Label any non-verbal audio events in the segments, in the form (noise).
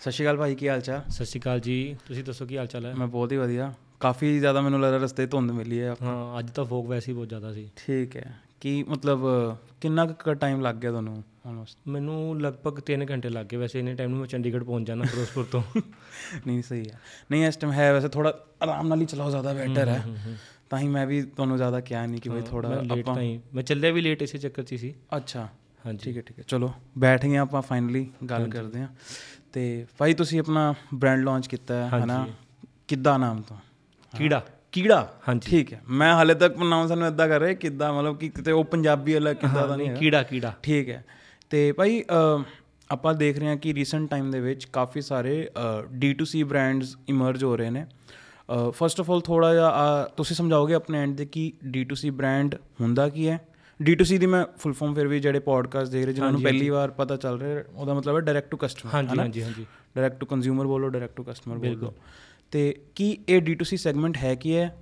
ਸਤਿ ਸ਼੍ਰੀ ਅਕਾਲ ਭਾਈ ਕੀ ਹਾਲ ਚਾਲ? ਸਤਿ ਸ਼੍ਰੀ ਅਕਾਲ ਜੀ। ਤੁਸੀਂ ਦੱਸੋ ਕੀ ਹਾਲ ਚਾਲ ਹੈ? ਮੈਂ ਬਹੁਤ ਹੀ ਵਧੀਆ। ਕਾਫੀ ਜ਼ਿਆਦਾ ਮੈਨੂੰ ਲੱਗਦਾ ਰਸਤੇ 'ਚ ਧੁੰਦ ਮਿਲੀ ਹੈ। ਹਾਂ ਅੱਜ ਤਾਂ ਫੋਕ ਵੈਸੇ ਹੀ ਬਹੁਤ ਜ਼ਿਆਦਾ ਸੀ। ਠੀਕ ਹੈ। ਕੀ ਮਤਲਬ ਕਿੰਨਾ ਕੁ ਟਾਈਮ ਲੱਗ ਗਿਆ ਤੁਹਾਨੂੰ ਆਲਮੋਸਟ ਮੈਨੂੰ ਲਗਭਗ 3 ਘੰਟੇ ਲੱਗ ਗਏ ਵੈਸੇ ਇੰਨੇ ਟਾਈਮ ਨੂੰ ਮੈਂ ਚੰਡੀਗੜ੍ਹ ਪਹੁੰਚ ਜਾਣਾ ਫਿਰੋਜ਼ਪੁਰ ਤੋਂ। (laughs) ਨਹੀਂ ਸਹੀ ਹੈ। ਨਹੀਂ ਇਸ ਟਾਈਮ ਹੈ ਵੈਸੇ ਥੋੜਾ ਆਰਾਮ ਨਾਲ ਹੀ ਚਲਾਓ ਜ਼ਿਆਦਾ ਬੈਟਰ ਹੈ। ਤਾਂ ਹੀ ਮੈਂ ਵੀ ਤੁਹਾਨੂੰ ਜ਼ਿਆਦਾ ਕਿਹਾ ਨਹੀਂ ਕਿ ਬਈ ਥੋੜਾ ਮੈਂ ਲੇਟ ਤਾਂ ਹੀ ਮੈਂ ਚੱਲਿਆ ਵੀ ਲੇਟ ਇਸੇ ਚੱਕਰ 'ਚ ਸੀ। ਅੱਛਾ। ਹਾਂਜੀ। ਠੀਕ ਹੈ ਠੀਕ ਹੈ। ਚਲੋ ਬੈਠ ਗਏ ਆਪਾਂ ਫਾਈਨਲੀ ਗੱਲ ਕਰਦੇ ਹਾਂ। ਤੇ ਭਾਈ ਤੁਸੀਂ ਆਪਣਾ ਬ੍ਰਾਂਡ ਲਾਂਚ ਕੀਤਾ ਹੈ ਹਨਾ? ਕਿੱਦਾਂ ਨਾਮ ਤੋਂ? ਕੀੜਾ। ਕੀੜਾ? ਹਾਂਜੀ। ਠੀਕ ਹੈ। ਮੈਂ ਹਾਲੇ ਤੱਕ ਪ੍ਰੋਨਾਂਸ ਨੂੰ ਇਦਾਂ ਕਰ ਰਿਹਾ ਕਿੱਦਾਂ ਮਤਲਬ ਕਿ ਕਿਤੇ ਉਹ ਪੰਜਾਬੀ ਵਾਲਾ ਕਿੱਦਾਂ ਦਾ ਨਹੀਂ ਕੀੜਾ ਕੀੜਾ। ਠੀਕ ਹੈ। ਤੇ ਭਾਈ ਆਪਾਂ ਦੇਖ ਰਹੇ ਹਾਂ ਕਿ ਰੀਸੈਂਟ ਟਾਈਮ ਦੇ ਵਿੱਚ ਕਾਫੀ ਸਾਰੇ D2C ਬ੍ਰਾਂਡਸ ਇਮਰਜ ਹੋ ਰਹੇ ਨੇ। ਫਸਟ ਆਫ ਆਲ ਥੋੜਾ ਜਿਹਾ ਤੁਸੀਂ ਸਮਝਾਓਗੇ ਆਪਣੇ ਐਂਡ ਦੇ ਕਿ D2C ਬ੍ਰਾਂਡ ਹੁੰਦਾ ਕੀ ਹੈ? D2C ਦੀ ਮੈਂ ਫੁੱਲ ਫਾਰਮ ਫਿਰ ਵੀ ਜਿਹੜੇ ਪੋਡਕਾਸਟ ਦੇਖ ਰਹੇ ਜਿਨ੍ਹਾਂ ਨੂੰ ਪਹਿਲੀ ਵਾਰ ਪਤਾ ਚੱਲ ਰਿਹਾ ਉਹਦਾ ਮਤਲਬ ਹੈ ਡਾਇਰੈਕਟ ਟੂ ਕਸਟਮਰ ਹਾਂਜੀ ਹਾਂਜੀ ਹਾਂਜੀ। ਡਾਇਰੈਕਟ ਟੂ ਕੰਜ਼ਿਊਮਰ ਬੋਲੋ ਡਾਇਰੈਕਟ ਟੂ ਕਸਟਮਰ ਬੋਲੋ। ਤੇ ਕੀ ਇਹ D2C ਸੈਗਮੈਂਟ ਹੈ ਕੀ ਹੈ?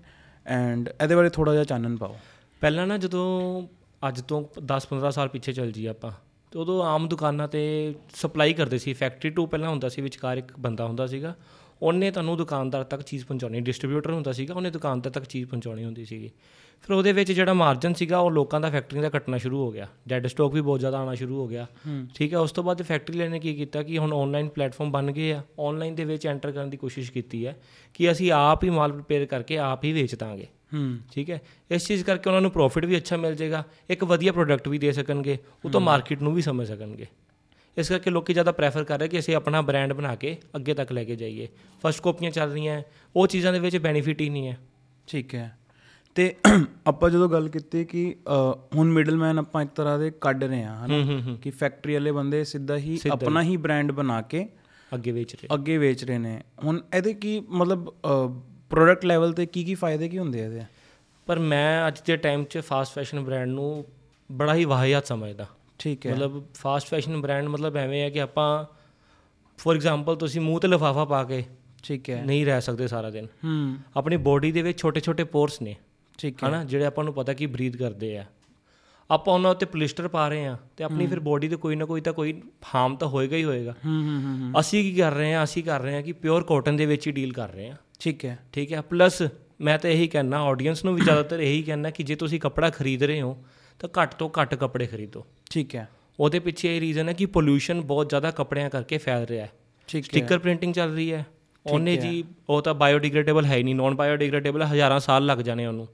ਐਂਡ ਇਹਦੇ ਬਾਰੇ ਥੋੜਾ ਜਿਹਾ ਚਾਨਣ ਪਾਓ। ਪਹਿਲਾਂ ਨਾ ਜਦੋਂ ਅੱਜ ਤੋਂ 10-15 ਸਾਲ ਪਿੱਛੇ ਚੱਲ ਜੀ ਆਪਾਂ ਤੇ ਉਦੋਂ ਆਮ ਦੁਕਾਨਾਂ ਤੇ ਸਪਲਾਈ ਕਰਦੇ ਸੀ ਫੈਕਟਰੀ ਟੂ ਪਹਿਲਾਂ ਹੁੰਦਾ ਸੀ ਵਿਚਕਾਰ ਇੱਕ ਬੰਦਾ ਹੁੰਦਾ ਸੀਗਾ ਉਹਨੇ ਤੁਹਾਨੂੰ ਦੁਕਾਨਦਾਰ ਤੱਕ ਚੀਜ਼ ਪਹੁੰਚਾਉਣੀ ਡਿਸਟ੍ਰੀਬਿਊਟਰ ਹੁੰਦਾ ਸੀਗਾ ਉਹਨੇ ਦੁਕਾਨਦਾਰ ਤੱਕ ਚੀਜ਼ ਪਹੁੰਚਾਉਣੀ ਹੁੰਦੀ ਸੀਗੀ। ਫਿਰ ਉਹਦੇ ਵਿੱਚ ਜਿਹੜਾ ਮਾਰਜਨ ਸੀਗਾ ਉਹ ਲੋਕਾਂ ਦਾ ਫੈਕਟਰੀ ਦਾ ਕੱਟਣਾ ਸ਼ੁਰੂ ਹੋ ਗਿਆ। ਡੈਡ ਸਟਾਕ ਵੀ ਬਹੁਤ ਜ਼ਿਆਦਾ ਆਉਣਾ ਸ਼ੁਰੂ ਹੋ ਗਿਆ। ਠੀਕ ਹੈ ਉਸ ਤੋਂ ਬਾਅਦ ਫੈਕਟਰੀ ਨੇ ਕੀ ਕੀਤਾ ਕਿ ਹੁਣ ਆਨਲਾਈਨ ਪਲੇਟਫਾਰਮ ਬਣ ਗਏ ਆ। ਆਨਲਾਈਨ ਦੇ ਵਿੱਚ ਐਂਟਰ ਕਰਨ ਦੀ ਕੋਸ਼ਿਸ਼ ਕੀਤੀ ਹੈ ਕਿ ਅਸੀਂ ਆਪ ਹੀ ਮਾਲ ਪ੍ਰਪੇਅਰ ਕਰਕੇ ਆਪ ਹੀ ਵੇਚ ਦਾਂਗੇ। ਹੂੰ। ਠੀਕ ਹੈ ਇਸ ਚੀਜ਼ ਕਰਕੇ ਉਹਨਾਂ ਨੂੰ ਪ੍ਰੋਫਿਟ ਵੀ ਅੱਛਾ ਮਿਲ ਜਾਏਗਾ ਇੱਕ ਵਧੀਆ ਪ੍ਰੋਡਕਟ ਵੀ ਦੇ ਸਕਣਗੇ ਉਹ ਤੋਂ ਮਾਰਕੀਟ ਨੂੰ ਵੀ ਸਮਝ ਸਕਣਗੇ। ਇਸ ਕਰਕੇ ਲੋਕੀ ਜ਼ਿਆਦਾ ਪ੍ਰੈਫਰ ਕਰ ਰਹੇ ਕਿ ਅਸੀਂ ਆਪਣਾ ਬ੍ਰਾਂਡ ਬਣਾ ਕੇ ਅੱਗੇ ਤੱਕ ਲੈ ਕੇ ਜਾਈਏ। ਫਸਟ ਕਾਪੀਆਂ ਚੱਲ ਰਹੀਆਂ ਉਹ ਚੀਜ਼ਾਂ ਦੇ ਵਿੱਚ ਬੈਨੀਫਿਟ ਹੀ ਨਹੀਂ ਹੈ ਠੀਕ ਹੈ ਤੇ (clears throat) ਆਪਾਂ ਜਦੋਂ ਗੱਲ ਕੀਤੀ ਕਿ ਹੁਣ ਮਿਡਲਮੈਨ ਆਪਾਂ ਇੱਕ ਤਰ੍ਹਾਂ ਦੇ ਕੱਢ ਰਹੇ ਹਾਂ ਹਨਾ? ਕਿ ਫੈਕਟਰੀ ਵਾਲੇ ਬੰਦੇ ਸਿੱਧਾ ਹੀ ਆਪਣਾ ਹੀ ਬ੍ਰਾਂਡ ਬਣਾ ਕੇ ਅੱਗੇ ਵੇਚ ਰਹੇ। ਅੱਗੇ ਵੇਚ ਰਹੇ ਨੇ। ਹੁਣ ਇਹਦੇ ਕੀ ਮਤਲਬ ਪ੍ਰੋਡਕਟ ਲੈਵਲ ਤੇ ਕੀ ਕੀ ਫਾਇਦੇ ਕੀ ਹੁੰਦੇ ਆ ਇਹਦੇ? ਪਰ ਮੈਂ ਅੱਜ ਦੇ ਟਾਈਮ 'ਚ ਫਾਸਟ ਫੈਸ਼ਨ ਬ੍ਰਾਂਡ ਨੂੰ ਬੜਾ ਹੀ ਵਾਹਿਯਾਤ ਸਮਝਦਾ। ਠੀਕ ਹੈ। ਮਤਲਬ ਫਾਸਟ ਫੈਸ਼ਨ ਬ੍ਰਾਂਡ ਮਤਲਬ ਐਵੇਂ ਹੈ ਕਿ ਆਪਾਂ ਫੋਰ ਐਗਜ਼ਾਮਪਲ ਤੁਸੀਂ ਮੂੰਹ ਤੇ ਲਿਫਾਫਾ ਪਾ ਕੇ ਠੀਕ ਹੈ। ਨਹੀਂ ਰਹਿ ਸਕਦੇ ਸਾਰਾ ਦਿਨ। ਹੂੰ। ਆਪਣੀ ਬੋਡੀ ਦੇ ਵਿੱਚ ਛੋਟੇ ਛੋਟੇ ਪੋਰਸ ਨੇ। ਠੀਕ ਹੈ। ਹਨਾ ਜਿਹੜੇ ਆਪਾਂ ਨੂੰ ਪਤਾ ਕਿ ਬਰੀਥ ਕਰਦੇ ਆ। ਆਪਾਂ ਉਹਨਾਂ ਉੱਤੇ ਪਲਿਸਟਰ ਪਾ ਰਹੇ ਆ ਤੇ ਆਪਣੀ ਫਿਰ ਬੋਡੀ ਤੇ ਕੋਈ ਨਾ ਕੋਈ ਤਾਂ ਕੋਈ ਹਾਰਮ ਤਾਂ ਹੋਏਗਾ ਹੀ ਹੋਏਗਾ। ਹੂੰ ਹੂੰ। ਅਸੀਂ ਕੀ ਕਰ ਰਹੇ ਆ? ਅਸੀਂ ਕਰ ਰਹੇ ਆ ਕਿ ਪਿਓਰ ਕਾਟਨ ਦੇ ਵਿੱਚ ਹੀ ਡੀਲ ਕਰ ਰਹੇ ਆ। ਠੀਕ ਹੈ। ਠੀਕ ਹੈ? ਪਲੱਸ ਮੈਂ ਤਾਂ ਇਹੀ ਕਹਿਣਾ ਆਡੀਅנס ਨੂੰ ਵੀ ਜ਼ਿਆਦਾਤਰ ਇਹੀ ਕਹਿਣਾ ਕਿ ਜੇ ਤੁਸੀਂ ਕੱਪੜਾ ਖਰੀਦ ਰਹੇ ਹੋ ਤਾਂ ਘੱਟ ਤੋਂ ਘੱਟ ਕੱਪੜੇ ਖਰੀਦੋ। ਠੀਕ ਹੈ। ਉਹਦੇ ਪਿੱਛੇ ਇਹ ਰੀਜ਼ਨ ਹੈ ਕਿ ਪੋਲੂਸ਼ਨ ਬਹੁਤ ਜ਼ਿਆਦਾ ਕੱਪੜਿਆਂ ਕਰਕੇ ਫੈਲ ਰਿਹਾ ਹੈ। ਠੀਕ ਹੈ। ਸਟicker ਪ੍ਰਿੰਟਿੰਗ ਚੱਲ ਰਹੀ ਹੈ। ਉਹਨੇ ਜੀ ਉਹ ਤਾਂ ਬਾਇਓਡੀਗ੍ਰੇਡੇਬਲ ਹੈ ਨਹੀਂ ਨਾਨ ਬਾਇਓਡੀਗ੍ਰੇਡੇਬਲ ਹਜ਼ਾਰਾਂ ਸਾਲ ਲੱਗ ਜਾਣੇ ਉਹਨੂੰ।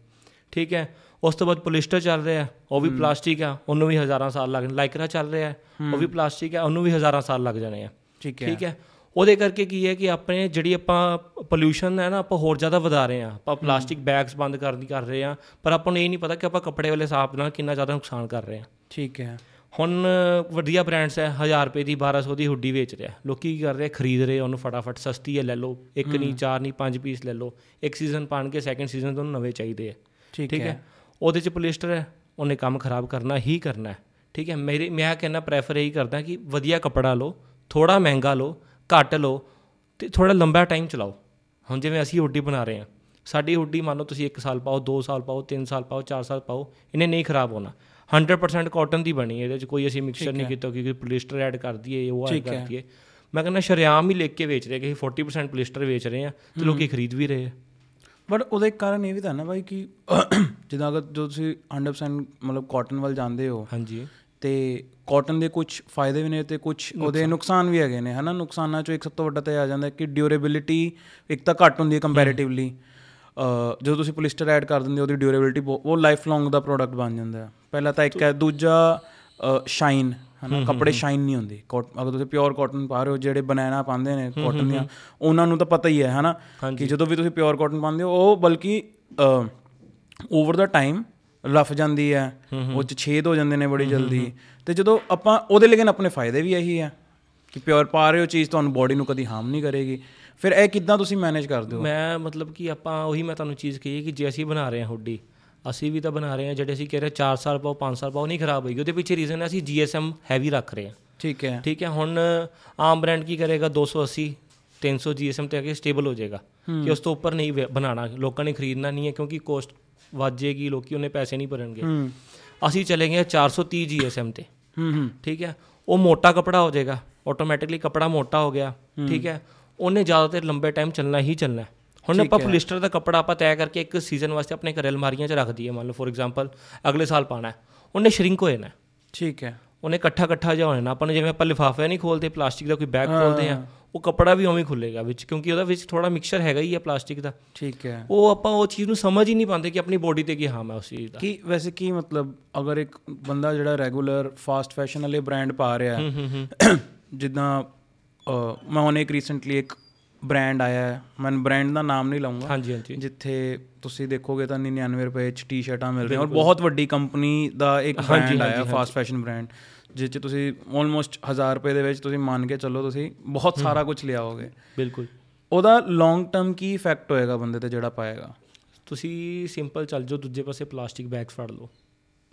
ਠੀਕ ਹੈ। ਉਸ ਤੋਂ ਬਾਅਦ ਪੋਲਿਸਟਰ ਚੱਲ ਰਿਹਾ ਉਹ ਵੀ ਪਲਾਸਟਿਕ ਆ ਉਹਨੂੰ ਵੀ ਹਜ਼ਾਰਾਂ ਸਾਲ ਲੱਗ ਲਾਈਕਰਾ ਚੱਲ ਰਿਹਾ ਉਹ ਵੀ ਪਲਾਸਟਿਕ ਹੈ ਉਹਨੂੰ ਵੀ ਹਜ਼ਾਰਾਂ ਸਾਲ ਲੱਗ ਜਾਣੇ ਆ। ਠੀਕ ਹੈ। ਠੀਕ ਹੈ। ਉਹਦੇ ਕਰਕੇ ਕੀ ਹੈ ਕਿ ਆਪਣੇ ਜਿਹੜੀ ਆਪਾਂ ਪੋਲੂਸ਼ਨ ਹੈ ਨਾ ਆਪਾਂ ਹੋਰ ਜ਼ਿਆਦਾ ਵਧਾ ਰਹੇ ਆ ਆਪਾਂ ਪਲਾਸਟਿਕ ਬੈਗਸ ਬੰਦ ਕਰਦੀ ਕਰ ਰਹੇ ਆ ਪਰ ਆਪਾਂ ਨੂੰ ਇਹ ਨਹੀਂ ਪਤਾ ਕਿ ਆਪਾਂ ਕੱਪੜੇ ਵਾਲੇ ਸਾਫ਼ ਨਾਲ ਕਿੰਨਾ ਜ਼ਿਆਦਾ ਨੁਕਸਾਨ ਕਰ ਰਹੇ ਆ ਠੀਕ ਹੈ। ਹੁਣ ਵਧੀਆ ਬ੍ਰਾਂਡਸ ਹੈ 1000 ਰੁਪਏ ਦੀ 1200 ਦੀ ਹੁੱਡੀ ਵੇਚ ਰਿਹਾ। ਲੋਕੀ ਕੀ ਕਰ ਰਹੇ? ਖਰੀਦ ਰਹੇ ਉਹਨੂੰ ਫਟਾਫਟ ਸਸਤੀ ਹੈ ਲੈ ਲਓ ਇੱਕ ਨਹੀਂ ਚਾਰ ਨਹੀਂ ਪੰਜ ਪੀਸ ਲੈ ਲਓ। ਇੱਕ ਸੀਜ਼ਨ ਪਾਣ ਕੇ ਸੈਕੰਡ ਸੀਜ਼ਨ ਤੋਂ ਨਵੇਂ ਚਾਹੀਦੇ ਆ। ਠੀਕ ਠੀਕ ਹੈ। ਉਹਦੇ ਚ ਪੋਲਿਸਟਰ ਹੈ ਉਹਨੇ ਕੰਮ ਖਰਾਬ ਕਰਨਾ ਹੀ ਕਰਨਾ ਹੈ। ਠੀਕ ਹੈ? ਮੇਰੇ ਮੈਂ ਕਹਿੰਦਾ ਪ੍ਰੈਫਰ ਇਹੀ ਕਰਦਾ ਕਿ ਵਧੀਆ ਕੱਪੜਾ ਲਓ ਥੋੜਾ ਮਹਿੰਗਾ ਲਓ ਘੱਟ ਲਓ ਤੇ ਥੋੜਾ ਲੰਬਾ ਟਾਈਮ ਚਲਾਓ। ਹੁਣ ਜਿਵੇਂ ਅਸੀਂ ਹੁੱਡੀ ਬਣਾ ਰਹੇ ਹਾਂ ਸਾਡੀ ਹੁੱਡੀ ਮੰਨ ਲਓ ਤੁਸੀਂ 1 ਸਾਲ ਪਾਓ 2 ਸਾਲ ਪਾਓ 3 ਸਾਲ ਪਾਓ 4 ਸਾਲ ਪਾਓ ਇਹਨੇ ਨਹੀਂ ਖਰਾਬ ਹੋਣਾ। 100% ਕਾਟਨ ਦੀ ਬਣੀ ਹੈ ਇਹਦੇ ਚ ਕੋਈ ਅਸੀਂ ਮਿਕਸਚਰ ਨਹੀਂ ਕੀਤਾ ਕਿ ਪੋਲਿਸਟਰ ਐਡ ਕਰ ਦਈਏ ਉਹ ਐਡ ਕਰ ਦਈਏ। ਮੈਂ ਕਹਿੰਦਾ ਸ਼ਰਿਆਮ ਹੀ ਲਿਖ ਕੇ ਵੇਚ ਰਹੇ ਕਿ ਅਸੀਂ 40% ਪੋਲਿਸਟਰ ਵੇਚ ਰਹੇ ਆ ਤੇ ਲੋਕੀ ਖਰੀਦ ਵੀ ਰਹੇ ਆ। ਬਟ ਉਹਦਾ ਇੱਕ ਕਾਰਨ ਇਹ ਵੀ ਤਾਂ ਨਾ ਬਾਈ ਕਿ ਜਿੱਦਾਂ ਅਗਰ ਜੋ ਤੁਸੀਂ 100% ਮਤਲਬ ਕਾਟਨ ਵੱਲ ਜਾਂਦੇ ਹੋ ਹਾਂਜੀ। ਤੇ ਕਾਟਨ ਦੇ ਕੁਝ ਫਾਇਦੇ ਵੀ ਨੇ ਤੇ ਕੁਝ ਉਹਦੇ ਨੁਕਸਾਨ। ਵੀ ਹੈਗੇ ਨੇ ਹਨਾ? ਨੁਕਸਾਨਾਂ ਚੋਂ ਇੱਕ ਸਭ ਤੋਂ ਵੱਡਾ ਤਾਂ ਇਹ ਆ ਜਾਂਦਾ ਕਿ ਡਿਊਰੇਬਿਲਿਟੀ ਇੱਕ ਤਾਂ ਘੱਟ ਹੁੰਦੀ ਹੈ ਕੰਪੈਰੀਟਿਵਲੀ ਜਦੋਂ ਤੁਸੀਂ ਪੋਲਿਸਟਰ ਐਡ ਕਰ ਦਿੰਦੇ ਹੋ ਉਹਦੀ ਡਿਊਰੇਬਿਲਿਟੀ ਉਹ ਲਾਈਫ ਲੌਂਗ ਦਾ ਪ੍ਰੋਡਕਟ ਬਣ ਜਾਂਦਾ ਹੈ। ਪਹਿਲਾ ਤਾਂ ਇੱਕ ਹੈ ਦੂਜਾ ਸ਼ਾਈਨ ਹਨਾ? ਕੱਪੜੇ ਸ਼ਾਈਨ ਨਹੀਂ ਹੁੰਦੀ। ਅਗਰ ਤੁਸੀਂ ਪਿਓਰ ਕਾਟਨ ਪਾ ਰਹੇ ਹੋ ਜਿਹੜੇ ਬਨਾਨਾ ਪਾਉਂਦੇ ਨੇ ਕਾਟਨ ਦੀਆਂ ਉਹਨਾਂ ਨੂੰ ਤਾਂ ਪਤਾ ਹੀ ਹੈ ਹਨਾ? ਕਿ ਜਦੋਂ ਵੀ ਤੁਸੀਂ ਪਿਓਰ ਕਾਟਨ ਪਾਉਂਦੇ ਹੋ ਉਹ ਬਲਕਿ ਓਵਰ ਦਾ ਟਾਈਮ ਰਫ ਜਾਂਦੀ ਹੈ ਉਹ ਚ ਛੇਦ ਹੋ ਜਾਂਦੇ ਨੇ ਬੜੀ ਜਲਦੀ। ਤੇ ਜਦੋਂ ਆਪਾਂ ਉਹਦੇ ਲੇਕਿਨ ਆਪਣੇ ਫਾਇਦੇ ਵੀ ਇਹੀ ਹੈ ਕਿ ਪਿਓਰ ਪਾ ਰਹੇ ਹੋ ਚੀਜ਼ ਤੁਹਾਨੂੰ ਬਾਡੀ ਨੂੰ ਕਦੀ ਹਾਰਮ ਨਹੀਂ ਕਰੇਗੀ। ਫਿਰ ਇਹ ਕਿੱਦਾਂ ਤੁਸੀਂ ਮੈਨੇਜ ਕਰਦੇ ਹੋ? ਮੈਂ ਮਤਲਬ ਕਿ ਆਪਾਂ ਉਹੀ ਮੈਂ ਤੁਹਾਨੂੰ ਚੀਜ਼ ਕਹੀ ਕਿ ਜੇ ਅਸੀਂ ਬਣਾ ਰਹੇ ਹਾਂ ਹੁੱਡੀ ਅਸੀਂ ਵੀ ਤਾਂ ਬਣਾ ਰਹੇ ਹਾਂ ਜਿਹੜੇ ਅਸੀਂ ਕਹਿ ਰਹੇ 4 ਸਾਲ ਪਾਓ 5 ਸਾਲ ਪਾਓ ਨਹੀਂ ਖਰਾਬ ਹੋਏਗੀ। ਉਹਦੇ ਪਿੱਛੇ ਰੀਜ਼ਨ ਹੈ ਅਸੀਂ GSM ਹੈਵੀ ਰੱਖ ਰਹੇ ਹਾਂ। ਠੀਕ ਹੈ। ਠੀਕ ਹੈ ਹੁਣ ਆਮ ਬ੍ਰਾਂਡ ਕੀ ਕਰੇਗਾ? 280 300 GSM ਤੇ ਆ ਕੇ ਸਟੇਬਲ ਹੋ ਜਾਏਗਾ। ਕਿ ਉਸ ਤੋਂ ਉੱਪਰ ਨਹੀਂ ਬਣਾਉਣਾ ਲੋਕਾਂ ਨੇ ਖਰੀਦਣਾ ਨਹੀਂ ਹੈ ਕਿਉਂਕਿ ਕੋਸਟ ਵੱਧ ਜਾਏਗੀ ਲੋਕੀ ਉਹਨੇ ਪੈਸੇ ਨਹੀਂ ਭਰਨਗੇ। ਅਸੀਂ ਚਲੇ ਗਏ 430 GSM ਤੇ। ਹੂੰ ਹੂੰ। ਠੀਕ ਹੈ? ਉਹ ਮੋਟਾ ਕਪੜਾ ਹੋ ਜਾਏਗਾ। ਆਟੋਮੈਟਿਕਲੀ ਕਪੜਾ ਮੋਟਾ ਹੋ ਗਿਆ। ਠੀਕ ਹੈ? ਉਹਨੇ ਜ਼ਿਆਦਾਤਰ ਲੰਬੇ ਟਾਈਮ ਚੱਲਣਾ ਹੀ ਚੱਲਣਾ। ਹੁਣ ਆਪਾਂ ਪੋਲੀਸਟਰ ਦਾ ਕਪੜਾ ਆਪਾਂ ਤੈਅ ਕਰਕੇ ਇੱਕ ਸੀਜ਼ਨ ਵਾਸਤੇ ਆਪਣੇ ਘਰੇ ਅਲਮਾਰੀਆਂ 'ਚ ਰੱਖ ਦਈਏ। ਮੰਨ ਲਓ ਫੋਰ ਐਗਜ਼ਾਮਪਲ ਅਗਲੇ ਸਾਲ ਪਾਣਾ ਹੈ। ਉਹਨੇ ਸ਼ਰਿੰਕ ਹੋ ਜਾਣਾ। ਠੀਕ ਹੈ। ਉਹਨੇ ਇਕੱਠਾ ਇਕੱਠਾ ਜਿਹਾ ਹੋ ਜਾਣਾ। ਆਪਾਂ ਨੂੰ ਜਿਵੇਂ ਆਪਾਂ ਲਿਫਾਫਾ ਨਹੀਂ ਖੋਲਦੇ ਪਲਾਸਟਿਕ ਦਾ ਕੋਈ ਬੈਗ ਖੋਲਦੇ ਆ ਉਹ ਕਪੜਾ ਵੀ ਉਵੇਂ ਖੁੱਲੇਗਾ ਵਿੱਚ ਕਿਉਂਕਿ ਉਹਦਾ ਵਿੱਚ ਥੋੜਾ ਮਿਕਸਚਰ ਹੈਗਾ ਹੀ ਹੈ ਪਲਾਸਟਿਕ ਦਾ। ਠੀਕ ਹੈ। ਉਹ ਆਪਾਂ ਉਹ ਚੀਜ਼ ਨੂੰ ਸਮਝ ਹੀ ਨਹੀਂ ਪਾਉਂਦੇ ਕਿ ਆਪਣੀ ਬੋਡੀ ਤੇ ਕੀ ਹਾਮ ਹੈ ਉਸ ਚੀਜ਼ ਦਾ। ਕੀ ਵੈਸੇ ਕੀ ਮਤਲਬ ਅਗਰ ਇੱਕ ਬੰਦਾ ਜਿਹੜਾ ਰੈਗੂਲਰ ਫਾਸਟ ਫੈਸ਼ਨ ਵਾਲੇ ਬ੍ਰਾਂਡ ਪਾ ਰਿਹਾ ਹੈ (coughs) ਜਿੱਦਾਂ ਮੈਂ ਹੁਣ ਇੱਕ ਰੀਸੈਂਟਲੀ ਇੱਕ ਬ੍ਰਾਂਡ ਆਇਆ ਹੈ। ਮੈਂ ਬ੍ਰਾਂਡ ਦਾ ਨਾਮ ਨਹੀਂ ਲਵਾਂਗਾ ਹਾਂਜੀ ਹਾਂਜੀ। ਜਿੱਥੇ ਤੁਸੀਂ ਦੇਖੋਗੇ ਤਾਂ 99 ਰੁਪਏ ਚ ਟੀ-ਸ਼ਰਟਾਂ ਮਿਲ ਰਹੀਆਂ। ਔਰ ਬਹੁਤ ਵੱਡੀ ਕੰਪਨੀ ਦਾ ਇੱਕ ਬ੍ਰਾਂਡ ਆਇਆ ਫਾਸਟ ਫੈਸ਼ਨ ਬ੍ਰਾਂਡ ਜਿਸ ਚ ਤੁਸੀਂ ਆਲਮੋਸਟ 1000 ਰੁਪਏ ਦੇ ਵਿੱਚ ਤੁਸੀਂ ਮੰਨ ਕੇ ਚੱਲੋ ਤੁਸੀਂ ਬਹੁਤ ਸਾਰਾ ਕੁਝ ਲਿਆਓਗੇ। ਬਿਲਕੁਲ। ਉਹਦਾ ਲੌਂਗ ਟਰਮ ਕੀ ਇਫੈਕਟ ਹੋਏਗਾ ਬੰਦੇ ਤੇ ਜਿਹੜਾ ਪਾਏਗਾ? ਤੁਸੀਂ ਸਿੰਪਲ ਚੱਲ ਜਾਓ ਦੂਜੇ ਪਾਸੇ ਪਲਾਸਟਿਕ ਬੈਗਸ ਫੜ ਲਓ।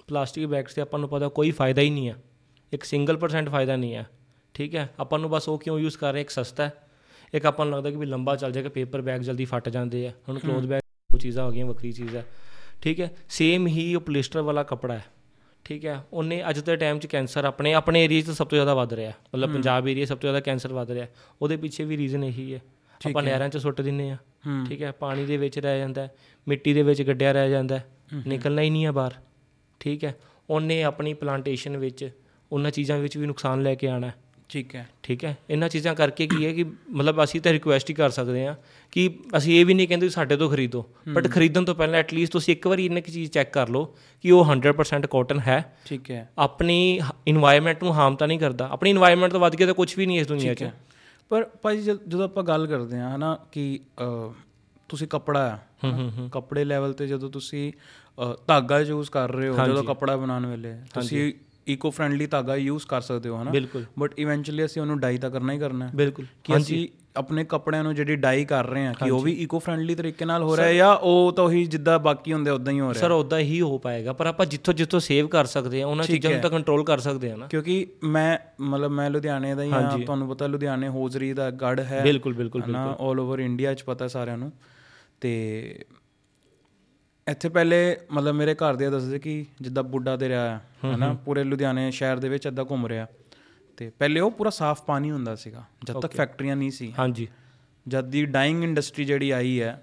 ਪਲਾਸਟਿਕ ਬੈਗਸ ਤੇ ਆਪਾਂ ਨੂੰ ਪਤਾ ਕੋਈ ਫਾਇਦਾ ਹੀ ਨਹੀਂ ਹੈ। ਇੱਕ ਸਿੰਗਲ ਪਰਸੈਂਟ ਫਾਇਦਾ ਨਹੀਂ ਹੈ। ਠੀਕ ਹੈ? ਆਪਾਂ ਨੂੰ ਬਸ ਉਹ ਕਿਉਂ ਯੂਜ਼ ਕਰ ਰਹੇ? ਇੱਕ ਸਸਤਾ ਹੈ। ਇੱਕ ਆਪਾਂ ਨੂੰ ਲੱਗਦਾ ਕਿ ਵੀ ਲੰਬਾ ਚੱਲ ਜਾਏਗਾ ਪੇਪਰ ਬੈਗ ਜਲਦੀ ਫਟ ਜਾਂਦੇ ਆ। ਹੁਣ ਕਲੋਥ ਬੈਗ ਉਹ ਚੀਜ਼ਾਂ ਹੋ ਗਈਆਂ ਵੱਖਰੀ ਚੀਜ਼ ਹੈ। ਠੀਕ ਹੈ? ਸੇਮ ਹੀ ਉਹ ਪੋਲੀਸਟਰ ਵਾਲਾ ਕਪੜਾ ਹੈ। ਠੀਕ ਹੈ ਉਹਨੇ ਅੱਜ ਦੇ ਟਾਈਮ 'ਚ ਕੈਂਸਰ ਆਪਣੇ ਆਪਣੇ ਏਰੀਆ 'ਚ ਸਭ ਤੋਂ ਜ਼ਿਆਦਾ ਵੱਧ ਰਿਹਾ। ਮਤਲਬ ਪੰਜਾਬ ਏਰੀਆ ਸਭ ਤੋਂ ਜ਼ਿਆਦਾ ਕੈਂਸਰ ਵੱਧ ਰਿਹਾ। ਉਹਦੇ ਪਿੱਛੇ ਵੀ ਰੀਜ਼ਨ ਇਹੀ ਹੈ। ਆਪਾਂ ਨਹਿਰਾਂ 'ਚ ਸੁੱਟ ਦਿੰਨੇ ਆ ਠੀਕ ਹੈ ਪਾਣੀ ਦੇ ਵਿੱਚ ਰਹਿ ਜਾਂਦਾ ਮਿੱਟੀ ਦੇ ਵਿੱਚ ਗੱਡਿਆ ਰਹਿ ਜਾਂਦਾ ਨਿਕਲਣਾ ਹੀ ਨਹੀਂ ਹੈ ਬਾਹਰ। ਠੀਕ ਹੈ ਉਹਨੇ ਆਪਣੀ ਪਲਾਂਟੇਸ਼ਨ ਵਿੱਚ ਉਹਨਾਂ ਚੀਜ਼ਾਂ ਵਿੱਚ ਵੀ ਨੁਕਸਾਨ ਲੈ ਕੇ ਆਣਾ ਠੀਕ ਹੈ। ਠੀਕ ਹੈ। ਇਹਨਾਂ ਚੀਜ਼ਾਂ ਕਰਕੇ ਕੀ ਹੈ ਕਿ ਮਤਲਬ ਅਸੀਂ ਤਾਂ ਰਿਕੁਐਸਟ ਹੀ ਕਰ ਸਕਦੇ ਹਾਂ ਕਿ ਅਸੀਂ ਇਹ ਵੀ ਨਹੀਂ ਕਹਿੰਦੇ ਸਾਡੇ ਤੋਂ ਖਰੀਦੋ ਬਟ ਖਰੀਦਣ ਤੋਂ ਪਹਿਲਾਂ ਐਟਲੀਸਟ ਤੁਸੀਂ ਇੱਕ ਵਾਰੀ ਇਹਨਾਂ ਕੀ ਚੀਜ਼ ਚੈੱਕ ਕਰ ਲਓ ਕਿ ਉਹ 100% ਕਾਟਨ ਹੈ। ਠੀਕ ਹੈ। ਆਪਣੀ ਇਨਵਾਇਰਨਮੈਂਟ ਨੂੰ ਹਾਰਮ ਤਾਂ ਨਹੀਂ ਕਰਦਾ। ਆਪਣੀ ਇਨਵਾਇਰਨਮੈਂਟ ਤੋਂ ਵੱਧ ਕੇ ਤਾਂ ਕੁਝ ਵੀ ਨਹੀਂ ਇਸ ਦੁਨੀਆ 'ਚ। ਪਰ ਭਾਜੀ ਜਦ- ਆਪਾਂ ਗੱਲ ਕਰਦੇ ਹਾਂ ਹਨਾ ਕਿ ਤੁਸੀਂ ਕੱਪੜਾ ਆ ਕੱਪੜੇ ਲੈਵਲ ਤੇ ਜਦੋਂ ਤੁਸੀਂ ਧਾਗਾ ਯੂਜ਼ ਕਰ ਰਹੇ ਹੋ ਜਦੋਂ ਕੱਪੜਾ ਬਣਾਉਣ ਵੇਲੇ ਤੁਸੀਂ ਇਕੋ ਫ੍ਰੈਂਡਲੀ ਧਾਗਾ ਯੂਜ਼ ਕਰ ਸਕਦੇ ਹੋ ਹਨਾ? ਬਿਲਕੁਲ। ਬਟ ਇਵੈਂਚੁਅਲੀ ਅਸੀਂ ਉਹਨੂੰ ਡਾਈ ਤਾਂ ਕਰਨਾ ਹੀ ਕਰਨਾ ਹੈ। ਬਿਲਕੁਲ। ਕਿ ਅਸੀਂ ਆਪਣੇ ਕੱਪੜਿਆਂ ਨੂੰ ਜਿਹੜੀ ਡਾਈ ਕਰ ਰਹੇ ਹਾਂ ਕਿ ਉਹ ਵੀ ਇਕੋ ਫ੍ਰੈਂਡਲੀ ਤਰੀਕੇ ਨਾਲ ਹੋ ਰਿਹਾ ਹੈ ਜਾਂ ਉਹ ਤਾਂ ਉਹੀ ਜਿੱਦਾਂ ਬਾਕੀ ਹੁੰਦੇ ਉਦਾਂ ਹੀ ਹੋ ਰਿਹਾ ਸਰ ਉਦਾਂ ਹੀ ਹੋ ਪਾਏਗਾ ਪਰ ਆਪਾਂ ਜਿੱਥੋਂ ਜਿੱਥੋਂ ਸੇਵ ਕਰ ਸਕਦੇ ਆ ਉਹਨਾਂ ਚੀਜ਼ਾਂ ਨੂੰ ਤਾਂ ਕੰਟਰੋਲ ਕਰ ਸਕਦੇ ਆ ਨਾ। ਕਿਉਂਕਿ ਮੈਂ ਮਤਲਬ ਮੈਂ ਲੁਧਿਆਣੇ ਦਾ ਹੀ ਹਾਂ ਤੁਹਾਨੂੰ ਪਤਾ ਲੁਧਿਆਣੇ ਹੋਜ਼ਰੀ ਦਾ ਗੜ ਹੈ। ਬਿਲਕੁਲ ਬਿਲਕੁਲ ਹਨਾ 올 ਓਵਰ ਇੰਡੀਆ ਚ ਪਤਾ ਸਾਰਿਆਂ ਨੂੰ। ਤੇ ਇੱਥੇ ਪਹਿਲੇ ਮਤਲਬ ਮੇਰੇ ਘਰ ਦੇ ਦੱਸਦੇ ਕਿ ਜਿੱਦਾਂ ਬੁੱਢਾ ਤੇ ਰਿਹਾ ਹੈ ਹਨਾ ਪੂਰੇ ਲੁਧਿਆਣੇ ਸ਼ਹਿਰ ਦੇ ਵਿੱਚ ਏਦਾਂ ਘੁੰਮ ਰਿਹਾ। ਤੇ ਪਹਿਲੇ ਉਹ ਪੂਰਾ ਸਾਫ਼ ਪਾਣੀ ਹੁੰਦਾ ਸੀਗਾ ਜਦ ਤੱਕ ਫੈਕਟਰੀਆਂ ਨਹੀਂ ਸੀ। ਹਾਂਜੀ। ਜਦ ਦੀ ਡਾਈਂਗ ਇੰਡਸਟਰੀ ਜਿਹੜੀ ਆਈ ਹੈ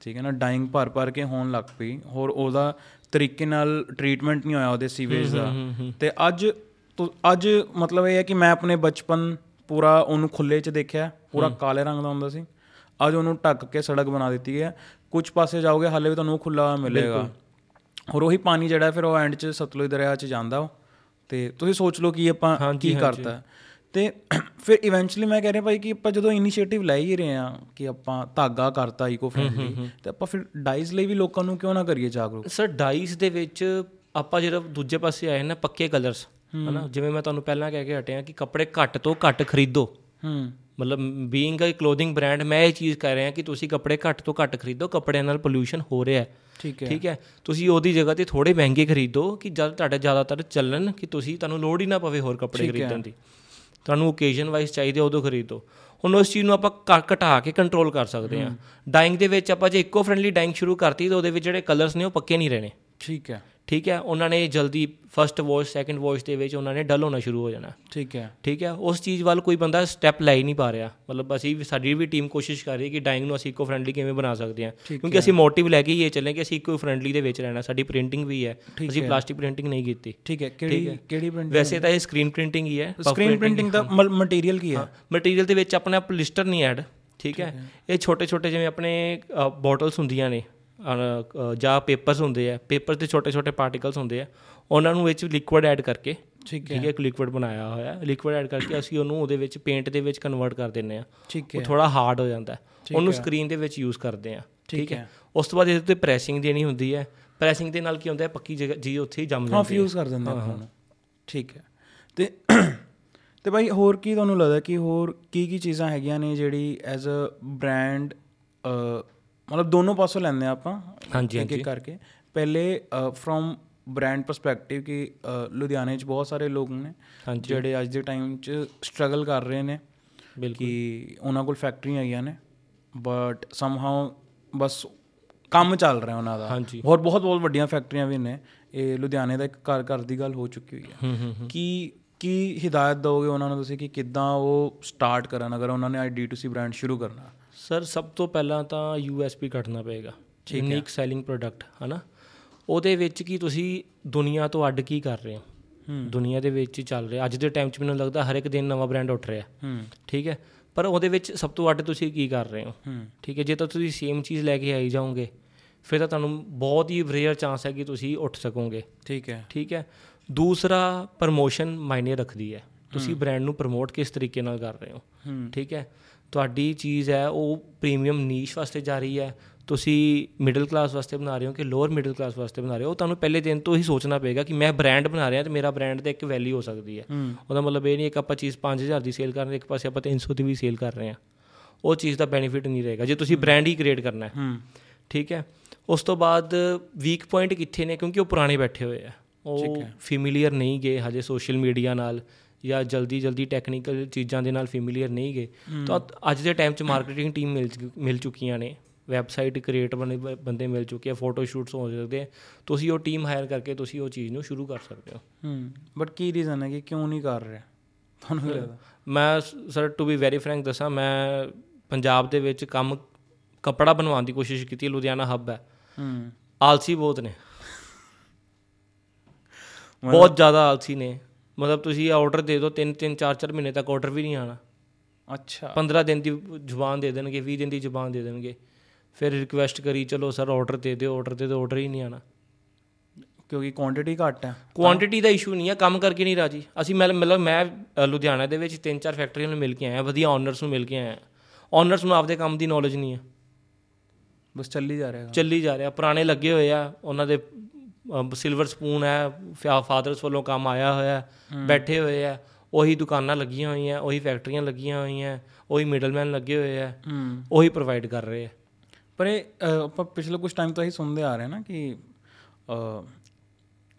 ਠੀਕ ਹੈ ਨਾ ਡਾਈਂਗ ਭਰ ਭਰ ਕੇ ਹੋਣ ਲੱਗ ਪਈ ਹੋਰ ਉਹਦਾ ਤਰੀਕੇ ਨਾਲ ਟ੍ਰੀਟਮੈਂਟ ਨਹੀਂ ਹੋਇਆ ਉਹਦੇ ਸੀਵੇਜ ਦਾ। ਤੇ ਅੱਜ ਅੱਜ ਮਤਲਬ ਇਹ ਹੈ ਕਿ ਮੈਂ ਆਪਣੇ ਬਚਪਨ ਪੂਰਾ ਉਹਨੂੰ ਖੁੱਲੇ 'ਚ ਦੇਖਿਆ ਪੂਰਾ ਕਾਲੇ ਰੰਗ ਦਾ ਹੁੰਦਾ ਸੀ। ਅੱਜ ਉਹਨੂੰ ਢੱਕ ਕੇ ਸੜਕ ਬਣਾ ਦਿੱਤੀ ਹੈ। ਕੁਝ ਪਾਸੇ ਜਾਓਗੇ ਹਾਲੇ ਵੀ ਤੁਹਾਨੂੰ ਖੁੱਲਾ ਮਿਲੇਗਾ। ਹੋਰ ਉਹੀ ਪਾਣੀ ਜਿਹੜਾ ਫਿਰ ਉਹ ਐਂਡ 'ਚ ਸਤਲੁਜ ਦਰਿਆ 'ਚ ਜਾਂਦਾ ਉਹ। ਤੇ ਤੁਸੀਂ ਸੋਚ ਲਓ ਕਿ ਆਪਾਂ ਕੀ ਕਰਤਾ। ਤੇ ਫਿਰ ਇਵੈਂਚੁਅਲੀ ਮੈਂ ਕਹਿ ਰਿਹਾ ਭਾਈ ਕਿ ਆਪਾਂ ਜਦੋਂ ਇਨੀਸ਼ੀਏਟਿਵ ਲੈ ਹੀ ਰਹੇ ਆ ਕਿ ਆਪਾਂ ਧਾਗਾ ਕਰਤਾ ਇਕੋ ਫ੍ਰੈਂਡਲੀ ਤੇ ਆਪਾਂ ਫਿਰ ਡਾਈਜ਼ ਲਈ ਵੀ ਲੋਕਾਂ ਨੂੰ ਕਿਉਂ ਨਾ ਕਰੀਏ ਜਾਗਰੂਕ? ਸਰ ਡਾਈਸ ਦੇ ਵਿੱਚ ਆਪਾਂ ਜਿਹੜਾ ਦੂਜੇ ਪਾਸੇ ਆਏ ਨਾ ਪੱਕੇ ਕਲਰਸ ਹਨਾ? ਜਿਵੇਂ ਮੈਂ ਤੁਹਾਨੂੰ ਪਹਿਲਾਂ ਕਹਿ ਕੇ ਹਟਿਆ ਕਿ ਕੱਪੜੇ ਘੱਟ ਤੋਂ ਘੱਟ ਖਰੀਦੋ। ਹੂੰ। ਮਤਲਬ ਬੀਇੰਗ ਅ ਕਲੋਥਿੰਗ ਬ੍ਰਾਂਡ ਮੈਂ ਇਹ ਚੀਜ਼ ਕਹਿ ਰਿਹਾ ਕਿ ਤੁਸੀਂ ਕੱਪੜੇ ਘੱਟ ਤੋਂ ਘੱਟ ਖਰੀਦੋ ਕੱਪੜਿਆਂ ਨਾਲ ਪੋਲੂਸ਼ਨ ਹੋ ਰਿਹਾ ਹੈ। ਠੀਕ ਹੈ। ਠੀਕ ਹੈ? ਤੁਸੀਂ ਉਹਦੀ ਜਗ੍ਹਾ ਤੇ ਥੋੜੇ ਮਹਿੰਗੇ ਖਰੀਦੋ ਕਿ ਜਦ ਤੁਹਾਡੇ ਜ਼ਿਆਦਾਤਰ ਚੱਲਣ ਕਿ ਤੁਸੀਂ ਤੁਹਾਨੂੰ ਲੋੜ ਹੀ ਨਾ ਪਵੇ ਹੋਰ ਕੱਪੜੇ ਖਰੀਦਣ ਦੀ। ਤੁਹਾਨੂੰ ਓਕੇਜ਼ਨ ਵਾਈਜ਼ ਚਾਹੀਦੇ ਉਦੋਂ ਖਰੀਦੋ। ਹੁਣ ਉਸ ਚੀਜ਼ ਨੂੰ ਆਪਾਂ ਘਟਾ ਕੇ ਕੰਟਰੋਲ ਕਰ ਸਕਦੇ ਹਾਂ। ਡਾਈਂਗ ਦੇ ਵਿੱਚ ਆਪਾਂ ਜੇ ਇਕੋ ਫ੍ਰੈਂਡਲੀ ਡਾਈਂਗ ਸ਼ੁਰੂ ਕਰਤੀ ਤਾਂ ਉਹਦੇ ਵਿੱਚ ਜਿਹੜੇ ਕਲਰਸ ਨੇ ਉਹ ਪੱਕੇ ਨਹੀਂ ਰਹਿਣੇ। ਠੀਕ ਹੈ। ਠੀਕ ਹੈ ਉਹਨਾਂ ਨੇ ਜਲਦੀ ਫਰਸਟ ਵਾਸ਼ ਸੈਕੰਡ ਵਾਸ਼ ਦੇ ਵਿੱਚ ਉਹਨਾਂ ਨੇ ਡਲ ਹੋਣਾ ਸ਼ੁਰੂ ਹੋ ਜਾਣਾ। ਠੀਕ ਹੈ। ਠੀਕ ਹੈ ਉਸ ਚੀਜ਼ ਵੱਲ ਕੋਈ ਬੰਦਾ ਸਟੈਪ ਲੈ ਹੀ ਨਹੀਂ ਪਾ ਰਿਹਾ। ਮਤਲਬ ਅਸੀਂ ਸਾਡੀ ਵੀ ਟੀਮ ਕੋਸ਼ਿਸ਼ ਕਰ ਰਹੀ ਹੈ ਕਿ ਡਾਈਂਗ ਨੂੰ ਅਸੀਂ ਇਕੋ ਫ੍ਰੈਂਡਲੀ ਕਿਵੇਂ ਬਣਾ ਸਕਦੇ ਹਾਂ। ਕਿਉਂਕਿ ਅਸੀਂ ਮੋਟਿਵ ਲੈ ਕੇ ਹੀ ਇਹ ਚੱਲੇ ਕਿ ਅਸੀਂ ਇਕੋ ਫ੍ਰੈਂਡਲੀ ਦੇ ਵਿੱਚ ਰਹਿਣਾ ਸਾਡੀ ਪ੍ਰਿੰਟਿੰਗ ਵੀ ਹੈ। ਅਸੀਂ ਪਲਾਸਟਿਕ ਪ੍ਰਿੰਟਿੰਗ ਨਹੀਂ ਕੀਤੀ। ਠੀਕ ਹੈ ਕਿਹੜੀ ਕਿਹੜੀ ਪ੍ਰਿੰਟ ਵੈਸੇ ਤਾਂ ਇਹ ਸਕਰੀਨ ਪ੍ਰਿੰਟਿੰਗ ਹੀ ਹੈ ਸਕਰੀਨ ਪ੍ਰਿੰਟਿੰਗ ਦਾ ਮਟੀਰੀਅਲ ਕੀ ਹੈ? ਮਟੀਰੀਅਲ ਦੇ ਵਿੱਚ ਆਪਣਾ ਪੋਲਿਸਟਰ ਨਹੀਂ ਐਡ ਠੀਕ ਹੈ। ਇਹ ਛੋਟੇ ਛੋਟੇ ਜਿਵੇਂ ਆਪਣੇ ਬੋਟਲਸ ਹੁੰਦੀਆਂ ਨੇ ਜਾਂ ਪੇਪਰਸ ਹੁੰਦੇ ਆ ਪੇਪਰ ਦੇ ਛੋਟੇ ਛੋਟੇ ਪਾਰਟੀਕਲਸ ਹੁੰਦੇ ਆ ਉਹਨਾਂ ਨੂੰ ਵਿੱਚ ਲਿਕੁਇਡ ਐਡ ਕਰਕੇ ਠੀਕ ਹੈ। ਇੱਕ ਲਿਕੁਇਡ ਬਣਾਇਆ ਹੋਇਆ ਹੈ ਲਿਕੁਇਡ ਐਡ ਕਰਕੇ ਅਸੀਂ ਉਹਨੂੰ ਉਹਦੇ ਵਿੱਚ ਪੇਂਟ ਦੇ ਵਿੱਚ ਕਨਵਰਟ ਕਰ ਦਿੰਨੇ ਆ। ਉਹ ਥੋੜਾ ਹਾਰਡ ਹੋ ਜਾਂਦਾ ਹੈ। ਉਹਨੂੰ ਸਕਰੀਨ ਦੇ ਵਿੱਚ ਯੂਜ਼ ਕਰਦੇ ਆ ਠੀਕ ਹੈ। ਉਸ ਤੋਂ ਬਾਅਦ ਇਹਦੇ ਉੱਤੇ ਪ੍ਰੈਸਿੰਗ ਦੇਣੀ ਹੁੰਦੀ ਹੈ। ਪ੍ਰੈਸਿੰਗ ਦੇ ਨਾਲ ਕੀ ਹੁੰਦਾ ਹੈ ਪੱਕੀ ਜਗ੍ਹਾ ਜੀ ਉੱਥੇ ਹੀ ਜੰਮ ਹਾਂ ਜਾਂਦੀ ਹੈ। ਫਿਊਜ਼ ਕਰ ਦਿੰਦੇ ਨੂੰ ਠੀਕ ਹੈ। ਤੇ (coughs) ਤੇ ਭਾਈ ਹੋਰ ਕੀ ਤੁਹਾਨੂੰ ਲੱਗਦਾ ਕਿ ਹੋਰ ਕੀ ਕੀ ਚੀਜ਼ਾਂ ਹੈਗੀਆਂ ਨੇ ਜਿਹੜੀ ਐਜ਼ ਅ ਬ੍ਰਾਂਡ ਮਤਲਬ ਦੋਨੋਂ ਪਾਸੋਂ ਲੈਂਦੇ ਆ ਆਪਾਂ ਹਾਂਜੀ, ਇੱਕ ਇੱਕ ਕਰਕੇ। ਪਹਿਲੇ ਫਰੋਮ ਬ੍ਰਾਂਡ ਪਰਸਪੈਕਟਿਵ ਕਿ ਲੁਧਿਆਣੇ 'ਚ ਬਹੁਤ ਸਾਰੇ ਲੋਕ ਨੇ ਜਿਹੜੇ ਅੱਜ ਦੇ ਟਾਈਮ 'ਚ ਸਟਰਗਲ ਕਰ ਰਹੇ ਨੇ ਬਿਲਕੁਲ। ਕਿ ਉਹਨਾਂ ਕੋਲ ਫੈਕਟਰੀਆਂ ਹੈਗੀਆਂ ਨੇ ਬਟ ਸਮਹਾਉ ਬਸ ਕੰਮ ਚੱਲ ਰਿਹਾ ਉਹਨਾਂ ਦਾ। ਹਾਂਜੀ। ਹੋਰ ਬਹੁਤ ਬਹੁਤ ਵੱਡੀਆਂ ਫੈਕਟਰੀਆਂ ਵੀ ਨੇ। ਇਹ ਲੁਧਿਆਣੇ ਦਾ ਇੱਕ ਘਰ ਘਰ ਦੀ ਗੱਲ ਹੋ ਚੁੱਕੀ ਹੋਈ ਹੈ। ਕਿ ਕੀ ਹਿਦਾਇਤ ਦੋਗੇ ਉਹਨਾਂ ਨੂੰ ਤੁਸੀਂ ਕਿ ਕਿੱਦਾਂ ਉਹ ਸਟਾਰਟ ਕਰਨ ਅਗਰ ਉਹਨਾਂ ਨੇ ਆਈ D2C ਬ੍ਰਾਂਡ ਸ਼ੁਰੂ ਕਰਨਾ? ਸਰ ਸਭ ਤੋਂ ਪਹਿਲਾਂ ਤਾਂ USP ਕੱਢਣਾ ਪਏਗਾ। ਯੂਨੀਕ ਸੈਲਿੰਗ ਪ੍ਰੋਡਕਟ ਹਨਾ? ਉਹਦੇ ਵਿੱਚ ਕੀ ਤੁਸੀਂ ਦੁਨੀਆ ਤੋਂ ਅੱਡ ਕੀ ਕਰ ਰਹੇ ਹੋ? ਦੁਨੀਆ ਦੇ ਵਿੱਚ ਹੀ ਚੱਲ ਰਿਹਾ। ਅੱਜ ਦੇ ਟਾਈਮ 'ਚ ਮੈਨੂੰ ਲੱਗਦਾ ਹਰ ਇੱਕ ਦਿਨ ਨਵਾਂ ਬ੍ਰਾਂਡ ਉੱਠ ਰਿਹਾ। ਹੂੰ। ਠੀਕ ਹੈ? ਪਰ ਉਹਦੇ ਵਿੱਚ ਸਭ ਤੋਂ ਅੱਡ ਤੁਸੀਂ ਕੀ ਕਰ ਰਹੇ ਹੋ? ਠੀਕ ਹੈ? ਜੇ ਤਾਂ ਤੁਸੀਂ ਸੇਮ ਚੀਜ਼ ਲੈ ਕੇ ਆਈ ਜਾਓਗੇ ਫਿਰ ਤਾਂ ਤੁਹਾਨੂੰ ਬਹੁਤ ਹੀ ਰੇਅਰ ਚਾਂਸ ਹੈ ਕਿ ਤੁਸੀਂ ਉੱਠ ਸਕੋਗੇ। ਠੀਕ ਹੈ। ਠੀਕ ਹੈ? ਦੂਸਰਾ ਪ੍ਰਮੋਸ਼ਨ ਮਾਇਨੇ ਰੱਖਦੀ ਹੈ। ਤੁਸੀਂ ਬ੍ਰਾਂਡ ਨੂੰ ਪ੍ਰਮੋਟ ਕਿਸ ਤਰੀਕੇ ਨਾਲ ਕਰ ਰਹੇ ਹੂੰ। ਠੀਕ ਹੈ? ਤੁਹਾਡੀ ਚੀਜ਼ ਹੈ ਉਹ ਪ੍ਰੀਮੀਅਮ ਨੀਸ਼ ਵਾਸਤੇ ਜਾ ਰਹੀ ਹੈ। ਤੁਸੀਂ ਮਿਡਲ ਕਲਾਸ ਵਾਸਤੇ ਬਣਾ ਰਹੇ ਹੋ ਕਿ ਲੋਅਰ ਮਿਡਲ ਕਲਾਸ ਵਾਸਤੇ ਬਣਾ ਰਹੇ ਹੋ? ਤੁਹਾਨੂੰ ਪਹਿਲੇ ਦਿਨ ਤੋਂ ਹੀ ਸੋਚਣਾ ਪਏਗਾ ਕਿ ਮੈਂ ਬ੍ਰਾਂਡ ਬਣਾ ਰਿਹਾ ਤੇ ਮੇਰਾ ਬ੍ਰਾਂਡ ਤੇ ਇੱਕ ਵੈਲਿਊ ਹੋ ਸਕਦੀ ਹੈ। ਉਹਦਾ ਮਤਲਬ ਇਹ ਨਹੀਂ ਕਿ ਆਪਾਂ ਚੀਜ਼ 5000 ਦੀ ਸੇਲ ਕਰ ਰਹੇ ਇੱਕ ਪਾਸੇ ਆਪਾਂ 300 ਦੀ ਵੀ ਸੇਲ ਕਰ ਰਹੇ ਹਾਂ। ਉਹ ਚੀਜ਼ ਦਾ ਬੈਨੀਫਿਟ ਨਹੀਂ ਰਹੇਗਾ। ਜੇ ਤੁਸੀਂ ਬ੍ਰਾਂਡ ਹੀ ਕ੍ਰੀਏਟ ਕਰਨਾ ਹੈ। ਹੂੰ। ਠੀਕ ਹੈ? ਉਸ ਤੋਂ ਬਾਅਦ ਵੀਕ ਪੁਆਇੰਟ ਕਿੱਥੇ ਨੇ? ਕਿਉਂਕਿ ਉਹ ਪੁਰਾਣੇ ਬੈਠੇ ਹੋਏ ਆ। ਉਹ ਫੈਮਿਲੀਅਰ ਨਹੀਂ ਗਏ ਹਜੇ ਸੋਸ਼ਲ ਮੀਡੀਆ ਨਾਲ। ਜਾਂ ਜਲਦੀ ਜਲਦੀ ਟੈਕਨੀਕਲ ਚੀਜ਼ਾਂ ਦੇ ਨਾਲ ਫੈਮਿਲੀਅਰ ਨਹੀਂ ਗਏ ਤਾਂ ਅੱਜ ਦੇ ਟਾਈਮ 'ਚ ਮਾਰਕੀਟਿੰਗ ਟੀਮ ਮਿਲ ਮਿਲ ਚੁੱਕੀਆਂ ਨੇ। ਵੈਬਸਾਈਟ ਕ੍ਰੀਏਟ ਬਣੇ ਬੰਦੇ ਮਿਲ ਚੁੱਕੇ ਆ ਫੋਟੋ ਸ਼ੂਟਸ ਹੋ ਸਕਦੇ ਆ। ਤੁਸੀਂ ਉਹ ਟੀਮ ਹਾਇਰ ਕਰਕੇ ਤੁਸੀਂ ਉਹ ਚੀਜ਼ ਨੂੰ ਸ਼ੁਰੂ ਕਰ ਸਕਦੇ ਹੋ। ਹੂੰ ਬਟ ਕੀ ਰੀਜ਼ਨ ਹੈ ਕਿ ਕਿਉਂ ਨਹੀਂ ਕਰ ਰਿਹਾ? ਤੁਹਾਨੂੰ ਲੱਗਦਾ? ਮੈਂ sir to be very frank ਦੱਸਾਂ ਮੈਂ ਪੰਜਾਬ ਦੇ ਵਿੱਚ ਕੰਮ ਕਪੜਾ ਬਣਵਾਉਣ ਦੀ ਕੋਸ਼ਿਸ਼ ਕੀਤੀ ਲੁਧਿਆਣਾ ਹੱਬ ਹੈ। ਹੂੰ। ਆਲਸੀ ਬਹੁਤ ਨੇ। ਬਹੁਤ ਜ਼ਿਆਦਾ ਆਲਸੀ ਨੇ। ਮਤਲਬ ਤੁਸੀਂ ਆਰਡਰ ਦੇ ਦਿਓ 3 3 4 4 ਮਹੀਨੇ ਤੱਕ ਆਰਡਰ ਵੀ ਨਹੀਂ ਆਣਾ ਅੱਛਾ। 15 ਦਿਨ ਦੀ ਜ਼ੁਬਾਨ ਦੇ ਦੇਣਗੇ 20 ਦਿਨ ਦੀ ਜ਼ੁਬਾਨ ਦੇ ਦੇਣਗੇ। ਫਿਰ ਰਿਕੁਐਸਟ ਕਰੀ ਚਲੋ ਸਰ ਆਰਡਰ ਦੇ ਦਿਓ ਆਰਡਰ ਦੇ ਦਿਓ ਆਰਡਰ ਹੀ ਨਹੀਂ ਆਣਾ ਕਿਉਂਕਿ ਕੁਆਂਟੀਟੀ ਘੱਟ ਹੈ। ਕੁਆਂਟੀਟੀ ਦਾ ਇਸ਼ੂ ਨਹੀਂ ਹੈ ਕੰਮ ਕਰਕੇ ਨਹੀਂ ਰਾਜੀ। ਅਸੀਂ ਮੈਂ ਮਤਲਬ ਮੈਂ ਲੁਧਿਆਣਾ ਦੇ ਵਿੱਚ ਤਿੰਨ ਚਾਰ ਫੈਕਟਰੀਆਂ ਨੂੰ ਮਿਲ ਕੇ ਆਇਆ ਵਧੀਆ ਓਨਰਸ ਨੂੰ ਮਿਲ ਕੇ ਆਇਆ। ਓਨਰਸ ਨੂੰ ਆਪਦੇ ਕੰਮ ਦੀ ਨੌਲੇਜ ਨਹੀਂ ਹੈ ਬਸ ਚੱਲੀ ਜਾ ਰਿਹਾ ਚੱਲੀ ਜਾ ਰਿਹਾ ਪੁਰਾਣੇ ਲੱਗੇ ਹੋਏ ਆ ਉਹਨਾਂ ਦੇ ਸਿਲਵਰ ਸਪੂਨ ਹੈ ਫਾਦਰਸ ਵੱਲੋਂ ਕੰਮ ਆਇਆ ਹੋਇਆ ਬੈਠੇ ਹੋਏ ਆ ਉਹੀ ਦੁਕਾਨਾਂ ਲੱਗੀਆਂ ਹੋਈਆਂ ਉਹੀ ਫੈਕਟਰੀਆਂ ਲੱਗੀਆਂ ਹੋਈਆਂ ਉਹੀ ਮਿਡਲਮੈਨ ਲੱਗੇ ਹੋਏ ਆ ਉਹੀ ਪ੍ਰੋਵਾਈਡ ਕਰ ਰਹੇ ਆ ਪਰ ਇਹ ਆਪਾਂ ਪਿਛਲੇ ਕੁਝ ਟਾਈਮ ਤੋਂ ਹੀ ਸੁਣਦੇ ਆ ਰਹੇ ਨਾ ਕਿ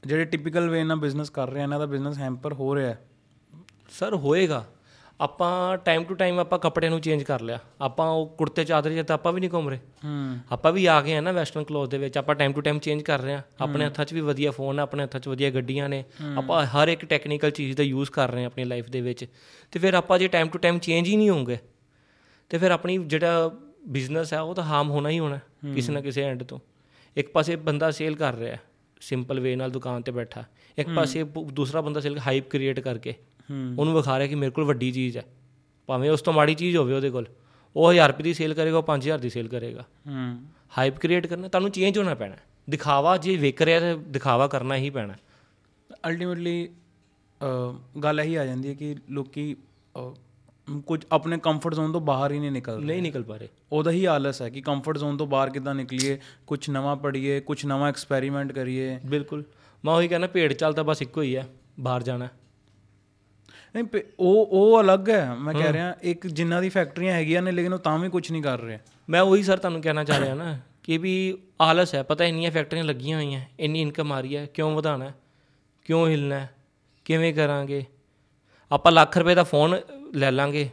ਜਿਹੜੇ ਟਿਪੀਕਲ ਵੇ ਨਾਲ ਬਿਜ਼ਨਸ ਕਰ ਰਹੇ ਆ ਇਹਨਾਂ ਦਾ ਬਿਜ਼ਨਸ ਹੈਂਪਰ ਹੋ ਰਿਹਾ ਸਰ ਹੋਏਗਾ। ਆਪਾਂ ਟਾਈਮ ਟੂ ਟਾਈਮ ਆਪਾਂ ਕੱਪੜੇ ਨੂੰ ਚੇਂਜ ਕਰ ਲਿਆ। ਆਪਾਂ ਉਹ ਕੁੜਤੇ ਚਾਦਰੇ 'ਚ ਤਾਂ ਆਪਾਂ ਵੀ ਨਹੀਂ ਘੁੰਮ ਰਹੇ। ਹੂੰ। ਆਪਾਂ ਵੀ ਆ ਗਏ ਆ ਨਾ ਵੈਸਟਰਨ ਕਲੋਥ ਦੇ ਵਿੱਚ। ਆਪਾਂ ਟਾਈਮ ਟੂ ਟਾਈਮ ਚੇਂਜ ਕਰ ਰਹੇ ਆ। ਆਪਣੇ ਹੱਥਾਂ 'ਚ ਵੀ ਵਧੀਆ ਫੋਨ ਆ ਆਪਣੇ ਹੱਥਾਂ 'ਚ ਵਧੀਆ ਗੱਡੀਆਂ ਨੇ। ਆਪਾਂ ਹਰ ਇੱਕ ਟੈਕਨੀਕਲ ਚੀਜ਼ ਦਾ ਯੂਜ਼ ਕਰ ਰਹੇ ਆ ਆਪਣੀ ਲਾਈਫ ਦੇ ਵਿੱਚ। ਤੇ ਫਿਰ ਆਪਾਂ ਜੇ ਟਾਈਮ ਟੂ ਟਾਈਮ ਚੇਂਜ ਹੀ ਨਹੀਂ ਹੋਵਾਂਗੇ ਤੇ ਫਿਰ ਆਪਣੀ ਜਿਹੜਾ ਬਿਜ਼ਨਸ ਹੈ ਉਹ ਤਾਂ ਹਾਰਮ ਹੋਣਾ ਹੀ ਹੋਣਾ ਕਿਸੇ ਨਾ ਕਿਸੇ ਐਂਡ ਤੋਂ। ਇੱਕ ਪਾਸੇ ਬੰਦਾ ਸੇਲ ਕਰ ਰਿਹਾ ਸਿੰਪਲ ਵੇ ਨਾਲ ਦੁਕਾਨ ਤੇ ਬੈਠਾ। ਇੱਕ ਪਾਸੇ ਦੂਸਰਾ ਬੰਦਾ ਸੇਲ ਹਾਈਪ ਕ੍ਰੀਏਟ ਕਰਕੇ। ਉਹਨੂੰ ਵਿਖਾ ਰਿਹਾ ਕਿ ਮੇਰੇ ਕੋਲ ਵੱਡੀ ਚੀਜ਼ ਹੈ। ਭਾਵੇਂ ਉਸ ਤੋਂ ਮਾੜੀ ਚੀਜ਼ ਹੋਵੇ ਉਹਦੇ ਕੋਲ ਉਹ 1000 ਰੁਪਏ ਦੀ ਸੇਲ ਕਰੇਗਾ ਉਹ 5000 ਦੀ ਸੇਲ ਕਰੇਗਾ। ਹੂੰ। ਹਾਈਪ ਕ੍ਰੀਏਟ ਕਰਨਾ ਤੁਹਾਨੂੰ ਚੇਂਜ ਹੋਣਾ ਪੈਣਾ। ਦਿਖਾਵਾ ਜੇ ਵਿਕ ਰਿਹਾ ਤੇ ਦਿਖਾਵਾ ਕਰਨਾ ਹੀ ਪੈਣਾ। ਅਲਟੀਮੇਟਲੀ ਗੱਲ ਇਹੀ ਆ ਜਾਂਦੀ ਹੈ ਕਿ ਲੋਕੀ ਕੁਝ ਆਪਣੇ ਕੰਫਰਟ ਜ਼ੋਨ ਤੋਂ ਬਾਹਰ ਹੀ ਨਹੀਂ ਨਿਕਲ ਨਹੀਂ ਨਿਕਲ ਪਾ ਰਹੇ। ਉਹਦਾ ਹੀ ਆਲਸ ਹੈ ਕਿ ਕੰਫਰਟ ਜ਼ੋਨ ਤੋਂ ਬਾਹਰ ਕਿੱਦਾਂ ਨਿਕਲੀਏ ਕੁਝ ਨਵਾਂ ਪੜ੍ਹੀਏ ਕੁਝ ਨਵਾਂ ਐਕਸਪੈਰੀਮੈਂਟ ਕਰੀਏ। ਬਿਲਕੁਲ। ਮੈਂ ਉਹੀ ਕਹਿੰਦਾ ਭੇਡ ਚਾਲ ਤਾਂ ਬਸ ਇੱਕੋ ਹੀ ਹੈ ਬਾਹਰ ਜਾਣਾ। ਨਹੀਂ ਉਹ ਉਹ ਅਲੱਗ ਹੈ ਮੈਂ ਕਹਿ ਰਿਹਾ ਇੱਕ ਜਿੰਨਾ ਦੀ ਫੈਕਟਰੀਆਂ ਹੈਗੀਆਂ ਨੇ ਲੇਕਿਨ ਉਹ ਤਾਂ ਵੀ ਕੁਝ ਨਹੀਂ ਕਰ ਰਹੇ ਮੈਂ ਉਹੀ ਸਰ ਤੁਹਾਨੂੰ ਕਹਿਣਾ ਚਾਹ ਰਿਹਾ ਨਾ ਕਿ ਵੀ ਆਲਸ ਹੈ ਪਤਾ ਇੰਨੀਆਂ ਫੈਕਟਰੀਆਂ ਲੱਗੀਆਂ ਹੋਈਆਂ ਇੰਨੀ ਇਨਕਮ ਆ ਰਹੀ ਹੈ ਕਿਉਂ ਵਧਾਉਣਾ ਹੈ? ਕਿਉਂ ਹਿਲਣਾ? ਕਿਵੇਂ ਕਰਾਂਗੇ ਆਪਾਂ ਲੱਖ ਰੁਪਏ ਦਾ ਫੋਨ ਲੈ ਲਾਂਗੇ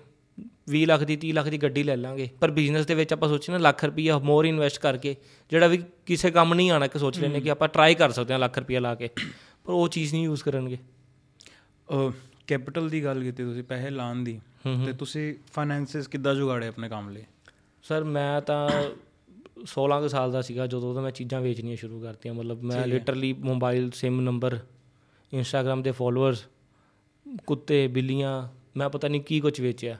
20 ਲੱਖ ਦੀ 30 ਲੱਖ ਦੀ ਗੱਡੀ ਲੈ ਲਾਂਗੇ ਪਰ ਬਿਜ਼ਨਸ ਦੇ ਵਿੱਚ ਆਪਾਂ ਸੋਚੀ ਨਾ ਲੱਖ ਰੁਪਈਆ ਮੋਰ ਇਨਵੈਸਟ ਕਰਕੇ ਜਿਹੜਾ ਵੀ ਕਿਸੇ ਕੰਮ ਨਹੀਂ ਆਣਾ ਕਿ ਸੋਚ ਲੈਂਦੇ ਕਿ ਆਪਾਂ ਟਰਾਈ ਕਰ ਸਕਦੇ ਹਾਂ ਲੱਖ ਰੁਪਈਆ ਲਾ ਕੇ ਪਰ ਉਹ ਚੀਜ਼ ਨਹੀਂ ਯੂਜ਼ ਕਰਨਗੇ ਕੈਪੀਟਲ ਦੀ ਗੱਲ ਕੀਤੀ ਤੁਸੀਂ ਪੈਸੇ ਲਾਉਣ ਦੀ ਤੇ ਤੁਸੀਂ ਫਾਈਨੈਂਸਿਸ ਕਿੱਦਾਂ ਜੁਗਾੜੇ ਆਪਣੇ ਕੰਮ ਲਈ? ਸਰ ਮੈਂ ਤਾਂ 16 ਕੁ ਸਾਲ ਦਾ ਸੀਗਾ ਜਦੋਂ ਤੋਂ ਮੈਂ ਚੀਜ਼ਾਂ ਵੇਚਣੀਆਂ ਸ਼ੁਰੂ ਕਰਤੀਆਂ। ਮਤਲਬ ਮੈਂ literally mobile sim number Instagram ਦੇ ਫੋਲੋਅਰਸ ਕੁੱਤੇ ਬਿੱਲੀਆਂ ਮੈਂ ਪਤਾ ਨਹੀਂ ਕੀ ਕੁਝ ਵੇਚਿਆ।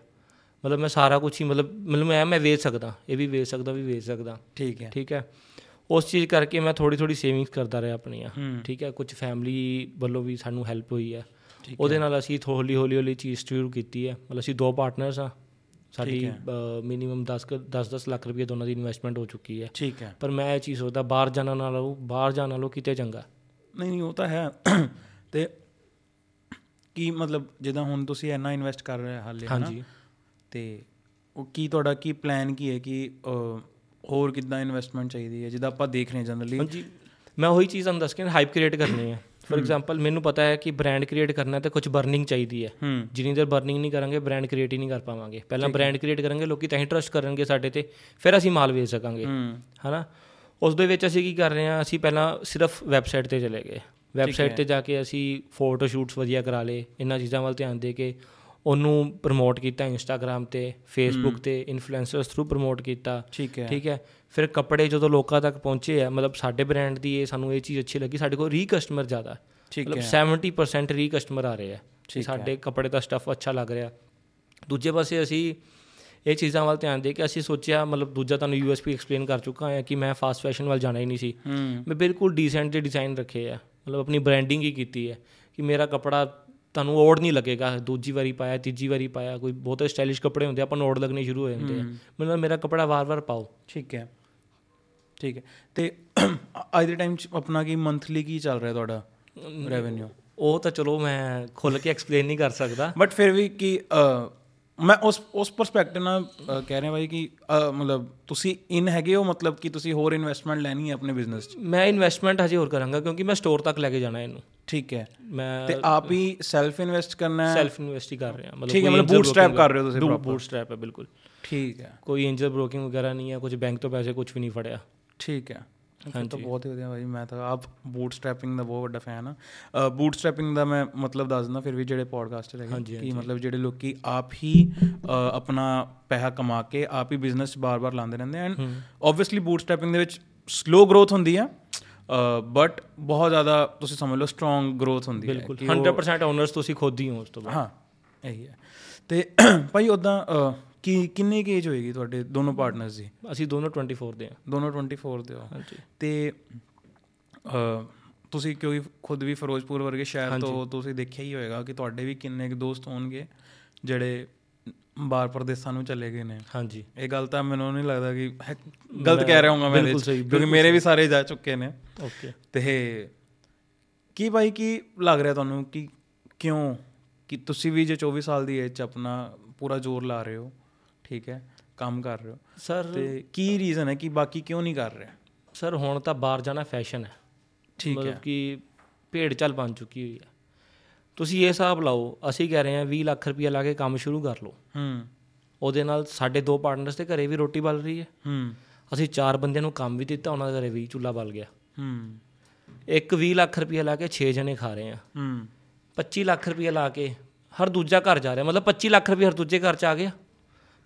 ਮਤਲਬ ਮੈਂ ਸਾਰਾ ਕੁਝ ਹੀ ਮਤਲਬ ਮਤਲਬ ਮੈਂ ਮੈਂ ਵੇਚ ਸਕਦਾ ਇਹ ਵੀ ਵੇਚ ਸਕਦਾ ਵੀ ਵੇਚ ਸਕਦਾ। ਠੀਕ ਹੈ। ਠੀਕ ਹੈ। ਉਸ ਚੀਜ਼ ਕਰਕੇ ਮੈਂ ਥੋੜੀ ਥੋੜੀ ਸੇਵਿੰਗਸ ਕਰਦਾ ਰਿਹਾ ਆਪਣੀਆਂ। ਠੀਕ ਹੈ। ਕੁਝ ਫੈਮਿਲੀ ਵੱਲੋਂ ਵੀ ਸਾਨੂੰ ਹੈਲਪ ਹੋਈ ਹੈ। ਉਹਦੇ ਨਾਲ ਅਸੀਂ ਹੌਲੀ ਹੌਲੀ ਹੌਲੀ ਚੀਜ਼ ਸ਼ੁਰੂ ਕੀਤੀ ਹੈ। ਮਤਲਬ ਅਸੀਂ ਦੋ ਪਾਰਟਨਰਸ ਆ ਸਾਡੀ ਮਿਨੀਮਮ 10 10 10 ਲੱਖ ਰੁਪਏ ਦੋਨਾਂ ਦੀ ਇਨਵੈਸਟਮੈਂਟ ਹੋ ਚੁੱਕੀ ਹੈ। ਠੀਕ ਹੈ। ਪਰ ਮੈਂ ਇਹ ਚੀਜ਼ ਸੋਚਦਾ ਬਾਹਰ ਜਾਣਾ ਨਾਲੋਂ ਬਾਹਰ ਜਾਣ ਨਾਲੋਂ ਕਿਤੇ ਚੰਗਾ। ਨਹੀਂ ਨਹੀਂ ਉਹ ਤਾਂ ਹੈ। ਤੇ ਕੀ ਮਤਲਬ ਜਿੱਦਾਂ ਹੁਣ ਤੁਸੀਂ ਇੰਨਾ ਇਨਵੈਸਟ ਕਰ ਰਹੇ ਹਾਲੇ? ਹਾਂਜੀ। ਤੇ ਉਹ ਕੀ ਤੁਹਾਡਾ ਕੀ ਪਲਾਨ ਕੀ ਹੈ ਕਿ ਹੋਰ ਕਿੱਦਾਂ ਇਨਵੈਸਟਮੈਂਟ ਚਾਹੀਦੀ ਹੈ ਜਿੱਦਾਂ ਆਪਾਂ ਦੇਖ ਰਹੇ ਜਨਰਲੀ ਹਾਂਜੀ। ਮੈਂ ਉਹੀ ਚੀਜ਼ ਤੁਹਾਨੂੰ ਦੱਸ ਕੇ ਹਾਈਪ ਕ੍ਰੀਏਟ ਕਰਨੀ ਹੈ। ਫੋਰ ਐਗਜ਼ਾਮਪਲ ਮੈਨੂੰ ਪਤਾ ਹੈ ਕਿ ਬ੍ਰਾਂਡ ਕ੍ਰੀਏਟ ਕਰਨਾ ਤੇ ਕੁਝ ਬਰਨਿੰਗ ਚਾਹੀਦੀ ਹੈ। ਜਿੰਨੀ ਦੇਰ ਬਰਨਿੰਗ ਨਹੀਂ ਕਰਾਂਗੇ ਬ੍ਰਾਂਡ ਕ੍ਰੀਏਟ ਹੀ ਨਹੀਂ ਕਰ ਪਾਵਾਂਗੇ। ਪਹਿਲਾਂ ਬ੍ਰਾਂਡ ਕ੍ਰੀਏਟ ਕਰਾਂਗੇ ਲੋਕੀ ਤਾਂ ਹੀ ਟਰਸਟ ਕਰਨਗੇ ਸਾਡੇ ਤੇ ਫਿਰ ਅਸੀਂ ਮਾਲ ਵੇਚ ਸਕਾਂਗੇ। ਹਨਾ? ਉਸ ਦੇ ਵਿੱਚ ਅਸੀਂ ਕੀ ਕਰ ਰਹੇ ਹਾਂ ਅਸੀਂ ਪਹਿਲਾਂ ਸਿਰਫ ਵੈਬਸਾਈਟ ਤੇ ਚਲੇ ਗਏ। ਵੈਬਸਾਈਟ ਤੇ ਜਾ ਕੇ ਅਸੀਂ ਫੋਟੋ ਸ਼ੂਟਸ ਵਧੀਆ ਕਰਾ ਲਏ ਇਹਨਾਂ ਚੀਜ਼ਾਂ ਵੱਲ ਧਿਆਨ ਦੇ ਕੇ ਉਹਨੂੰ ਪ੍ਰਮੋਟ ਕੀਤਾ ਇੰਸਟਾਗ੍ਰam ਤੇ ਫੇਸਬੁੱਕ ਤੇ ਇਨਫਲੂਐਂਸਰਸ ਥਰੂ ਪ੍ਰਮੋਟ ਕੀਤਾ। ਠੀਕ ਹੈ। ਠੀਕ ਹੈ? ਫਿਰ ਕੱਪੜੇ ਜਦੋਂ ਲੋਕਾਂ ਤੱਕ ਪਹੁੰਚੇ ਆ ਮਤਲਬ ਸਾਡੇ ਬ੍ਰਾਂਡ ਦੀ ਇਹ ਸਾਨੂੰ ਇਹ ਚੀਜ਼ ਅੱਛੀ ਲੱਗੀ ਸਾਡੇ ਕੋਲ ਰੀ ਕਸਟਮਰ ਜ਼ਿਆਦਾ ਠੀਕ ਮਤਲਬ 70% ਰੀ ਕਸਟਮਰ ਆ ਰਹੇ ਆ ਸਾਡੇ ਕੱਪੜੇ ਦਾ ਸਟੱਫ ਅੱਛਾ ਲੱਗ ਰਿਹਾ। ਦੂਜੇ ਪਾਸੇ ਅਸੀਂ ਇਹ ਚੀਜ਼ਾਂ ਵੱਲ ਧਿਆਨ ਦੇ ਕੇ ਅਸੀਂ ਸੋਚਿਆ ਮਤਲਬ ਦੂਜਾ ਤੁਹਾਨੂੰ ਯੂਐਸਪੀ ਐਕਸਪਲੇਨ ਕਰ ਚੁੱਕਾ ਹਾਂ ਕਿ ਮੈਂ ਫਾਸਟ ਫੈਸ਼ਨ ਵੱਲ ਜਾਣਾ ਹੀ ਨਹੀਂ ਸੀ। ਹੂੰ। ਮੈਂ ਬਿਲਕੁਲ ਡੀਸੈਂਟ ਜਿਹੇ ਡਿਜ਼ਾਈਨ ਰੱਖੇ ਆ ਮਤਲਬ ਆਪਣੀ ਬ੍ਰਾਂਡਿੰਗ ਹੀ ਕੀਤੀ ਹੈ ਕਿ ਮੇਰਾ ਕਪੜਾ ਤੁਹਾਨੂੰ ਓੜ ਨਹੀਂ ਲੱਗੇਗਾ ਦੂਜੀ ਵਾਰੀ ਪਾਇਆ ਤੀਜੀ ਵਾਰੀ ਪਾਇਆ ਕੋਈ ਬਹੁਤੇ ਸਟਾਈਲਿਸ਼ ਕੱਪੜੇ ਹੁੰਦੇ ਆਪਾਂ ਨੂੰ ਓੜ ਲੱਗਣੇ ਸ਼ੁਰੂ ਹੋ ਜਾਂਦੇ ਆ। ਮੈਨੂੰ ਮੇਰਾ ਕਪੜਾ ਵਾਰ-ਵਾਰ ਪਾਓ। ਠੀਕ ਹੈ। ਠੀਕ ਹੈ। ਤੇ ਅੱਜ ਦੇ ਟਾਈਮ 'ਚ ਆਪਣਾ ਕੀ ਮੰਥਲੀ ਕੀ ਚੱਲ ਰਿਹਾ ਤੁਹਾਡਾ ਰੈਵਨਿਊ ਉਹ ਤਾਂ ਚਲੋ ਮੈਂ ਖੁੱਲ ਕੇ ਐਕਸਪਲੇਨ ਨਹੀਂ ਕਰ ਸਕਦਾ। ਬਟ ਫਿਰ ਵੀ ਕਿ ਮੈਂ ਉਸ ਉਸ ਪਰਸਪੈਕਟਿਵ ਨਾਲ ਕਹਿ ਰਿਹਾ ਬਾਈ ਕਿ ਮਤਲਬ ਤੁਸੀਂ ਇਨ ਹੈਗੇ ਹੋ ਮਤਲਬ ਕਿ ਤੁਸੀਂ ਹੋਰ ਇਨਵੈਸਟਮੈਂਟ ਲੈਣੀ ਹੈ ਆਪਣੇ ਬਿਜ਼ਨਸ 'ਚ? ਮੈਂ ਇਨਵੈਸਟਮੈਂਟ ਹਜੇ ਹੋਰ ਕਰਾਂਗਾ ਕਿਉਂਕਿ ਮੈਂ ਸਟੋਰ ਤੱਕ ਲੈ ਕੇ ਜਾਣਾ ਇਹਨੂੰ। ਠੀਕ ਹੈ। ਮੈਂ ਤੇ ਆਪ ਹੀ ਸੈਲਫ ਇਨਵੈਸਟ ਕਰਨਾ ਹੈ? ਸੈਲਫ ਇਨਵੈਸਟ ਹੀ ਕਰ ਰਿਹਾ ਮਤਲਬ ਠੀਕ ਹੈ, ਮਤਲਬ bootstrap broking ਕਰ ਰਹੇ ਹੋ ਤੁਸੀਂ ਵਗੈਰਾ। proper। bootstrap ਹੈ ਬਿਲਕੁਲ। ਠੀਕ ਹੈ। ਕੋਈ ਐਂਜਲ ਬ੍ਰੋਕਿੰਗ ਵਗੈਰਾ ਨਹੀਂ ਹੈ ਕੁਝ ਬੈਂਕ ਤੋਂ ਪੈਸੇ ਕੁਝ ਵੀ ਨਹੀਂ ਫੜਿਆ। ਠੀਕ ਹੈ। ਫਿਰ ਤਾਂ ਬਹੁਤ ਹੀ ਵਧੀਆ ਭਾਈ ਮੈਂ ਤਾਂ ਆਪ ਬੂਟ ਸਟ੍ਰੈਪਿੰਗ ਦਾ ਬਹੁਤ ਵੱਡਾ ਫੈਨ ਆ ਬੂਟ ਸਟ੍ਰੈਪਿੰਗ ਦਾ ਮੈਂ ਮਤਲਬ ਦੱਸ ਦਿੰਦਾ ਫਿਰ ਵੀ ਜਿਹੜੇ ਪੋਡਕਾਸਟਰ ਹੈਗੇ ਕਿ ਮਤਲਬ ਜਿਹੜੇ ਲੋਕੀ ਆਪ ਹੀ ਆਪਣਾ ਪੈਸਾ ਕਮਾ ਕੇ ਆਪ ਹੀ ਬਿਜ਼ਨਸ ਬਾਰ-ਬਾਰ ਲਾਉਂਦੇ ਰਹਿੰਦੇ ਐਂਡ ਆਬਵੀਅਸਲੀ ਬੂਟ ਸਟ੍ਰੈਪਿੰਗ ਦੇ ਵਿੱਚ ਸਲੋ ਗਰੋਥ ਹੁੰਦੀ ਆ ਬਟ ਬਹੁਤ ਜ਼ਿਆਦਾ ਤੁਸੀਂ ਸਮਝ ਲਓ ਸਟਰੋਂਗ ਗਰੋਥ ਹੁੰਦੀ ਹੈ ਬਿਲਕੁਲ। 100% ਓਨਰਸ ਤੁਸੀਂ ਖੁਦ ਹੀ ਹੋ ਉਸ ਤੋਂ ਬਾਅਦ। ਹਾਂ ਇਹੀ ਹੈ। ਤੇ ਭਾਈ ਉਦਾਂ ਕੀ ਕਿੰਨੀ ਏਜ ਹੋਏਗੀ ਤੁਹਾਡੇ ਦੋਨੋਂ ਪਾਰਟਨਰਸ ਦੀ? ਅਸੀਂ ਦੋਨੋਂ 24 ਦੇ ਹਾਂ। ਦੋਨੋਂ 24 ਦੇ ਹੋ। ਹਾਂਜੀ। ਤੇ ਅ, ਤੁਸੀਂ ਕਿਉਂਕਿ ਖੁਦ ਵੀ ਫਿਰੋਜ਼ਪੁਰ ਵਰਗੇ ਸ਼ਹਿਰ ਤੋਂ ਤੁਸੀਂ ਦੇਖਿਆ ਹੀ ਹੋਵੇਗਾ ਕਿ ਤੁਹਾਡੇ ਵੀ ਕਿੰਨੇ ਕੁ ਦੋਸਤ ਹੋਣਗੇ ਜਿਹੜੇ ਬਾਹਰ ਪ੍ਰਦੇਸਾਂ ਨੂੰ ਚਲੇ ਗਏ ਨੇ। ਹਾਂਜੀ। ਇਹ ਗੱਲ ਤਾਂ ਮੈਨੂੰ ਨਹੀਂ ਲੱਗਦਾ ਕਿ ਗਲਤ ਕਹਿ ਰਿਹਾ ਹਾਂ ਮੈਂ ਕਿਉਂਕਿ ਮੇਰੇ ਵੀ ਸਾਰੇ ਜਾ ਚੁੱਕੇ ਨੇ। ਓਕੇ। ਤੇ ਕੀ ਭਾਈ ਕੀ ਲੱਗ ਰਿਹਾ ਤੁਹਾਨੂੰ ਕਿ ਕਿਉਂ ਕਿ ਤੁਸੀਂ ਵੀ ਜੇ 24 ਸਾਲ ਦੀ ਏਜ 'ਚ ਆਪਣਾ ਪੂਰਾ ਜ਼ੋਰ ਲਾ ਰਹੇ ਹੋ ਠੀਕ ਹੈ ਕੰਮ ਕਰ ਰਹੇ ਹੋ। ਸਰ ਤੇ ਕੀ ਰੀਜ਼ਨ ਹੈ ਕਿ ਬਾਕੀ ਕਿਉਂ ਨਹੀਂ ਕਰ ਰਹੇ? ਸਰ ਹੁਣ ਤਾਂ ਬਾਹਰ ਜਾਣਾ ਫੈਸ਼ਨ ਹੈ। ਠੀਕ ਹੈ। ਮਤਲਬ ਕਿ ਭੇਡ ਚੱਲ ਬਣ ਚੁੱਕੀ ਹੋਈ ਹੈ। ਤੁਸੀਂ ਇਹ ਹਿਸਾਬ ਲਾਓ ਅਸੀਂ ਕਹਿ ਰਹੇ ਹਾਂ 20 ਲੱਖ ਰੁਪਇਆ ਲਾ ਕੇ ਕੰਮ ਸ਼ੁਰੂ ਕਰ ਲਓ। ਹੂੰ। ਉਹਦੇ ਨਾਲ ਸਾਡੇ ਦੋ ਪਾਰਟਨਰਸ ਦੇ ਘਰੇ ਵੀ ਰੋਟੀ ਬਲ ਰਹੀ ਹੈ। ਹੂੰ। ਅਸੀਂ ਚਾਰ ਬੰਦਿਆਂ ਨੂੰ ਕੰਮ ਵੀ ਦਿੱਤਾ ਉਹਨਾਂ ਦੇ ਘਰੇ ਵੀ ਚੁੱਲਾ ਬਲ ਗਿਆ। ਹੂੰ। ਇੱਕ 20 ਲੱਖ ਰੁਪਇਆ ਲਾ ਕੇ 6 ਜਣੇ ਖਾ ਰਹੇ ਆ ਹੂੰ। 25 ਲੱਖ ਰੁਪਇਆ ਲਾ ਕੇ ਹਰ ਦੂਜਾ ਘਰ ਜਾ ਰਿਹਾ। ਮਤਲਬ 25 ਲੱਖ ਰੁਪਇਆ ਹਰ ਦੂਜੇ ਘਰ ਚ ਆ ਗਿਆ।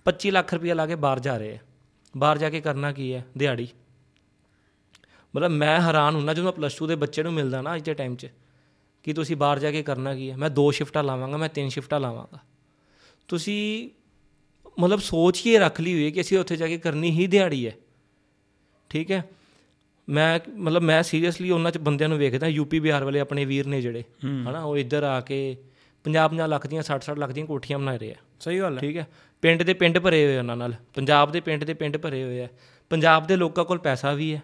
25 ਲੱਖ ਰੁਪਇਆ ਲਾ ਕੇ ਬਾਹਰ ਜਾ ਰਹੇ ਆ। ਬਾਹਰ ਜਾ ਕੇ ਕਰਨਾ ਕੀ ਹੈ? ਦਿਹਾੜੀ। ਮਤਲਬ ਮੈਂ ਹੈਰਾਨ ਹੁੰਨਾ ਜਦੋਂ ਪਲੱਸ 2 ਦੇ ਬੱਚੇ ਨੂੰ ਮਿਲਦਾ ਨਾ ਅੱਜ ਦੇ ਟਾਈਮ 'ਚ ਕਿ ਤੁਸੀਂ ਬਾਹਰ ਜਾ ਕੇ ਕਰਨਾ ਕੀ ਹੈ? ਮੈਂ ਦੋ ਸ਼ਿਫਟਾਂ ਲਾਵਾਂਗਾ ਮੈਂ ਤਿੰਨ ਸ਼ਿਫਟਾਂ ਲਾਵਾਂਗਾ। ਤੁਸੀਂ ਮਤਲਬ ਸੋਚ ਹੀ ਰੱਖ ਲਈ ਹੋਈ ਹੈ ਕਿ ਅਸੀਂ ਉੱਥੇ ਜਾ ਕੇ ਕਰਨੀ ਹੀ ਦਿਹਾੜੀ ਹੈ। ਠੀਕ ਹੈ? ਮੈਂ ਮਤਲਬ ਮੈਂ ਸੀਰੀਅਸਲੀ ਉਹਨਾਂ ਚ ਬੰਦਿਆਂ ਨੂੰ ਵੇਖਦਾ ਯੂਪੀ ਬਿਹਾਰ ਵਾਲੇ ਆਪਣੇ ਵੀਰ ਨੇ ਜਿਹੜੇ ਹਨਾ ਉਹ ਇੱਧਰ ਆ ਕੇ 50-50 ਲੱਖ ਦੀਆਂ 60-60 ਲੱਖ ਦੀਆਂ ਕੋਠੀਆਂ ਬਣਾ ਰਹੇ ਆ। ਸਹੀ ਗੱਲ ਹੈ। ਠੀਕ ਹੈ? ਪਿੰਡ ਦੇ ਪਿੰਡ ਭਰੇ ਹੋਏ ਉਹਨਾਂ ਨਾਲ। ਪੰਜਾਬ ਦੇ ਪਿੰਡ ਦੇ ਪਿੰਡ ਭਰੇ ਹੋਏ ਆ। ਪੰਜਾਬ ਦੇ ਲੋਕਾਂ ਕੋਲ ਪੈਸਾ ਵੀ ਹੈ।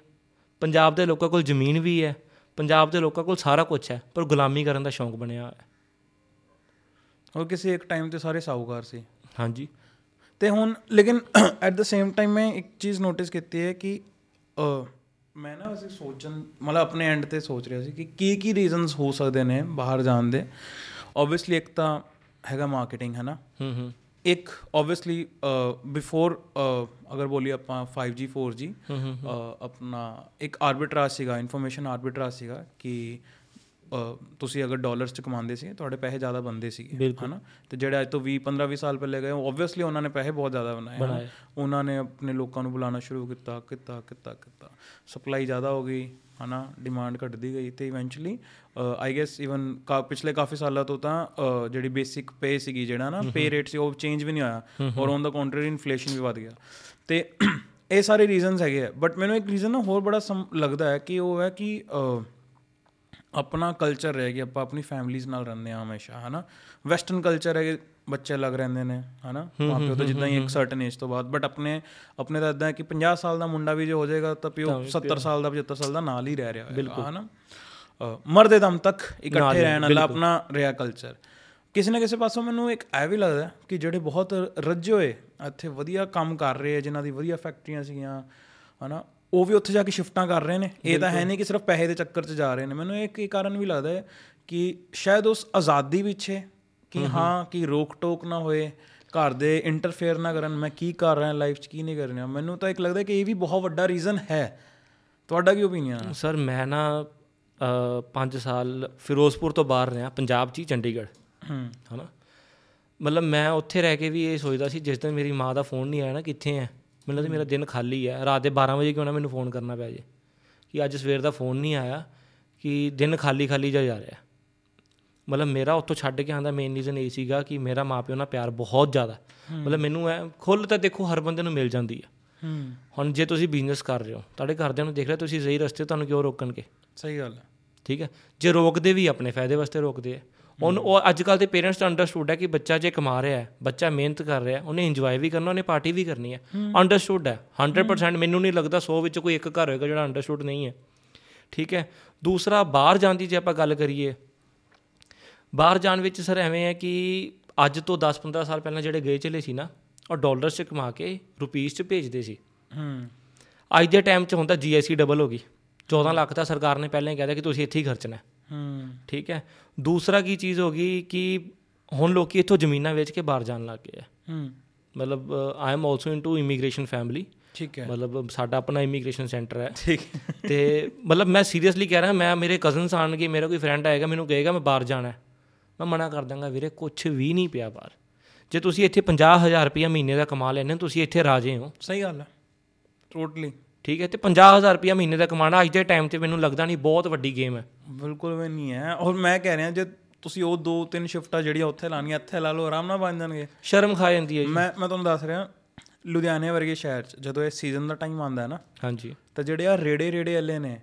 ਪੰਜਾਬ ਦੇ ਲੋਕਾਂ ਕੋਲ ਜ਼ਮੀਨ ਵੀ ਹੈ। ਪੰਜਾਬ ਦੇ ਲੋਕਾਂ ਕੋਲ ਸਾਰਾ ਕੁਝ ਹੈ ਪਰ ਗੁਲਾਮੀ ਕਰਨ ਦਾ ਸ਼ੌਂਕ ਬਣਿਆ ਹੋਇਆ ਹੈ। ਉਹ ਕਿਸੇ ਇੱਕ ਟਾਈਮ ਤੇ ਸਾਰੇ ਸਾਊਕਾਰ ਸੀ। ਹਾਂਜੀ। ਤੇ ਹੁਣ ਲੇਕਿਨ ਐਟ ਦ ਸੇਮ ਟਾਈਮ ਮੈਂ ਇੱਕ ਚੀਜ਼ ਨੋਟਿਸ ਕੀਤੀ ਹੈ ਕਿ ਅ, ਮੈਂ ਨਾ ਵੈਸੇ ਸੋਚਣ ਮਤਲਬ ਆਪਣੇ ਐਂਡ ਤੇ ਸੋਚ ਰਿਹਾ ਸੀ ਕਿ ਕੀ ਕੀ ਰੀਜ਼ਨਸ ਹੋ ਸਕਦੇ ਨੇ ਬਾਹਰ ਜਾਣ ਦੇ। ਆਬਵੀਅਸਲੀ ਇੱਕ ਤਾਂ ਹੈਗਾ ਮਾਰਕੀਟਿੰਗ ਹੈ ਨਾ? ਹੂੰ ਹੂੰ। ਇੱਕ ਆਬਵੀਅਸਲੀ ਬਿਫੋਰ ਅਗਰ ਬੋਲੀ ਆਪਾਂ 5G 4G ਅ, ਆਪਣਾ ਇੱਕ ਆਰਬਿਟਰਾਜ ਸੀਗਾ ਇਨਫੋਰਮੇਸ਼ਨ ਆਰਬਿਟਰਾਜ ਸੀਗਾ ਕਿ ਤੁਸੀਂ ਅਗਰ ਡਾਲਰਸ ਚ ਕਮਾਉਂਦੇ ਸੀ ਤੁਹਾਡੇ ਪੈਸੇ ਜ਼ਿਆਦਾ ਬਣਦੇ ਸੀਗੇ ਹਨਾ? ਤੇ ਜਿਹੜੇ ਅੱਜ ਤੋਂ 20 15 20 ਸਾਲ ਪਹਿਲੇ ਗਏ ਆਬਵੀਅਸਲੀ ਉਹਨਾਂ ਨੇ ਪੈਸੇ ਬਹੁਤ ਜ਼ਿਆਦਾ ਬਣਾਏ ਹਨਾ। ਉਹਨਾਂ ਨੇ ਆਪਣੇ ਲੋਕਾਂ ਨੂੰ ਬੁਲਾਉਣਾ ਸ਼ੁਰੂ ਕੀਤਾ ਕੀਤਾ ਕੀਤਾ ਕੀਤਾ। ਸਪਲਾਈ ਜ਼ਿਆਦਾ ਹੋ ਗਈ ਹਨਾ? ਡਿਮਾਂਡ ਘਟਦੀ ਗਈ ਤੇ ਇਵੈਂਚੁਅਲੀ ਆਈ ਗੈਸ ਇਵਨ ਪਿਛਲੇ ਕਾਫੀ ਸਾਲਾਂ ਤੋਂ ਤਾਂ ਜਿਹੜੀ ਬੇਸਿਕ ਪੇ ਸੀਗੀ ਜਿਹੜਾ ਨਾ ਪੇ ਰੇਟ ਸੀ ਉਹ ਚੇਂਜ ਵੀ ਨਹੀਂ ਹੋਇਆ। ਔਰ ਔਨ ਦਾ ਕੰਟਰੀ ਇਨਫਲੇਸ਼ਨ ਵੀ ਵਧ ਗਿਆ। ਤੇ (clears throat) ਇਹ ਸਾਰੇ ਰੀਜ਼ਨਸ ਹੈਗੇ ਆ। ਬਟ ਮੈਨੂੰ ਇੱਕ ਰੀਜ਼ਨ ਨਾ ਹੋਰ ਬੜਾ ਲੱਗਦਾ ਹੈ ਕਿ ਉਹ ਹੈ ਕਿ ਆਪਣਾ ਕਲਚਰ ਰਹਿ ਗਿਆ ਆਪਾਂ ਆਪਣੀ ਫੈਮਲੀਜ਼ ਨਾਲ ਰਹਿੰਦੇ ਆ ਹਮੇਸ਼ਾ ਹਨਾ? ਵੈਸਟਰਨ ਕਲਚਰ ਹੈ ਬੱਚੇ ਲੱਗ ਰਹਿੰਦੇ ਨੇ ਹਨਾ? ਮਾਪਿਓ ਤਾਂ ਜਿੱਦਾਂ ਹੀ ਇੱਕ ਸਰਟਨ ਏਜ ਤੋਂ ਬਾਅਦ ਬਟ ਆਪਣੇ ਆਪਣੇ ਤਾਂ ਇਦਾਂ ਕਿ 50 ਸਾਲ ਦਾ ਮੁੰਡਾ ਵੀ ਜੇ ਹੋ ਜਾਏਗਾ ਤਾਂ ਪਿਓ 70 ਸਾਲ ਦਾ 75 ਸਾਲ ਦਾ ਨਾਲ ਹੀ ਰਹਿ ਰਿਹਾ ਹੋਏਗਾ ਹਨਾ? ਮਰਦੇ ਦਮ ਤੱਕ ਇਕੱਠੇ ਰਹਿਣ ਵਾਲਾ ਆਪਣਾ ਰਿਹਾ ਕਲਚਰ ਕਿਸੇ ਨਾ ਕਿਸੇ ਪਾਸੋਂ ਮੈਨੂੰ ਇੱਕ ਐ ਵੀ ਲੱਗਦਾ ਕਿ ਜਿਹੜੇ ਬਹੁਤ ਰੱਜੇ ਹੋਏ ਇੱਥੇ ਵਧੀਆ ਕੰਮ ਕਰ ਰਹੇ ਆ ਜਿਨ੍ਹਾਂ ਦੀ ਵਧੀਆ ਫੈਕਟਰੀਆਂ ਸੀਗੀਆਂ ਹਨਾ? ਉਹ ਵੀ ਉੱਥੇ ਜਾ ਕੇ ਸ਼ਿਫਟਾਂ ਕਰ ਰਹੇ ਨੇ। ਇਹ ਤਾਂ ਹੈ ਨਹੀਂ ਕਿ ਸਿਰਫ ਪੈਸੇ ਦੇ ਚੱਕਰ 'ਚ ਜਾ ਰਹੇ ਨੇ। ਮੈਨੂੰ ਇੱਕ ਇਹ ਕਾਰਨ ਵੀ ਲੱਗਦਾ ਹੈ ਕਿ ਸ਼ਾਇਦ ਉਸ ਆਜ਼ਾਦੀ ਪਿੱਛੇ ਕਿ ਹਾਂ ਕਿ ਰੋਕ ਟੋਕ ਨਾ ਹੋਏ ਘਰ ਦੇ ਇੰਟਰਫੇਅਰ ਨਾ ਕਰਨ। ਮੈਂ ਕੀ ਕਰ ਰਿਹਾ ਲਾਈਫ 'ਚ ਕੀ ਨਹੀਂ ਕਰ ਰਿਹਾ। ਮੈਨੂੰ ਤਾਂ ਇੱਕ ਲੱਗਦਾ ਕਿ ਇਹ ਵੀ ਬਹੁਤ ਵੱਡਾ ਰੀਜ਼ਨ ਹੈ। ਤੁਹਾਡਾ ਕੀ ਓਪੀਨੀਅਨ ਹੈ? ਸਰ ਮੈਂ ਨਾ 5 ਸਾਲ ਫਿਰੋਜ਼ਪੁਰ ਤੋਂ ਬਾਹਰ ਰਿਹਾ ਪੰਜਾਬ 'ਚ ਹੀ ਚੰਡੀਗੜ੍ਹ। ਹੂੰ ਹਨਾ? ਮਤਲਬ ਮੈਂ ਉੱਥੇ ਰਹਿ ਕੇ ਵੀ ਇਹ ਸੋਚਦਾ ਸੀ ਜਿਸ ਦਿਨ ਮੇਰੀ ਮਾਂ ਦਾ ਫੋਨ ਨਹੀਂ ਆਇਆ ਨਾ ਕਿੱਥੇ ਹੈ? ਮੈਨੂੰ ਲੱਗਦਾ ਮੇਰਾ ਦਿਨ ਖਾਲੀ ਹੈ ਰਾਤ ਦੇ 12 ਵਜੇ ਕਿਉਂ ਨਾ ਮੈਨੂੰ ਫੋਨ ਕਰਨਾ ਪੈ ਜੇ? ਕਿ ਅੱਜ ਸਵੇਰ ਦਾ ਫੋਨ ਨਹੀਂ ਆਇਆ ਕਿ ਦਿਨ ਖਾਲੀ ਖਾਲੀ ਜਿਹਾ ਜਾ ਰਿਹਾ। ਮਤਲਬ ਮੇਰਾ ਉੱਥੋਂ ਛੱਡ ਕੇ ਆਂਦਾ ਮੇਨ ਰੀਜ਼ਨ ਇਹ ਸੀਗਾ ਕਿ ਮੇਰਾ ਮਾਪਿਓ ਨਾਲ ਪਿਆਰ ਬਹੁਤ ਜ਼ਿਆਦਾ। ਮਤਲਬ ਮੈਨੂੰ ਐ ਖੁੱਲ ਤਾਂ ਦੇਖੋ ਹਰ ਬੰਦੇ ਨੂੰ ਮਿਲ ਜਾਂਦੀ ਹੂੰ। ਹੁਣ ਜੇ ਤੁਸੀਂ ਬਿਜ਼ਨਸ ਕਰ ਰਹੇ ਹੋ ਤੁਹਾਡੇ ਘਰਦਿਆਂ ਨੂੰ ਦੇਖ ਰਿਹਾ ਤੁਸੀਂ ਸਹੀ ਰਸਤੇ ਤੁਹਾਨੂੰ ਕਿਉਂ ਰੋਕਣਗੇ? ਸਹੀ ਗੱਲ ਹੈ ਠੀਕ ਹੈ? ਜੇ ਰੋਕਦੇ ਵੀ ਆਪਣੇ ਫਾਇਦੇ ਵਾਸਤੇ ਰੋਕਦੇ ਆ। ਹੁਣ ਉਹ ਅੱਜ ਕੱਲ ਦੇ ਪੇਰੈਂਟਸ ਤਾਂ ਅੰਡਰਸਟੂਡ ਹੈ ਕਿ ਬੱਚਾ ਜੇ ਕਮਾ ਰਿਹਾ ਹੈ ਬੱਚਾ ਮਿਹਨਤ ਕਰ ਰਿਹਾ ਉਹਨੇ ਇੰਜੋਏ ਵੀ ਕਰਨਾ ਉਹਨੇ ਪਾਰਟੀ ਵੀ ਕਰਨੀ ਹੈ। ਅੰਡਰਸਟੂਡ ਹੈ। 100% ਮੈਨੂੰ ਨਹੀਂ ਲੱਗਦਾ 100 ਵਿੱਚ ਕੋਈ ਇੱਕ ਘਰ ਹੋਏਗਾ ਜਿਹੜਾ ਅੰਡਰਸਟੂਡ ਨਹੀਂ ਹੈ। ਠੀਕ ਹੈ? ਦੂਸਰਾ ਬਾਹਰ ਜਾਣ ਦੀ ਜੇ ਆਪਾਂ ਗੱਲ ਕਰੀਏ ਬਾਹਰ ਜਾਣ ਵਿੱਚ ਸਰ ਐਵੇਂ ਹੈ ਕਿ ਅੱਜ ਤੋਂ 10-15 ਸਾਲ ਪਹਿਲਾਂ ਜਿਹੜੇ ਗਏ ਚਲੇ ਸੀ ਨਾ ਉਹ ਡਾਲਰਸ 'ਚ ਕਮਾ ਕੇ ਰੁਪੀਸ 'ਚ ਭੇਜਦੇ ਸੀ। ਹੂੰ। ਅੱਜ ਦੇ ਟਾਈਮ 'ਚ ਹੁੰਦਾ ਜੀਐਸਟੀ ਡਬਲ ਹੋ ਗਈ। 14 ਲੱਖ ਤਾਂ ਸਰਕਾਰ ਨੇ ਪਹਿਲਾਂ ਹੀ ਕਹਿ ਦਿੱਤਾ ਕਿ ਤੁਸੀਂ ਇੱਥੇ ਹੀ ਖਰਚਣਾ ਹੈ। ਹੂੰ। ਠੀਕ ਹੈ। ਦੂਸਰਾ ਕੀ ਚੀਜ਼ ਹੋ ਗਈ ਕਿ ਹੁਣ ਲੋਕੀ ਇੱਥੋਂ ਜ਼ਮੀਨਾਂ ਵੇਚ ਕੇ ਬਾਹਰ ਜਾਣ ਲੱਗ ਗਏ ਆ। ਹੂੰ। ਮਤਲਬ I am also into immigration family ਠੀਕ ਹੈ। ਮਤਲਬ ਸਾਡਾ ਆਪਣਾ ਇਮੀਗ੍ਰੇਸ਼ਨ ਸੈਂਟਰ ਹੈ। ਠੀਕ। ਤੇ ਮਤਲਬ ਮੈਂ ਸੀਰੀਅਸਲੀ ਕਹਿ ਰਿਹਾ ਮੈਂ ਮੇਰੇ ਕਜ਼ਨਸ ਆਣਗੇ ਮੇਰਾ ਕੋਈ ਫਰੈਂਡ ਆਏਗਾ ਮੈਨੂੰ ਕਹੇਗਾ ਮੈਂ ਬਾਹਰ ਜਾਣਾ ਹੈ। ਮੈਂ ਮਨਾ ਕਰ ਦਾਂਗਾ ਵੀਰੇ ਕੁਝ ਵੀ ਨਹੀਂ ਪਿਆ ਬਾਹਰ। ਜੇ ਤੁਸੀਂ ਇੱਥੇ 50000 ਰੁਪਇਆ ਮਹੀਨੇ ਦਾ ਕਮਾ ਲੈਣੇ ਤੁਸੀਂ ਇੱਥੇ ਰਾਜੇ ਹੋ। ਸਹੀ ਗੱਲ ਹੈ। ਟੋਟਲੀ ਠੀਕ ਹੈ ਤੇ 50000 ਰੁਪਇਆ ਮਹੀਨੇ ਦਾ ਕਮਾਣਾ ਅੱਜ ਦੇ ਟਾਈਮ ਤੇ ਮੈਨੂੰ ਲੱਗਦਾ ਨਹੀਂ ਬਹੁਤ ਵੱਡੀ ਗੇਮ ਹੈ। ਬਿਲਕੁਲ ਵੀ ਨਹੀਂ ਹੈ। ਔਰ ਮੈਂ ਕਹਿ ਰਿਹਾ ਜੇ ਤੁਸੀਂ ਉਹ ਦੋ ਤਿੰਨ ਸ਼ਿਫਟਾਂ ਜਿਹੜੀਆਂ ਉੱਥੇ ਲਾਣੀਆਂ ਇੱਥੇ ਲਾ ਲਓ ਆਰਾਮ ਨਾਲ ਬਣ ਜਾਣਗੇ। ਸ਼ਰਮ ਖਾ ਜਾਂਦੀ ਹੈ ਜੀ। ਮੈਂ ਮੈਂ ਤੁਹਾਨੂੰ ਦੱਸ ਰਿਹਾ ਲੁਧਿਆਣੇ ਵਰਗੇ ਸ਼ਹਿਰ 'ਚ ਜਦੋਂ ਇਹ ਸੀਜ਼ਨ ਦਾ ਟਾਈਮ ਆਉਂਦਾ ਹੈ ਨਾ ਹਾਂਜੀ। ਤਾਂ ਜਿਹੜੇ ਆ ਰੇੜੇ ਰੇੜੇ ਵਾਲੇ ਨੇ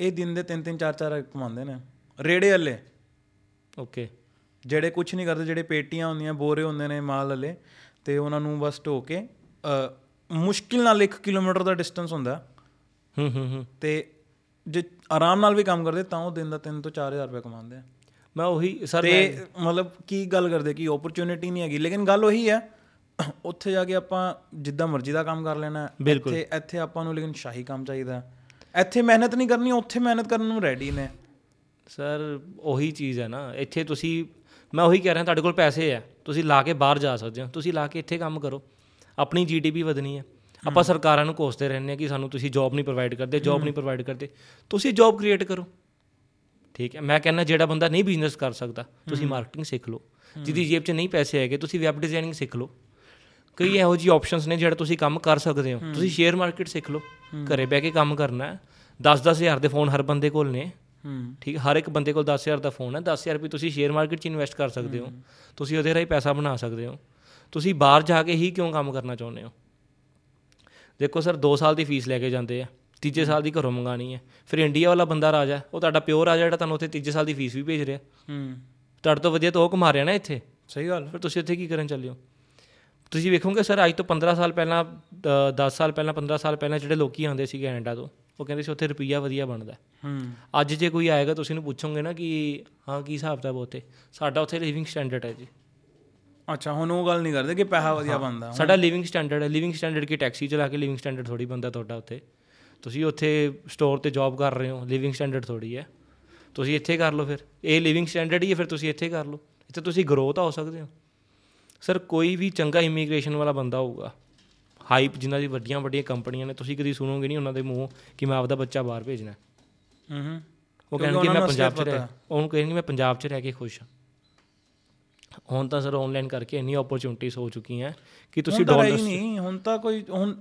ਇਹ ਦਿਨ ਦੇ ਤਿੰਨ ਤਿੰਨ ਚਾਰ ਚਾਰ ਕਮਾਉਂਦੇ ਨੇ। ਰੇੜੇ ਵਾਲੇ। ਓਕੇ ਜਿਹੜੇ ਕੁਝ ਨਹੀਂ ਕਰਦੇ ਜਿਹੜੇ ਪੇਟੀਆਂ ਹੁੰਦੀਆਂ ਬੋਰੇ ਹੁੰਦੇ ਨੇ ਮਾਲ ਵਾਲੇ ਤੇ ਉਹਨਾਂ ਨੂੰ ਬਸ ਢੋ ਕੇ ਮੁਸ਼ਕਿਲ ਨਾਲ 1 ਕਿਲੋਮੀਟਰ ਦਾ ਡਿਸਟੈਂਸ ਹੁੰਦਾ ਹੂੰ। ਹੂੰ ਹੂੰ ਤੇ ਜੇ ਆਰਾਮ ਨਾਲ ਵੀ ਕੰਮ ਕਰਦੇ ਤਾਂ ਉਹ ਦਿਨ ਦਾ 3 ਤੋਂ 4000 ਰੁਪਏ ਕਮਾਉਂਦੇ ਆ। ਮੈਂ ਉਹੀ ਸਰ ਤੇ ਮਤਲਬ ਕੀ ਗੱਲ ਕਰਦੇ ਕਿ ਓਪਰਚ्युनिटी ਨਹੀਂ ਹੈਗੀ। ਲੇਕਿਨ ਗੱਲ ਉਹੀ ਹੈ ਉੱਥੇ ਜਾ ਕੇ ਆਪਾਂ ਜਿੱਦਾਂ ਮਰਜ਼ੀ ਦਾ ਕੰਮ ਕਰ ਲੈਣਾ ਇੱਥੇ ਇੱਥੇ ਆਪਾਂ ਨੂੰ ਲੇਕਿਨ ਸ਼ਾਹੀ ਕੰਮ ਚਾਹੀਦਾ ਇੱਥੇ ਮਿਹਨਤ ਨਹੀਂ ਕਰਨੀ ਉੱਥੇ ਮਿਹਨਤ ਕਰਨ ਨੂੰ ਰੈਡੀ ਨੇ। ਸਰ ਉਹੀ ਚੀਜ਼ ਹੈ ਨਾ। ਇੱਥੇ ਤੁਸੀਂ ਮੈਂ ਉਹੀ ਕਹਿ ਰਿਹਾ ਤੁਹਾਡੇ ਕੋਲ ਪੈਸੇ ਆ ਤੁਸੀਂ ਲਾ ਕੇ ਬਾਹਰ ਜਾ ਸਕਦੇ ਹੋ। ਤੁਸੀਂ ਲਾ ਕੇ ਇੱਥੇ ਕੰਮ ਕਰੋ। ਆਪਣੀ ਜੀਡੀਪੀ ਵਧਣੀ ਹੈ। ਆਪਾਂ ਸਰਕਾਰਾਂ ਨੂੰ ਕੋਸਦੇ ਰਹਿੰਦੇ ਹਾਂ ਕਿ ਸਾਨੂੰ ਤੁਸੀਂ ਜੌਬ ਨਹੀਂ ਪ੍ਰੋਵਾਈਡ ਕਰਦੇ ਜੌਬ ਨਹੀਂ ਪ੍ਰੋਵਾਈਡ ਕਰਦੇ। ਤੁਸੀਂ ਜੌਬ ਕ੍ਰੀਏਟ ਕਰੋ। ਠੀਕ ਹੈ ਮੈਂ ਕਹਿੰਦਾ ਜਿਹੜਾ ਬੰਦਾ ਨਹੀਂ ਬਿਜ਼ਨਸ ਕਰ ਸਕਦਾ ਤੁਸੀਂ ਮਾਰਕੀਟਿੰਗ ਸਿੱਖ ਲਓ। ਜਿਹਦੀ ਜੇਬ 'ਚ ਨਹੀਂ ਪੈਸੇ ਹੈਗੇ ਤੁਸੀਂ ਵੈਬ ਡਿਜ਼ਾਈਨਿੰਗ ਸਿੱਖ ਲਓ। ਕਈ ਇਹੋ ਜਿਹੀ ਆਪਸ਼ਨਸ ਨੇ ਜਿਹੜਾ ਤੁਸੀਂ ਕੰਮ ਕਰ ਸਕਦੇ ਹੋ। ਤੁਸੀਂ ਸ਼ੇਅਰ ਮਾਰਕੀਟ ਸਿੱਖ ਲਓ। ਘਰੇ ਬਹਿ ਕੇ ਕੰਮ ਕਰਨਾ ਹੈ। 10-10 ਹਜ਼ਾਰ ਦੇ ਫੋਨ ਹਰ ਬੰਦੇ ਕੋਲ ਨੇ। ਠੀਕ ਹਰ ਇੱਕ ਬੰਦੇ ਕੋਲ 10000 ਦਾ ਫੋਨ ਹੈ। 10000 ਰੁਪਏ ਤੁਸੀਂ ਸ਼ੇਅਰ ਮਾਰਕੀਟ 'ਚ ਇਨਵੈਸਟ ਕਰ ਸਕਦੇ ਹੋ। ਤੁਸੀਂ ਉਹਦੇ ਰਾਹੀਂ ਪੈਸਾ ਬਣਾ ਸਕਦੇ ਹੋ। ਤੁਸੀਂ ਬਾਹਰ ਜਾ ਕੇ ਹੀ ਕਿਉਂ ਕੰਮ ਕਰਨਾ ਚਾਹੁੰਦੇ ਹੋ? ਦੇਖੋ ਸਰ 2 ਸਾਲ ਦੀ ਫੀਸ ਲੈ ਕੇ ਜਾਂਦੇ ਆ। ਤੀਜੇ ਸਾਲ ਦੀ ਘਰੋਂ ਮੰਗਾਣੀ ਹੈ ਫਿਰ ਇੰਡੀਆ ਵਾਲਾ ਬੰਦਾ ਰਾਜਾ ਉਹ ਤੁਹਾਡਾ ਪਿਓਰ ਰਾਜਾ ਜਿਹੜਾ ਤੁਹਾਨੂੰ ਉੱਥੇ ਤੀਜੇ ਸਾਲ ਦੀ ਫੀਸ ਵੀ ਭੇਜ ਰਿਹਾ। ਹੂੰ। ਤੁਹਾਡੇ ਤੋਂ ਵਧੀਆ ਤਾਂ ਉਹ ਕਮਾ ਰਿਹਾ ਨਾ ਇੱਥੇ? ਸਹੀ ਗੱਲ। ਫਿਰ ਤੁਸੀਂ ਇੱਥੇ ਕੀ ਕਰਨ ਚੱਲੇ ਹੋ? ਤੁਸੀਂ ਵੇਖੋਗੇ ਸਰ ਅੱਜ ਤੋਂ 15 ਸਾਲ ਪਹਿਲਾਂ 10 ਸਾਲ ਪਹਿਲਾਂ 15 ਸਾਲ ਪਹਿਲਾਂ ਜਿਹੜੇ ਲੋਕੀ ਆਉਂਦੇ ਸੀ ਕੈਨੇਡਾ ਤੋਂ ਉਹ ਕਹਿੰਦੇ ਸੀ ਉੱਥੇ ਰੁਪਈਆ ਵਧੀਆ ਬਣਦਾ ਹੂੰ। ਅੱਜ ਜੇ ਕੋਈ ਆਏਗਾ ਤੁਸੀਂ ਉਹਨੂੰ ਪੁੱਛੋਗੇ ਨਾ ਕਿ ਹਾਂ ਕੀ ਹਿਸਾਬ ਕਿਤਾਬ ਉੱਥੇ? ਸਾਡਾ ਉੱਥੇ ਲਿਵਿੰਗ ਸਟੈਂਡਰਡ ਹੈ ਜੀ। ਅੱਛਾ ਹੁਣ ਉਹ ਗੱਲ ਨਹੀਂ ਕਰਦੇ ਕਿ ਪੈਸਾ ਵਧੀਆ ਬਣਦਾ ਸਾਡਾ ਲਿਵਿੰਗ ਸਟੈਂਡਰਡ ਹੈ। ਲਿਵਿੰਗ ਸਟੈਂਡਰਡ ਕੀ? ਟੈਕਸੀ ਚਲਾ ਕੇ ਲਿਵਿੰਗ ਸਟੈਂਡਰਡ ਥੋੜੀ ਬੰਦਾ ਤੁਹਾਡਾ ਉੱਥੇ। ਤੁਸੀਂ ਉੱਥੇ ਸਟੋਰ ਤੇ ਜੌਬ ਕਰ ਰਹੇ ਹੋ। ਲਿਵਿੰਗ ਸਟੈਂਡਰਡ ਥੋੜੀ ਹੈ। ਤੁਸੀਂ ਇੱਥੇ ਕਰ ਲਓ ਫਿਰ। ਇਹ ਲਿਵਿੰਗ ਸਟੈਂਡਰਡ ਹੀ ਹੈ ਫਿਰ ਤੁਸੀਂ ਇੱਥੇ ਕਰ ਲਓ। ਇੱਥੇ ਤੁਸੀਂ ਗਰੋ ਤਾਂ ਹੋ ਸਕਦੇ ਹੋ। ਸਰ ਕੋਈ ਵੀ ਚੰਗਾ ਇਮੀਗ੍ਰੇਸ਼ਨ ਵਾਲਾ ਬੰਦਾ ਹੋਊਗਾ। ਹਾਈਪ ਜਿਨ੍ਹਾਂ ਦੀ ਵੱਡੀਆਂ ਵੱਡੀਆਂ ਕੰਪਨੀਆਂ ਨੇ ਤੁਸੀਂ ਕਦੀ ਸੁਣੋਗੇ ਨਹੀਂ ਉਹਨਾਂ ਦੇ ਮੂੰਹੋਂ ਕਿ ਮੈਂ ਆਪਦਾ ਬੱਚਾ ਬਾਹਰ ਭੇਜਣਾ। ਹੈ। ਹੂੰ। ਉਹ ਕਹਿਣਗੇ ਮੈਂ ਪੰਜਾਬ 'ਚ ਰਹਿ ਉਹਨੂੰ ਕਹਿਣਗੇ ਮੈਂ ਪੰਜਾਬ 'ਚ ਰਹਿ ਕੇ ਖੁਸ਼ ਹਾਂ। ਹੁਣ ਤਾਂ ਸਰ ਆਨਲਾਈਨ ਕਰਕੇ ਇੰਨੀ ਓਪਰਚੁਨਿਟੀਜ਼ ਹੋ ਚੁੱਕੀਆਂ ਕਿ ਤੁਸੀਂ ਡਾਲਰ ਨਹੀਂ ਹੁਣ ਤਾਂ ਕੋਈ ਹੁਣ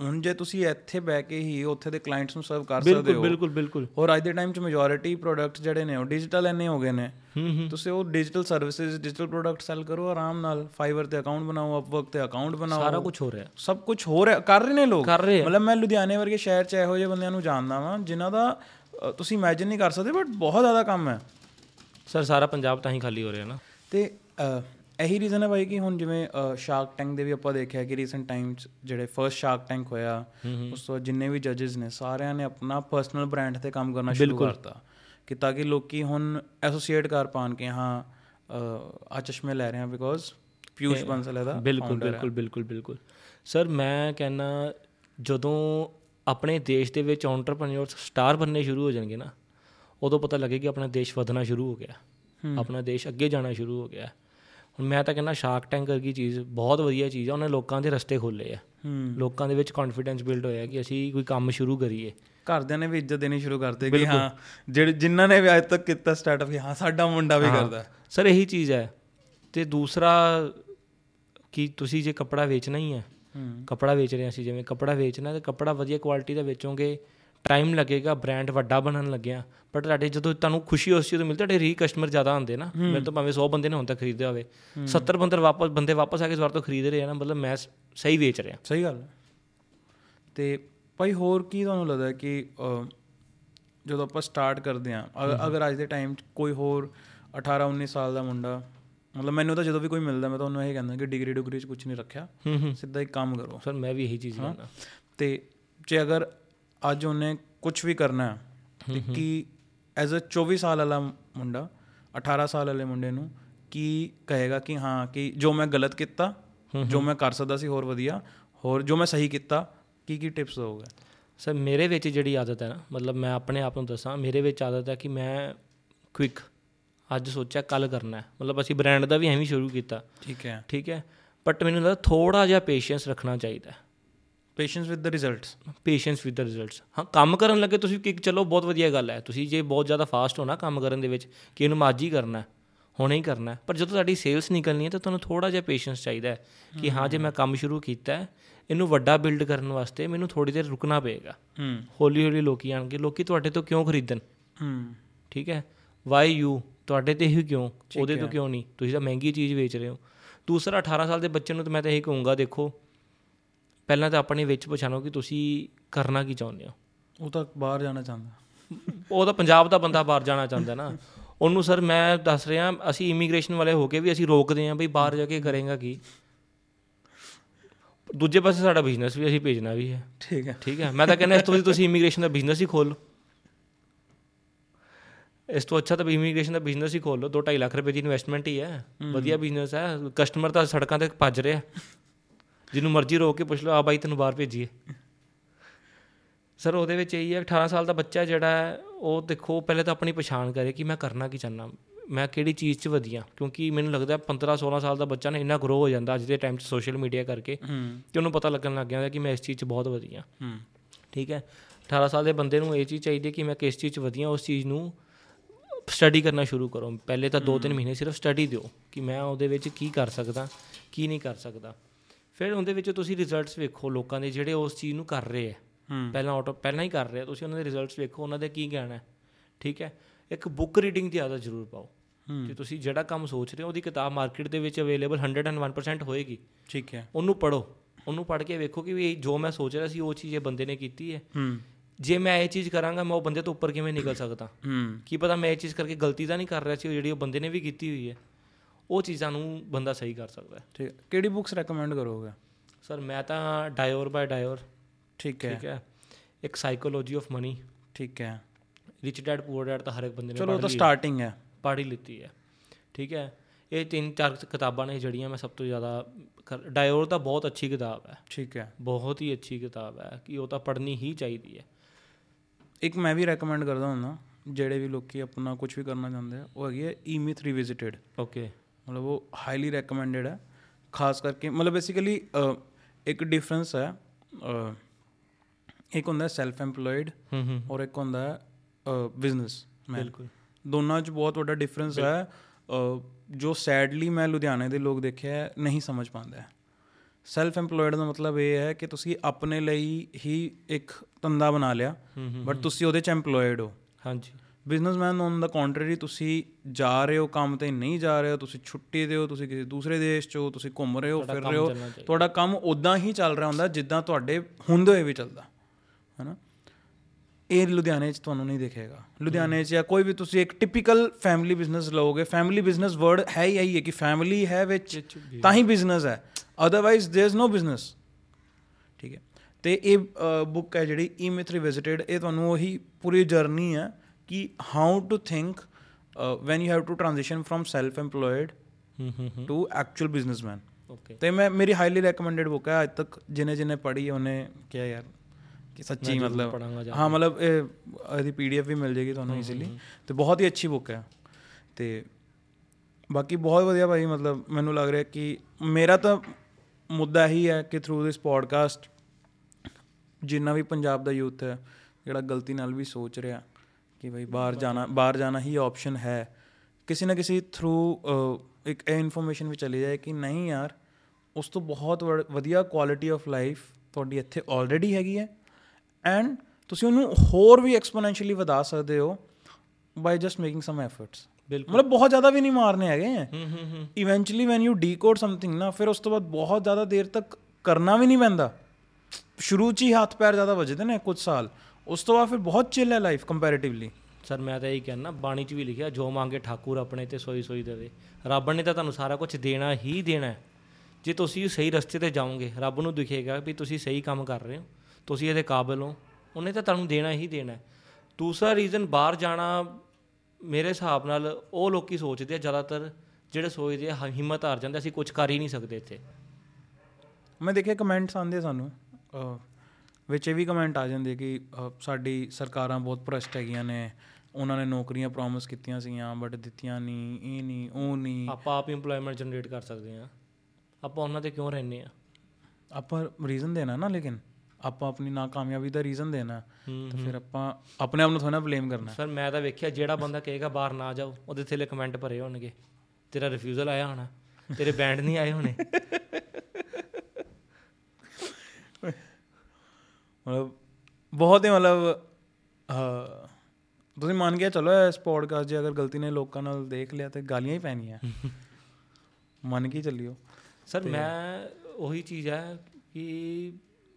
ਹੁਣ ਜੇ ਤੁਸੀਂ ਇੱਥੇ ਬਹਿ ਕੇ ਹੀ ਉੱਥੇ ਦੇ ਕਲਾਇੰਟਸ ਨੂੰ ਸਰਵ ਕਰ ਸਕਦੇ ਹੋ। ਬਿਲਕੁਲ ਬਿਲਕੁਲ। ਔਰ ਅੱਜ ਦੇ ਟਾਈਮ 'ਚ ਮੈਜੋਰਿਟੀ ਪ੍ਰੋਡਕਟ ਜਿਹੜੇ ਨੇ ਉਹ ਡਿਜੀਟਲ ਇੰਨੇ ਹੋ ਗਏ ਨੇ। ਹੂੰ ਹੂੰ। ਤੁਸੀਂ ਉਹ digital services digital product sell ਕਰੋ ਆਰਾਮ ਨਾਲ। ਫਾਈਵਰ ਤੇ ਅਕਾਊਂਟ ਬਣਾਓ ਅਪਵਰਕ ਤੇ ਅਕਾਊਂਟ ਬਣਾਓ। ਸਾਰਾ ਕੁਝ ਹੋ ਰਿਹਾ। ਸਭ ਕੁਝ ਹੋ ਰਿਹਾ ਕਰ ਰਹੇ ਨੇ ਲੋਕ। ਕਰ ਰਹੇ ਆ। ਮਤਲਬ ਮੈਂ ਲੁਧਿਆਣੇ ਵਰਗੇ ਸ਼ਹਿਰ 'ਚ ਇਹੋ ਜਿਹੇ ਬੰਦਿਆਂ ਨੂੰ ਜਾਣਦਾ ਵਾਂ ਜਿਨ੍ਹਾਂ ਦਾ ਤੁਸੀਂ ਇਮੇਜਿਨ ਨਹੀਂ ਕਰ ਸਕਦੇ ਬਟ ਬਹੁਤ ਜ਼ਿਆਦਾ ਕੰਮ ਹੈ। ਸਰ ਸਾਰਾ ਪੰਜਾਬ ਤਾਂ ਹੀ ਖਾਲੀ ਹੋ ਰਿਹਾ ਨਾ। ਤੇ ਇਹੀ ਰੀਜ਼ਨ ਹੈ ਭਾਈ ਕਿ ਹੁਣ ਜਿਵੇਂ ਸ਼ਾਰਕ ਟੈਂਕ ਦੇ ਵੀ ਆਪਾਂ ਦੇਖਿਆ ਕਿ ਰੀਸੈਂਟ ਟਾਈਮ 'ਚ ਜਿਹੜੇ ਫਰਸਟ ਸ਼ਾਰਕ ਟੈਂਕ ਹੋਇਆ ਉਸ ਤੋਂ ਜਿੰਨੇ ਵੀ ਜੱਜਸ ਨੇ ਸਾਰਿਆਂ ਨੇ ਆਪਣਾ ਪਰਸਨਲ ਬ੍ਰਾਂਡ ਤੇ ਕੰਮ ਕਰਨਾ ਸ਼ੁਰੂ ਕਰਤਾ ਕਿ ਤਾਂ ਕਿ ਲੋਕੀ ਹੁਣ ਐਸੋਸੀਏਟ ਕਰ ਪਾਣ ਕਿ ਹਾਂ ਆ ਚਸ਼ਮੇ ਲੈ ਰਹੇ ਹਾਂ ਬਿਕੋਜ਼ ਪਿਊਸ਼ ਬੰਸਲ ਇਹਦਾ ਬਿਲਕੁਲ ਬਿਲਕੁਲ ਬਿਲਕੁਲ ਬਿਲਕੁਲ। ਸਰ ਮੈਂ ਕਹਿੰਨਾ ਜਦੋਂ ਆਪਣੇ ਦੇਸ਼ ਦੇ ਵਿੱਚ ਐਂਟਰਪ੍ਰੈਨਿਓਰਸ ਸਟਾਰ ਬਣਨੇ ਸ਼ੁਰੂ ਹੋ ਜਾਣਗੇ ਨਾ ਉਦੋਂ ਪਤਾ ਲੱਗੇ ਕਿ ਆਪਣਾ ਦੇਸ਼ ਵਧਣਾ ਸ਼ੁਰੂ ਹੋ ਗਿਆ। ਆਪਣਾ ਦੇਸ਼ ਅੱਗੇ ਜਾਣਾ ਸ਼ੁਰੂ ਹੋ ਗਿਆ। ਹੁਣ ਮੈਂ ਤਾਂ ਕਹਿੰਦਾ ਸ਼ਾਰਕ ਟੈਂਕ ਵਰਗੀ ਚੀਜ਼ ਬਹੁਤ ਵਧੀਆ ਚੀਜ਼ ਆ ਉਹਨੇ ਲੋਕਾਂ ਦੇ ਰਸਤੇ ਖੋਲੇ ਆ। ਲੋਕਾਂ ਦੇ ਵਿੱਚ ਕੌਨਫੀਡੈਂਸ ਬਿਲਡ ਹੋਇਆ ਕਿ ਅਸੀਂ ਕੋਈ ਕੰਮ ਸ਼ੁਰੂ ਕਰੀਏ। ਘਰਦਿਆਂ ਨੇ ਵੀ ਇੱਜ਼ਤ ਦੇਣੀ ਸ਼ੁਰੂ ਕਰਤੇ ਕਿ ਹਾਂ ਜਿਹੜੇ ਜਿਨ੍ਹਾਂ ਨੇ ਵੀ ਅੱਜ ਤੱਕ ਕੀਤਾ ਸਟਾਰਟਅਪ ਕਿ ਹਾਂ ਸਾਡਾ ਮੁੰਡਾ ਵੀ ਕਰਦਾ। ਸਰ ਇਹੀ ਚੀਜ਼ ਹੈ। ਤੇ ਦੂਸਰਾ ਕਿ ਤੁਸੀਂ ਜੇ ਕਪੜਾ ਵੇਚਣਾ ਹੀ ਹੈ ਕਪੜਾ ਵੇਚ ਰਹੇ ਅਸੀਂ ਜਿਵੇਂ ਕਪੜਾ ਵੇਚਣਾ ਤੇ ਕਪੜਾ ਵਧੀਆ ਕੁਆਲਿਟੀ ਦਾ ਵੇਚੋਗੇ ਟਾਈਮ ਲੱਗੇਗਾ ਬ੍ਰਾਂਡ ਵੱਡਾ ਬਣਨ ਲੱਗਿਆ। ਪਰ ਤੁਹਾਡੇ ਜਦੋਂ ਤੁਹਾਨੂੰ ਖੁਸ਼ੀ ਉਸ ਚੀਜ਼ ਤੋਂ ਮਿਲਦੀ ਤੁਹਾਡੇ ਰੀ ਕਸਟਮਰ ਜ਼ਿਆਦਾ ਆਉਂਦੇ ਨਾ। ਮੇਰੇ ਤੋਂ ਭਾਵੇਂ 100 ਬੰਦੇ ਨੇ ਹੁਣ ਤੱਕ ਖਰੀਦਿਆ ਹੋਵੇ। 70 ਬੰਦੇ ਵਾਪਸ ਬੰਦੇ ਵਾਪਸ ਆ ਕੇ ਇਸ ਵਾਰ ਤੋਂ ਖਰੀਦ ਰਹੇ ਆ ਨਾ ਮਤਲਬ ਮੈਂ ਸਹੀ ਵੇਚ ਰਿਹਾ। ਸਹੀ ਗੱਲ ਹੈ। ਤੇ ਭਾਈ ਹੋਰ ਕੀ ਤੁਹਾਨੂੰ ਲੱਗਦਾ ਹੈ ਕਿ ਜਦੋਂ ਆਪਾਂ ਸਟਾਰਟ ਕਰਦੇ ਹਾਂ ਅਗਰ- ਅੱਜ ਦੇ ਟਾਈਮ 'ਚ ਕੋਈ ਹੋਰ 18 19 ਸਾਲ ਦਾ ਮੁੰਡਾ ਮਤਲਬ ਮੈਨੂੰ ਤਾਂ ਜਦੋਂ ਵੀ ਕੋਈ ਮਿਲਦਾ ਮੈਂ ਤਾਂ ਉਹਨੂੰ ਇਹ ਕਹਿੰਦਾ ਕਿ ਡਿਗਰੀ ਡਿਗਰੀ 'ਚ ਕੁਝ ਨਹੀਂ ਰੱਖਿਆ। ਹੂੰ ਹੂੰ। ਸਿੱਧਾ ਇੱਕ ਕੰਮ ਕਰੋ। ਸਰ ਮੈਂ ਵੀ ਇਹੀ ਚੀਜ਼ ਕਰਦਾ ਤੇ ਜੇ ਅਗਰ ਅੱਜ ਉਹਨੇ ਕੁਝ ਵੀ ਕਰਨਾ ਹੈ। ਕੀ ਐਜ਼ ਅ 24 ਸਾਲ ਵਾਲਾ ਮੁੰਡਾ 18 ਸਾਲ ਵਾਲੇ ਮੁੰਡੇ ਨੂੰ ਕੀ ਕਹੇਗਾ ਕਿ ਹਾਂ ਕਿ ਜੋ ਮੈਂ ਗਲਤ ਕੀਤਾ ਜੋ ਮੈਂ ਕਰ ਸਕਦਾ ਸੀ ਹੋਰ ਵਧੀਆ ਹੋਰ ਜੋ ਮੈਂ ਸਹੀ ਕੀਤਾ ਕੀ ਕੀ ਟਿਪਸ ਦੋਗੇ ਸਰ ਮੇਰੇ ਵਿੱਚ ਜਿਹੜੀ ਆਦਤ ਹੈ ਨਾ ਮਤਲਬ ਮੈਂ ਆਪਣੇ ਆਪ ਨੂੰ ਦੱਸਾਂ ਮੇਰੇ ਵਿੱਚ ਆਦਤ ਹੈ ਕਿ ਮੈਂ ਕੁਇਕ ਅੱਜ ਸੋਚਿਆ ਕੱਲ ਕਰਨਾ ਹੈ। ਮਤਲਬ ਅਸੀਂ ਬ੍ਰਾਂਡ ਦਾ ਵੀ ਐਵੇਂ ਸ਼ੁਰੂ ਕੀਤਾ। ਠੀਕ ਹੈ। ਠੀਕ ਹੈ? ਬਟ ਮੈਨੂੰ ਲੱਗਦਾ ਥੋੜਾ ਜਿਹਾ ਪੇਸ਼ੈਂਸ ਰੱਖਣਾ ਚਾਹੀਦਾ patience with the results patience with the results ਹਾਂ ਕੰਮ ਕਰਨ ਲੱਗੇ ਤੁਸੀਂ ਕਿਕ ਚਲੋ ਬਹੁਤ ਵਧੀਆ ਗੱਲ ਹੈ। ਤੁਸੀਂ ਜੇ ਬਹੁਤ ਜ਼ਿਆਦਾ ਫਾਸਟ ਹੋ ਨਾ ਕੰਮ ਕਰਨ ਦੇ ਵਿੱਚ ਕਿ ਇਹਨੂੰ ਹੀ ਕਰਨਾ ਹੁਣੇ ਹੀ ਕਰਨਾ। ਪਰ ਜਦੋਂ ਤੁਹਾਡੀ ਸੇਲਸ ਨਿਕਲਣੀ ਹੈ ਤਾਂ ਤੁਹਾਨੂੰ ਥੋੜਾ ਜਿਹਾ ਪੇਸ਼ੈਂਸ ਚਾਹੀਦਾ ਹੈ ਕਿ ਹਾਂ ਜੇ ਮੈਂ ਕੰਮ ਸ਼ੁਰੂ ਕੀਤਾ ਹੈ ਇਹਨੂੰ ਵੱਡਾ ਬਿਲਡ ਕਰਨ ਵਾਸਤੇ ਮੈਨੂੰ ਥੋੜੀ ਦੇਰ ਰੁਕਣਾ ਪਏਗਾ। ਹੂੰ। ਹੌਲੀ ਹੌਲੀ ਲੋਕੀ ਆਣਗੇ ਲੋਕੀ ਤੁਹਾਡੇ ਤੋਂ ਕਿਉਂ ਖਰੀਦਣ? ਹੂੰ। ਠੀਕ ਹੈ। ਵਾਈ ਯੂ ਤੁਹਾਡੇ ਤੇ ਹੀ ਕਿਉਂ? ਉਹਦੇ ਤੋਂ ਕਿਉਂ ਨਹੀਂ? ਤੁਸੀਂ ਤਾਂ ਮਹਿੰਗੀ ਚੀਜ਼ ਵੇਚ ਰਹੇ ਹੋ। ਦੂਸਰਾ 18 ਸਾਲ ਦੇ ਬੱਚੇ ਨੂੰ ਤਾਂ ਮੈਂ ਤਾਂ ਇਹ ਕਹੂੰਗਾ ਦੇਖੋ ਪਹਿਲਾਂ ਤਾਂ ਆਪਣੇ ਵਿੱਚ ਪਛਾਣੋ ਕਿ ਤੁਸੀਂ ਕਰਨਾ ਕੀ ਚਾਹੁੰਦੇ ਹੋ। ਉਹ ਤਾਂ ਬਾਹਰ ਜਾਣਾ ਚਾਹੁੰਦਾ। ਉਹ ਤਾਂ ਪੰਜਾਬ ਦਾ ਬੰਦਾ ਬਾਹਰ ਜਾਣਾ ਚਾਹੁੰਦਾ ਨਾ। ਉਹਨੂੰ ਸਰ ਮੈਂ ਦੱਸ ਰਿਹਾ ਅਸੀਂ ਇਮੀਗ੍ਰੇਸ਼ਨ ਵਾਲੇ ਹੋ ਕੇ ਵੀ ਅਸੀਂ ਰੋਕਦੇ ਹਾਂ ਬਈ ਬਾਹਰ ਜਾ ਕੇ ਕਰੇਗਾ ਕੀ। ਦੂਜੇ ਪਾਸੇ ਸਾਡਾ ਬਿਜ਼ਨਸ ਵੀ ਅਸੀਂ ਭੇਜਣਾ ਵੀ ਹੈ। ਠੀਕ ਹੈ। ਠੀਕ ਹੈ। ਮੈਂ ਤਾਂ ਕਹਿੰਦਾ ਇਸ ਤੋਂ ਵਧੀਆ ਤੁਸੀਂ ਇਮੀਗ੍ਰੇਸ਼ਨ ਦਾ ਬਿਜ਼ਨਸ ਹੀ ਖੋਲ ਇਸ ਤੋਂ ਅੱਛਾ ਤਾਂ ਇਮੀਗ੍ਰੇਸ਼ਨ ਦਾ ਬਿਜ਼ਨਸ ਹੀ ਖੋਲ ਲਓ। 2.5 ਲੱਖ ਰੁਪਏ ਦੀ ਇਨਵੈਸਟਮੈਂਟ ਹੀ ਹੈ। ਵਧੀਆ ਬਿਜ਼ਨਸ ਹੈ। ਕਸਟਮਰ ਤਾਂ ਸੜਕਾਂ ਤੇ ਭੱਜ ਰਿਹਾ। ਜਿਹਨੂੰ ਮਰਜ਼ੀ ਰੋਕ ਕੇ ਪੁੱਛ ਲਓ ਆ ਬਾਈ ਤੈਨੂੰ ਬਾਹਰ ਭੇਜੀਏ। ਸਰ ਉਹਦੇ ਵਿੱਚ ਇਹੀ ਹੈ 18 ਸਾਲ ਦਾ ਬੱਚਾ ਜਿਹੜਾ ਹੈ ਉਹ ਦੇਖੋ ਪਹਿਲੇ ਤਾਂ ਆਪਣੀ ਪਛਾਣ ਕਰੇ ਕਿ ਮੈਂ ਕਰਨਾ ਕੀ ਚਾਹੁੰਦਾ। ਮੈਂ ਕਿਹੜੀ ਚੀਜ਼ 'ਚ ਵਧੀਆ? ਕਿਉਂਕਿ ਮੈਨੂੰ ਲੱਗਦਾ 15 16 ਸਾਲ ਦਾ ਬੱਚਾ ਨਾ ਇੰਨਾ ਗਰੋ ਹੋ ਜਾਂਦਾ ਅੱਜ ਦੇ ਟਾਈਮ 'ਚ ਸੋਸ਼ਲ ਮੀਡੀਆ ਕਰਕੇ ਕਿ ਉਹਨੂੰ ਪਤਾ ਲੱਗਣ ਲੱਗ ਜਾਂਦਾ ਕਿ ਮੈਂ ਇਸ ਚੀਜ਼ 'ਚ ਬਹੁਤ ਵਧੀਆ। ਠੀਕ ਹੈ? 18 ਸਾਲ ਦੇ ਬੰਦੇ ਨੂੰ ਇਹ ਚੀਜ਼ ਚਾਹੀਦੀ ਕਿ ਮੈਂ ਕਿਸ ਚੀਜ਼ 'ਚ ਵਧੀਆ ਉਸ ਚੀਜ਼ ਨੂੰ ਸਟੱਡੀ ਕਰਨਾ ਸ਼ੁਰੂ ਕਰੋ। ਪਹਿਲੇ ਤਾਂ 2-3 ਮਹੀਨੇ ਸਿਰਫ ਸਟੱਡੀ ਦਿਓ ਕਿ ਮੈਂ ਉਹਦੇ ਵਿੱਚ ਕੀ ਕਰ ਸਕਦਾ ਕੀ ਨਹੀਂ ਕਰ ਸਕਦਾ। ਫਿਰ ਉਹਦੇ ਵਿੱਚ ਤੁਸੀਂ ਰਿਜ਼ਲਟਸ ਵੇਖੋ ਲੋਕਾਂ ਦੇ ਜਿਹੜੇ ਉਸ ਚੀਜ਼ ਨੂੰ ਕਰ ਰਹੇ ਹੂੰ। ਪਹਿਲਾਂ ਆਟੋ ਪਹਿਲਾਂ ਹੀ ਕਰ ਰਹੇ ਆ। ਤੁਸੀਂ ਉਹਨਾਂ ਦੇ ਰਿਜ਼ਲਟਸ ਵੇਖੋ ਉਹਨਾਂ ਦੇ ਕੀ ਕਹਿਣਾ ਹੈ। ਠੀਕ ਹੈ? ਇੱਕ ਬੁੱਕ ਰੀਡਿੰਗ ਦੀ ਆਦਤ ਜ਼ਰੂਰ ਪਾਓ। ਕਿ ਤੁਸੀਂ ਜਿਹੜਾ ਕੰਮ ਸੋਚ ਰਹੇ ਹੋ ਉਹਦੀ ਕਿਤਾਬ ਮਾਰਕੀਟ ਦੇ ਵਿੱਚ ਅਵੇਲੇਬਲ 101% ਹੋਏਗੀ। ਠੀਕ ਹੈ। ਉਹਨੂੰ ਪੜੋ ਉਹਨੂੰ ਪੜ੍ਹ ਕੇ ਵੇਖੋ ਕਿ ਵੀ ਜੋ ਮੈਂ ਸੋਚ ਰਿਹਾ ਸੀ ਉਹ ਚੀਜ਼ ਇਹ ਬੰਦੇ ਨੇ ਕੀਤੀ ਹੈ। ਹੂੰ। ਜੇ ਮੈਂ ਇਹ ਚੀਜ਼ ਕਰਾਂਗਾ ਮੈਂ ਉਹ ਬੰਦੇ ਤੋਂ ਉੱਪਰ ਕਿਵੇਂ ਨਿਕਲ ਸਕਦਾ? ਹੂੰ। ਕੀ ਪਤਾ ਮੈਂ ਇਹ ਚੀਜ਼ ਕਰਕੇ ਗਲਤੀ ਤਾਂ ਨਹੀਂ ਕਰ ਰਿਹਾ ਸੀ ਜਿਹੜੀ ਉਹ ਬੰਦੇ ਨੇ ਵੀ ਕੀਤੀ ਹੋਈ ਹੈ। ਉਹ ਚੀਜ਼ਾਂ ਨੂੰ ਬੰਦਾ ਸਹੀ ਕਰ ਸਕਦਾ ਹੈ। ਠੀਕ ਹੈ। ਕਿਹੜੀ ਬੁੱਕਸ ਰეკਮੈਂਡ ਕਰੋਗੇ? ਸਰ ਮੈਂ ਤਾਂ ਡਾਇਓਰ ਬਾਈ ਡਾਇਓਰ ਠੀਕ ਹੈ। ਠੀਕ ਹੈ। ਇੱਕ ਸਾਈਕੋਲੋਜੀ ਆਫ ਮਨੀ ਠੀਕ ਹੈ। ਰਿਚ ਡੈਡ ਪੂਅਰ ਡੈਡ ਤਾਂ ਹਰ ਇੱਕ ਬੰਦੇ ਨੇ ਚਲੋ ਉਹ ਤਾਂ ਸਟਾਰਟਿੰਗ ਹੈ। ਪੜ੍ਹ ਹੀ ਲਿੱਤੀ ਹੈ। ਠੀਕ ਹੈ। ਇਹ ਤਿੰਨ ਚਾਰ ਕਿਤਾਬਾਂ ਨੇ ਜਿਹੜੀਆਂ ਮੈਂ ਸਭ ਤੋਂ ਜ਼ਿਆਦਾ ਡਾਇਓਰ ਤਾਂ ਬਹੁਤ ਅੱਛੀ ਕਿਤਾਬ ਹੈ। ਠੀਕ ਹੈ। ਬਹੁਤ ਹੀ ਅੱਛੀ ਕਿਤਾਬ ਹੈ ਕਿ ਉਹ ਤਾਂ ਪੜ੍ਹਨੀ ਹੀ ਚਾਹੀਦੀ ਹੈ। ਇੱਕ ਮੈਂ ਵੀ ਰეკਮੈਂਡ ਕਰਦਾ ਹੁੰਦਾ ਜਿਹੜੇ ਵੀ ਲੋਕੀ ਆਪਣਾ ਕੁਝ ਵੀ ਕਰਨਾ ਚਾਹੁੰਦੇ ਆ ਉਹ ਹੈਗੀ ਹੈ ਈਮਿਥ ਰਿਵਿਜ਼ਿਟਡ ਓਕੇ ਮਤਲਬ ਉਹ ਹਾਈਲੀ ਰეკਮੈਂਡਡ ਹੈ। ਖਾਸ ਕਰਕੇ ਮਤਲਬ ਬੇਸਿਕਲੀ ਇੱਕ ਡਿਫਰੈਂਸ ਹੈ ਇੱਕ ਹੁੰਦਾ ਸੈਲਫ ਹੂੰ ਔਰ ਇੱਕ ਹੁੰਦਾ ਬਿਜ਼ਨਸ ਬਿਲਕੁਲ। ਦੋਨਾਂ 'ਚ ਬਹੁਤ ਵੱਡਾ ਡਿਫਰੈਂਸ ਹੈ ਜੋ ਸੈਡਲੀ ਮੈਂ ਲੁਧਿਆਣੇ ਦੇ ਲੋਕ ਦੇਖਿਆ ਨਹੀਂ ਸਮਝ ਪਾਉਂਦੇ ਸੈਲਫ EMPLOYED ਦਾ ਮਤਲਬ ਇਹ ਹੈ ਕਿ ਤੁਸੀਂ ਆਪਣੇ ਲਈ ਹੀ ਇੱਕ ਧੰਦਾ ਬਣਾ ਲਿਆ ਬਟ ਤੁਸੀਂ ਉਹਦੇ 'ਚ EMPLOYED ਹੋ। ਹਾਂਜੀ। ਬਿਜ਼ਨਸਮੈਨ ਔਨ ਦਾ ਕੰਟਰੀ ਤੁਸੀਂ ਜਾ ਰਹੇ ਹੋ ਕੰਮ ਤੇ ਨਹੀਂ ਜਾ ਰਹੇ ਹੋ ਤੁਸੀਂ ਛੁੱਟੀ ਤੇ ਹੋ ਤੁਸੀਂ ਕਿਸੇ ਦੂਸਰੇ ਦੇਸ਼ 'ਚ ਹੋ ਤੁਸੀਂ ਘੁੰਮ ਰਹੇ ਹੋ ਫਿਰ ਰਹੇ ਹੋ ਚੱਲਣਾ ਚਾਹੀਦਾ। ਤੁਹਾਡਾ ਕੰਮ ਉਦਾਂ ਹੀ ਚੱਲ ਰਿਹਾ ਹੁੰਦਾ ਜਿੱਦਾਂ ਤੁਹਾਡੇ ਹੁੰਦੇ ਹੋਏ ਵੀ ਚੱਲਦਾ ਹੈਨਾ ਇਹ ਲੁਧਿਆਣੇ 'ਚ ਤੁਹਾਨੂੰ ਨਹੀਂ ਦਿਖੇਗਾ ਲੁਧਿਆਣੇ 'ਚ ਜਾਂ ਕੋਈ ਵੀ ਤੁਸੀਂ ਇੱਕ ਟਿਪੀਕਲ ਫੈਮਿਲੀ ਬਿਜ਼ਨਸ ਲਓਗੇ ਫੈਮਿਲੀ ਬਿਜ਼ਨਸ ਵਰਡ ਹੈ ਹੀ ਇਹੀ ਹੈ ਕਿ ਫੈਮਿਲੀ ਹੈ ਵਿੱਚ ਤਾਂ ਹੀ ਬਿਜ਼ਨਸ ਹੈ otherwise there is no business ਠੀਕ ਹੈ ਤੇ ਇਹ ਬੁੱਕ ਹੈ ਜਿਹੜੀ ਈਮਿਥ ਰਿਵਿਜ਼ਿਟਡ ਇਹ ਤੁਹਾਨੂੰ ਉਹੀ ਪੂਰੀ ਜਰਨੀ ਹੈ ਕਿ how to think when you have to transition from self ਹੂੰ ਟੂ ਐਕਚੁਅਲ ਬਿਜ਼ਨਸਮੈਨ ਓਕੇ ਤੇ ਮੈਂ ਮੇਰੀ ਹਾਈਲੀ ਰეკਮੈਂਡਡ ਬੁੱਕ ਹੈ ਅੱਜ ਤੱਕ ਜਿਨੇ ਜਿਨੇ ਪੜ੍ਹੀ ਉਹਨੇ ਕਿਹਾ ਯਾਰ ਕਿ ਸੱਚੀ ਮਤਲਬ ਹਾਂ ਮਤਲਬ ਇਹ ਇਹਦੀ ਪੀਡੀਐਫ ਵੀ ਮਿਲ ਜੇਗੀ ਤੁਹਾਨੂੰ ਈਜ਼ੀਲੀ ਤੇ ਬਹੁਤ ਹੀ ਅੱਛੀ ਬੁੱਕ ਹੈ ਤੇ ਬਾਕੀ ਬਹੁਤ ਵਧੀਆ ਭਾਈ ਮਤਲਬ ਮੈਨੂੰ ਲੱਗ ਰਿਹਾ ਕਿ ਮੇਰਾ ਤਾਂ ਮੁੱਦਾ ਹੀ ਹੈ ਕਿ ਥਰੂ ਦਿਸ ਪੋਡਕਾਸਟ ਜਿੰਨਾ ਵੀ ਪੰਜਾਬ ਦਾ ਯੂਥ ਹੈ ਜਿਹੜਾ ਗਲਤੀ ਨਾਲ ਵੀ ਸੋਚ ਰਿਹਾ ਕਿ ਭਾਈ ਬਾਹਰ ਜਾਣਾ ਬਾਹਰ ਜਾਣਾ ਹੀ ਆਪਸ਼ਨ ਹੈ। ਕਿਸੇ ਨਾ ਕਿਸੇ ਥਰੂ ਇੱਕ ਇਹ ਇਨਫੋਰਮੇਸ਼ਨ ਵੀ ਚਲੀ ਜਾਏ ਕਿ ਨਹੀਂ ਯਾਰ ਉਸ ਤੋਂ ਬਹੁਤ ਵਧੀਆ ਕੁਆਲਿਟੀ ਆਫ ਲਾਈਫ ਤੁਹਾਡੀ ਇੱਥੇ ਆਲਰੇਡੀ ਹੈਗੀ ਹੈ। ਐਂਡ ਤੁਸੀਂ ਉਹਨੂੰ ਹੋਰ ਵੀ ਐਕਸਪੋਨੈਂਸ਼ੀਅਲੀ ਵਧਾ ਸਕਦੇ ਹੋ by just making some efforts ਬਿਲਕੁਲ। ਮਤਲਬ ਬਹੁਤ ਜ਼ਿਆਦਾ ਵੀ ਨਹੀਂ ਮਾਰਨੇ ਹੈਗੇ। ਹੂੰ ਹੂੰ ਹੂੰ। Eventually when you decode something ਨਾ ਫਿਰ ਉਸ ਤੋਂ ਬਾਅਦ ਬਹੁਤ ਜ਼ਿਆਦਾ ਦੇਰ ਤੱਕ ਕਰਨਾ ਵੀ ਨਹੀਂ ਪੈਂਦਾ। ਸ਼ੁਰੂ 'ਚ ਹੀ ਹੱਥ ਪੈਰ ਜ਼ਿਆਦਾ ਵੱਜਦੇ ਨੇ ਕੁਝ ਸਾਲ। ਉਸ ਤੋਂ ਬਾਅਦ ਫਿਰ ਬਹੁਤ ਚਿਲ ਹੈ ਲਾਈਫ ਕੰਪੈਰੀਟਿਵਲੀ ਸਰ ਮੈਂ ਤਾਂ ਇਹੀ ਕਹਿਣਾ ਬਾਣੀ 'ਚ ਵੀ ਲਿਖਿਆ ਜੋ ਮੰਗੇ ਠਾਕੁਰ ਆਪਣੇ ਤੇ ਸੋਈ ਸੋਈ ਦੇਵੇ ਰੱਬ ਨੇ ਤਾਂ ਤੁਹਾਨੂੰ ਸਾਰਾ ਕੁਝ ਦੇਣਾ ਹੀ ਦੇਣਾ ਹੈ। ਜੇ ਤੁਸੀਂ ਸਹੀ ਰਸਤੇ ਤੇ ਜਾਓਗੇ ਰੱਬ ਨੂੰ ਦਿਖੇਗਾ ਵੀ ਤੁਸੀਂ ਸਹੀ ਕੰਮ ਕਰ ਰਹੇ ਹੋ ਤੁਸੀਂ ਇਹਦੇ ਕਾਬਿਲ ਹੋ ਉਹਨੇ ਤਾਂ ਤੁਹਾਨੂੰ ਦੇਣਾ ਹੀ ਦੇਣਾ ਹੈ। ਦੂਸਰਾ ਰੀਜ਼ਨ ਬਾਹਰ ਜਾਣਾ ਮੇਰੇ ਹਿਸਾਬ ਨਾਲ ਉਹ ਲੋਕੀ ਸੋਚਦੇ ਆ ਜ਼ਿਆਦਾਤਰ ਜਿਹੜੇ ਸੋਚਦੇ ਆ ਹਿੰਮਤ ਹਾਰ ਜਾਂਦੇ ਅਸੀਂ ਕੁਝ ਕਰ ਹੀ ਨਹੀਂ ਸਕਦੇ ਇੱਥੇ ਮੈਂ ਦੇਖਿਆ ਕਮੈਂਟਸ ਆਉਂਦੇ ਸਾਨੂੰ ਵਿੱਚ ਇਹ ਵੀ ਕਮੈਂਟ ਆ ਜਾਂਦੇ ਕਿ ਸਾਡੀ ਸਰਕਾਰਾਂ ਬਹੁਤ ਭ੍ਰਸ਼ਟ ਹੈਗੀਆਂ ਨੇ ਉਹਨਾਂ ਨੇ ਨੌਕਰੀਆਂ ਪ੍ਰੋਮਿਸ ਕੀਤੀਆਂ ਸੀਗੀਆਂ ਬਟ ਦਿੱਤੀਆਂ ਨਹੀਂ ਇਹ ਨਹੀਂ ਉਹ ਨਹੀਂ। ਆਪਾਂ ਆਪ ਇੰਪਲੋਇਮੈਂਟ ਜਨਰੇਟ ਕਰ ਸਕਦੇ ਹਾਂ। ਆਪਾਂ ਉਹਨਾਂ ਤੇ ਕਿਉਂ ਰਹਿੰਦੇ ਆ ਆਪਾਂ ਰੀਜ਼ਨ ਦੇਣਾ ਨਾ ਲੇਕਿਨ ਆਪਾਂ ਆਪਣੀ ਨਾਕਾਮਯਾਬੀ ਦਾ ਰੀਜ਼ਨ ਦੇਣਾ। ਤਾਂ ਫਿਰ ਆਪਾਂ ਆਪਣੇ ਆਪ ਨੂੰ ਥੋੜਾ ਬਲੇਮ ਕਰਨਾ। ਸਰ ਮੈਂ ਤਾਂ ਵੇਖਿਆ ਜਿਹੜਾ ਬੰਦਾ ਕਹੇਗਾ ਬਾਹਰ ਨਾ ਜਾਓ ਉਹਦੇ ਥੱਲੇ ਕਮੈਂਟ ਭਰੇ ਹੋਣਗੇ। ਤੇਰਾ ਰਿਫਿਊਜ਼ਲ ਆਇਆ ਹੋਣਾ ਤੇਰੇ ਬੈਂਡ ਨਹੀਂ ਆਏ ਹੋਣੇ। ਮਤਲਬ ਬਹੁਤ ਹੀ ਮਤਲਬ ਤੁਸੀਂ ਮੰਨ ਗਿਆ ਚਲੋ ਇਸ ਪੋਡਕਾਸਟ ਜੇ ਅਗਰ ਗਲਤੀ ਨੇ ਲੋਕਾਂ ਨਾਲ ਦੇਖ ਲਿਆ ਤੇ ਗਾਲੀਆਂ ਹੀ ਪੈਣੀਆਂ। (laughs) ਮੰਨ ਕੇ ਚੱਲਿਓ। ਸਰ ਮੈਂ ਉਹੀ ਚੀਜ਼ ਹੈ ਕਿ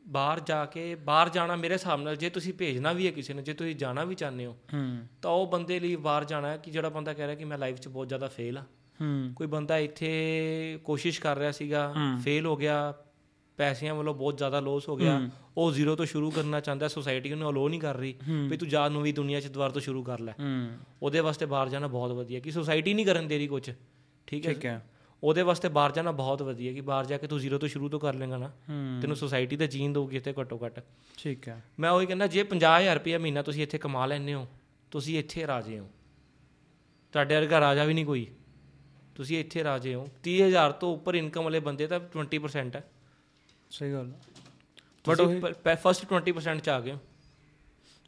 ਬਾਹਰ ਜਾ ਕੇ ਬਾਹਰ ਜਾਣਾ ਮੇਰੇ ਹਿਸਾਬ ਨਾਲ ਜੇ ਤੁਸੀਂ ਭੇਜਣਾ ਵੀ ਹੈ ਕਿਸੇ ਨੂੰ ਜੇ ਤੁਸੀਂ ਜਾਣਾ ਵੀ ਚਾਹੁੰਦੇ ਹੋ ਹੂੰ। ਤਾਂ ਉਹ ਬੰਦੇ ਲਈ ਬਾਹਰ ਜਾਣਾ ਹੈ ਕਿ ਜਿਹੜਾ ਬੰਦਾ ਕਹਿ ਰਿਹਾ ਕਿ ਮੈਂ ਲਾਈਫ 'ਚ ਬਹੁਤ ਜ਼ਿਆਦਾ ਫੇਲ ਆ ਹੂੰ। ਕੋਈ ਬੰਦਾ ਇੱਥੇ ਕੋਸ਼ਿਸ਼ ਕਰ ਰਿਹਾ ਸੀਗਾ ਫੇਲ ਹੋ ਗਿਆ ਪੈਸਿਆਂ ਵੱਲੋਂ ਬਹੁਤ ਜ਼ਿਆਦਾ ਲੋਸ ਹੋ ਗਿਆ। ਉਹ ਜ਼ੀਰੋ ਤੋਂ ਸ਼ੁਰੂ ਕਰਨਾ ਚਾਹੁੰਦਾ ਸੋਸਾਇਟੀ ਉਹਨੂੰ ਅਲੋ ਨਹੀਂ ਕਰ ਰਹੀ ਵੀ ਤੂੰ ਜਾ ਨਵੀਂ ਦੁਨੀਆ 'ਚ ਦੁਬਾਰਾ ਤੋਂ ਸ਼ੁਰੂ ਕਰ ਲੈ। ਉਹਦੇ ਵਾਸਤੇ ਬਾਹਰ ਜਾਣਾ ਬਹੁਤ ਵਧੀਆ ਕਿ ਸੋਸਾਇਟੀ ਨਹੀਂ ਕਰਨ ਦੇ ਰਹੀ ਕੁਝ ਠੀਕ ਹੈ ਠੀਕ ਹੈ। ਉਹਦੇ ਵਾਸਤੇ ਬਾਹਰ ਜਾਣਾ ਬਹੁਤ ਵਧੀਆ ਕਿ ਬਾਹਰ ਜਾ ਕੇ ਤੂੰ ਜ਼ੀਰੋ ਤੋਂ ਸ਼ੁਰੂ ਤੋਂ ਕਰ ਲੇਗਾ ਨਾ। ਤੈਨੂੰ ਸੋਸਾਇਟੀ ਤੇ ਜੀਣ ਦਊਗੀ ਇੱਥੇ ਘੱਟੋ ਘੱਟ। ਠੀਕ ਹੈ। ਮੈਂ ਉਹੀ ਕਹਿੰਦਾ ਜੇ 50000 ਰੁਪਏ ਮਹੀਨਾ ਤੁਸੀਂ ਇੱਥੇ ਕਮਾ ਲੈਂਦੇ ਹੋ ਤੁਸੀਂ ਇੱਥੇ ਰਾਜੇ ਹੋ। ਤੁਹਾਡੇ ਵਰਗਾ ਰਾਜਾ ਵੀ ਨਹੀਂ ਕੋਈ। ਤੁਸੀਂ ਇੱਥੇ ਰਾਜੇ ਹੋ। 30000 ਤੋਂ ਉੱਪਰ ਇਨਕਮ ਵਾਲੇ ਬੰਦੇ ਤਾਂ 20% ਹੈ। ਸਹੀ ਗੱਲ ਬਟ ਉਹ ਫਸਟ 20% ਚ ਆ ਗਏ।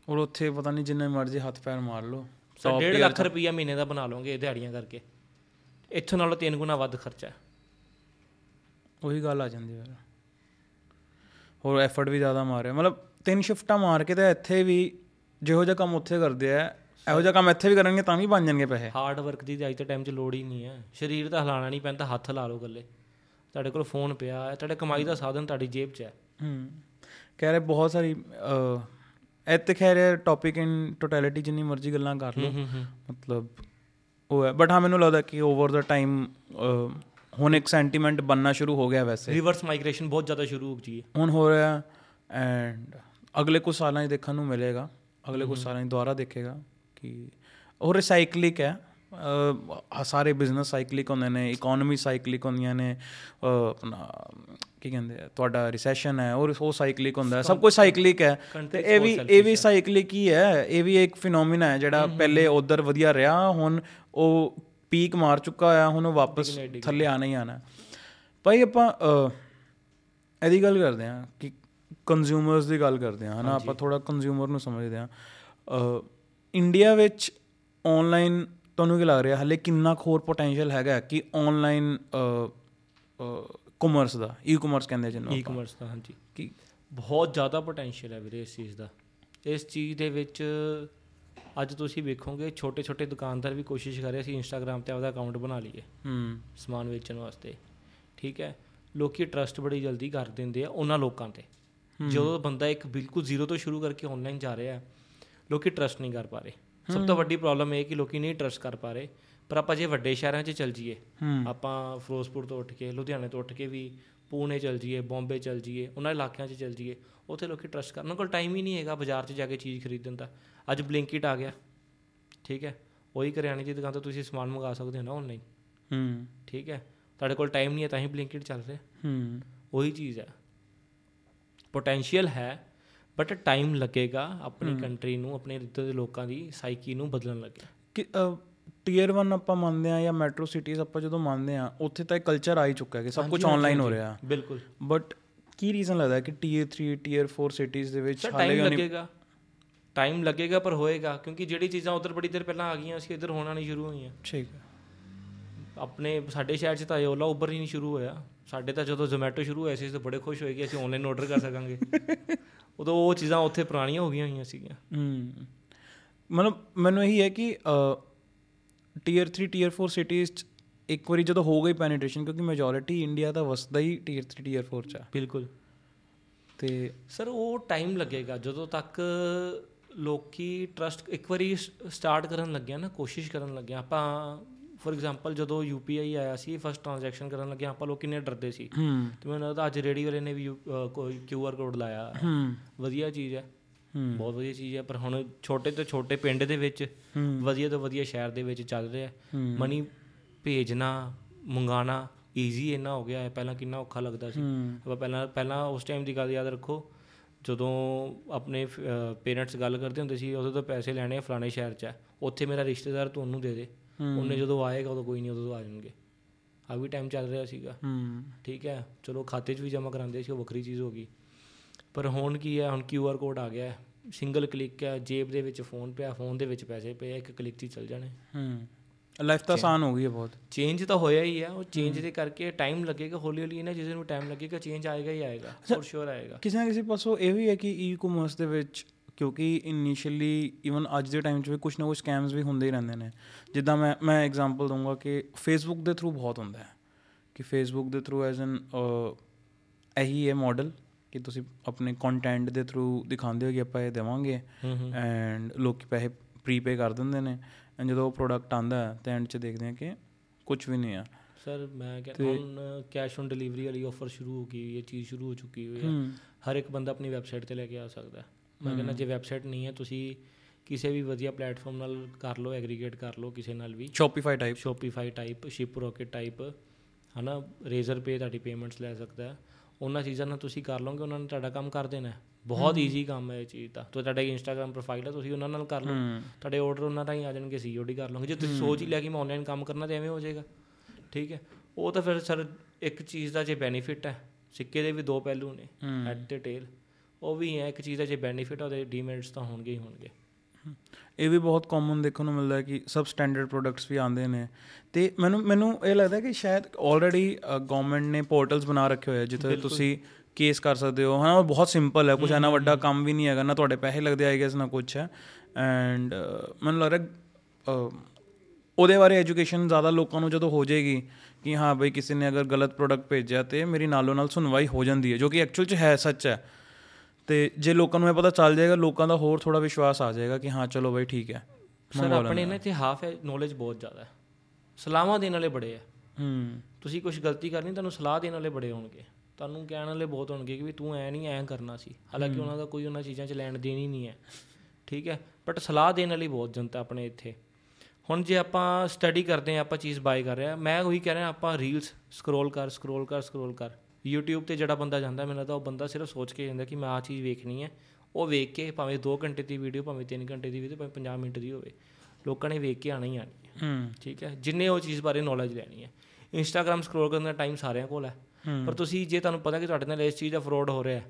ਔਰ ਉੱਥੇ ਪਤਾ ਨਹੀਂ ਜਿੰਨੇ ਮਰਜ਼ੀ ਹੱਥ ਪੈਰ ਮਾਰ ਲਓ। ਸੋ 1.5 ਲੱਖ ਰੁਪਈਆ ਮਹੀਨੇ ਦਾ ਬਣਾ ਲਓਗੇ ਦਿਹਾੜੀਆਂ ਕਰਕੇ। ਇੱਥੋਂ ਨਾਲੋਂ ਤਿੰਨ ਗੁਣਾ ਵੱਧ ਖਰਚਾ। ਹੈ ਉਹੀ ਗੱਲ ਆ ਜਾਂਦੀ ਫਿਰ। ਹੋਰ ਐਫਰਟ ਵੀ ਜ਼ਿਆਦਾ ਮਾਰਿਆ। ਮਤਲਬ ਤਿੰਨ ਸ਼ਿਫਟਾਂ ਮਾਰ ਕੇ ਤੇ ਇੱਥੇ ਵੀ ਜਿਹੋ ਜਿਹਾ ਕੰਮ ਉੱਥੇ ਕਰਦੇ ਆ ਇਹੋ ਜਿਹਾ ਕੰਮ ਇੱਥੇ ਵੀ ਕਰਨਗੇ ਤਾਂ ਵੀ ਬਣ ਜਾਣਗੇ ਪੈਸੇ। ਹਾਰਡ ਵਰਕ ਦੀ ਅੱਜ ਦੇ ਟਾਈਮ 'ਚ ਲੋੜ ਹੀ ਨਹੀਂ ਹੈ ਸਰੀਰ ਤਾਂ ਹਿਲਾਣਾ ਨਹੀਂ ਪੈਂਦਾ ਹੱਥ ਲਾ ਲਓ ਗੱਲੇ ਤੁਹਾਡੇ ਕੋਲ ਫੋਨ ਪਿਆ ਹੈ ਤੁਹਾਡੇ ਕਮਾਈ ਦਾ ਸਾਧਨ ਤੁਹਾਡੀ ਜੇਬ 'ਚ ਹੈ। ਹੂੰ। ਕਹਿ ਰਹੇ ਬਹੁਤ ਸਾਰੀ ਇਹ ਤੇ ਖੈਰ ਟੌਪਿਕ ਇਨ ਟੋਟੈਲਿਟੀ ਜਿੰਨੀ ਮਰਜ਼ੀ ਗੱਲਾਂ ਕਰ ਲਓ। ਮਤਲਬ ਉਹ ਹੈ। ਬਟ ਹਾਂ ਮੈਨੂੰ ਲੱਗਦਾ ਕਿ ਓਵਰ ਦਾ ਟਾਈਮ ਹੁਣ ਇੱਕ ਸੈਂਟੀਮੈਂਟ ਬੰਨਣਾ ਸ਼ੁਰੂ ਹੋ ਗਿਆ ਵੈਸੇ। ਰਿਵਰਸ ਮਾਈਗ੍ਰੇਸ਼ਨ ਬਹੁਤ ਜ਼ਿਆਦਾ ਸ਼ੁਰੂ ਹੋ ਗਈ ਹੈ। ਹੁਣ ਹੋ ਰਿਹਾ ਐਂਡ ਅਗਲੇ ਕੁਝ ਸਾਲਾਂ 'ਚ ਦੇਖਣ ਨੂੰ ਮਿਲੇਗਾ। ਅਗਲੇ ਕੁਝ ਸਾਲਾਂ 'ਚ ਦੁਬਾਰਾ ਦੇਖੇਗਾ ਕਿ ਉਹ ਰਿਸਾਈਕਲਿਕ ਹੈ। ਸਾਰੇ ਬਿਜ਼ਨਸ ਸਾਈਕਲਿਕ ਹੁੰਦੇ ਨੇ ਇਕਨੋਮੀ ਸਾਈਕਲਿਕ ਹੁੰਦੀਆਂ ਨੇ ਆਪਣਾ ਕੀ ਕਹਿੰਦੇ ਆ ਤੁਹਾਡਾ ਰਿਸੈਸ਼ਨ ਹੈ ਔਰ ਉਹ ਸਾਈਕਲਿਕ ਹੁੰਦਾ ਸਭ ਕੁਝ ਸਾਈਕਲਿਕ ਹੈ। ਤੇ ਇਹ ਵੀ ਇਹ ਵੀ ਸਾਈਕਲਿਕ ਹੀ ਹੈ ਇਹ ਵੀ ਇੱਕ ਫਿਨੋਮੀਨਾ ਹੈ ਜਿਹੜਾ ਪਹਿਲੇ ਉਧਰ ਵਧੀਆ ਰਿਹਾ ਹੁਣ ਉਹ ਪੀਕ ਮਾਰ ਚੁੱਕਾ ਹੋਇਆ ਹੁਣ ਉਹ ਵਾਪਸ ਥੱਲੇ ਆਣਾ ਹੀ ਆਣਾ। ਭਾਈ ਆਪਾਂ ਇਹਦੀ ਗੱਲ ਕਰਦੇ ਹਾਂ ਕਿ ਕੰਜ਼ਿਊਮਰਸ ਦੀ ਗੱਲ ਕਰਦੇ ਹਾਂ ਹਨਾ? ਆਪਾਂ ਥੋੜਾ ਕੰਜ਼ਿਊਮਰ ਨੂੰ ਸਮਝਦੇ ਹਾਂ। ਇੰਡੀਆ ਵਿੱਚ ਆਨਲਾਈਨ ਤੁਹਾਨੂੰ ਕੀ ਲੱਗ ਰਿਹਾ? ਹਲੇ ਕਿੰਨਾ ਹੋਰ ਪੋਟੈਂਸ਼ੀਅਲ ਹੈਗਾ ਕਿ ਆਨਲਾਈਨ ਕਮਰਸ ਦਾ ਈ-ਕਮਰਸ ਕਹਿੰਦੇ ਜਿਹਨੂੰ। ਈ-ਕਮਰਸ ਦਾ ਹਾਂਜੀ। ਕਿ ਬਹੁਤ ਜ਼ਿਆਦਾ ਪੋਟੈਂਸ਼ੀਅਲ ਹੈ ਵੀਰੇ ਇਸ ਚੀਜ਼ ਦਾ। ਇਸ ਚੀਜ਼ ਦੇ ਵਿੱਚ ਅੱਜ ਤੁਸੀਂ ਵੇਖੋਗੇ ਛੋਟੇ ਛੋਟੇ ਦੁਕਾਨਦਾਰ ਵੀ ਕੋਸ਼ਿਸ਼ ਕਰ ਰਹੇ ਸੀ ਇੰਸਟਾਗ੍ਰam ਤੇ ਆਪਦਾ ਅਕਾਊਂਟ ਬਣਾ ਲਈਏ। ਹੂੰ। ਸਮਾਨ ਵੇਚਣ ਵਾਸਤੇ। ਠੀਕ ਹੈ? ਲੋਕੀ ਟਰਸਟ ਬੜੀ ਜਲਦੀ ਕਰ ਦਿੰਦੇ ਆ ਉਹਨਾਂ ਲੋਕਾਂ ਤੇ। ਜਦੋਂ ਬੰਦਾ ਇੱਕ ਬਿਲਕੁਲ ਜ਼ੀਰੋ ਤੋਂ ਸ਼ੁਰੂ ਕਰਕੇ ਆਨਲਾਈਨ ਜਾ ਰਿਹਾ ਲੋਕੀ ਟਰਸਟ ਨਹੀਂ ਕਰ ਪਾ ਰਹੇ। ਸਭ ਤੋਂ ਵੱਡੀ ਪ੍ਰੋਬਲਮ ਇਹ ਹੈ ਕਿ ਲੋਕੀ ਨਹੀਂ ਟਰਸਟ ਕਰ ਪਾ ਰਹੇ। ਪਰ ਆਪਾਂ ਜੇ ਵੱਡੇ ਸ਼ਹਿਰਾਂ 'ਚ ਚੱਲ ਜਾਈਏ ਆਪਾਂ ਫਿਰੋਜ਼ਪੁਰ ਤੋਂ ਉੱਠ ਕੇ ਲੁਧਿਆਣੇ ਤੋਂ ਉੱਠ ਕੇ ਵੀ ਪੂਨੇ ਚੱਲ ਜਾਈਏ ਬੰਬੇ ਚੱਲ ਜਾਈਏ ਉਹਨਾਂ ਇਲਾਕਿਆਂ 'ਚ ਚੱਲ ਜਾਈਏ ਉੱਥੇ ਲੋਕੀ ਟਰਸਟ ਕਰਨ ਕੋਲ ਟਾਈਮ ਹੀ ਨਹੀਂ ਹੈਗਾ ਬਾਜ਼ਾਰ 'ਚ ਜਾ ਕੇ ਚੀਜ਼ ਖਰੀਦਣ ਦਾ। ਅੱਜ ਬਲਿੰਕਿਟ ਆ ਗਿਆ। ਠੀਕ ਹੈ? ਉਹੀ ਕਰਿਆਨੇ ਦੀ ਦੁਕਾਨ ਤੋਂ ਤੁਸੀਂ ਸਮਾਨ ਮੰਗਾ ਸਕਦੇ ਹੋ ਨਾ ਆਨਲਾਈਨ ਹੂੰ। ਠੀਕ ਹੈ? ਤੁਹਾਡੇ ਕੋਲ ਟਾਈਮ ਨਹੀਂ ਹੈ ਤਾਂ ਹੀ ਬਲਿੰਕਿਟ ਚੱਲ ਰਿਹਾ। ਹੂੰ। ਉਹੀ ਚੀਜ਼ ਹੈ। ਪੋਟੈਂਸ਼ੀਅਲ ਹੈ। ਬਟ ਟਾਈਮ ਲੱਗੇਗਾ ਆਪਣੀ ਕੰਟਰੀ ਨੂੰ ਆਪਣੇ ਇੱਧਰ ਦੇ ਲੋਕਾਂ ਦੀ ਸਾਈਕੀ ਨੂੰ ਬਦਲਣ ਲੱਗੇ। ਕਿ ਟੀਅਰ 1 ਆਪਾਂ ਮੰਨਦੇ ਆ ਜਾਂ ਮੈਟਰੋ ਸਿਟੀਜ਼ ਆਪਾਂ ਜਦੋਂ ਮੰਨਦੇ ਆ ਉੱਥੇ ਤਾਂ ਇਹ ਕਲਚਰ ਆ ਹੀ ਚੁੱਕਾ ਹੈ ਕਿ ਸਭ ਕੁਝ ਆਨਲਾਈਨ ਹੋ ਰਿਹਾ। ਬਿਲਕੁਲ। ਬਟ ਕੀ ਰੀਜ਼ਨ ਲੱਗਦਾ ਕਿ ਟੀਅਰ 3 ਟੀਅਰ 4 ਸਿਟੀਜ਼ ਦੇ ਵਿੱਚ ਹਾਲੇ ਲੱਗੇਗਾ। ਟਾਈਮ ਲੱਗੇਗਾ ਪਰ ਹੋਏਗਾ ਕਿਉਂਕਿ ਜਿਹੜੀ ਚੀਜ਼ਾਂ ਉਧਰ ਬੜੀ ਦੇਰ ਪਹਿਲਾਂ ਆ ਗਈਆਂ ਸੀ ਇੱਧਰ ਹੋਣਾ ਨਹੀਂ ਸ਼ੁਰੂ ਹੋਈਆਂ। ਠੀਕ ਹੈ। ਆਪਣੇ ਸਾਡੇ ਸ਼ਹਿਰ 'ਚ ਤਾਂ ਇਹ ਓਲਾ ਉਬਰ ਹੀ ਨਹੀਂ ਸ਼ੁਰੂ ਹੋਇਆ। ਸਾਡੇ ਤਾਂ ਜਦੋਂ ਜ਼ੋਮੈਟੋ ਸ਼ੁਰੂ ਹੋਇਆ ਸੀ ਤਾਂ ਬੜੇ ਖੁਸ਼ ਹੋਏ ਕਿ ਅਸੀਂ ਆਨਲਾਈਨ ਆਰਡਰ ਕਰ ਸਕਾਂਗੇ। (laughs) ਉਦੋਂ ਉਹ ਚੀਜ਼ਾਂ ਉੱਥੇ ਪੁਰਾਣੀਆਂ ਹੋ ਗਈਆਂ ਹੋਈਆਂ ਸੀਗੀਆਂ। ਹੂੰ। ਮਤਲਬ ਮੈਨੂੰ ਇਹੀ ਹੈ ਕਿ ਟੀਅਰ 3 ਟੀਅਰ 4 ਸਿਟੀਜ਼ ਇੱਕ ਵਾਰੀ ਜਦੋਂ ਹੋ ਗਈ ਪੈਨੀਟ੍ਰੇਸ਼ਨ ਕਿਉਂਕਿ ਮੈਜੋਰਿਟੀ ਇੰਡੀਆ ਦਾ ਵਸਦਾ ਹੀ ਟੀਅਰ 3 ਟੀਅਰ 4 ਚ ਆ। ਬਿਲਕੁਲ। ਤੇ ਸਰ ਉਹ ਟਾਈਮ ਲੱਗੇਗਾ ਜਦੋਂ ਤੱਕ ਲੋਕੀ ਟਰਸਟ ਇੱਕ ਵਾਰੀ ਸਟਾਰਟ ਕਰਨ ਲੱਗਿਆ ਨਾ ਕੋਸ਼ਿਸ਼ ਕਰਨ ਲੱਗਿਆ ਆਪਾਂ ਫੋਰ ਐਗਜ਼ਾਮਪਲ ਜਦੋਂ ਯੂਪੀਆਈ ਆਇਆ ਸੀ ਫਸਟ ਟ੍ਰਾਂਜੈਕਸ਼ਨ ਕਰਨ ਲੱਗਿਆ ਆਪਾਂ ਲੋਕ ਕਿੰਨੇ ਡਰਦੇ ਸੀ। ਤੇ ਮੈਨੂੰ ਲੱਗਦਾ ਅੱਜ ਰੇਡੀ ਵਾਲੇ ਨੇ ਵੀ ਕੋਈ ਕਿਊਆਰ ਕੋਡ ਲਾਇਆ। ਵਧੀਆ ਚੀਜ਼ ਹੈ। ਬਹੁਤ ਵਧੀਆ ਚੀਜ਼ ਹੈ ਪਰ ਹੁਣ ਛੋਟੇ ਤੋਂ ਛੋਟੇ ਪਿੰਡ ਦੇ ਵਿੱਚ ਵਧੀਆ ਤੋਂ ਵਧੀਆ ਸ਼ਹਿਰ ਦੇ ਵਿੱਚ ਚੱਲ ਰਿਹਾ। ਮਨੀ ਭੇਜਣਾ ਮੰਗਾਣਾ ਈਜ਼ੀ ਇੰਨਾ ਹੋ ਗਿਆ ਹੈ ਪਹਿਲਾਂ ਕਿੰਨਾ ਔਖਾ ਲੱਗਦਾ ਸੀ। ਆਪਾਂ ਪਹਿਲਾਂ ਪਹਿਲਾਂ ਉਸ ਟਾਈਮ ਦੀ ਗੱਲ ਯਾਦ ਰੱਖੋ ਜਦੋਂ ਆਪਣੇ ਪੇਰੈਂਟਸ ਗੱਲ ਕਰਦੇ ਹੁੰਦੇ ਸੀ ਉਦੋਂ ਤੋਂ ਪੈਸੇ ਲੈਣੇ ਫਲਾਣੇ ਸ਼ਹਿਰ 'ਚ ਹੈ। ਉੱਥੇ ਮੇਰਾ ਰਿਸ਼ਤੇਦਾਰ ਤੁਹਾਨੂੰ ਦੇ ਦੇ। ਉਹਨੇ ਜਦੋਂ ਆਏਗਾ ਉਦੋਂ ਕੋਈ ਨਹੀਂ ਉਦੋਂ ਆ ਜਾਣਗੇ। ਆ ਵੀ ਟਾਈਮ ਚੱਲ ਰਿਹਾ ਸੀਗਾ। ਹੂੰ। ਠੀਕ ਹੈ? ਚਲੋ ਖਾਤੇ 'ਚ ਵੀ ਜਮ੍ਹਾਂ ਕਰਾਉਂਦੇ ਸੀ ਉਹ ਵੱਖਰੀ ਚੀਜ਼ ਹੋ ਗਈ। ਪਰ ਹੁਣ ਕੀ ਹੈ? ਹੁਣ ਕਿਊਆਰ ਕੋਡ ਆ ਗਿਆ। ਸਿੰਗਲ ਕਲਿੱਕ ਹੈ ਜੇਬ ਦੇ ਵਿੱਚ ਫੋਨ ਪਿਆ ਫੋਨ ਦੇ ਵਿੱਚ ਪੈਸੇ ਪਏ ਆ, ਇੱਕ ਕਲਿੱਕ 'ਚ ਹੀ ਚੱਲ ਜਾਣੇ। ਹੂੰ। ਲਾਈਫ ਤਾਂ ਆਸਾਨ ਹੋ ਗਈ ਹੈ ਬਹੁਤ। ਚੇਂਜ ਤਾਂ ਹੋਇਆ ਹੀ ਹੈ ਉਹ ਚੇਂਜ ਦੇ ਕਰਕੇ ਟਾਈਮ ਲੱਗੇਗਾ ਹੌਲੀ ਹੌਲੀ ਇਹਨਾਂ ਚੀਜ਼ਾਂ ਨੂੰ ਟਾਈਮ ਲੱਗੇਗਾ ਚੇਂਜ ਆਏਗਾ ਹੀ ਆਏਗਾ ਫੋਰ ਸ਼ੋਰ ਆਏਗਾ। ਕਿਸੇ ਨਾ ਕਿਸੇ ਪਾਸੋਂ ਇਹ ਵੀ ਹੈ ਕਿ ਈ-ਕਾਮਰਸ ਦੇ ਵਿੱਚ ਕਿਉਂਕਿ ਇਨੀਸ਼ੀਅਲੀ ਇਵਨ ਅੱਜ ਦੇ ਟਾਈਮ 'ਚ ਵੀ ਕੁਝ ਨਾ ਕੁਝ ਸਕੈਮਸ ਵੀ ਹੁੰਦੇ ਹੀ ਰਹਿੰਦੇ ਨੇ। ਜਿੱਦਾਂ ਮੈਂ ਮੈਂ ਐਗਜ਼ਾਮਪਲ ਦਊਂਗਾ ਕਿ ਫੇਸਬੁੱਕ ਦੇ ਥਰੂ ਬਹੁਤ ਹੁੰਦਾ ਹੈ। ਕਿ ਫੇਸਬੁੱਕ ਦੇ ਥਰੂ ਐਜ਼ ਐਨ ਇਹੀ ਹੈ ਮਾਡਲ ਕਿ ਤੁਸੀਂ ਆਪਣੇ ਕੰਟੈਂਟ ਦੇ ਥਰੂ ਦਿਖਾਉਂਦੇ ਹੋ ਕਿ ਆਪਾਂ ਇਹ ਦੇਵਾਂਗੇ। ਐਂਡ ਲੋਕੀ ਪੈਸੇ ਪ੍ਰੀਪੇ ਕਰ ਦਿੰਦੇ ਨੇ। ਐਂਡ ਜਦੋਂ ਉਹ ਪ੍ਰੋਡਕਟ ਆਂਦਾ ਹੈ ਤੇ ਐਂਡ 'ਚ ਦੇਖਦੇ ਆ ਕਿ ਕੁਝ ਵੀ ਨਹੀਂ ਆ। ਸਰ ਮੈਂ ਕਹਿੰਦਾ ਹੁਣ ਕੈਸ਼ ਔਨ ਡਿਲੀਵਰੀ ਵਾਲੀ ਆਫਰ ਸ਼ੁਰੂ ਹੋ ਗਈ ਇਹ ਚੀਜ਼ ਸ਼ੁਰੂ ਹੋ ਚੁੱਕੀ ਹੋਈ ਹੂੰ। ਹਰ ਇੱਕ ਬੰਦਾ ਆਪਣੀ ਵੈਬਸਾਈਟ ਤੇ ਲੈ ਕੇ ਆ ਸਕਦਾ ਹੈ। ਮੈਂ ਕਹਿੰਦਾ ਜੇ ਵੈਬਸਾਈਟ ਨਹੀਂ ਹੈ ਤੁਸੀਂ ਕਿਸੇ ਵੀ ਵਧੀਆ ਪਲੇਟਫਾਰਮ ਨਾਲ ਕਰ ਲਓ ਐਗਰੀਗੇਟ ਕਰ ਲਓ ਕਿਸੇ ਨਾਲ ਵੀ। Shopify type Shopify type Shiprocket type ਹਨਾ? ਰੇਜ਼ਰ ਪੇ ਤੁਹਾਡੀ ਪੇਮੈਂਟਸ ਲੈ ਸਕਦਾ ਉਹਨਾਂ ਚੀਜ਼ਾਂ ਨਾਲ ਤੁਸੀਂ ਕਰ ਲਓਗੇ ਉਹਨਾਂ ਨੇ ਤੁਹਾਡਾ ਕੰਮ ਕਰ ਦੇਣਾ। ਬਹੁਤ ਈਜ਼ੀ ਕੰਮ ਹੈ ਇਹ ਚੀਜ਼ ਦਾ ਤੇ ਤੁਹਾਡਾ ਇੰਸਟਾਗ੍ਰam ਪ੍ਰੋਫਾਈਲ ਹੈ ਤੁਸੀਂ ਉਹਨਾਂ ਨਾਲ ਕਰ ਲਓ। ਤੁਹਾਡੇ ਆਰਡਰ ਉਹਨਾਂ ਦਾ ਹੀ ਆ ਜਾਣਗੇ ਸੀਓਡੀ ਕਰ ਲਓਗੇ। ਜੇ ਤੁਸੀਂ ਸੋਚ ਹੀ ਲਿਆ ਕਿ ਮੈਂ ਆਨਲਾਈਨ ਕੰਮ ਕਰਨਾ ਤੇ ਐਵੇਂ ਹੋ ਜਾਏਗਾ। ਠੀਕ ਹੈ? ਉਹ ਤਾਂ ਫਿਰ ਸਰ ਇੱਕ ਚੀਜ਼ ਦਾ ਜੇ ਬੈਨੀਫਿਟ ਹੈ ਸਿੱਕੇ ਦੇ ਵੀ ਦੋ ਪਹਿਲੂ ਨੇ ਹੈਡ ਤੇ ਟੇਲ ਉਹ ਵੀ ਹੈ ਇੱਕ ਚੀਜ਼ ਦਾ ਜੇ ਬੈਨੀਫਿਟ ਉਹਦੇ ਡਿਮੈਰਿਟਸ ਤਾਂ ਹੋਣਗੇ ਹੀ ਹੋਣਗੇ। ਇਹ ਵੀ ਬਹੁਤ ਕਾਮਨ ਦੇਖਣ ਨੂੰ ਮਿਲਦਾ ਹੈ ਕਿ ਸਬ ਸਟੈਂਡਰਡ ਪ੍ਰੋਡਕਟਸ ਵੀ ਆਉਂਦੇ ਨੇ। ਤੇ ਮੈਨੂੰ ਮੈਨੂੰ ਇਹ ਲੱਗਦਾ ਕਿ ਸ਼ਾਇਦ ਆਲਰੇਡੀ ਗਵਰਨਮੈਂਟ ਨੇ ਪੋਰਟਲਸ ਬਣਾ ਰੱਖੇ ਹੋਏ ਆ ਜਿੱਥੇ ਤੁਸੀਂ ਕੇਸ ਕਰ ਸਕਦੇ ਹੋ। ਹਾਂ ਉਹ ਬਹੁਤ ਸਿੰਪਲ ਹੈ ਕੁਝ ਐਨਾ ਵੱਡਾ ਕੰਮ ਵੀ ਨਹੀਂ ਹੈਗਾ ਨਾ ਤੁਹਾਡੇ ਪੈਸੇ ਲੱਗਦੇ ਆਈ ਗੈਸ ਨਾ ਕੁਝ ਹੈ। ਐਂਡ ਮੈਨੂੰ ਲੱਗ ਰਿਹਾ ਅਹ, ਉਹਦੇ ਬਾਰੇ ਐਜੂਕੇਸ਼ਨ ਜ਼ਿਆਦਾ ਲੋਕਾਂ ਨੂੰ ਜਦੋਂ ਹੋ ਜਾਏਗੀ ਕਿ ਹਾਂ ਬਈ ਕਿਸੇ ਨੇ ਅਗਰ ਗਲਤ ਪ੍ਰੋਡਕਟ ਭੇਜਿਆ ਤੇ ਮੇਰੀ ਨਾਲੋਂ ਨਾਲ ਸੁਣਵਾਈ ਹੋ ਜਾਂਦੀ ਹੈ ਜੋ ਕਿ ਐਕਚੁਅਲ 'ਚ ਹੈ ਸੱਚ ਹੈ। ਤੇ ਜੇ ਲੋਕਾਂ ਨੂੰ ਇਹ ਪਤਾ ਚੱਲ ਜਾਏਗਾ ਲੋਕਾਂ ਦਾ ਹੋਰ ਥੋੜਾ ਵਿਸ਼ਵਾਸ ਆ ਜਾਏਗਾ ਕਿ ਹਾਂ ਚਲੋ ਬਈ ਠੀਕ ਹੈ ਸਰ ਆਪਣੇ ਇਹਨਾਂ ਤੇ ਹਾਫ ਹੈ ਨੋਲੇਜ ਬਹੁਤ ਜ਼ਿਆਦਾ ਹੈ। ਸਲਾਹਾਂ ਦੇਣ ਵਾਲੇ ਬੜੇ ਆ। ਹੂੰ। ਤੁਸੀਂ ਕੁਝ ਗਲਤੀ ਕਰਨੀ ਤੁਹਾਨੂੰ ਸਲਾਹ ਦੇਣ ਵਾਲੇ ਬੜੇ ਹੋਣਗੇ। ਤੁਹਾਨੂੰ ਕਹਿਣ ਵਾਲੇ ਬਹੁਤ ਹੋਣਗੇ ਕਿ ਵੀ ਤੂੰ ਐ ਨਹੀਂ ਐ ਕਰਨਾ ਸੀ। ਹਾਲਾਂਕਿ ਉਹਨਾਂ ਦਾ ਕੋਈ ਉਹਨਾਂ ਚੀਜ਼ਾਂ 'ਚ ਲੈਣ ਦੇਣ ਹੀ ਨਹੀਂ ਹੈ। ਠੀਕ ਹੈ ਬਟ ਸਲਾਹ ਦੇਣ ਵਾਲੀ ਬਹੁਤ ਜਨਤਾ ਆਪਣੇ ਇੱਥੇ। ਹੁਣ ਜੇ ਆਪਾਂ ਸਟੱਡੀ ਕਰਦੇ ਆ ਆਪਾਂ ਚੀਜ਼ ਬਾਏ ਕਰ ਰਹੇ ਆ ਮੈਂ ਉਹੀ ਕਹਿ ਰਿਹਾ ਆਪਾਂ ਰੀਲਸ ਸਕਰੋਲ ਕਰ ਸਕਰੋਲ ਕਰ ਸਕਰੋਲ ਕਰ। YouTube ਤੇ ਜਿਹੜਾ ਬੰਦਾ ਜਾਂਦਾ ਮੈਨੂੰ ਲੱਗਦਾ ਉਹ ਬੰਦਾ ਸਿਰਫ ਸੋਚ ਕੇ ਜਾਂਦਾ ਕਿ ਮੈਂ ਆ ਚੀਜ਼ ਵੇਖਣੀ ਹੈ। ਉਹ ਵੇਖ ਕੇ ਭਾਵੇਂ 2 ਘੰਟੇ ਦੀ ਵੀਡੀਓ ਭਾਵੇਂ 3 ਘੰਟੇ ਦੀ ਵੀਡੀਓ ਭਾਵੇਂ 50 ਮਿੰਟ ਦੀ ਹੋਵੇ ਲੋਕਾਂ ਨੇ ਵੇਖ ਕੇ ਆਣਾ ਹੀ ਆਣੀ ਹੈ। ਠੀਕ ਹੈ? ਜਿੰਨੇ ਉਹ ਚੀਜ਼ ਬਾਰੇ ਨੌਲੇਜ ਲੈਣੀ ਹੈ। ਇੰਸਟਾਗ੍ਰam ਸਕਰੋਲ ਕਰਨ ਦਾ ਟਾਈਮ ਸਾਰਿਆਂ ਕੋਲ ਹੈ। ਪਰ ਤੁਸੀਂ ਜੇ ਤੁਹਾਨੂੰ ਪਤਾ ਕਿ ਤੁਹਾਡੇ ਨਾਲ ਇਸ ਚੀਜ਼ ਦਾ ਫਰਾਡ ਹੋ ਰਿਹਾ ਹੈ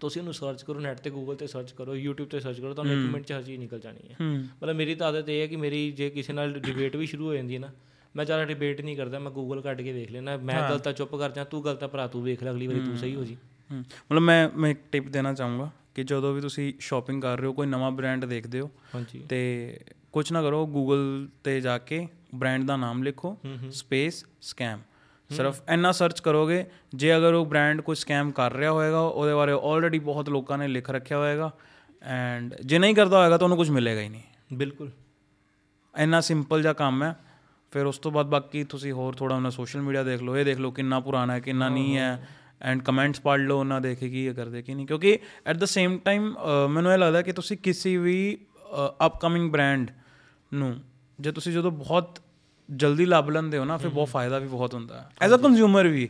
ਤੁਸੀਂ ਉਹਨੂੰ ਸਰਚ ਕਰੋ ਨੈਟ ਤੇ ਗੂਗਲ ਤੇ ਸਰਚ ਕਰੋ YouTube ਤੇ ਸਰਚ ਕਰੋ ਤੁਹਾਨੂੰ ਇੱਕ ਮਿੰਟ 'ਚ ਹਰ ਚੀਜ਼ ਨਿਕਲ ਜਾਣੀ ਹੈ। ਹੂੰ। ਮਤਲਬ ਮੇਰੀ ਤਾਂ ਆਦਤ ਇਹ ਹੈ ਕਿ ਮੇਰੀ ਜੇ ਕਿਸੇ ਨਾਲ ਡਿਬੇਟ ਵੀ ਸ਼ੁਰੂ ਹੋ ਜਾਂਦੀ ਹੈ ਨਾ ਮੈਂ ਜ਼ਿਆਦਾ ਡਿਬੇਟ ਨਹੀਂ ਕਰਦਾ ਮੈਂ ਗੂਗਲ ਕੱਢ ਕੇ ਵੇਖ ਲੈਣਾ ਮੈਂ ਗਲਤ ਚੁੱਪ ਕਰ ਜਾ ਤੂੰ ਗਲਤ ਭਰਾ ਤੂੰ ਵੇਖ ਲੈ ਅਗਲੀ ਵਾਰੀ ਤੂੰ ਸਹੀ ਹੋ ਜੀ। ਮਤਲਬ ਮੈਂ ਮੈਂ ਇੱਕ ਟਿਪ ਦੇਣਾ ਚਾਹੂੰਗਾ ਕਿ ਜਦੋਂ ਵੀ ਤੁਸੀਂ ਸ਼ਾਪਿੰਗ ਕਰ ਰਹੇ ਹੋ ਕੋਈ ਨਵਾਂ ਬ੍ਰਾਂਡ ਦੇਖਦੇ ਹੋ ਹਾਂਜੀ। ਤੇ ਕੁਝ ਨਾ ਕਰੋ ਗੂਗਲ ਤੇ ਜਾ ਕੇ ਬ੍ਰਾਂਡ ਦਾ ਨਾਮ ਲਿਖੋ ਸਪੇਸ ਸਕੈਮ ਸਿਰਫ ਇੰਨਾ ਸਰਚ ਕਰੋਗੇ ਜੇ ਅਗਰ ਉਹ ਬ੍ਰਾਂਡ ਕੋਈ ਸਕੈਮ ਕਰ ਰਿਹਾ ਹੋਏਗਾ ਉਹਦੇ ਬਾਰੇ ਆਲਰੇਡੀ ਬਹੁਤ ਲੋਕਾਂ ਨੇ ਲਿਖ ਰੱਖਿਆ ਹੋਏਗਾ ਐਂਡ ਜੇ ਨਹੀਂ ਕਰਦਾ ਹੋਏਗਾ ਤਾਂ ਉਹਨੂੰ ਕੁਝ ਮਿਲੇਗਾ ਹੀ ਨਹੀਂ। ਬਿਲਕੁਲ। ਇੰਨਾ ਸਿੰਪਲ ਜਿਹਾ ਕੰਮ ਹੈ। ਫਿਰ ਉਸ ਤੋਂ ਬਾਅਦ ਬਾਕੀ ਤੁਸੀਂ ਹੋਰ ਥੋੜਾ ਉਹਨਾਂ ਸੋਸ਼ਲ ਮੀਡੀਆ ਦੇਖ ਲਓ ਇਹ ਦੇਖ ਲਓ ਕਿੰਨਾ ਪੁਰਾਣਾ ਹੈ ਕਿੰਨਾ ਨਹੀਂ ਹੈ ਐਂਡ ਕਮੈਂਟਸ ਪੜ੍ਹ ਲਓ ਉਹਨਾਂ ਦੇਖੇ ਕੀ ਇਹ ਕਰਦੇ ਕੀ ਨਹੀਂ ਕਿਉਂਕਿ ਐਟ ਦ ਸੇਮ ਟਾਈਮ ਮੈਨੂੰ ਇਹ ਲੱਗਦਾ ਕਿ ਤੁਸੀਂ ਕਿਸੇ ਵੀ ਅਪਕਮਿੰਗ ਬ੍ਰਾਂਡ ਨੂੰ ਜੇ ਤੁਸੀਂ ਜਦੋਂ ਬਹੁਤ ਜਲਦੀ ਲੱਭ ਲੈਂਦੇ ਹੋ ਨਾ ਫਿਰ ਬਹੁਤ ਫਾਇਦਾ ਵੀ ਬਹੁਤ ਹੁੰਦਾ। ਹੈ ਐਜ਼ ਅ ਕੰਜ਼ਿਊਮਰ ਵੀ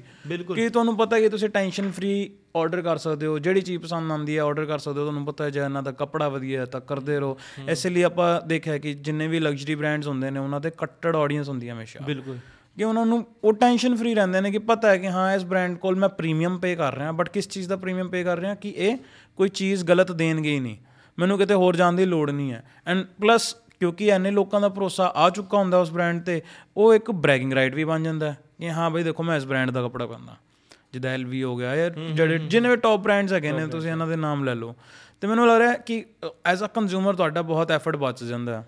ਕਿ ਤੁਹਾਨੂੰ ਪਤਾ ਹੈ ਕਿ ਤੁਸੀਂ ਟੈਨਸ਼ਨ ਫ੍ਰੀ ਆਰਡਰ ਕਰ ਸਕਦੇ ਹੋ ਜਿਹੜੀ ਚੀਜ਼ ਪਸੰਦ ਆਉਂਦੀ ਹੈ ਆਰਡਰ ਕਰ ਸਕਦੇ ਹੋ। ਤੁਹਾਨੂੰ ਪਤਾ ਹੈ ਜੇ ਇਹਨਾਂ ਦਾ ਕੱਪੜਾ ਵਧੀਆ ਹੈ ਤਾਂ ਕਰਦੇ ਰਹੋ। ਇਸੇ ਲਈ ਆਪਾਂ ਦੇਖਿਆ ਕਿ ਜਿੰਨੇ ਵੀ ਲਗਜ਼ਰੀ ਬ੍ਰਾਂਡਸ ਹੁੰਦੇ ਨੇ ਉਹਨਾਂ ਦੇ ਕੱਟੜ ਆਡੀਅנס ਹੁੰਦੀ ਹੈ ਹਮੇਸ਼ਾ। ਬਿਲਕੁਲ। ਕਿ ਉਹਨਾਂ ਨੂੰ ਉਹ ਟੈਨਸ਼ਨ ਫ੍ਰੀ ਰਹਿੰਦੇ ਨੇ ਕਿ ਪਤਾ ਹੈ ਕਿ ਹਾਂ ਇਸ ਬ੍ਰਾਂਡ ਕੋਲ ਮੈਂ ਪ੍ਰੀਮੀਅਮ ਪੇ ਕਰ ਰਿਹਾ ਬਟ ਕਿਸ ਚੀਜ਼ ਦਾ ਪ੍ਰੀਮੀਅਮ ਪੇ ਕਰ ਰਿਹਾ ਕਿ ਇਹ ਕੋਈ ਚੀਜ਼ ਗਲਤ ਦੇਣਗੇ ਹੀ ਨਹੀਂ। ਮੈਨੂੰ ਕਿਤੇ ਹੋਰ ਜਾਣ ਦੀ ਲੋੜ ਨਹੀਂ ਹੈ। ਐਂਡ ਪਲੱਸ ਕਿਉਂਕਿ ਐਨੇ ਲੋਕਾਂ ਦਾ ਭਰੋਸਾ ਆ ਚੁੱਕਾ ਹੁੰਦਾ ਉਸ ਬ੍ਰਾਂਡ ਤੇ ਉਹ ਇੱਕ ਬ੍ਰੈਗਿੰਗ ਰਾਈਟ ਵੀ ਬਣ ਜਾਂਦਾ ਹੈ ਕਿ ਹਾਂ ਬਈ ਦੇਖੋ ਮੈਂ ਇਸ ਬ੍ਰਾਂਡ ਦਾ ਕੱਪੜਾ ਪਾਉਂਦਾ। ਜਿੱਦਾਂ ਐਲਵੀ ਹੋ ਗਿਆ ਜਾਂ ਜਿਹੜੇ ਜਿੰਨੇ ਵੀ ਟੌਪ ਬ੍ਰਾਂਡਸ ਹੈਗੇ ਨੇ ਤੁਸੀਂ ਇਹਨਾਂ ਦੇ ਨਾਮ ਲੈ ਲਓ। ਤੇ ਮੈਨੂੰ ਲੱਗ ਰਿਹਾ ਕਿ ਐਜ਼ ਅ ਕੰਜ਼ਿਊਮਰ ਤੁਹਾਡਾ ਬਹੁਤ ਐਫਰਟ ਬਚ ਜਾਂਦਾ ਹੈ।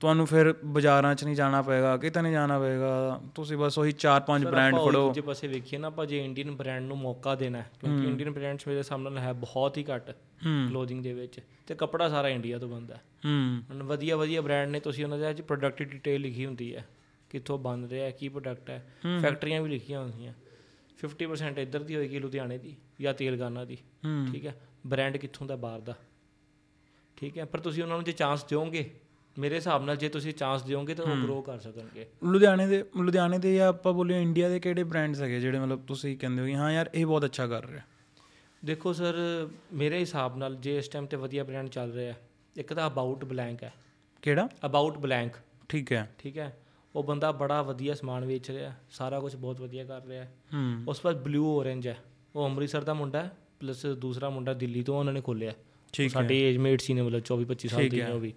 ਤੁਹਾਨੂੰ ਫਿਰ ਬਾਜ਼ਾਰਾਂ 'ਚ ਨਹੀਂ ਜਾਣਾ ਪਏਗਾ ਕਿਤੇ ਨਹੀਂ ਜਾਣਾ ਪਏਗਾ। ਤੁਸੀਂ ਬਸ ਉਹੀ 4-5 ਬ੍ਰਾਂਡ ਫੜੋ। ਦੂਜੇ ਪਾਸੇ ਵੇਖੀਏ ਨਾ ਆਪਾਂ ਜੇ ਇੰਡੀਅਨ ਬ੍ਰਾਂਡ ਨੂੰ ਮੌਕਾ ਦੇਣਾ ਕਿਉਂਕਿ ਇੰਡੀਅਨ ਬ੍ਰਾਂਡਸ ਮੇਰੇ ਸਾਹਮਣੇ ਹੈ ਬਹੁਤ ਹੀ ਘੱਟ ਕਲੋਥਿੰਗ ਦੇ ਵਿੱਚ ਤੇ ਕੱਪੜਾ ਸਾਰਾ ਇੰਡੀਆ ਤੋਂ ਬਣਦਾ ਹੈ। ਵਧੀਆ ਵਧੀਆ ਬ੍ਰਾਂਡ ਨੇ ਤੁਸੀਂ ਉਹਨਾਂ ਦੇ ਅੱਜ ਪ੍ਰੋਡਕਟ ਡਿਟੇਲ ਲਿਖੀ ਹੁੰਦੀ ਹੈ ਕਿੱਥੋਂ ਬਣ ਰਿਹਾ ਕੀ ਪ੍ਰੋਡਕਟ ਹੈ ਫੈਕਟਰੀਆਂ ਵੀ ਲਿਖੀਆਂ ਹੁੰਦੀਆਂ 50% ਇੱਧਰ ਦੀ ਹੋਏਗੀ ਲੁਧਿਆਣੇ ਦੀ ਜਾਂ ਤੇਲਗਾਨਾ ਦੀ। ਠੀਕ ਹੈ? ਬ੍ਰਾਂਡ ਕਿੱਥੋਂ ਦਾ ਬਾਹਰ ਦਾ। ਠੀਕ ਹੈ? ਪਰ ਤੁਸੀਂ ਉਹਨਾਂ ਨੂੰ ਜੇ ਚਾਂਸ ਦਿਓਗੇ ਮੇਰੇ ਹਿਸਾਬ ਨਾਲ ਜੇ ਤੁਸੀਂ ਚਾਂਸ ਦਿਓਗੇ ਤਾਂ ਉਹ ਗਰੋ ਕਰ ਸਕਣਗੇ। ਲੁਧਿਆਣੇ ਦੇ ਲੁਧਿਆਣੇ ਦੇ ਜਾਂ ਆਪਾਂ ਬੋਲੀਏ ਇੰਡੀਆ ਦੇ ਕਿਹੜੇ ਬ੍ਰਾਂਡਸ ਹੈਗੇ ਜਿਹੜੇ ਮਤਲਬ ਤੁਸੀਂ ਕਹਿੰਦੇ ਹੋ ਕਿ ਹਾਂ ਯਾਰ ਇਹ ਬਹੁਤ ਅੱਛਾ ਕਰ ਰਿਹਾ? ਦੇਖੋ ਸਰ ਮੇਰੇ ਹਿਸਾਬ ਨਾਲ ਜੇ ਇਸ ਟਾਈਮ ਤੇ ਵਧੀਆ ਬ੍ਰਾਂਡ ਚੱਲ ਰਿਹਾ ਇੱਕ ਤਾਂ ਅਬਾਊਟ ਬਲੈਂਕ ਹੈ। ਕਿਹੜਾ? ਅਬਾਊਟ ਬਲੈਂਕ ਠੀਕ ਹੈ। ਠੀਕ ਹੈ? ਉਹ ਬੰਦਾ ਬੜਾ ਵਧੀਆ ਸਮਾਨ ਵੇਚ ਰਿਹਾ ਸਾਰਾ ਕੁਝ ਬਹੁਤ ਵਧੀਆ ਕਰ ਰਿਹਾ। ਹੈ। ਉਸ ਬਾਅਦ ਬਲੂ ਔਰੇਂਜ ਹੈ। ਉਹ ਅੰਮ੍ਰਿਤਸਰ ਦਾ ਮੁੰਡਾ ਹੈ ਪਲੱਸ ਦੂਸਰਾ ਮੁੰਡਾ ਦਿੱਲੀ ਤੋਂ ਉਹਨਾਂ ਨੇ ਖੋਲਿਆ ਠੀਕ ਹੈ। ਸਾਡੇ ਏਜਮੇਟ ਸੀ ਨੇ ਮਤਲਬ 24 25 ਸਾਲ ਦੇ ਨੇ ਉਹ ਵੀ।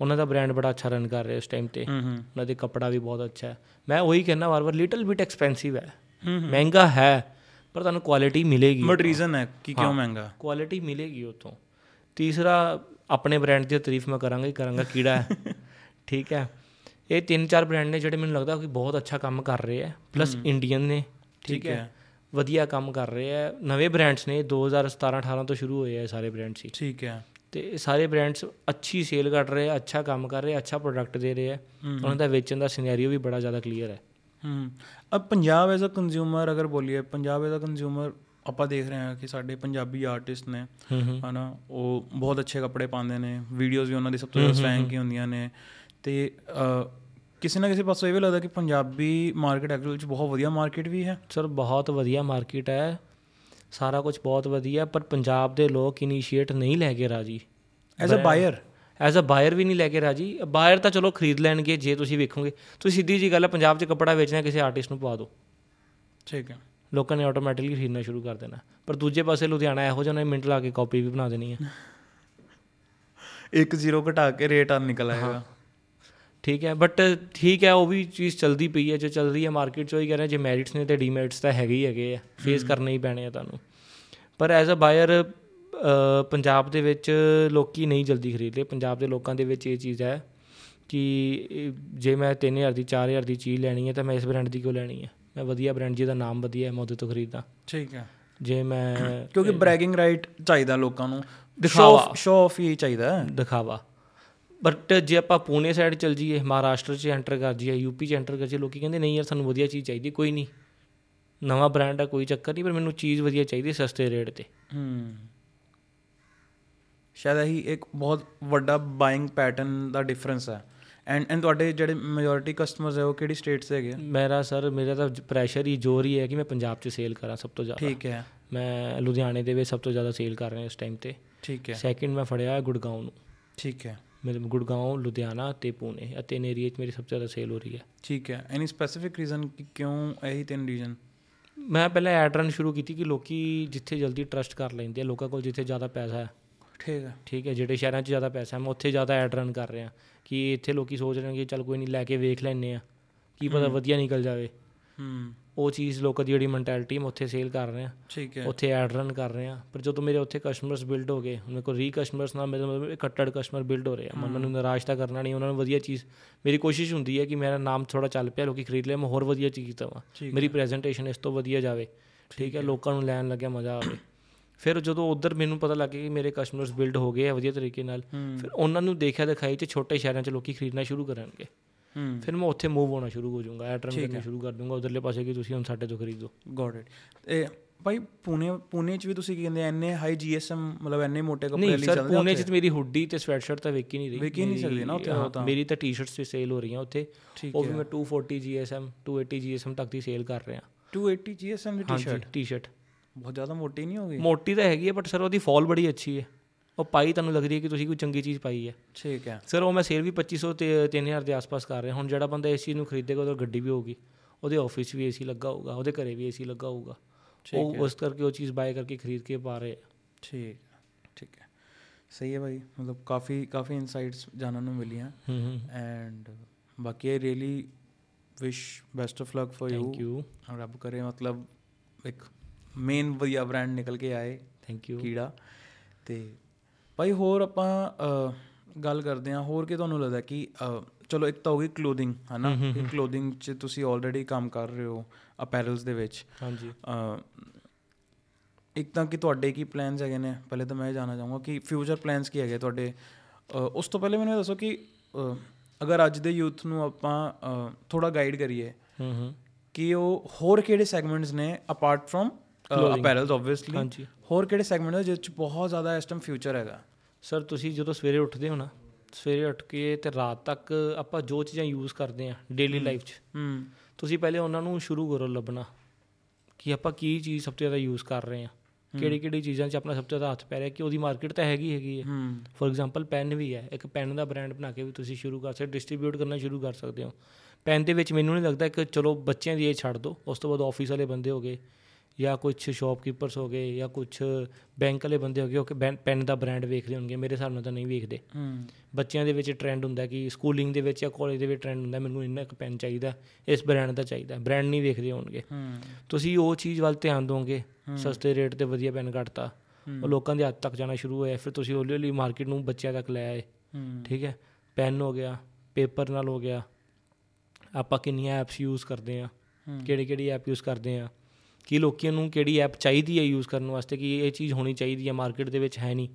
ਉਹਨਾਂ ਦਾ ਬ੍ਰਾਂਡ ਬੜਾ ਅੱਛਾ ਰਨ ਕਰ ਰਿਹਾ ਇਸ ਟਾਈਮ ਤੇ। ਉਹਨਾਂ ਦੇ ਕੱਪੜਾ ਵੀ ਬਹੁਤ ਅੱਛਾ ਹੈ। ਮੈਂ ਉਹੀ ਕਹਿੰਦਾ ਵਾਰ-ਵਾਰ ਲਿਟਲ ਬਿਟ ਐਕਸਪੈਂਸਿਵ ਹੈ। ਹੂੰ ਮਹਿੰਗਾ ਹੈ ਪਰ ਤੁਹਾਨੂੰ ਕੁਆਲਿਟੀ ਮਿਲੇਗੀ ਬਟ ਰੀਜ਼ਨ ਹੈ ਕਿ ਕਿਉਂ ਮਹਿੰਗਾ? ਕੁਆਲਿਟੀ ਮਿਲੇਗੀ ਉਤੋਂ ਤੀਸਰਾ ਆਪਣੇ ਬ੍ਰਾਂਡ ਦੀ ਤਾਰੀਫ ਮੈਂ ਕਰਾਂਗਾ ਹੀ ਕਰਾਂਗਾ ਕੀੜਾ ਹੈ। (laughs) ਠੀਕ ਹੈ। ਇਹ ਤਿੰਨ ਚਾਰ ਬ੍ਰਾਂਡ ਨੇ ਜਿਹੜੇ ਮੈਨੂੰ ਲੱਗਦਾ ਕਿ ਬਹੁਤ ਅੱਛਾ ਕੰਮ ਕਰ ਰਹੇ ਆ। ਪਲੱਸ ਇੰਡੀਅਨ ਨੇ ਠੀਕ ਹੈ। ਵਧੀਆ ਕੰਮ ਕਰ ਰਹੇ ਆ। ਨਵੇਂ ਬ੍ਰਾਂਡਸ ਨੇ 2017 18 ਤੋਂ ਸ਼ੁਰੂ ਹੋਏ ਆ ਸਾਰੇ ਬ੍ਰਾਂਡ ਸੀ। ਠੀਕ ਹੈ। ਤੇ ਸਾਰੇ ਬ੍ਰਾਂਡਸ ਅੱਛੀ ਸੇਲ ਕਰ ਰਹੇ ਆ ਅੱਛਾ ਕੰਮ ਕਰ ਰਹੇ ਆ ਅੱਛਾ ਪ੍ਰੋਡਕਟ ਦੇ ਰਹੇ ਆ। ਉਹਨਾਂ ਦਾ ਵੇਚਣ ਦਾ ਸਿਨੈਰੀਓ ਵੀ ਬੜਾ ਜ਼ਿਆਦਾ ਕਲੀਅਰ ਹੈ। ਹੂੰ। ਅਬ ਪੰਜਾਬ ਐਜ਼ ਅ ਕੰਜ਼ਿਊਮਰ ਅਗਰ ਬੋਲੀਏ ਪੰਜਾਬ ਐਜ਼ ਅ ਕੰਜ਼ਿਊਮਰ ਆਪਾਂ ਦੇਖ ਰਹੇ ਹਾਂ ਕਿ ਸਾਡੇ ਪੰਜਾਬੀ ਆਰਟਿਸਟ ਨੇ ਹੂੰ ਹੂੰ। ਹਨਾ ਉਹ ਬਹੁਤ ਅੱਛੇ ਕੱਪੜੇ ਪਾਉਂਦੇ ਨੇ ਵੀਡੀਓਜ਼ ਵੀ ਉਹਨਾਂ ਦੀ ਸਭ ਤੋਂ ਜ਼ਿਆਦਾ ਸਵੈਂਕ ਹੀ। ਹੁੰਦੀਆਂ ਨੇ। ਤੇ ਕਿਸੇ ਨਾ ਕਿਸੇ ਪਾਸੋਂ ਇਹ ਵੀ ਲੱਗਦਾ ਕਿ ਪੰਜਾਬੀ ਮਾਰਕੀਟ ਐਕਚੁਅਲ ਵਿੱਚ ਬਹੁਤ ਵਧੀਆ ਮਾਰਕੀਟ ਵੀ ਹੈ। ਸਰ ਬਹੁਤ ਵਧੀਆ ਮਾਰਕੀਟ ਹੈ। ਸਾਰਾ ਕੁਝ ਬਹੁਤ ਵਧੀਆ ਪਰ ਪੰਜਾਬ ਦੇ ਲੋਕ ਇਨੀਸ਼ੀਏਟ ਨਹੀਂ ਲੈ ਕੇ ਰਾਜੀ। ਐਜ਼ ਅ ਬਾਇਰ ਐਜ਼ ਅ ਬਾਇਰ ਵੀ ਨਹੀਂ ਲੈ ਕੇ ਰਾਜੀ। ਬਾਇਰ ਤਾਂ ਚਲੋ ਖਰੀਦ ਲੈਣਗੇ ਜੇ ਤੁਸੀਂ ਵੇਖੋਗੇ। ਤੁਸੀਂ ਸਿੱਧੀ ਜੀ ਗੱਲ ਹੈ ਪੰਜਾਬ 'ਚ ਕੱਪੜਾ ਵੇਚਣਾ ਕਿਸੇ ਆਰਟਿਸਟ ਨੂੰ ਪਵਾ ਦਿਓ। ਠੀਕ ਹੈ। ਲੋਕਾਂ ਨੇ ਆਟੋਮੈਟਿਕਲੀ ਖਰੀਦਣਾ ਸ਼ੁਰੂ ਕਰ ਦੇਣਾ। ਪਰ ਦੂਜੇ ਪਾਸੇ ਲੁਧਿਆਣਾ ਇਹੋ ਜਿਹਾ ਉਹਨੇ ਮਿੰਟ ਲਾ ਕੇ ਕਾਪੀ ਵੀ ਬਣਾ ਦੇਣੀ ਹੈ। ਇੱਕ ਜ਼ੀਰੋ ਘਟਾ ਕੇ ਰੇਟ ਆ ਨਿਕਲ ਆਏਗਾ। ਠੀਕ ਹੈ ਬਟ ਠੀਕ ਹੈ ਉਹ ਵੀ ਚੀਜ਼ ਚਲਦੀ ਪਈ ਹੈ ਜੋ ਚੱਲ ਰਹੀ ਹੈ ਮਾਰਕੀਟ 'ਚ ਉਹੀ ਕਹਿ ਰਹੇ ਜੇ ਮੈਰਿਟਸ ਨੇ ਤੇ ਡੀਮੈਰਿਟਸ ਤਾਂ ਹੈਗੇ ਹੀ ਹੈਗੇ ਆ ਫੇਸ ਕਰਨੇ ਹੀ ਪੈਣੇ ਆ ਤੁਹਾਨੂੰ। ਪਰ ਐਜ਼ ਅ ਬਾਇਰ ਪੰਜਾਬ ਦੇ ਵਿੱਚ ਲੋਕੀ ਨਹੀਂ ਜਲਦੀ ਖਰੀਦਦੇ। ਪੰਜਾਬ ਦੇ ਲੋਕਾਂ ਦੇ ਵਿੱਚ ਇਹ ਚੀਜ਼ ਹੈ ਕਿ ਜੇ ਮੈਂ 3000 ਦੀ 4000 ਦੀ ਚੀਜ਼ ਲੈਣੀ ਹੈ ਤਾਂ ਮੈਂ ਇਸ ਬ੍ਰਾਂਡ ਦੀ ਕਿਉਂ ਲੈਣੀ ਹੈ? ਮੈਂ ਵਧੀਆ ਬ੍ਰਾਂਡ ਜਿਹਦਾ ਨਾਮ ਵਧੀਆ ਹੈ ਮੈਂ ਉਹਦੇ ਤੋਂ ਖਰੀਦਾਂ। ਠੀਕ ਹੈ। ਜੇ ਮੈਂ ਕਿਉਂਕਿ ਬ੍ਰੈਗਿੰਗ ਰਾਈਟ ਚਾਹੀਦਾ ਲੋਕਾਂ ਨੂੰ। ਦਿਖਾਵਾ। ਸ਼ੋ ਆਫ ਹੀ ਚਾਹੀਦਾ ਦਿਖਾਵਾ। ਬਟ ਜੇ ਆਪਾਂ ਪੂਨੇ ਸਾਈਡ ਚਲ ਜਾਈਏ ਮਹਾਰਾਸ਼ਟਰ 'ਚ ਐਂਟਰ ਕਰ ਜਾਈਏ ਯੂਪੀ 'ਚ ਐਂਟਰ ਕਰ ਜਾਈਏ ਲੋਕੀ ਕਹਿੰਦੇ ਨਹੀਂ ਯਾਰ ਸਾਨੂੰ ਵਧੀਆ ਚੀਜ਼ ਚਾਹੀਦੀ ਕੋਈ ਨਹੀਂ। ਨਵਾਂ ਬ੍ਰਾਂਡ ਆ ਕੋਈ ਚੱਕਰ ਨਹੀਂ ਪਰ ਮੈਨੂੰ ਚੀਜ਼ ਵਧੀਆ ਚਾਹੀਦੀ ਸਸਤੇ ਰੇਟ ਤੇ। ਹੂੰ। ਸ਼ਾਇਦ ਇਹੀ ਇੱਕ ਬਹੁਤ ਵੱਡਾ ਬਾਇੰਗ ਪੈਟਰਨ ਦਾ ਡਿਫਰੈਂਸ ਹੈ ਐਂਡ ਐਂਡ ਤੁਹਾਡੇ ਜਿਹੜੇ ਮੈਜੋਰਿਟੀ ਕਸਟਮਰਸ ਹੈ ਉਹ ਕਿਹੜੀ ਸਟੇਟ ਸੇ ਹੈਗੇ? ਮੇਰਾ ਸਰ ਮੇਰਾ ਤਾਂ ਪ੍ਰੈਸ਼ਰ ਹੀ ਜ਼ੋਰ ਹੀ ਹੈ ਕਿ ਮੈਂ ਪੰਜਾਬ 'ਚ ਸੇਲ ਕਰਾਂ ਸਭ ਤੋਂ ਜ਼ਿਆਦਾ। ਠੀਕ ਹੈ। ਮੈਂ ਲੁਧਿਆਣੇ ਦੇ ਵਿੱਚ ਸਭ ਤੋਂ ਜ਼ਿਆਦਾ ਸੇਲ ਕਰ ਰਿਹਾ ਇਸ ਟਾਈਮ ਤੇ। ਠੀਕ ਹੈ। ਸੈਕਿੰਡ ਮੈਂ ਫੜਿਆ ਗੁੜਗਾਉਂ ਨੂੰ। ਠੀਕ ਹੈ। ਮੇਰੇ ਗੁੜਗਾਉਂ ਲੁਧਿਆਣਾ ਤੇ ਪੂਨੇ ਇਹ ਤਿੰਨ ਏਰੀਆ 'ਚ ਮੇਰੀ ਸਭ ਤੋਂ ਜ਼ਿਆਦਾ ਸੇਲ ਹੋ ਰਹੀ ਹੈ। ਠੀਕ ਹੈ। ਐਨੀ ਸਪੈਸੀਫਿਕ ਰੀਜ਼ਨ ਕਿ ਕਿਉਂ ਇਹੀ ਤਿੰਨ ਰੀਜ਼ਨ ਮੈਂ ਪਹਿਲਾਂ ਐਡ ਰਨ ਸ਼ੁਰੂ ਕੀਤੀ ਕਿ ਲੋਕੀ ਜਿੱਥੇ ਜਲਦੀ ਟਰਸਟ ਕਰ ਲੈਂਦੇ ਆ ਲੋਕਾਂ ਕੋਲ ਜਿੱਥੇ ਜ਼ਿਆਦਾ ਪੈਸਾ ਹੈ। ਠੀਕ ਹੈ। ਠੀਕ ਹੈ ਜਿਹੜੇ ਸ਼ਹਿਰਾਂ 'ਚ ਜ਼ਿਆਦਾ ਪੈਸਾ ਹੈ ਮੈਂ ਉੱਥੇ ਜ਼ਿਆਦਾ ਐਡ ਰਨ ਕਰ ਰਿਹਾ। ਕਿ ਇੱਥੇ ਲੋਕੀ ਸੋਚ ਰਹੇ ਨੇ ਕਿ ਚੱਲ ਕੋਈ ਨਹੀਂ ਲੈ ਕੇ ਵੇਖ ਲੈਂਦੇ ਆ ਕੀ ਪਤਾ ਵਧੀਆ ਨਿਕਲ ਜਾਵੇ। ਹੂੰ। ਉਹ ਚੀਜ਼ ਲੋਕਾਂ ਦੀ ਜਿਹੜੀ ਮੈਂਟੈਲਿਟੀ ਮੈਂ ਉੱਥੇ ਸੇਲ ਕਰ ਰਿਹਾ। ਠੀਕ ਹੈ। ਉੱਥੇ ਐਡ ਰਨ ਕਰ ਰਹੇ। ਆ ਪਰ ਜਦੋਂ ਮੇਰੇ ਉੱਥੇ ਕਸਟਮਰਸ ਬਿਲਡ ਹੋ ਗਏ ਮੇਰੇ ਕੋਲ ਰੀ ਕਸਟਮਰਸ ਨਾਲ ਮੇਰੇ ਮਤਲਬ ਕੱਟੜ ਕਸਟਮਰ ਬਿਲਡ ਹੋ ਰਹੇ ਆ। ਮੈਂ ਉਹਨਾਂ ਨੂੰ ਨਿਰਾਸ਼ ਤਾਂ ਕਰਨਾ ਨਹੀਂ ਉਹਨਾਂ ਨੂੰ ਵਧੀਆ ਚੀਜ਼ ਮੇਰੀ ਕੋਸ਼ਿਸ਼ ਹੁੰਦੀ ਹੈ ਕਿ ਮੇਰਾ ਨਾਮ ਥੋੜਾ ਚੱਲ ਪਿਆ ਲੋਕੀ ਖਰੀਦ ਲੈ ਮੈਂ ਹੋਰ ਵਧੀਆ ਚੀਜ਼ ਦਵਾਂ। ਮੇਰੀ ਪ੍ਰੈਜੈਂਟੇਸ਼ਨ ਇਸ ਤੋਂ ਵਧੀਆ ਜਾਵੇ। ਠੀਕ ਹੈ ਲੋਕਾਂ ਨੂੰ ਲੈਣ ਲੱਗਿਆ ਮਜ਼ਾ ਆਵੇ। ਫਿਰ ਜਦੋਂ ਉਧਰ ਮੈਨੂੰ ਪਤਾ ਲੱਗ ਗਿਆ ਕਿ ਮੇਰੇ ਕਸਟਮਰਸ ਬਿਲਡ ਹੋ ਗਏ ਆ ਵਧੀਆ ਤਰੀਕੇ ਨਾਲ ਫਿਰ ਉਹਨਾਂ ਨੂੰ ਦੇਖਿਆ ਦਿਖਾਈ ਚ ਛੋਟੇ ਸ਼ਹਿਰਾਂ 'ਚ ਲੋਕੀ ਖਰੀਦਣਾ ਸ਼ੁਰੂ ਕਰਨਗੇ। ਫਿਰ ਮੈਂ ਉੱਥੇ ਮੂਵ ਹੋਣਾ ਸ਼ੁਰੂ ਹੋ ਜਾਊਂਗਾ ਐਡ ਰਨ ਕਰਨਾ ਸ਼ੁਰੂ ਕਰ ਦੂੰਗਾ ਉਧਰਲੇ ਪਾਸੇ ਕਿ ਤੁਸੀਂ ਹੁਣ ਸਾਡੇ ਤੋਂ ਖਰੀਦੋ। ਗੋਟ ਇਟ ਤੇ ਭਾਈ ਪੁਣੇ ਪੁਣੇ ਚ ਵੀ ਤੁਸੀਂ ਕੀ ਕਹਿੰਦੇ ਐਨੇ ਹਾਈ ਜੀਐਸਐਮ ਮਤਲਬ ਐਨੇ ਮੋਟੇ ਕੱਪੜੇ ਨਹੀਂ ਲਈ ਸਰ ਚੱਲਦੇ ਪੂਨੇ 'ਚ ਤਾਂ ਮੇਰੀ ਹੁੱਡੀ ਤੇ ਸਵੈਟਸ਼ਰਟ ਤਾਂ ਵੇਖ ਨਹੀਂ ਰਹੀ। ਹੀ ਨਹੀਂ ਸਕਦੀ ਨਾ ਉੱਥੇ ਤਾਂ। ਮੇਰੀ ਤਾਂ ਟੀ-ਸ਼ਰਟਸ ਤੇ ਸੇਲ ਹੋ ਰਹੀਆਂ ਉੱਥੇ। ਉਹ ਵੀ ਮੈਂ 240 GSM 280 GSM ਤੱਕ ਦੀ ਸੇਲ ਕਰ ਰਿਹਾ। 280 ਜੀਐਸਐਮ ਦੀ ਟੀ-ਸ਼ਰਟ ਟੀ-ਸ਼ਰਟ ਬਹੁਤ ਜ਼ਿਆਦਾ ਮੋਟੀ ਨਹੀਂ ਹੋ ਗਈ? ਮੋਟੀ ਤਾਂ ਹੈਗੀ ਹੈ ਬਟ ਸਰ ਉਹਦੀ ਫਾਲ ਬੜੀ ਅੱਛੀ ਹੈ। ਉਹ ਪਾਈ ਤੁਹਾਨੂੰ ਲੱਗਦੀ ਹੈ ਕਿ ਤੁਸੀਂ ਕੋਈ ਚੰਗੀ ਚੀਜ਼ ਪਾਈ ਹੈ। ਠੀਕ ਹੈ। ਸਰ ਉਹ ਮੈਂ ਸੇਲ ਵੀ 2500 ਤੇ 3000 ਦੇ ਆਸ-ਪਾਸ ਕਰ ਰਿਹਾ। ਹੁਣ ਜਿਹੜਾ ਬੰਦਾ ਇਸ ਚੀਜ਼ ਨੂੰ ਖਰੀਦੇਗਾ ਉਹਦਾ ਗੱਡੀ ਵੀ ਹੋਊਗੀ। ਉਹਦੇ ਆਫਿਸ ਵੀ ਏਸੀ ਲੱਗਾ ਹੋਊਗਾ ਉਹਦੇ ਘਰੇ ਵੀ ਏਸੀ ਲੱਗਾ ਹੋਊਗਾ। ਉਹ ਉਸ ਕਰਕੇ ਉਹ ਚੀਜ਼ ਬਾਏ ਕਰਕੇ ਖਰੀਦ ਕੇ ਪਾ ਰਹੇ ਠੀਕ ਠੀਕ ਹੈ। ਸਹੀ ਹੈ ਭਾਈ। ਮਤਲਬ ਕਾਫੀ ਕਾਫੀ ਇਨਸਾਈਟਸ ਜਾਣਨ ਨੂੰ ਮਿਲੀਆਂ। ਐਂਡ ਬਾਕੀ I really wish best of luck for thank you you ਰੱਬ ਕਰੇ ਮਤਲਬ ਇੱਕ ਮੇਨ ਵਧੀਆ ਬ੍ਰਾਂਡ ਨਿਕਲ ਕੇ ਆਏ ਥੈਂਕ ਯੂ ਕੀੜਾ। ਤੇ ਭਾਈ ਹੋਰ ਆਪਾਂ ਗੱਲ ਕਰਦੇ ਹਾਂ। ਹੋਰ ਕੀ ਤੁਹਾਨੂੰ ਲੱਗਦਾ ਕਿ ਚਲੋ ਇੱਕ ਤਾਂ ਹੋ ਗਈ ਕਲੋਥਿੰਗ ਹਨਾ? ਕਿ ਕਲੋਥਿੰਗ 'ਚ ਤੁਸੀਂ ਆਲਰੇਡੀ ਕੰਮ ਕਰ ਰਹੇ ਹੋ ਅਪੈਰਲਸ ਦੇ ਵਿੱਚ। ਹਾਂਜੀ। ਇੱਕ ਤਾਂ ਕਿ ਤੁਹਾਡੇ ਕੀ ਪਲਾਨਸ ਹੈਗੇ ਨੇ? ਪਹਿਲੇ ਤਾਂ ਮੈਂ ਜਾਣਨਾ ਚਾਹੂੰਗਾ ਕਿ ਫਿਊਚਰ ਪਲਾਨਸ ਕੀ ਹੈਗੇ ਤੁਹਾਡੇ? ਉਸ ਤੋਂ ਪਹਿਲੇ ਮੈਨੂੰ ਦੱਸੋ ਕਿ ਅਗਰ ਅੱਜ ਦੇ ਯੂਥ ਨੂੰ ਆਪਾਂ ਥੋੜਾ ਗਾਈਡ ਕਰੀਏ ਹੂੰ ਹੂੰ। ਕਿ ਉਹ ਹੋਰ ਕਿਹੜੇ ਸੈਗਮੈਂਟਸ ਨੇ ਅਪਾਰਟ ਫਰਮ ਅਪੈਰਲਸ ਆਬਵੀਅਸਲੀ ਹਾਂਜੀ। ਹੋਰ ਕਿਹੜੇ ਸੈਗਮੈਂਟ ਨੇ ਜਿਸ 'ਚ ਬਹੁਤ ਜ਼ਿਆਦਾ ਇਸ ਟਾਈਮ ਫਿਊਚਰ ਹੈਗਾ? ਸਰ ਤੁਸੀਂ ਜਦੋਂ ਸਵੇਰੇ ਉੱਠਦੇ ਹੋ ਨਾ ਸਵੇਰੇ ਉੱਠ ਕੇ ਤੇ ਰਾਤ ਤੱਕ ਆਪਾਂ ਜੋ ਚੀਜ਼ਾਂ ਯੂਜ਼ ਕਰਦੇ ਆ ਡੇਲੀ ਲਾਈਫ 'ਚ ਹੂੰ। ਤੁਸੀਂ ਪਹਿਲੇ ਉਹਨਾਂ ਨੂੰ ਸ਼ੁਰੂ ਕਰੋ ਲੱਭਣਾ ਕਿ ਆਪਾਂ ਕੀ ਚੀਜ਼ ਸਭ ਤੋਂ ਜ਼ਿਆਦਾ ਯੂਜ਼ ਕਰ ਰਹੇ ਆ ਕਿਹੜੀ ਕਿਹੜੀ ਚੀਜ਼ਾਂ 'ਚ ਆਪਣਾ ਸਭ ਤੋਂ ਜ਼ਿਆਦਾ ਹੱਥ ਪੈ ਰਿਹਾ ਕਿ ਉਹਦੀ ਮਾਰਕੀਟ ਤਾਂ ਹੈਗੀ ਹੈਗੀ ਹੈ। ਫੋਰ ਐਗਜ਼ਾਮਪਲ ਪੈਨ ਵੀ ਹੈ ਇੱਕ ਪੈਨ ਦਾ ਬ੍ਰਾਂਡ ਬਣਾ ਕੇ ਵੀ ਤੁਸੀਂ ਸ਼ੁਰੂ ਕਰ ਸਕਦੇ ਡਿਸਟ੍ਰੀਬਿਊਟ ਕਰਨਾ ਸ਼ੁਰੂ ਕਰ ਸਕਦੇ ਹੋ। ਪੈਨ ਦੇ ਵਿੱਚ ਮੈਨੂੰ ਨਹੀਂ ਲੱਗਦਾ ਕਿ ਚਲੋ ਬੱਚਿਆਂ ਦੀ ਇਹ ਛੱਡ ਦਿਓ ਉਸ ਤੋਂ ਬਾਅਦ ਆਫਿਸ ਵਾਲੇ ਬੰਦੇ ਹੋ ਗਏ ਜਾਂ ਕੁਝ ਸ਼ਾਪਕੀਪਰਸ ਹੋ ਗਏ ਜਾਂ ਕੁਝ ਬੈਂਕ ਵਾਲੇ ਬੰਦੇ ਹੋ ਗਏ ਉਹ ਕਿ ਪੈਨ ਦਾ ਬ੍ਰਾਂਡ ਵੇਖਦੇ ਹੋਣਗੇ ਮੇਰੇ ਹਿਸਾਬ ਨਾਲ ਤਾਂ ਨਹੀਂ ਵੇਖਦੇ। ਬੱਚਿਆਂ ਦੇ ਵਿੱਚ ਟ੍ਰੈਂਡ ਹੁੰਦਾ ਕਿ ਸਕੂਲਿੰਗ ਦੇ ਵਿੱਚ ਜਾਂ ਕਾਲਜ ਦੇ ਵਿੱਚ ਟ੍ਰੈਂਡ ਹੁੰਦਾ ਮੈਨੂੰ ਇੰਨਾ ਇੱਕ ਪੈਨ ਚਾਹੀਦਾ ਇਸ ਬ੍ਰਾਂਡ ਦਾ ਚਾਹੀਦਾ ਬ੍ਰਾਂਡ ਨਹੀਂ ਵੇਖਦੇ ਹੋਣਗੇ। ਤੁਸੀਂ ਉਹ ਚੀਜ਼ ਵੱਲ ਧਿਆਨ ਦੋਗੇ ਸਸਤੇ ਰੇਟ ਤੇ ਵਧੀਆ ਪੈਨ ਕੱਟਤਾ ਉਹ ਲੋਕਾਂ ਦੇ ਹੱਥ ਤੱਕ ਜਾਣਾ ਸ਼ੁਰੂ ਹੋਇਆ ਫਿਰ ਤੁਸੀਂ ਹੌਲੀ ਹੌਲੀ ਮਾਰਕੀਟ ਨੂੰ ਬੱਚਿਆਂ ਤੱਕ ਲੈ ਆਏ। ਠੀਕ ਹੈ? ਪੈਨ ਹੋ ਗਿਆ ਪੇਪਰ ਨਾਲ ਹੋ ਗਿਆ। ਆਪਾਂ ਕਿੰਨੀਆਂ ਐਪਸ ਯੂਜ਼ ਕਰਦੇ ਆ ਕਿਹੜੀ ਕਿਹੜੀ ਐਪ ਯੂਜ਼ ਕਰਦੇ ਆ ਕੀ ਲੋਕਾਂ ਨੂੰ ਕਿਹੜੀ ਐਪ ਚਾਹੀਦੀ ਹੈ ਯੂਜ਼ ਕਰਨ ਵਾਸਤੇ ਕਿ ਇਹ ਚੀਜ਼ ਹੋਣੀ ਚਾਹੀਦੀ ਹੈ ਮਾਰਕੀਟ ਦੇ ਵਿੱਚ ਹੈ ਨਹੀਂ।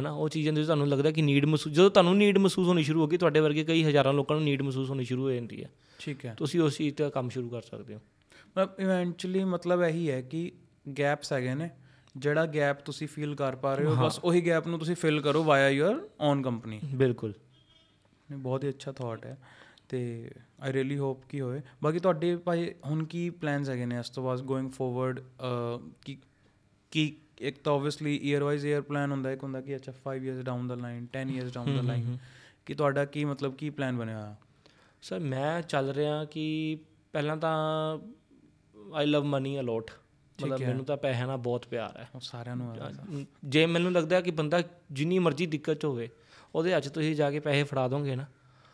ਹਨਾ ਉਹ ਚੀਜ਼ਾਂ ਦੇ ਤੁਹਾਨੂੰ ਲੱਗਦਾ ਕਿ ਨੀਡ ਮਹਿਸੂਸ ਜਦੋਂ ਤੁਹਾਨੂੰ ਨੀਡ ਮਹਿਸੂਸ ਹੋਣੀ ਸ਼ੁਰੂ ਹੋ ਗਈ ਤੁਹਾਡੇ ਵਰਗੇ ਕਈ ਹਜ਼ਾਰਾਂ ਲੋਕਾਂ ਨੂੰ ਨੀਡ ਮਹਿਸੂਸ ਹੋਣੀ ਸ਼ੁਰੂ ਹੋ ਜਾਂਦੀ ਹੈ। ਠੀਕ ਹੈ। ਤੁਸੀਂ ਉਸ ਚੀਜ਼ ਤੇ ਕੰਮ ਸ਼ੁਰੂ ਕਰ ਸਕਦੇ ਹੋ। ਮਤਲਬ ਇਵੈਂਚੁਅਲੀ ਮਤਲਬ ਇਹੀ ਹੈ ਕਿ ਗੈਪਸ ਹੈਗੇ ਨੇ ਜਿਹੜਾ ਗੈਪ ਤੁਸੀਂ ਫੀਲ ਕਰ ਪਾ ਰਹੇ ਹੋ ਬਸ ਉਹੀ ਗੈਪ ਨੂੰ ਤੁਸੀਂ ਫਿਲ ਕਰੋ ਵਾਇਆ ਯੂਅਰ ਓਨ ਕੰਪਨੀ ਬਿਲਕੁਲ। ਨਹੀਂ ਬਹੁਤ ਹੀ ਅੱਛਾ ਥਾਟ ਹੈ। ਤੇ ਆਈ ਰੀਲੀ ਹੋਪ ਕਿ ਹੋਏ ਬਾਕੀ ਤੁਹਾਡੇ ਭਾਈ ਹੁਣ ਕੀ ਪਲਾਨਸ ਹੈਗੇ ਨੇ ਇਸ ਤੋਂ ਬਾਅਦ ਗੋਇੰਗ ਫੋਰਵਰਡ ਕੀ ਕੀ ਇੱਕ ਤਾਂ obviously year wise year plan ਹੁੰਦਾ ਇੱਕ ਹੁੰਦਾ ਕਿ ਅੱਛਾ 5 ਇਅਰਸ ਡਾਊਨ ਦਾ ਲਾਈਨ 10 ਇਅਰਸ ਡਾਊਨ ਦਾ ਲਾਈਨ ਕਿ ਤੁਹਾਡਾ ਕੀ ਮਤਲਬ ਕੀ ਪਲਾਨ ਬਣਿਆ ਹੋਇਆ? ਸਰ ਮੈਂ ਚੱਲ ਰਿਹਾ ਕਿ ਪਹਿਲਾਂ ਤਾਂ ਆਈ ਲਵ ਮਨੀ ਅਲੋਟ ਮਤਲਬ ਮੈਨੂੰ ਤਾਂ ਪੈਸਿਆਂ ਨਾਲ ਬਹੁਤ ਪਿਆਰ ਹੈ। ਸਾਰਿਆਂ ਨੂੰ ਜੇ ਮੈਨੂੰ ਲੱਗਦਾ ਕਿ ਬੰਦਾ ਜਿੰਨੀ ਮਰਜ਼ੀ ਦਿੱਕਤ 'ਚ ਹੋਵੇ ਉਹਦੇ 'ਚ ਤੁਸੀਂ ਜਾ ਕੇ ਪੈਸੇ ਫੜਾ ਦੋਗੇ ਨਾ।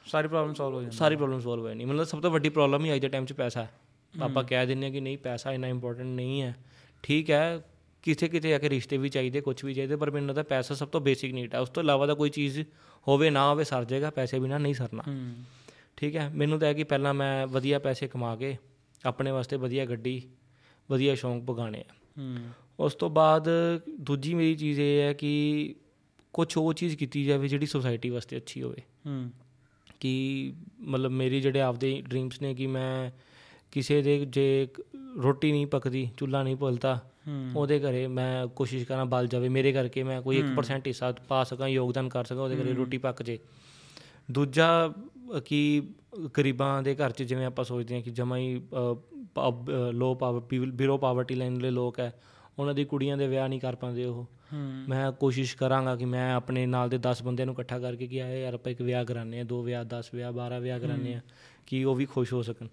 ਸਾਰੀ ਪ੍ਰੋਬਲਮ ਸੋਲਵ ਹੋ ਜਾਂਦੀ ਸਾਰੀ ਪ੍ਰੋਬਲਮ ਸੋਲਵ ਹੋ ਜਾਣੀ ਮਤਲਬ ਸਭ ਤੋਂ ਵੱਡੀ ਪ੍ਰੋਬਲਮ ਹੀ ਅੱਜ ਦੇ ਟਾਈਮ 'ਚ ਪੈਸਾ ਹੈ। ਆਪਾਂ ਕਹਿ ਦਿੰਦੇ ਹਾਂ ਕਿ ਨਹੀਂ ਪੈਸਾ ਇੰਨਾ ਇੰਪੋਰਟੈਂਟ ਨਹੀਂ ਹੈ। ਠੀਕ ਹੈ ਕਿਤੇ ਕਿਤੇ ਆ ਕੇ ਰਿਸ਼ਤੇ ਵੀ ਚਾਹੀਦੇ ਕੁਝ ਵੀ ਚਾਹੀਦੇ ਪਰ ਮੈਨੂੰ ਲੱਗਦਾ ਪੈਸਾ ਸਭ ਤੋਂ ਬੇਸਿਕ ਨੀਡ ਹੈ। ਉਸ ਤੋਂ ਇਲਾਵਾ ਦਾ ਕੋਈ ਚੀਜ਼ ਹੋਵੇ ਨਾ ਹੋਵੇ ਸਰ ਜਾਏਗਾ ਪੈਸੇ ਬਿਨਾ ਨਹੀਂ ਸਰਨਾ। ਠੀਕ ਹੈ ਮੈਨੂੰ ਤਾਂ ਹੈ ਕਿ ਪਹਿਲਾਂ ਮੈਂ ਵਧੀਆ ਪੈਸੇ ਕਮਾ ਕੇ ਆਪਣੇ ਵਾਸਤੇ ਵਧੀਆ ਗੱਡੀ ਵਧੀਆ ਸ਼ੌਂਕ ਪਗਾਣੇ ਆ। ਉਸ ਤੋਂ ਬਾਅਦ ਦੂਜੀ ਮੇਰੀ ਚੀਜ਼ ਇਹ ਹੈ ਕਿ ਕੁਝ ਉਹ ਚੀਜ਼ ਕੀਤੀ ਜਾਵੇ ਜਿਹੜੀ ਸੋਸਾਇਟੀ ਵਾਸਤੇ ਅੱਛੀ ਹੋਵੇ। ਹੂੰ। ਕਿ ਮਤਲਬ ਮੇਰੀ ਜਿਹੜੇ ਆਪਦੇ ਡ੍ਰੀਮਸ ਨੇ ਕਿ ਮੈਂ ਕਿਸੇ ਦੇ ਜੇ ਰੋਟੀ ਨਹੀਂ ਪੱਕਦੀ ਚੁੱਲ੍ਹਾ ਨਹੀਂ ਭੁੱਲਦਾ ਉਹਦੇ ਘਰੇ ਮੈਂ ਕੋਸ਼ਿਸ਼ ਕਰਾਂ ਬਲ ਜਾਵੇ। ਮੇਰੇ ਕਰਕੇ ਮੈਂ ਕੋਈ 1% ਹਿੱਸਾ ਪਾ ਸਕਾਂ ਯੋਗਦਾਨ ਕਰ ਸਕਾਂ ਉਹਦੇ ਘਰੇ ਰੋਟੀ ਪੱਕ ਜੇ। ਦੂਜਾ ਕਿ ਗਰੀਬਾਂ ਦੇ ਘਰ 'ਚ ਜਿਵੇਂ ਆਪਾਂ ਸੋਚਦੇ ਹਾਂ ਕਿ ਜਮਾ ਹੀ low power below poverty line ਦੇ ਲੋਕ ਹੈ ਉਹਨਾਂ ਦੀ ਕੁੜੀਆਂ ਦੇ ਵਿਆਹ ਨਹੀਂ ਕਰ ਪਾਉਂਦੇ ਉਹ। ਮੈਂ ਕੋਸ਼ਿਸ਼ ਕਰਾਂਗਾ ਕਿ ਮੈਂ ਆਪਣੇ ਨਾਲ ਦੇ 10 ਬੰਦਿਆਂ ਨੂੰ ਇਕੱਠਾ ਕਰਕੇ ਕਿ ਆਏ ਯਾਰ ਆਪਾਂ ਇੱਕ ਵਿਆਹ ਕਰਾਉਂਦੇ ਆ ਦੋ ਵਿਆਹ 10 ਵਿਆਹ 12 ਵਿਆਹ ਕਰਾਉਂਦੇ ਆ ਕਿ ਉਹ ਵੀ ਖੁਸ਼ ਹੋ ਸਕਣ।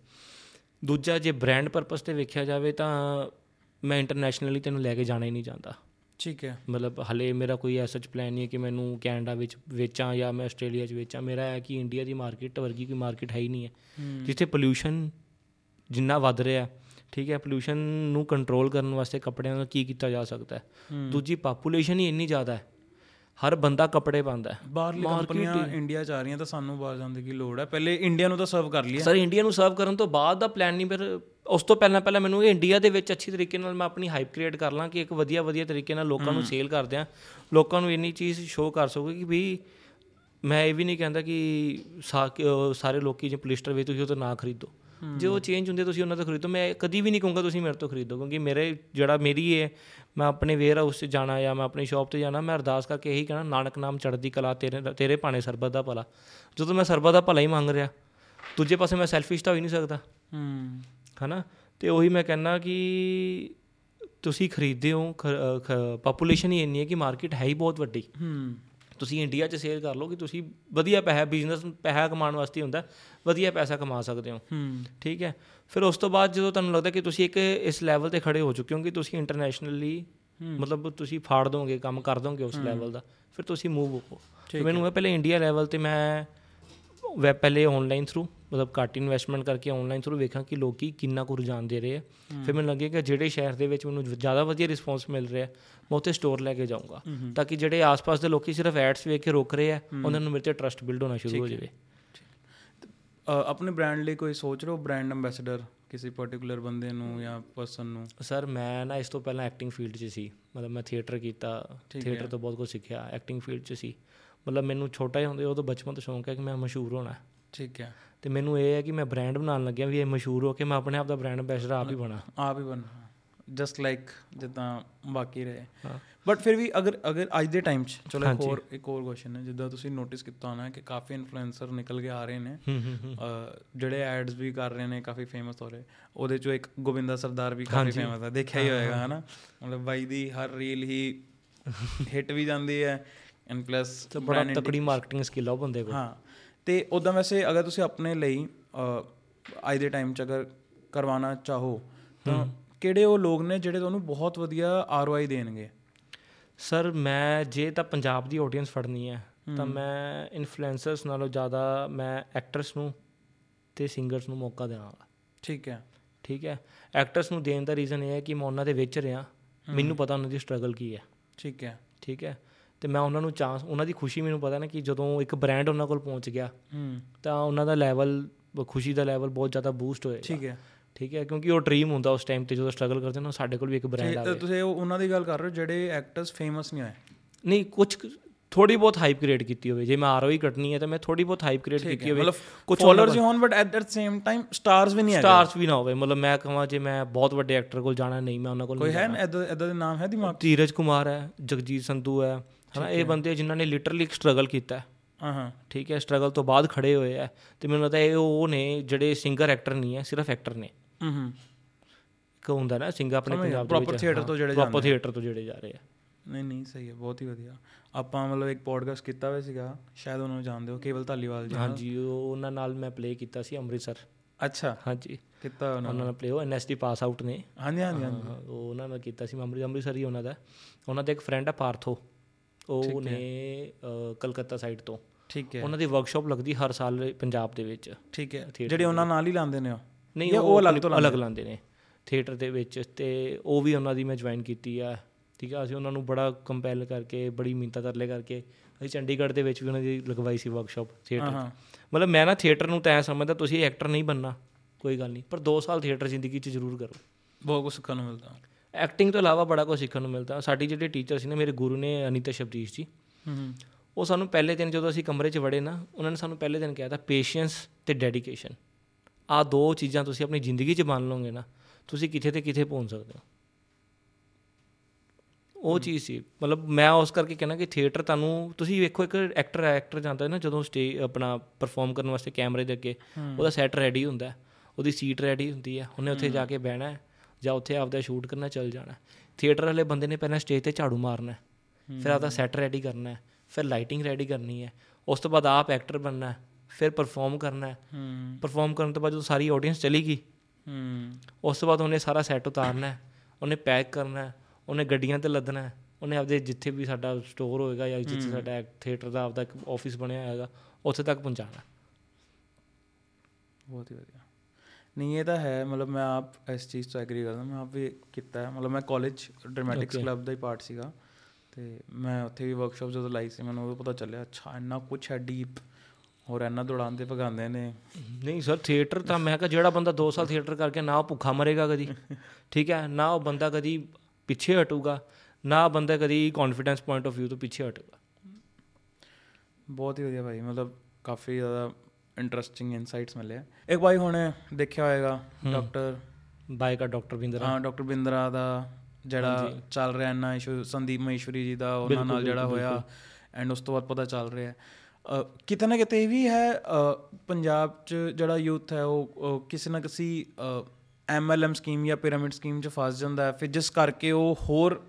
ਦੂਜਾ ਜੇ ਬ੍ਰਾਂਡ ਪਰਪਸ ਤੇ ਵੇਖਿਆ ਜਾਵੇ ਤਾਂ ਮੈਂ ਇੰਟਰਨੈਸ਼ਨਲੀ ਤੈਨੂੰ ਲੈ ਕੇ ਜਾਣਾ ਹੀ ਨਹੀਂ ਚਾਹੁੰਦਾ ਠੀਕ ਹੈ। ਮਤਲਬ ਹਲੇ ਮੇਰਾ ਕੋਈ ਐਸਾ ਪਲਾਨ ਨਹੀਂ ਹੈ ਕਿ ਮੈਨੂੰ ਕੈਨੇਡਾ ਵਿੱਚ ਵੇਚਾਂ ਜਾਂ ਮੈਂ ਆਸਟ੍ਰੇਲੀਆ 'ਚ ਵੇਚਾਂ। ਮੇਰਾ ਹੈ ਕਿ ਇੰਡੀਆ ਦੀ ਮਾਰਕੀਟ ਵਰਗੀ ਕੋਈ ਮਾਰਕੀਟ ਹੈ ਹੀ ਨਹੀਂ ਹੈ। ਜਿੱਥੇ ਪੋਲਿਊਸ਼ਨ ਜਿੰਨਾ ਵੱਧ ਰਿਹਾ ਠੀਕ ਹੈ ਪੋਲਿਊਸ਼ਨ ਨੂੰ ਕੰਟਰੋਲ ਕਰਨ ਵਾਸਤੇ ਕੱਪੜਿਆਂ ਦਾ ਕੀ ਕੀਤਾ ਜਾ ਸਕਦਾ ਹੈ? ਦੂਜੀ ਪਾਪੂਲੇਸ਼ਨ ਹੀ ਇੰਨੀ ਜ਼ਿਆਦਾ ਹੈ। ਹਰ ਬੰਦਾ ਕੱਪੜੇ ਪਾਉਂਦਾ ਹੈ। ਬਾਹਰਲੀ ਕੰਪਨੀਆਂ ਇੰਡੀਆ ਚ ਆ ਰਹੀਆਂ ਤਾਂ ਸਾਨੂੰ ਬਾਹਰ ਜਾਣ ਦੀ ਕੀ ਲੋੜ ਹੈ? ਪਹਿਲੇ ਇੰਡੀਆ ਨੂੰ ਤਾਂ ਸਰਵ ਕਰ ਲਈਏ ਸਰ ਇੰਡੀਆ ਨੂੰ ਸਰਵ ਕਰਨ ਤੋਂ ਬਾਅਦ ਦਾ ਪਲਾਨ ਨਹੀਂ ਫਿਰ ਉਸ ਤੋਂ ਪਹਿਲਾਂ ਪਹਿਲਾਂ ਮੈਨੂੰ ਇਹ ਇੰਡੀਆ ਦੇ ਵਿੱਚ ਅੱਛੀ ਤਰੀਕੇ ਨਾਲ ਮੈਂ ਆਪਣੀ ਹਾਈਪ ਕ੍ਰੀਏਟ ਕਰ ਲਾਂ ਕਿ ਇੱਕ ਵਧੀਆ ਵਧੀਆ ਤਰੀਕੇ ਨਾਲ ਲੋਕਾਂ ਨੂੰ ਸੇਲ ਕਰਦੇ ਆ ਲੋਕਾਂ ਨੂੰ ਇੰਨੀ ਚੀਜ਼ ਸ਼ੋਅ ਕਰ ਸਕੂਗੇ ਕਿ ਵੀ ਮੈਂ ਇਹ ਵੀ ਨਹੀਂ ਕਹਿੰਦਾ ਕਿ ਸਾਰੇ ਲੋਕੀ ਜੇ ਪਲਿਸਟਰ ਵੇ ਤੁਸੀਂ ਉਹ ਤੋਂ ਨਾ ਖਰੀਦੋ। ਜੇ ਉਹ ਚੇਂਜ ਹੁੰਦੇ ਤੁਸੀਂ ਉਹਨਾਂ ਤੋਂ ਖਰੀਦੋ ਮੈਂ ਕਦੀ ਵੀ ਨਹੀਂ ਕਹੂੰਗਾ ਤੁਸੀਂ ਮੇਰੇ ਤੋਂ ਖਰੀਦੋ ਕਿਉਂਕਿ ਮੇਰੇ ਜਿਹੜਾ ਮੇਰੀ ਇਹ ਮੈਂ ਆਪਣੇ ਵੇਅਰ ਹਾਊਸ 'ਚ ਜਾਣਾ ਜਾਂ ਮੈਂ ਆਪਣੀ ਸ਼ਾਪ ਤੇ ਜਾਣਾ ਮੈਂ ਅਰਦਾਸ ਕਰਕੇ ਇਹੀ ਕਹਿਣਾ ਨਾਨਕ ਨਾਮ ਚੜ੍ਹਦੀ ਕਲਾ ਤੇਰੇ ਤੇਰੇ ਭਾਣੇ ਸਰਬਤ ਦਾ ਭਲਾ। ਜਦੋਂ ਮੈਂ ਸਰਬਤ ਦਾ ਭਲਾ ਹੀ ਮੰਗ ਰਿਹਾ ਦੂਜੇ ਪਾਸੇ ਮੈਂ ਸੈਲਫਿਸ਼ ਤਾਂ ਹੋ ਹੀ ਨਹੀਂ ਸਕਦਾ। ਹੂੰ। ਹਨਾ? ਤੇ ਉਹੀ ਮੈਂ ਕਹਿੰਦਾ ਕਿ ਤੁਸੀਂ ਖਰੀਦਦੇ ਹੋ ਪਾਪੂਲੇਸ਼ਨ ਹੀ ਇੰਨੀ ਹੈ ਕਿ ਮਾਰਕੀਟ ਹੈ ਹੀ ਬਹੁਤ ਵੱਡੀ। ਹੂੰ। ਤੁਸੀਂ ਇੰਡੀਆ 'ਚ ਸੇਲ ਕਰ ਲਓ ਕਿ ਤੁਸੀਂ ਵਧੀਆ ਪੈਸਾ ਬਿਜ਼ਨਸ ਪੈਸਾ ਕਮਾਉਣ ਵਾਸਤੇ ਹੁੰਦਾ ਵਧੀਆ ਪੈਸਾ ਕਮਾ ਸਕਦੇ ਹੋ। ਠੀਕ ਹੈ। ਫਿਰ ਉਸ ਤੋਂ ਬਾਅਦ ਜਦੋਂ ਤੁਹਾਨੂੰ ਲੱਗਦਾ ਕਿ ਤੁਸੀਂ ਇੱਕ ਇਸ ਲੈਵਲ ਤੇ ਖੜੇ ਹੋ ਚੁੱਕੇ ਹੋ ਕਿ ਤੁਸੀਂ ਇੰਟਰਨੈਸ਼ਨਲੀ ਮਤਲਬ ਤੁਸੀਂ ਫਾੜ ਦੋਗੇ ਕੰਮ ਕਰ ਦੋਗੇ ਉਸ ਲੈਵਲ ਦਾ ਫਿਰ ਤੁਸੀਂ ਮੂਵ ਹੋ। ਮੈਨੂੰ ਇਹ ਪਹਿਲੇ ਇੰਡੀਆ ਲੈਵਲ ਤੇ ਮੈਂ ਵੈ ਪਹਿਲੇ ਆਨਲਾਈਨ ਥਰੂ ਮਤਲਬ ਘੱਟ ਇਨਵੈਸਟਮੈਂਟ ਕਰਕੇ ਆਨਲਾਈਨ ਥਰੂ ਵੇਖਾਂ ਕਿ ਲੋਕੀ ਕਿੰਨਾ ਕੁ ਰੁਝਾਨ ਦੇ ਰਹੇ ਆ। ਫਿਰ ਮੈਨੂੰ ਲੱਗਿਆ ਕਿ ਜਿਹੜੇ ਸ਼ਹਿਰ ਦੇ ਵਿੱਚ ਮੈਨੂੰ ਜ਼ਿਆਦਾ ਵਧੀਆ ਰਿਸਪੌਂਸ ਮਿਲ ਰਿਹਾ ਮੈਂ ਉੱਥੇ ਸਟੋਰ ਲੈ ਕੇ ਜਾਊਂਗਾ। ਤਾਂ ਕਿ ਜਿਹੜੇ ਆਸ-ਪਾਸ ਦੇ ਲੋਕੀ ਸਿਰਫ ਐਡਸ ਵੇਖ ਕੇ ਰੋਕ ਰਹੇ ਆ ਉਹਨਾਂ ਨੂੰ ਮੇਰੇ ਤੇ ਟਰਸਟ ਬਿਲਡ ਹੋਣਾ ਸ਼ੁਰੂ ਹੋ ਜਾਵੇ। ਆਪਣੇ ਬ੍ਰਾਂਡ ਲਈ ਕੋਈ ਸੋਚ ਰਹੇ ਹੋ ਬ੍ਰਾਂਡ ਐਮਬੈਸਡਰ ਕਿਸੇ ਪਾਰਟਿਕੂਲਰ ਬੰਦੇ ਨੂੰ ਜਾਂ ਪਰਸਨ ਨੂੰ? ਸਰ ਮੈਂ ਨਾ ਇਸ ਤੋਂ ਪਹਿਲਾਂ ਐਕਟਿੰਗ ਫੀਲਡ 'ਚ ਸੀ। ਮਤਲਬ ਮੈਂ ਥੀਏਟਰ ਕੀਤਾ ਥੀਏਟਰ ਤੋਂ ਬਹੁਤ ਕੁਝ ਸਿੱਖਿਆ ਐਕਟਿੰਗ ਫੀਲਡ 'ਚ ਸੀ। ਮਤਲਬ ਮੈਨੂੰ ਛੋਟਾ ਹੀ ਹੁੰਦੇ ਉਦੋਂ ਬਚਪਨ ਤੋਂ ਸ਼ੌਂਕ ਹੈ ਕਿ ਮੈਂ ਮਸ਼ਹੂਰ ਹੋਣਾ। ਠੀਕ ਹੈ। ਤੇ ਮੈਨੂੰ ਇਹ ਹੈ ਕਿ ਮੈਂ ਬ੍ਰਾਂਡ ਬਣਾਉਣ ਲੱਗਿਆ ਵੀ ਇਹ ਮਸ਼ਹੂਰ ਹੋ ਕੇ ਮੈਂ ਆਪਣੇ ਆਪ ਦਾ ਬ੍ਰਾਂਡ ਐਂਬੈਸਡਰ ਆਪ ਹੀ ਬਣਾ। ਆਪ ਹੀ ਬਣ। ਜਸਟ ਲਾਈਕ ਜਿੱਦਾਂ ਬਾਕੀ ਰਹੇ। ਬਟ ਫਿਰ ਵੀ ਅਗਰ ਅਗਰ ਅੱਜ ਦੇ ਟਾਈਮ 'ਚ ਚਲੋ ਇੱਕ ਹੋਰ ਇੱਕ ਹੋਰ ਕੁਐਸਚਨ ਹੈ। ਜਿੱਦਾਂ ਤੁਸੀਂ ਨੋਟਿਸ ਕੀਤਾ ਹੋਣਾ ਕਿ ਕਾਫੀ ਇਨਫਲੂਐਂਸਰ ਨਿਕਲ ਕੇ ਆ ਰਹੇ ਨੇ। ਜਿਹੜੇ ਐਡਸ ਵੀ ਕਰ ਰਹੇ ਨੇ ਕਾਫੀ ਫੇਮਸ ਹੋ ਰਹੇ। ਉਹਦੇ ਚੋਂ ਇੱਕ ਗੋਬਿੰਦਾ ਸਰਦਾਰ ਵੀ ਕਾਫੀ ਫੇਮਸ ਹੈ। ਦੇਖਿਆ ਹੀ ਹੋਏਗਾ ਹਨਾ? ਮਤਲਬ ਬਾਈ ਦੀ ਹਰ ਰੀਲ ਹੀ ਹਿੱਟ ਵੀ ਜਾਂਦੀ ਹੈ। ਐਂਡ ਪਲੱਸ ਤੇ ਬੜਾ ਤਕੜੀ ਮਾਰਕੀਟਿੰਗ ਸਕਿੱਲ ਆ ਬੰਦੇ ਕੋਲ। ਹਾਂ ਤੇ ਉਦਾਂ ਵੈਸੇ ਅਗਰ ਤੁਸੀਂ ਆਪਣੇ ਲਈ ਅੱਜ ਦੇ ਟਾਈਮ 'ਚ ਅਗਰ ਕਰਵਾਉਣਾ ਚਾਹੋ ਤਾਂ ਕਿਹੜੇ ਉਹ ਲੋਕ ਨੇ ਜਿਹੜੇ ਤੁਹਾਨੂੰ ਬਹੁਤ ਵਧੀਆ ਆਰਓਆਈ ਦੇਣਗੇ? ਸਰ ਮੈਂ ਜੇ ਤਾਂ ਪੰਜਾਬ ਦੀ ਆਡੀਅנס ਫੜਨੀ ਹੈ ਤਾਂ ਮੈਂ ਇਨਫਲੂਐਂਸਰਸ ਨਾਲੋਂ ਜ਼ਿਆਦਾ ਮੈਂ ਐਕਟਰਸ ਨੂੰ ਤੇ ਸਿੰਗਰਸ ਨੂੰ ਮੌਕਾ ਦੇਵਾਂਗਾ। ਠੀਕ ਹੈ। ਠੀਕ ਹੈ? ਐਕਟਰਸ ਨੂੰ ਦੇਣ ਦਾ ਰੀਜ਼ਨ ਇਹ ਹੈ ਕਿ ਮੈਂ ਉਹਨਾਂ ਦੇ ਵਿੱਚ ਰਿਹਾ। ਮੈਨੂੰ ਪਤਾ ਉਹਨਾਂ ਦੀ ਸਟਰਗਲ ਕੀ ਹੈ। ਠੀਕ ਹੈ। ਠੀਕ ਹੈ? ਤੇ ਮੈਂ ਉਹਨਾਂ ਨੂੰ ਚਾਂਸ ਉਹਨਾਂ ਦੀ ਖੁਸ਼ੀ ਮੈਨੂੰ ਪਤਾ ਨਾ ਕਿ ਜਦੋਂ ਇੱਕ ਬ੍ਰਾਂਡ ਉਹਨਾਂ ਕੋਲ ਪਹੁੰਚ ਗਿਆ ਹੂੰ। ਤਾਂ ਉਹਨਾਂ ਦਾ ਲੈਵਲ ਖੁਸ਼ੀ ਦਾ ਲੈਵਲ ਬਹੁਤ ਜ਼ਿਆਦਾ ਬੂਸਟ ਹੋਏਗਾ। ਠੀਕ ਹੈ। ਠੀਕ ਹੈ ਕਿਉਂਕਿ ਉਹ ਡ੍ਰੀਮ ਹੁੰਦਾ ਉਸ ਟਾਈਮ ਤੇ ਜਦੋਂ ਸਟਰਗਲ ਕਰਦੇ ਨੇ ਸਾਡੇ ਕੋਲ ਵੀ ਇੱਕ ਬ੍ਰਾਂਡ ਆ ਤੇ ਤੁਸੀਂ ਉਹ- ਉਹਨਾਂ ਦੀ ਗੱਲ ਕਰ ਰਹੇ ਹੋ ਜਿਹੜੇ ਐਕਟਰਸ ਫੇਮਸ ਨਹੀਂ ਹੋਏ? ਨਹੀਂ ਕੁਝ ਥੋੜੀ ਬਹੁਤ ਹਾਈਪ ਕ੍ਰੀਏਟ ਕੀਤੀ ਹੋਵੇ। ਜੇ ਮੈਂ ਆਰਓਈ ਕੱਟਣੀ ਹੈ ਤਾਂ ਮੈਂ ਥੋੜੀ ਬਹੁਤ ਹਾਈਪ ਕ੍ਰੀਏਟ ਕੀਤੀ ਹੋਵੇ। ਮਤਲਬ ਕੁਝ ਫਾਲੋਅਰਸ ਹੀ ਹੋਣ but at the same time stars ਵੀ ਨਹੀਂ ਹੈ ਸਟਾਰਸ ਵੀ ਨਾ ਹੋਵੇ। ਮਤਲਬ ਮੈਂ ਕਹਾਂ ਜੇ ਮੈਂ ਬਹੁਤ ਵੱਡੇ ਐਕਟਰ ਕੋਲ ਜਾਣਾ ਨਹੀਂ ਮੈਂ ਉਹਨਾਂ ਕੋਲ ਕੋਈ ਹੈ ਇਦਾਂ ਦੇ ਨਾਮ ਹੈ ਦਿਮਾਗ 'ਚ? ਧੀਰਜ ਕੁਮਾਰ ਹੈ ਜਗਜੀਤ ਸੰਧੂ ਹੈ ਹਨਾ ਇਹ ਬੰਦੇ ਜਿਨ੍ਹਾਂ ਨੇ ਲਿਟਰਲੀ ਸਟਰਗਲ ਕੀਤਾ ਹੈ। ਹਾਂ ਹਾਂ। ਠੀਕ ਹੈ? ਸਟਰਗਲ ਤੋਂ ਬਾਅਦ ਖੜੇ ਹੋਏ ਆ ਤੇ ਮੈਨੂੰ ਲੱਗਦਾ ਇਹ ਉਹ ਨੇ ਜਿਹੜੇ ਸਿੰਗਰ ਐਕਟਰ ਨਹੀਂ ਹੈ ਸਿਰਫ ਐਕਟਰ ਨੇ। ਹੂੰ ਹੂੰ। ਇੱਕ ਹੁੰਦਾ ਨਾ ਸਿੰਗਰ ਆਪਣੇ ਪੰਜਾਬ ਦੇ proper theatre ਤੋਂ ਜਿਹੜੇ ਪ੍ਰੋਪਰ ਥੀਏਟਰ ਤੋਂ ਜਿਹੜੇ ਜਾ ਰਹੇ ਆ। ਨਹੀਂ ਨਹੀਂ ਸਹੀ ਹੈ ਬਹੁਤ ਹੀ ਵਧੀਆ। ਆਪਾਂ ਮਤਲਬ ਇੱਕ ਪੋਡਕਾਸਟ ਕੀਤਾ ਹੋਇਆ ਸੀਗਾ ਸ਼ਾਇਦ ਉਹਨਾਂ ਨੂੰ ਜਾਣਦੇ ਹੋ ਕੇਵਲ ਧਾਲੀਵਾਲ ਜੀ ਹਾਂਜੀ ਉਹ ਉਹਨਾਂ ਨਾਲ ਮੈਂ ਪਲੇ ਕੀਤਾ ਸੀ ਅੰਮ੍ਰਿਤਸਰ। ਅੱਛਾ। ਹਾਂਜੀ। ਕੀਤਾ ਉਹਨਾਂ ਨਾਲ। ਪਲੇ ਉਹ ਐਨਐਸਟੀ ਪਾਸ ਆਊਟ ਨੇ। ਹਾਂਜੀ ਹਾਂਜੀ ਹਾਂਜੀ। ਉਹ ਉਹਨਾਂ ਨਾਲ ਕੀਤਾ ਸੀ ਮੈਂ ਅੰਮ੍ਰਿਤ ਅੰਮ੍ਰਿਤਸਰ ਹੀ ਉਹਨਾਂ ਦਾ। ਉਹਨਾਂ ਦਾ ਇੱਕ ਫਰੈਂਡ ਹੈ ਪਾਰਥੋ। ਉਹ ਨੇ ਕਲਕੱਤਾ ਸਾਈਡ ਤੋਂ। ਠੀਕ ਹੈ। ਉਹਨਾਂ ਦੀ ਵਰਕਸ਼ਾਪ ਲੱਗਦੀ ਹਰ ਸਾਲ ਪੰਜਾਬ ਦੇ ਵਿੱਚ। ਠੀਕ ਹੈ। ਜਿਹੜੇ ਉਹਨਾਂ ਨਾਲ ਹੀ ਲਾਉਂਦੇ ਨੇ ਉਹ? ਨਹੀਂ ਉਹ ਅਲੱਗ ਤੋਂ ਅਲੱਗ ਲਾਉਂਦੇ ਨੇ ਥੀਏਟਰ ਦੇ ਵਿੱਚ ਤੇ ਉਹ ਵੀ ਉਹਨਾਂ ਦੀ ਮੈਂ ਜੁਆਇਨ ਕੀਤੀ ਆ। ਠੀਕ ਆ ਅਸੀਂ ਉਹਨਾਂ ਨੂੰ ਬੜਾ ਕੰਪੈਲ ਕਰਕੇ ਬੜੀ ਮਿੰਤਾ ਤਰਲੇ ਕਰਕੇ ਅਸੀਂ ਚੰਡੀਗੜ੍ਹ ਦੇ ਵਿੱਚ ਵੀ ਉਹਨਾਂ ਦੀ ਲਗਵਾਈ ਸੀ ਵਰਕਸ਼ਾਪ ਥੀਏਟਰ। ਮਤਲਬ ਮੈਂ ਨਾ ਥੀਏਟਰ ਨੂੰ ਤਾਂ ਸਮਝਦਾ ਤੁਸੀਂ ਐਕਟਰ ਨਹੀਂ ਬੰਨਾ ਕੋਈ ਗੱਲ ਨਹੀਂ। ਪਰ 2 ਸਾਲ ਥੀਏਟਰ ਜ਼ਿੰਦਗੀ 'ਚ ਜ਼ਰੂਰ ਕਰੋ। ਬਹੁਤ ਕੁਝ ਸਿੱਖਣ ਨੂੰ ਮਿਲਦਾ। ਐਕਟਿੰਗ ਤੋਂ ਇਲਾਵਾ ਬੜਾ ਕੁਝ ਸਿੱਖਣ ਨੂੰ ਮਿਲਦਾ। ਸਾਡੀ ਜਿਹੜੇ ਟੀਚਰ ਸੀ ਨਾ ਮੇਰੇ ਗੁਰੂ ਨੇ ਅਨੀਤਾ ਸ਼ਬਦੀਸ਼ ਜੀ। ਹੂੰ ਉਹ ਸਾਨੂੰ ਪਹਿਲੇ ਦਿਨ ਜਦੋਂ ਅਸੀਂ ਕਮਰੇ 'ਚ ਵੜੇ ਨਾ ਉਹਨਾਂ ਨੇ ਸਾਨੂੰ ਪਹਿਲੇ ਦਿਨ ਕਿਹਾ ਤਾਂ ਪੇਸ਼ੈਂਸ ਤੇ ਡੈਡੀਕੇਸ਼ਨ ਆ ਦੋ ਚੀਜ਼ਾਂ ਤੁਸੀਂ ਆਪਣੀ ਜ਼ਿੰਦਗੀ 'ਚ ਮੰਨ ਲਓਗੇ ਨਾ ਤੁਸੀਂ ਕਿਥੇ ਤੇ ਕਿਥੇ ਪਹੁੰਚ ਸਕਦੇ ਹੋ। ਉਹ ਚੀਜ਼ ਸੀ। ਮਤਲਬ ਮੈਂ ਉਸ ਕਰਕੇ ਕਹਿੰਦਾ ਕਿ ਥੀਏਟਰ ਤੁਹਾਨੂੰ ਤੁਸੀਂ ਵੇਖੋ ਇੱਕ ਐਕਟਰ ਐਕਟਰ ਜਾਂਦਾ ਹੈ ਨਾ ਜਦੋਂ ਸਟੇ ਆਪਣਾ ਪਰਫਾਰਮ ਕਰਨ ਵਾਸਤੇ ਕੈਮਰੇ ਦੇ ਅੱਗੇ ਉਹਦਾ ਸੈੱਟ ਰੈਡੀ ਹੁੰਦਾ। ਉਹਦੀ ਸੀਟ ਰੈਡੀ ਹੁੰਦੀ ਹੈ। ਉਹਨੇ ਉੱਥੇ ਜਾ ਕੇ ਬਹਿਣਾ ਹੈ। ਜਾਂ ਉੱਥੇ ਆਪਦਾ ਸ਼ੂਟ ਕਰਨਾ ਚੱਲ ਜਾਣਾ। ਥੀਏਟਰ ਵਾਲੇ ਬੰਦੇ ਨੇ ਪਹਿਲਾਂ ਸਟੇਜ ਤੇ ਝਾੜੂ ਮਾਰਨਾ ਫਿਰ ਆਪਦਾ ਸੈੱਟ ਰੈਡੀ ਕਰਨਾ ਫਿਰ ਲਾਈਟਿੰਗ ਰੈਡੀ ਕਰਨੀ ਹੈ। ਉਸ ਤੋਂ ਬਾਅਦ ਆਪ ਐਕਟਰ ਬਣਨਾ ਹੈ। ਫਿਰ ਪਰਫਾਰਮ ਕਰਨਾ ਪਰਫਾਰਮ ਕਰਨ ਤੋਂ ਬਾਅਦ ਜਦੋਂ ਸਾਰੀ ਆਡੀਅנס ਚਲੀ ਗਈ ਉਸ ਤੋਂ ਬਾਅਦ ਉਹਨੇ ਸਾਰਾ ਸੈੱਟ ਉਤਾਰਨਾ ਹੈ। ਉਹਨੇ ਪੈਕ ਕਰਨਾ ਹੈ। ਉਹਨੇ ਗੱਡੀਆਂ ਤੇ ਲੱਦਣਾ ਹੈ। ਉਹਨੇ ਆਪਦੇ ਜਿੱਥੇ ਵੀ ਸਾਡਾ ਸਟੋਰ ਹੋਏਗਾ ਜਾਂ ਜਿੱਥੇ ਸਾਡਾ ਥੀਏਟਰ ਦਾ ਆਪਦਾ ਇੱਕ ਆਫਿਸ ਬਣਿਆ ਹੋਏਗਾ ਉੱਥੇ ਤੱਕ ਪਹੁੰਚਾਉਣਾ ਬਹੁਤ ਹੀ ਵਧੀਆ। ਨਹੀਂ ਇਹ ਤਾਂ ਹੈ ਮਤਲਬ ਮੈਂ ਆਪ ਇਸ ਚੀਜ਼ ਤੋਂ ਐਗਰੀ ਕਰਦਾ ਮੈਂ ਆਪ ਵੀ ਕੀਤਾ ਹੈ। ਮਤਲਬ ਮੈਂ ਕਾਲਜ ਡਰਾਮੈਟਿਕਸ ਕਲੱਬ ਦਾ ਹੀ ਪਾਰਟ ਸੀਗਾ ਤੇ ਮੈਂ ਉੱਥੇ ਵੀ ਵਰਕਸ਼ਾਪ ਜਦੋਂ ਲਾਈ ਸੀ ਮੈਨੂੰ ਉਦੋਂ ਪਤਾ ਚੱਲਿਆ ਅੱਛਾ ਇੰਨਾ ਕੁਝ ਹੈ ਡੀਪ ਹੋਰ ਇੰਨਾ ਦੌੜਾਉਂਦੇ ਭਗਾਉਂਦੇ ਨੇ। ਨਹੀਂ ਸਰ ਥੀਏਟਰ ਤਾਂ ਮੈਂ ਕਿਹਾ ਜਿਹੜਾ ਬੰਦਾ 2 ਸਾਲ ਥੀਏਟਰ ਕਰਕੇ ਨਾ ਉਹ ਭੁੱਖਾ ਮਰੇਗਾ ਕਦੀ ਠੀਕ ਹੈ? ਨਾ ਉਹ ਬੰਦਾ ਕਦੀ ਪਿੱਛੇ ਹਟੂਗਾ ਨਾ ਬੰਦਾ ਕਦੀ ਕੌਨਫੀਡੈਂਸ ਪੁਆਇੰਟ ਆਫ View ਤੋਂ ਪਿੱਛੇ ਹਟੂਗਾ। ਬਹੁਤ ਹੀ ਵਧੀਆ ਭਾਈ ਮਤਲਬ ਕਾਫੀ ਜ਼ਿਆਦਾ ਇੰਟਰਸਟਿੰਗ ਇਨਸਾਈਟਸ ਮਿਲੇ ਆ। ਇੱਕ ਭਾਈ ਹੁਣ ਦੇਖਿਆ ਹੋਏਗਾ ਡਾਕਟਰ ਬਾਈ ਕਾ ਡਾਕਟਰ ਬਿੰਦਰ। ਹਾਂ ਡਾਕਟਰ ਬਿੰਦਰਾ ਦਾ ਜਿਹੜਾ ਚੱਲ ਰਿਹਾ ਨਾ ਇਸ਼ੂ ਸੰਦੀਪ ਮਹੇਸ਼ਵਰੀ ਜੀ ਦਾ ਉਹਨਾਂ ਨਾਲ ਜਿਹੜਾ ਹੋਇਆ ਐਂਡ ਉਸ ਤੋਂ ਬਾਅਦ ਪਤਾ ਚੱਲ ਰਿਹਾ। ਕਿਤੇ ਨਾ ਕਿਤੇ ਇਹ ਵੀ ਹੈ ਪੰਜਾਬ 'ਚ ਜਿਹੜਾ ਯੂਥ ਹੈ ਉਹ ਉਹ ਕਿਸੇ ਨਾ ਕਿਸੇ ਐਮਐਲਐਮ ਸਕੀਮ ਜਾਂ ਪਿਰਾਮਿਡ ਸਕੀਮ 'ਚ ਫਸ ਜਾਂਦਾ ਹੈ। ਫਿਰ ਜਿਸ ਕਰਕੇ ਉਹ ਹੋਰ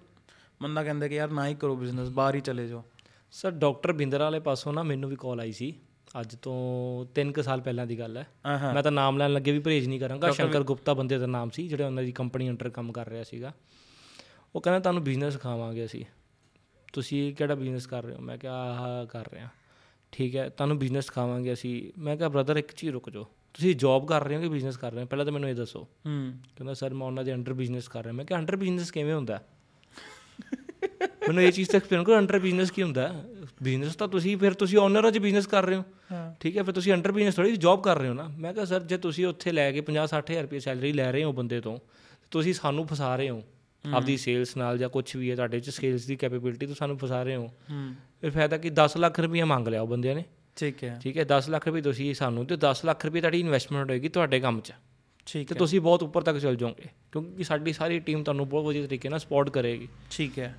ਬੰਦਾ ਕਹਿੰਦਾ ਕਿ ਯਾਰ ਨਾ ਹੀ ਕਰੋ ਬਿਜ਼ਨਸ ਬਾਹਰ ਹੀ ਚਲੇ ਜਾਓ। ਸਰ ਡਾਕਟਰ ਬਿੰਦਰ ਵਾਲੇ ਪਾਸੋਂ ਨਾ ਮੈਨੂੰ ਵੀ ਕਾਲ ਆਈ ਸੀ। ਅੱਜ ਤੋਂ 3 ਕੁ ਸਾਲ ਪਹਿਲਾਂ ਦੀ ਗੱਲ ਹੈ। ਮੈਂ ਤਾਂ ਨਾਮ ਲੈਣ ਲੱਗੇ ਵੀ ਪਰਹੇਜ ਨਹੀਂ ਕਰਾਂਗਾ। ਸ਼ੰਕਰ ਗੁਪਤਾ ਬੰਦੇ ਦਾ ਨਾਮ ਸੀ ਜਿਹੜੇ ਉਹਨਾਂ ਦੀ ਕੰਪਨੀ ਅੰਡਰ ਕੰਮ ਕਰ ਰਿਹਾ ਸੀਗਾ। ਉਹ ਕਹਿੰਦਾ ਤੁਹਾਨੂੰ ਬਿਜ਼ਨਸ ਸਿਖਾਵਾਂਗੇ ਅਸੀਂ। ਤੁਸੀਂ ਕਿਹੜਾ ਬਿਜ਼ਨਸ ਕਰ ਰਹੇ ਹੋ? ਮੈਂ ਕਿਹਾ ਆਹ ਕਰ ਰਿਹਾ। ਠੀਕ ਹੈ ਤੁਹਾਨੂੰ ਬਿਜ਼ਨਸ ਸਿਖਾਵਾਂਗੇ ਅਸੀਂ। ਮੈਂ ਕਿਹਾ ਬ੍ਰਦਰ ਇੱਕ ਚੀਜ਼ ਰੁਕ ਜਾਓ। ਤੁਸੀਂ ਜੌਬ ਕਰ ਰਹੇ ਹੋ ਕਿ ਬਿਜ਼ਨਸ ਕਰ ਰਹੇ ਹੋ? ਪਹਿਲਾਂ ਤਾਂ ਮੈਨੂੰ ਇਹ ਦੱਸੋ। ਹੂੰ। ਕਹਿੰਦਾ ਸਰ ਮੈਂ ਉਹਨਾਂ ਦੇ ਅੰਡਰ ਬਿਜ਼ਨਸ ਕਰ ਰਿਹਾ। ਮੈਂ ਕਿਹਾ ਅੰਡਰ ਬਿਜ਼ਨਸ ਕਿਵੇਂ ਹੁੰਦਾ? ਮੈਨੂੰ ਇਹ ਚੀਜ਼ ਤਾਂ ਐਕਸਪਲੇਨ ਕਰੋ ਅੰਡਰ ਬਿਜ਼ਨਸ ਕੀ ਹੁੰਦਾ? ਬਿਜ਼ਨਸ ਤਾਂ ਤੁਸੀਂ ਫਿਰ ਤੁਸੀਂ ਓਨਰ ਚ ਬਿਜ਼ਨਸ ਕਰ ਰਹੇ ਹੋ। ਠੀਕ ਹੈ ਫਿਰ ਤੁਸੀਂ ਅੰਡਰ ਬਿਜ਼ਨਸ ਥੋੜੀ ਜੌਬ ਕਰ ਰਹੇ ਹੋ ਨਾ। ਮੈਂ ਕਿਹਾ ਸਰ ਜੇ ਤੁਸੀਂ ਉੱਥੇ ਲੈ ਕੇ 50 60000 ਰੁਪਏ ਸੈਲਰੀ ਲੈ ਰਹੇ ਹੋ ਬੰਦੇ ਤੋਂ ਤੁਸੀਂ ਸਾਨੂੰ ਫਸਾ ਰਹੇ ਹੋ। ਆਪਦੀ ਸੇਲਸ ਨਾਲ ਜਾਂ ਕੁਝ ਵੀ ਹੈ ਤੁਹਾਡੇ ਚ ਸੇਲਸ ਦੀ ਕੈਪੇਬਿਲਿਟੀ ਤੋਂ ਸਾਨੂੰ ਫਸਾ ਰਹੇ ਹੋ। ਫਿਰ ਫਾਇਦਾ ਕਿ? 10 ਲੱਖ ਰੁਪਏ ਮੰਗ ਲਿਆ ਉਹ ਬੰਦਿਆਂ ਨੇ। ਠੀਕ ਹੈ। ਠੀਕ ਹੈ 10 ਲੱਖ ਰੁਪਏ ਤੁਸੀਂ ਸਾਨੂੰ ਤੇ 10 ਲੱਖ ਰੁਪਏ ਤੁਹਾਡੀ ਇਨਵੈਸਟਮੈਂਟ ਹੋਏਗੀ ਤੁਹਾਡੇ ਕੰਮ 'ਚ। ਠੀਕ ਤੇ ਹੈ। ਤੁਸੀਂ ਬਹੁਤ ਉੱਪਰ ਤੱਕ ਚੱਲ ਜਾਓਗੇ ਕਿਉਂਕਿ ਸਾਡੀ ਸਾਰੀ ਟੀਮ ਤੁਹਾਨੂੰ ਬਹੁਤ ਵਧੀਆ ਤਰੀਕੇ ਨਾਲ ਸਪੋਰਟ ਕਰੇਗੀ। ਠੀਕ ਹੈ।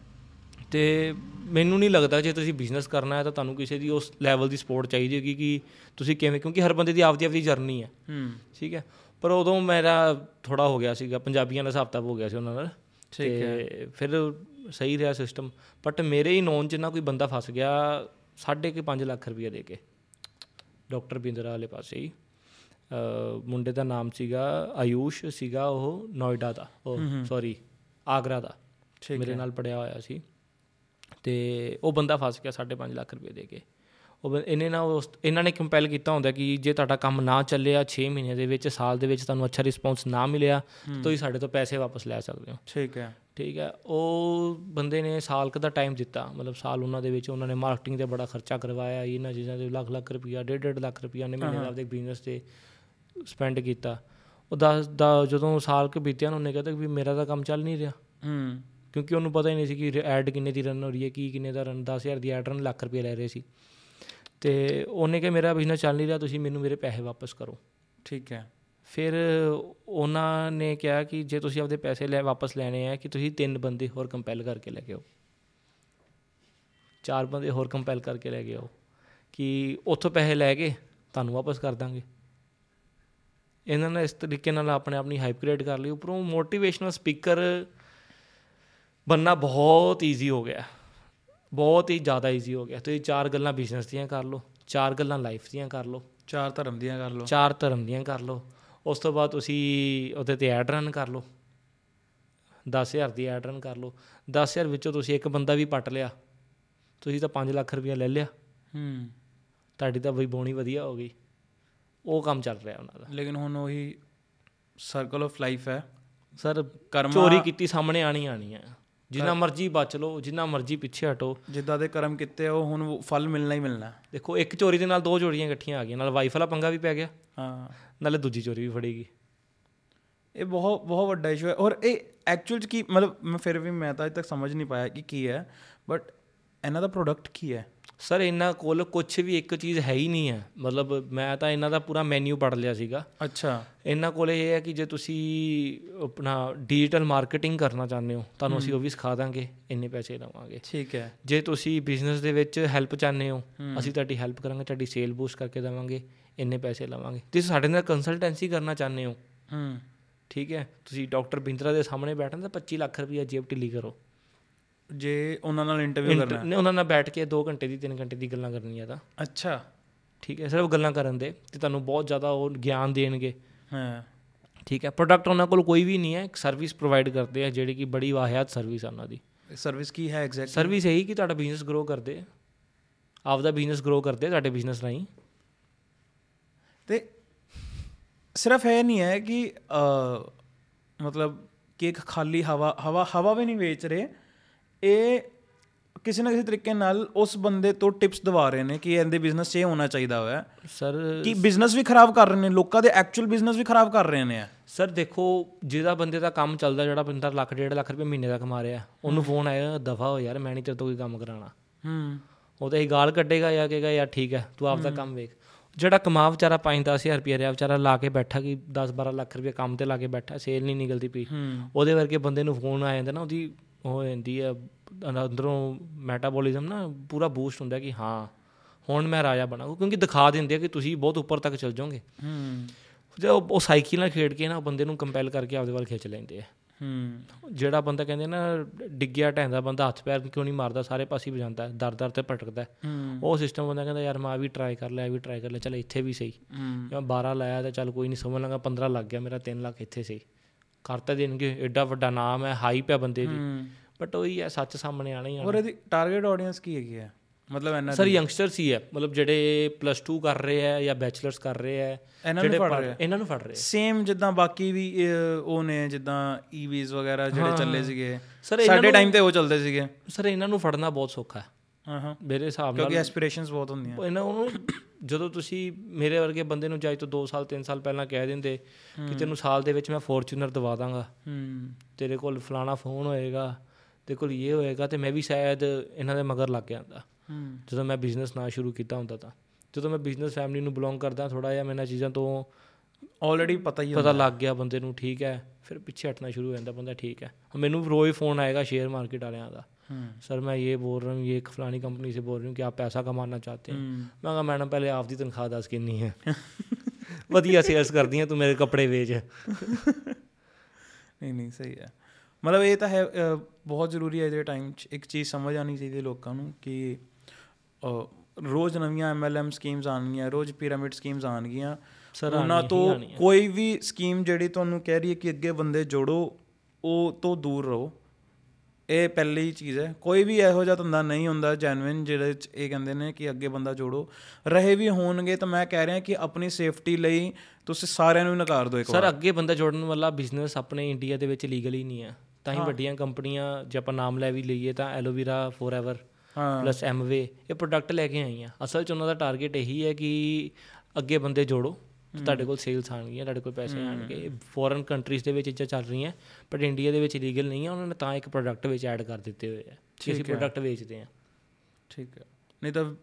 ਤੇ ਮੈਨੂੰ ਨਹੀਂ ਲੱਗਦਾ ਜੇ ਤੁਸੀਂ ਬਿਜ਼ਨਸ ਕਰਨਾ ਹੈ ਤਾਂ ਤੁਹਾਨੂੰ ਕਿਸੇ ਦੀ ਉਸ ਲੈਵਲ ਦੀ ਸਪੋਰਟ ਚਾਹੀਦੀ ਹੋਗੀ ਕਿ ਤੁਸੀਂ ਕਿਵੇਂ ਕਿਉਂਕਿ ਹਰ ਬੰਦੇ ਦੀ ਆਪਦੀ ਆਪਦੀ ਜਰਨੀ ਹੈ। ਹੂੰ। ਠੀਕ ਹੈ? ਪਰ ਉਦੋਂ ਮੇਰਾ ਥੋੜਾ ਹੋ ਗਿਆ ਸੀਗਾ ਪੰਜਾਬੀਆਂ ਦਾ ਹਿਸਾਬ ਕਿਤਾਬ ਹੋ ਗਿਆ ਸੀ ਉਹਨਾਂ ਨਾਲ। ਠੀਕ ਤੇ ਫਿਰ ਸਹੀ ਰਿਹਾ ਸਿਸਟਮ ਬਟ ਮੇਰੇ ਹੀ ਨੌਨ ਚ ਨਾ ਕੋਈ ਬੰਦਾ ਫਸ ਗਿਆ ਸਾਢੇ ਕੇ 5 ਲੱਖ ਰੁਪਏ ਦੇ ਕੇ। ਡਾਕਟਰ ਬਿੰਦਰਾ ਵਾਲੇ ਪਾਸੇ ਹੀ। ਮੁੰਡੇ ਦਾ ਨਾਮ ਸੀਗਾ ਆਯੂਸ਼ ਸੀਗਾ ਉਹ ਨੋਇਡਾ ਦਾ। ਉਹ ਸੌਰੀ ਆਗਰਾ ਦਾ। ਮੇਰੇ ਨਾਲ ਪੜਿਆ ਹੋਇਆ ਸੀ। ਤੇ ਉਹ ਬੰਦਾ ਫਸ ਗਿਆ 5.5 ਲੱਖ ਰੁਪਏ ਦੇ ਕੇ। ਉਹ ਇਹਨੇ ਨਾ ਉਸ ਇਹਨਾਂ ਨੇ ਕੰਪੈਲ ਕੀਤਾ ਹੁੰਦਾ ਕਿ ਜੇ ਤੁਹਾਡਾ ਕੰਮ ਨਾ ਚੱਲਿਆ 6 ਮਹੀਨੇ ਦੇ ਵਿੱਚ ਸਾਲ ਦੇ ਵਿੱਚ ਤੁਹਾਨੂੰ ਅੱਛਾ ਰਿਸਪੌਂਸ ਨਾ ਮਿਲਿਆ ਤਾਂ ਤੁਸੀਂ ਸਾਡੇ ਤੋਂ ਪੈਸੇ ਵਾਪਸ ਲੈ ਸਕਦੇ ਹੋ। ਠੀਕ ਹੈ। ਠੀਕ ਹੈ ਉਹ ਬੰਦੇ ਨੇ ਸਾਲ ਕੁ ਦਾ ਟਾਈਮ ਦਿੱਤਾ ਮਤਲਬ ਸਾਲ ਉਹਨਾਂ ਦੇ ਵਿੱਚ ਉਹਨਾਂ ਨੇ ਮਾਰਕੀਟਿੰਗ ਤੇ ਬੜਾ ਖਰਚਾ ਕਰਵਾਇਆ ਇਹਨਾਂ ਚੀਜ਼ਾਂ ਤੇ ਲੱਖ ਲੱਖ ਰੁਪਈਆ ਡੇਢ ਡੇਢ ਲੱਖ ਰੁਪਈਆ ਨੇ ਮਹੀਨੇ ਦਾ ਆਪਦੇ ਬਿਜ਼ਨਸ ਤੇ ਸਪੈਂਡ ਕੀਤਾ। ਉਹ ਦਸ ਦਾ ਜਦੋਂ ਸਾਲ ਕੁ ਬੀਤਿਆ ਉਹਨੇ ਕਹਿੰਦਾ ਵੀ ਮੇਰਾ ਤਾਂ ਕੰਮ ਚੱਲ ਨਹੀਂ ਰਿਹਾ। ਹੂੰ। ਕਿਉਂਕਿ ਉਹਨੂੰ ਪਤਾ ਹੀ ਨਹੀਂ ਸੀ ਕਿ ਐਡ ਕਿੰਨੇ ਦੀ ਰਨ ਹੋ ਰਹੀ ਹੈ ਕੀ ਕਿੰਨੇ ਦਾ ਰਨ 10000 ਦੀ ਐਡ ਰਨ ਲੱਖ ਰੁਪਏ ਲੈ ਰਹੇ ਸੀ। ਤੇ ਉਹਨੇ ਕਿਹਾ ਮੇਰਾ ਬਿਜ਼ਨਸ ਚੱਲ ਨਹੀਂ ਰਿਹਾ ਤੁਸੀਂ ਮੈਨੂੰ ਮੇਰੇ ਪੈਸੇ ਵਾਪਸ ਕਰੋ। ਠੀਕ ਹੈ। ਫਿਰ ਉਹਨਾਂ ਨੇ ਕਿਹਾ ਕਿ ਜੇ ਤੁਸੀਂ ਆਪਦੇ ਪੈਸੇ ਲੈ ਵਾਪਸ ਲੈਣੇ ਆ ਕਿ ਤੁਸੀਂ ਤਿੰਨ ਬੰਦੇ ਹੋਰ ਕੰਪੈਲ ਕਰਕੇ ਲੈ ਕੇ ਆਓ। ਚਾਰ ਬੰਦੇ ਹੋਰ ਕੰਪੈਲ ਕਰਕੇ ਲੈ ਕੇ ਆਓ ਕਿ ਉੱਥੋਂ ਪੈਸੇ ਲੈ ਕੇ ਤੁਹਾਨੂੰ ਵਾਪਸ ਕਰ ਦਾਂਗੇ। ਇਹਨਾਂ ਨੇ ਇਸ ਤਰੀਕੇ ਨਾਲ ਆਪਣੇ ਆਪਣੀ ਹਾਈਪ ਕ੍ਰੀਏਟ ਕਰ ਲਈ। ਉੱਪਰੋਂ ਮੋਟੀਵੇਸ਼ਨਲ ਸਪੀਕਰ ਬੰਨਾ ਬਹੁਤ ਈਜ਼ੀ ਹੋ ਗਿਆ। ਬਹੁਤ ਹੀ ਜ਼ਿਆਦਾ ਈਜ਼ੀ ਹੋ ਗਿਆ। ਤੁਸੀਂ ਚਾਰ ਗੱਲਾਂ ਬਿਜ਼ਨਸ ਦੀਆਂ ਕਰ ਲਓ ਚਾਰ ਗੱਲਾਂ ਲਾਈਫ ਦੀਆਂ ਕਰ ਲਓ। ਚਾਰ ਧਰਮ ਦੀਆਂ ਕਰ ਲਓ। ਚਾਰ ਧਰਮ ਦੀਆਂ ਕਰ ਲਓ। ਉਸ ਤੋਂ ਬਾਅਦ ਤੁਸੀਂ ਉਹਦੇ ਤੇ ਐਡ ਰਨ ਕਰ ਲਓ। 10000 ਦੀ ਐਡ ਰਨ ਕਰ ਲਓ। 10000 ਵਿੱਚੋਂ ਤੁਸੀਂ ਇੱਕ ਬੰਦਾ ਵੀ ਪੱਟ ਲਿਆ। ਤੁਸੀਂ ਤਾਂ 5 ਲੱਖ ਰੁਪਇਆ ਲੈ ਲਿਆ। ਹੂੰ। ਤੁਹਾਡੀ ਤਾਂ ਬਈ ਬੋਣੀ ਵਧੀਆ ਹੋ ਗਈ। ਉਹ ਕੰਮ ਚੱਲ ਰਿਹਾ ਉਹਨਾਂ ਦਾ। ਲੇਕਿਨ ਹੁਣ ਉਹੀ ਸਰਕਲ ਆਫ ਲਾਈਫ ਹੈ। ਸਰ ਕਰਮਾ ਚੋਰੀ ਕੀਤੀ ਸਾਹਮਣੇ ਆਣੀ ਆਣੀ ਹੈ। ਜਿੰਨਾ ਮਰਜ਼ੀ ਬਚ ਲਓ ਜਿੰਨਾ ਮਰਜ਼ੀ ਪਿੱਛੇ ਹਟੋ। ਜਿੱਦਾਂ ਦੇ ਕਰਮ ਕੀਤੇ ਉਹ ਹੁਣ ਫਲ ਮਿਲਣਾ ਹੀ ਮਿਲਣਾ। ਦੇਖੋ ਇੱਕ ਚੋਰੀ ਦੇ ਨਾਲ ਦੋ ਚੋਰੀਆਂ ਇਕੱਠੀਆਂ ਆ ਗਈਆਂ ਨਾਲ ਵਾਈਫ ਵਾਲਾ ਪੰਗਾ ਵੀ ਪੈ ਗਿਆ। ਹਾਂ। ਨਾਲੇ ਦੂਜੀ ਚੋਰੀ ਵੀ ਫੜੇਗੀ। ਇਹ ਬਹੁਤ ਬਹੁਤ ਵੱਡਾ ਇਸ਼ੂ ਹੈ। ਔਰ ਇਹ ਐਕਚੁਅਲ ਚ ਕੀ ਮਤਲਬ ਮੈਂ ਫਿਰ ਵੀ ਮੈਂ ਤਾਂ ਅਜੇ ਤੱਕ ਸਮਝ ਨਹੀਂ ਪਾਇਆ ਕਿ ਕੀ ਹੈ ਬਟ ਇਹਨਾਂ ਦਾ ਪ੍ਰੋਡਕਟ ਕੀ ਹੈ? ਸਰ ਇਹਨਾਂ ਕੋਲ ਕੁਝ ਵੀ ਇੱਕ ਚੀਜ਼ ਹੈ ਹੀ ਨਹੀਂ ਹੈ। ਮਤਲਬ ਮੈਂ ਤਾਂ ਇਹਨਾਂ ਦਾ ਪੂਰਾ ਮੈਨੂ ਪੜ ਲਿਆ ਸੀਗਾ। ਅੱਛਾ। ਇਹਨਾਂ ਕੋਲ ਇਹ ਹੈ ਕਿ ਜੇ ਤੁਸੀਂ ਆਪਣਾ ਡਿਜੀਟਲ ਮਾਰਕੀਟਿੰਗ ਕਰਨਾ ਚਾਹੁੰਦੇ ਹੋ ਤੁਹਾਨੂੰ ਅਸੀਂ ਉਹ ਵੀ ਸਿਖਾ ਦਾਂਗੇ ਇੰਨੇ ਪੈਸੇ ਲਵਾਂਗੇ। ਠੀਕ ਹੈ। ਜੇ ਤੁਸੀਂ ਬਿਜ਼ਨਸ ਦੇ ਵਿੱਚ ਹੈਲਪ ਚਾਹੁੰਦੇ ਹੋ ਅਸੀਂ ਤੁਹਾਡੀ ਹੈਲਪ ਕਰਾਂਗੇ ਤੁਹਾਡੀ ਸੇਲ ਬੂਸਟ ਕਰਕੇ ਦੇਵਾਂਗੇ ਇੰਨੇ ਪੈਸੇ ਲਵਾਂਗੇ। ਜੇ ਤੁਸੀਂ ਸਾਡੇ ਨਾਲ ਕੰਸਲਟੈਂਸੀ ਕਰਨਾ ਚਾਹੁੰਦੇ ਹੋ। ਹੂੰ। ਠੀਕ ਹੈ। ਤੁਸੀਂ ਡਾਕਟਰ ਬਿੰਦਰਾ ਦੇ ਸਾਹਮਣੇ ਬੈਠਣਾ ਤਾਂ 25 ਲੱਖ ਰੁਪਈਆ ਜੇਬ ਢਿੱਲੀ ਕਰੋ ਜੇ ਉਹਨਾਂ ਨਾਲ ਇੰਟਰਵਿਊ ਕਰਨਾ ਹੈ। ਉਹਨਾਂ ਨਾਲ ਬੈਠ ਕੇ 2 ਘੰਟੇ ਦੀ 3 ਘੰਟੇ ਦੀ ਗੱਲਾਂ ਕਰਨੀਆਂ ਤਾਂ। ਅੱਛਾ। ਠੀਕ ਹੈ ਸਿਰਫ ਗੱਲਾਂ ਕਰਨ ਦੇ ਤੇ ਤੁਹਾਨੂੰ ਬਹੁਤ ਜ਼ਿਆਦਾ ਉਹ ਗਿਆਨ ਦੇਣਗੇ। ਹਾਂ। ਠੀਕ ਹੈ ਪ੍ਰੋਡਕਟ ਉਹਨਾਂ ਕੋਲ ਕੋਈ ਵੀ ਨਹੀਂ ਹੈ ਇੱਕ ਸਰਵਿਸ ਪ੍ਰੋਵਾਈਡ ਕਰਦੇ ਆ ਜਿਹੜੀ ਕਿ ਬੜੀ ਵਾਹਿਆਤ ਸਰਵਿਸ ਆ ਉਹਨਾਂ ਦੀ। ਸਰਵਿਸ ਕੀ ਹੈ ਐਗਜ਼ੈਕਟ ਸਰਵਿਸ ਇਹੀ ਕਿ ਤੁਹਾਡਾ ਬਿਜ਼ਨਸ ਗਰੋ ਕਰਦੇ ਆ। ਆਪਦਾ ਬਿਜ਼ਨਸ ਗਰੋ ਕਰਦੇ ਤੁਹਾਡੇ ਬਿਜ਼ਨਸ ਰਾਹੀਂ। ਤੇ ਸਿਰਫ ਇਹ ਨਹੀਂ ਹੈ ਕਿ ਮਤਲਬ ਕਿ ਇੱਕ ਖਾਲੀ ਹਵਾ ਹਵਾ ਹਵਾ ਵੀ ਨਹੀਂ ਵੇਚ ਰਹੇ ਇਹ ਕਿਸੇ ਨਾ ਕਿਸੇ ਤਰੀਕੇ ਨਾਲ ਉਸ ਬੰਦੇ ਤੋਂ ਟਿਪਸ ਦਵਾ ਰਹੇ ਨੇ ਕਿ ਇਹਦੇ ਬਿਜ਼ਨਸ 'ਚ ਇਹ ਹੋਣਾ ਚਾਹੀਦਾ ਹੋਇਆ ਸਰ ਕਿ ਬਿਜ਼ਨਸ ਵੀ ਖਰਾਬ ਕਰ ਰਹੇ ਨੇ ਲੋਕਾਂ ਦੇ ਐਕਚੁਅਲ ਬਿਜ਼ਨਸ ਵੀ ਖਰਾਬ ਕਰ ਰਹੇ ਨੇ। ਸਰ ਦੇਖੋ ਜਿਹਦਾ ਬੰਦੇ ਦਾ ਕੰਮ ਚੱਲਦਾ ਜਿਹੜਾ ਬੰਦਾ ਲੱਖ ਡੇਢ ਲੱਖ ਰੁਪਏ ਮਹੀਨੇ ਦਾ ਕਮਾ ਰਿਹਾ ਉਹਨੂੰ ਫੋਨ ਆਇਆ ਦਫਾ ਹੋ ਯਾਰ ਮੈਂ ਨਹੀਂ ਤੇਰੇ ਤੋਂ ਕੋਈ ਕੰਮ ਕਰਾਉਣਾ। ਹੂੰ। ਉਹ ਤਾਂ ਹੀ ਗਾਲ ਕੱਢੇਗਾ ਜਾਂ ਕਹੇਗਾ ਯਾਰ ਠੀਕ ਹੈ ਤੂੰ ਆਪਦਾ ਕੰਮ ਵੇਖ। ਜਿਹੜਾ ਕਮਾ ਵਿਚਾਰਾ 5-10000 ਰੁਪਏ ਰਿਹਾ ਵਿਚਾਰਾ ਲਾ ਕੇ ਬੈਠਾ ਕਿ 10-12 ਲੱਖ ਰੁਪਏ ਕੰਮ ਤੇ ਲਾ ਕੇ ਬੈਠਾ ਸੇਲ ਨਹੀਂ ਨਿਕਲਦੀ ਪਈ। ਉਹਦੇ ਵਰਗੇ ਬੰਦੇ ਨੂੰ ਫੋਨ ਆ ਜਾਂਦਾ ਨਾ ਉਹਦੀ ਉਹ ਹੋ ਜਾਂਦੀ ਹੈ ਅੰਦਰੋਂ ਮੈਟਾਬੋਲਿਜ਼ਮ ਨਾ ਪੂਰਾ ਬੂਸਟ ਹੁੰਦਾ ਕਿ ਹਾਂ ਹੁਣ ਮੈਂ ਰਾਜਾ ਬਣਾਂਗਾ ਕਿਉਂਕਿ ਦਿਖਾ ਦਿੰਦੇ ਆ ਕਿ ਤੁਸੀਂ ਬਹੁਤ ਉੱਪਰ ਤੱਕ ਚੱਲ ਜਾਓਗੇ। ਹੂੰ। ਜੇ ਉਹ ਸਾਈਕਲ ਨਾਲ ਖੇਡ ਕੇ ਨਾ ਬੰਦੇ ਨੂੰ ਕੰਪੈਲ ਕਰਕੇ ਆਪਦੇ ਵੱਲ ਖਿੱਚ ਲੈਂਦੇ ਆ। ਹੂੰ। ਜਿਹੜਾ ਬੰਦਾ ਕਹਿੰਦੇ ਨਾ ਡਿੱਗਿਆ ਢੈਂਦਾ ਬੰਦਾ ਹੱਥ ਪੈਰ ਕਿਉਂ ਨਹੀਂ ਮਾਰਦਾ ਸਾਰੇ ਪਾਸੇ ਵਜਾਉਂਦਾ ਦਰ ਦਰ ਤੇ ਭਟਕਦਾ। ਉਹ ਸਿਸਟਮ ਬੰਦਾ ਕਹਿੰਦਾ ਯਾਰ ਮੈਂ ਆ ਵੀ ਟਰਾਈ ਕਰ ਲਿਆ ਇਹ ਵੀ ਟਰਾਈ ਕਰ ਲਿਆ ਚਲ ਇੱਥੇ ਵੀ ਸਹੀ। ਹੂੰ। ਮੈਂ 12 ਲਾਇਆ ਤਾਂ ਚੱਲ ਕੋਈ ਨਹੀਂ ਸਮਝ ਲਾਂਗਾ 15 ਲੱਗ ਗਿਆ ਮੇਰਾ 3 ਲੱਖ ਇੱਥੇ ਸਹੀ। ਕਰ ਤਾਂ ਦੇਣਗੇ ਐਡਾ ਵੱਡਾ ਨਾਮ ਹੈ ਹਾਈਪ ਹੈ ਬੰਦੇ ਦੀ। ਬਟ ਉਹੀ ਹੈ ਸੱਚ ਸਾਹਮਣੇ ਆਣਾ ਹੀ ਆਉਣਾ। ਔਰ ਇਹਦੀ ਟਾਰਗੇਟ ਆਡੀਅנס ਕੀ ਹੈਗੀ ਹੈ? ਮਤਲਬ ਇਹਨਾਂ ਸਰ ਯੰਗਸਟਰਸ ਹੀ ਹੈ। ਮਤਲਬ ਜਿਹੜੇ ਪਲੱਸ 2 ਕਰ ਰਹੇ ਆ ਜਾਂ ਬੈਚਲਰਸ ਕਰ ਰਹੇ ਆ ਰਹੇ ਇਹਨਾਂ ਨੂੰ ਫੜ ਰਹੇ ਆ। ਸੇਮ ਜਿੱਦਾਂ ਬਾਕੀ ਵੀ ਉਹ ਨੇ ਜਿੱਦਾਂ ਈਵੀਜ਼ ਵਗੈਰਾ ਜਿਹੜੇ ਚੱਲੇ ਸੀਗੇ। ਸਾਡੇ ਟਾਈਮ ਤੇ ਉਹ ਚੱਲਦੇ ਸੀਗੇ। ਸਰ ਇਹਨਾਂ ਨੂੰ ਫੜਨਾ ਬਹੁਤ ਸੌਖਾ ਹੈ। ਹਾਂ ਹਾਂ। ਮੇਰੇ ਹਿਸਾਬ ਨਾਲ ਕਿਉਂਕਿ ਐਸਪੀਰੇਸ਼ਨਸ ਬਹੁਤ ਹੁੰਦੀਆਂ। ਇਹਨਾਂ ਉਹਨੂੰ ਜਦੋਂ ਤੁਸੀਂ ਮੇਰੇ ਵਰਗੇ ਬੰਦੇ ਨੂੰ ਜਾਈ ਤੋਂ 2 ਸਾਲ 3 ਸਾਲ ਪਹਿਲਾਂ ਕਹਿ ਦਿੰਦੇ ਕਿ ਤੈਨੂੰ ਸਾਲ ਦੇ ਵਿੱਚ ਮੈਂ ਫੋਰਚੂਨਰ ਦਵਾ ਦਾਂਗਾ। ਤੇਰੇ ਕੋਲ ਫਲਾਣਾ ਫੋਨ ਹੋਏਗਾ ਤੇ ਕੋਲ ਇਹ ਹੋਏਗਾ ਤੇ ਮੈਂ ਵੀ ਸ਼ਾਇਦ ਇਹਨਾਂ ਦੇ ਮਗਰ ਲੱਗ ਜਾਂਦਾ। ਜਦੋਂ ਮੈਂ ਬਿਜ਼ਨਸ ਨਾ ਸ਼ੁਰੂ ਕੀਤਾ ਹੁੰਦਾ ਤਾਂ। ਜਦੋਂ ਮੈਂ ਬਿਜ਼ਨਸ ਫੈਮਿਲੀ ਨੂੰ ਬਿਲੋਂਗ ਕਰਦਾ ਥੋੜਾ ਜਿਹਾ ਮੈਨਾਂ ਚੀਜ਼ਾਂ ਤੋਂ ਆਲਰੇਡੀ ਪਤਾ ਹੀ ਪਤਾ ਲੱਗ ਗਿਆ ਬੰਦੇ ਨੂੰ ਠੀਕ ਹੈ। ਫਿਰ ਪਿੱਛੇ ਹਟਣਾ ਸ਼ੁਰੂ ਹੋ ਜਾਂਦਾ ਬੰਦਾ ਠੀਕ ਹੈ। ਮੈਨੂੰ ਰੋਜ਼ ਫੋਨ ਆਏਗਾ ਸ਼ੇਅਰ ਮਾਰਕੀਟ ਵਾਲਿਆਂ ਦਾ। सर मैं ये बोल रहा हूँ ये एक फलानी कंपनी से बोल रही हूँ कि आप पैसा कमाना चाहते हैं हम्म। मैं कहा मैडम पहले आपकी तनख्वाह दस किन्नी है ਵਧੀਆ ਸੇਲਸ ਕਰਦੀ ਹੈ ਤੂੰ ਮੇਰੇ ਕੱਪੜੇ ਵੇਚ (laughs) ਨਹੀਂ ਨਹੀਂ ਸਹੀ ਹੈ ਮਤਲਬ ਇਹ ਤਾਂ ਹੈ ਅ, ਬਹੁਤ ਜ਼ਰੂਰੀ ਹੈ ਇਹਦੇ ਟਾਈਮ 'ਚ ਇੱਕ ਚੀਜ਼ ਸਮਝ ਆਣੀ ਚਾਹੀਦੀ ਹੈ ਲੋਕਾਂ ਨੂੰ ਕਿ ਅ, ਰੋਜ਼ ਨਵੀਆਂ ਐਮਐਲਐਮ ਸਕੀਮਸ ਆਉਣਗੀਆਂ ਰੋਜ਼ ਪਿਰਾਮਿਡ ਸਕੀਮਸ ਆਉਣਗੀਆਂ ਸਰ ਉਹਨਾਂ ਤੋਂ ਕੋਈ ਵੀ ਸਕੀਮ ਜਿਹੜੀ ਤੁਹਾਨੂੰ ਕਹਿ ਰਹੀ ਹੈ ਕਿ ਅੱਗੇ ਬੰਦੇ ਜੋੜੋ ਉਹ ਤੋਂ ਦੂਰ ਰਹੋ ਇਹ ਪਹਿਲੀ ਚੀਜ਼ ਹੈ। ਕੋਈ ਵੀ ਇਹੋ ਜਿਹਾ ਧੰਦਾ ਨਹੀਂ ਹੁੰਦਾ ਜੈਨੂਇਨ ਜਿਹੜੇ 'ਚ ਇਹ ਕਹਿੰਦੇ ਨੇ ਕਿ ਅੱਗੇ ਬੰਦਾ ਜੋੜੋ। ਰਹੇ ਵੀ ਹੋਣਗੇ ਤਾਂ ਮੈਂ ਕਹਿ ਰਿਹਾ ਕਿ ਆਪਣੀ ਸੇਫਟੀ ਲਈ ਤੁਸੀਂ ਸਾਰਿਆਂ ਨੂੰ ਨਕਾਰ ਦਿਓ ਇੱਕ ਵਾਰ। ਸਰ ਅੱਗੇ ਬੰਦਾ ਜੋੜਨ ਵਾਲਾ ਬਿਜ਼ਨਸ ਆਪਣੇ ਇੰਡੀਆ ਦੇ ਵਿੱਚ ਲੀਗਲ ਹੀ ਨਹੀਂ ਹੈ। ਤਾਂ ਹੀ ਵੱਡੀਆਂ ਕੰਪਨੀਆਂ ਜੇ ਆਪਾਂ ਨਾਮ ਲੈ ਵੀ ਲਈਏ ਤਾਂ ਐਲੋਵੀਰਾ ਫੋਰਐਵਰ ਪਲੱਸ ਐਮਵੇ ਇਹ ਪ੍ਰੋਡਕਟ ਲੈ ਕੇ ਆਈਆਂ। ਅਸਲ 'ਚ ਉਹਨਾਂ ਦਾ ਟਾਰਗੇਟ ਇਹੀ ਹੈ ਕਿ ਅੱਗੇ ਬੰਦੇ ਜੋੜੋ। ਤੁਹਾਡੇ ਕੋਲ ਸੇਲਸ ਆਣਗੀਆਂ ਤੁਹਾਡੇ ਕੋਲ ਪੈਸੇ ਆਣਗੇ ਫੋਰਨ ਕੰਟਰੀਜ਼ ਦੇ ਵਿੱਚ ਚੀਜ਼ਾਂ ਚੱਲ ਰਹੀਆਂ ਬਟ ਇੰਡੀਆ ਦੇ ਵਿੱਚ ਲੀਗਲ ਨਹੀਂ ਹੈ ਉਹਨਾਂ ਨੇ ਤਾਂ ਇੱਕ ਪ੍ਰੋਡਕਟ ਵਿੱਚ ਐਡ ਕਰ ਦਿੱਤੇ ਹੋਏ ਆ ਅਸੀਂ ਪ੍ਰੋਡਕਟ ਵੇਚਦੇ ਆ ਠੀਕ ਹੈ। ਨਹੀਂ ਤਾਂ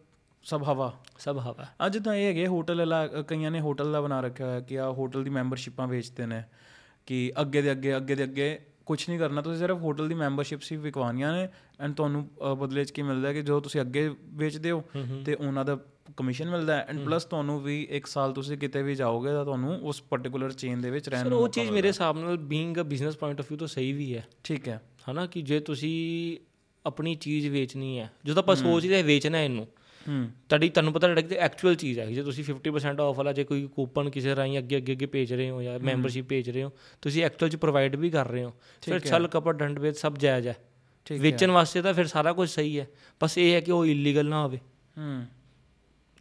ਸਭ ਹਵਾ। ਸਭ ਹਵਾ। ਅੱਜ ਤਾਂ ਇਹ ਹੈਗੇ ਹੋਟਲ ਕਈਆਂ ਨੇ ਹੋਟਲ ਦਾ ਬਣਾ ਰੱਖਿਆ ਹੋਇਆ ਕਿ ਆ ਹੋਟਲ ਦੀ ਮੈਂਬਰਸ਼ਿਪਾਂ ਵੇਚਦੇ ਨੇ ਕਿ ਅੱਗੇ ਦੇ ਅੱਗੇ ਅੱਗੇ ਦੇ ਅੱਗੇ ਕੁਝ ਨਹੀਂ ਕਰਨਾ ਤੁਸੀਂ ਸਿਰਫ ਹੋਟਲ ਦੀ ਮੈਂਬਰਸ਼ਿਪਸ ਹੀ ਵਿਕਵਾਉਣੀਆਂ ਨੇ ਐਂਡ ਤੁਹਾਨੂੰ ਬਦਲੇ 'ਚ ਕੀ ਮਿਲਦਾ ਕਿ ਜੋ ਤੁਸੀਂ ਅੱਗੇ ਵੇਚਦੇ ਹੋ। ਤੇ ਉਹਨਾਂ ਦਾ ਕਮਿਸ਼ਨ ਮਿਲਦਾ ਹੈ। ਐਂਡ ਪਲੱਸ ਤੁਹਾਨੂੰ ਵੀ ਇੱਕ ਸਾਲ ਤੁਸੀਂ ਕਿਤੇ ਵੀ ਜਾਓਗੇ ਤਾਂ ਤੁਹਾਨੂੰ ਉਸ ਪਾਰਟਿਕੂਲਰ ਚੇਨ ਦੇ ਵਿੱਚ ਰਹਿਣ ਨੂੰ ਉਹ ਚੀਜ਼ ਮੇਰੇ ਹਿਸਾਬ ਨਾਲ being a business point of View ਤੋਂ ਸਹੀ ਵੀ ਹੈ। ਠੀਕ ਹੈ। ਹਨਾ ਕਿ ਜੇ ਤੁਸੀਂ ਆਪਣੀ ਚੀਜ਼ ਵੇਚਣੀ ਹੈ ਜਦੋਂ ਆਪਾਂ ਸੋਚਦੇ ਵੇਚਣਾ ਇਹਨੂੰ ਹੂੰ। ਤੁਹਾਡੀ ਤੁਹਾਨੂੰ ਪਤਾ ਤੁਹਾਡੀ ਐਕਚੁਅਲ ਚੀਜ਼ ਹੈ। ਜੇ ਤੁਸੀਂ 50% ਆਫ ਵਾਲਾ ਜੇ ਕੋਈ ਕੂਪਨ ਕਿਸੇ ਰਾਹੀਂ ਅੱਗੇ ਅੱਗੇ ਅੱਗੇ ਭੇਜ ਰਹੇ ਹੋ ਜਾਂ ਮੈਂਬਰਸ਼ਿਪ ਭੇਜ ਰਹੇ ਹੋ ਤੁਸੀਂ ਐਕਚੁਅਲ ਚ ਪ੍ਰੋਵਾਈਡ ਵੀ ਕਰ ਰਹੇ ਹੋ। ਫਿਰ ਛਲ ਕਪਟ ਡੰਡ ਵੇਚ ਸਭ ਜਾਇਜ਼ ਹੈ। ਵੇਚਣ ਵਾਸਤੇ ਤਾਂ ਫਿਰ ਸਾਰਾ ਕੁਝ ਸਹੀ ਹੈ। ਬਸ ਇਹ ਹੈ ਕਿ ਉਹ ਇਲੀਗਲ ਨਾ ਹੋਵੇ। ਹੂੰ।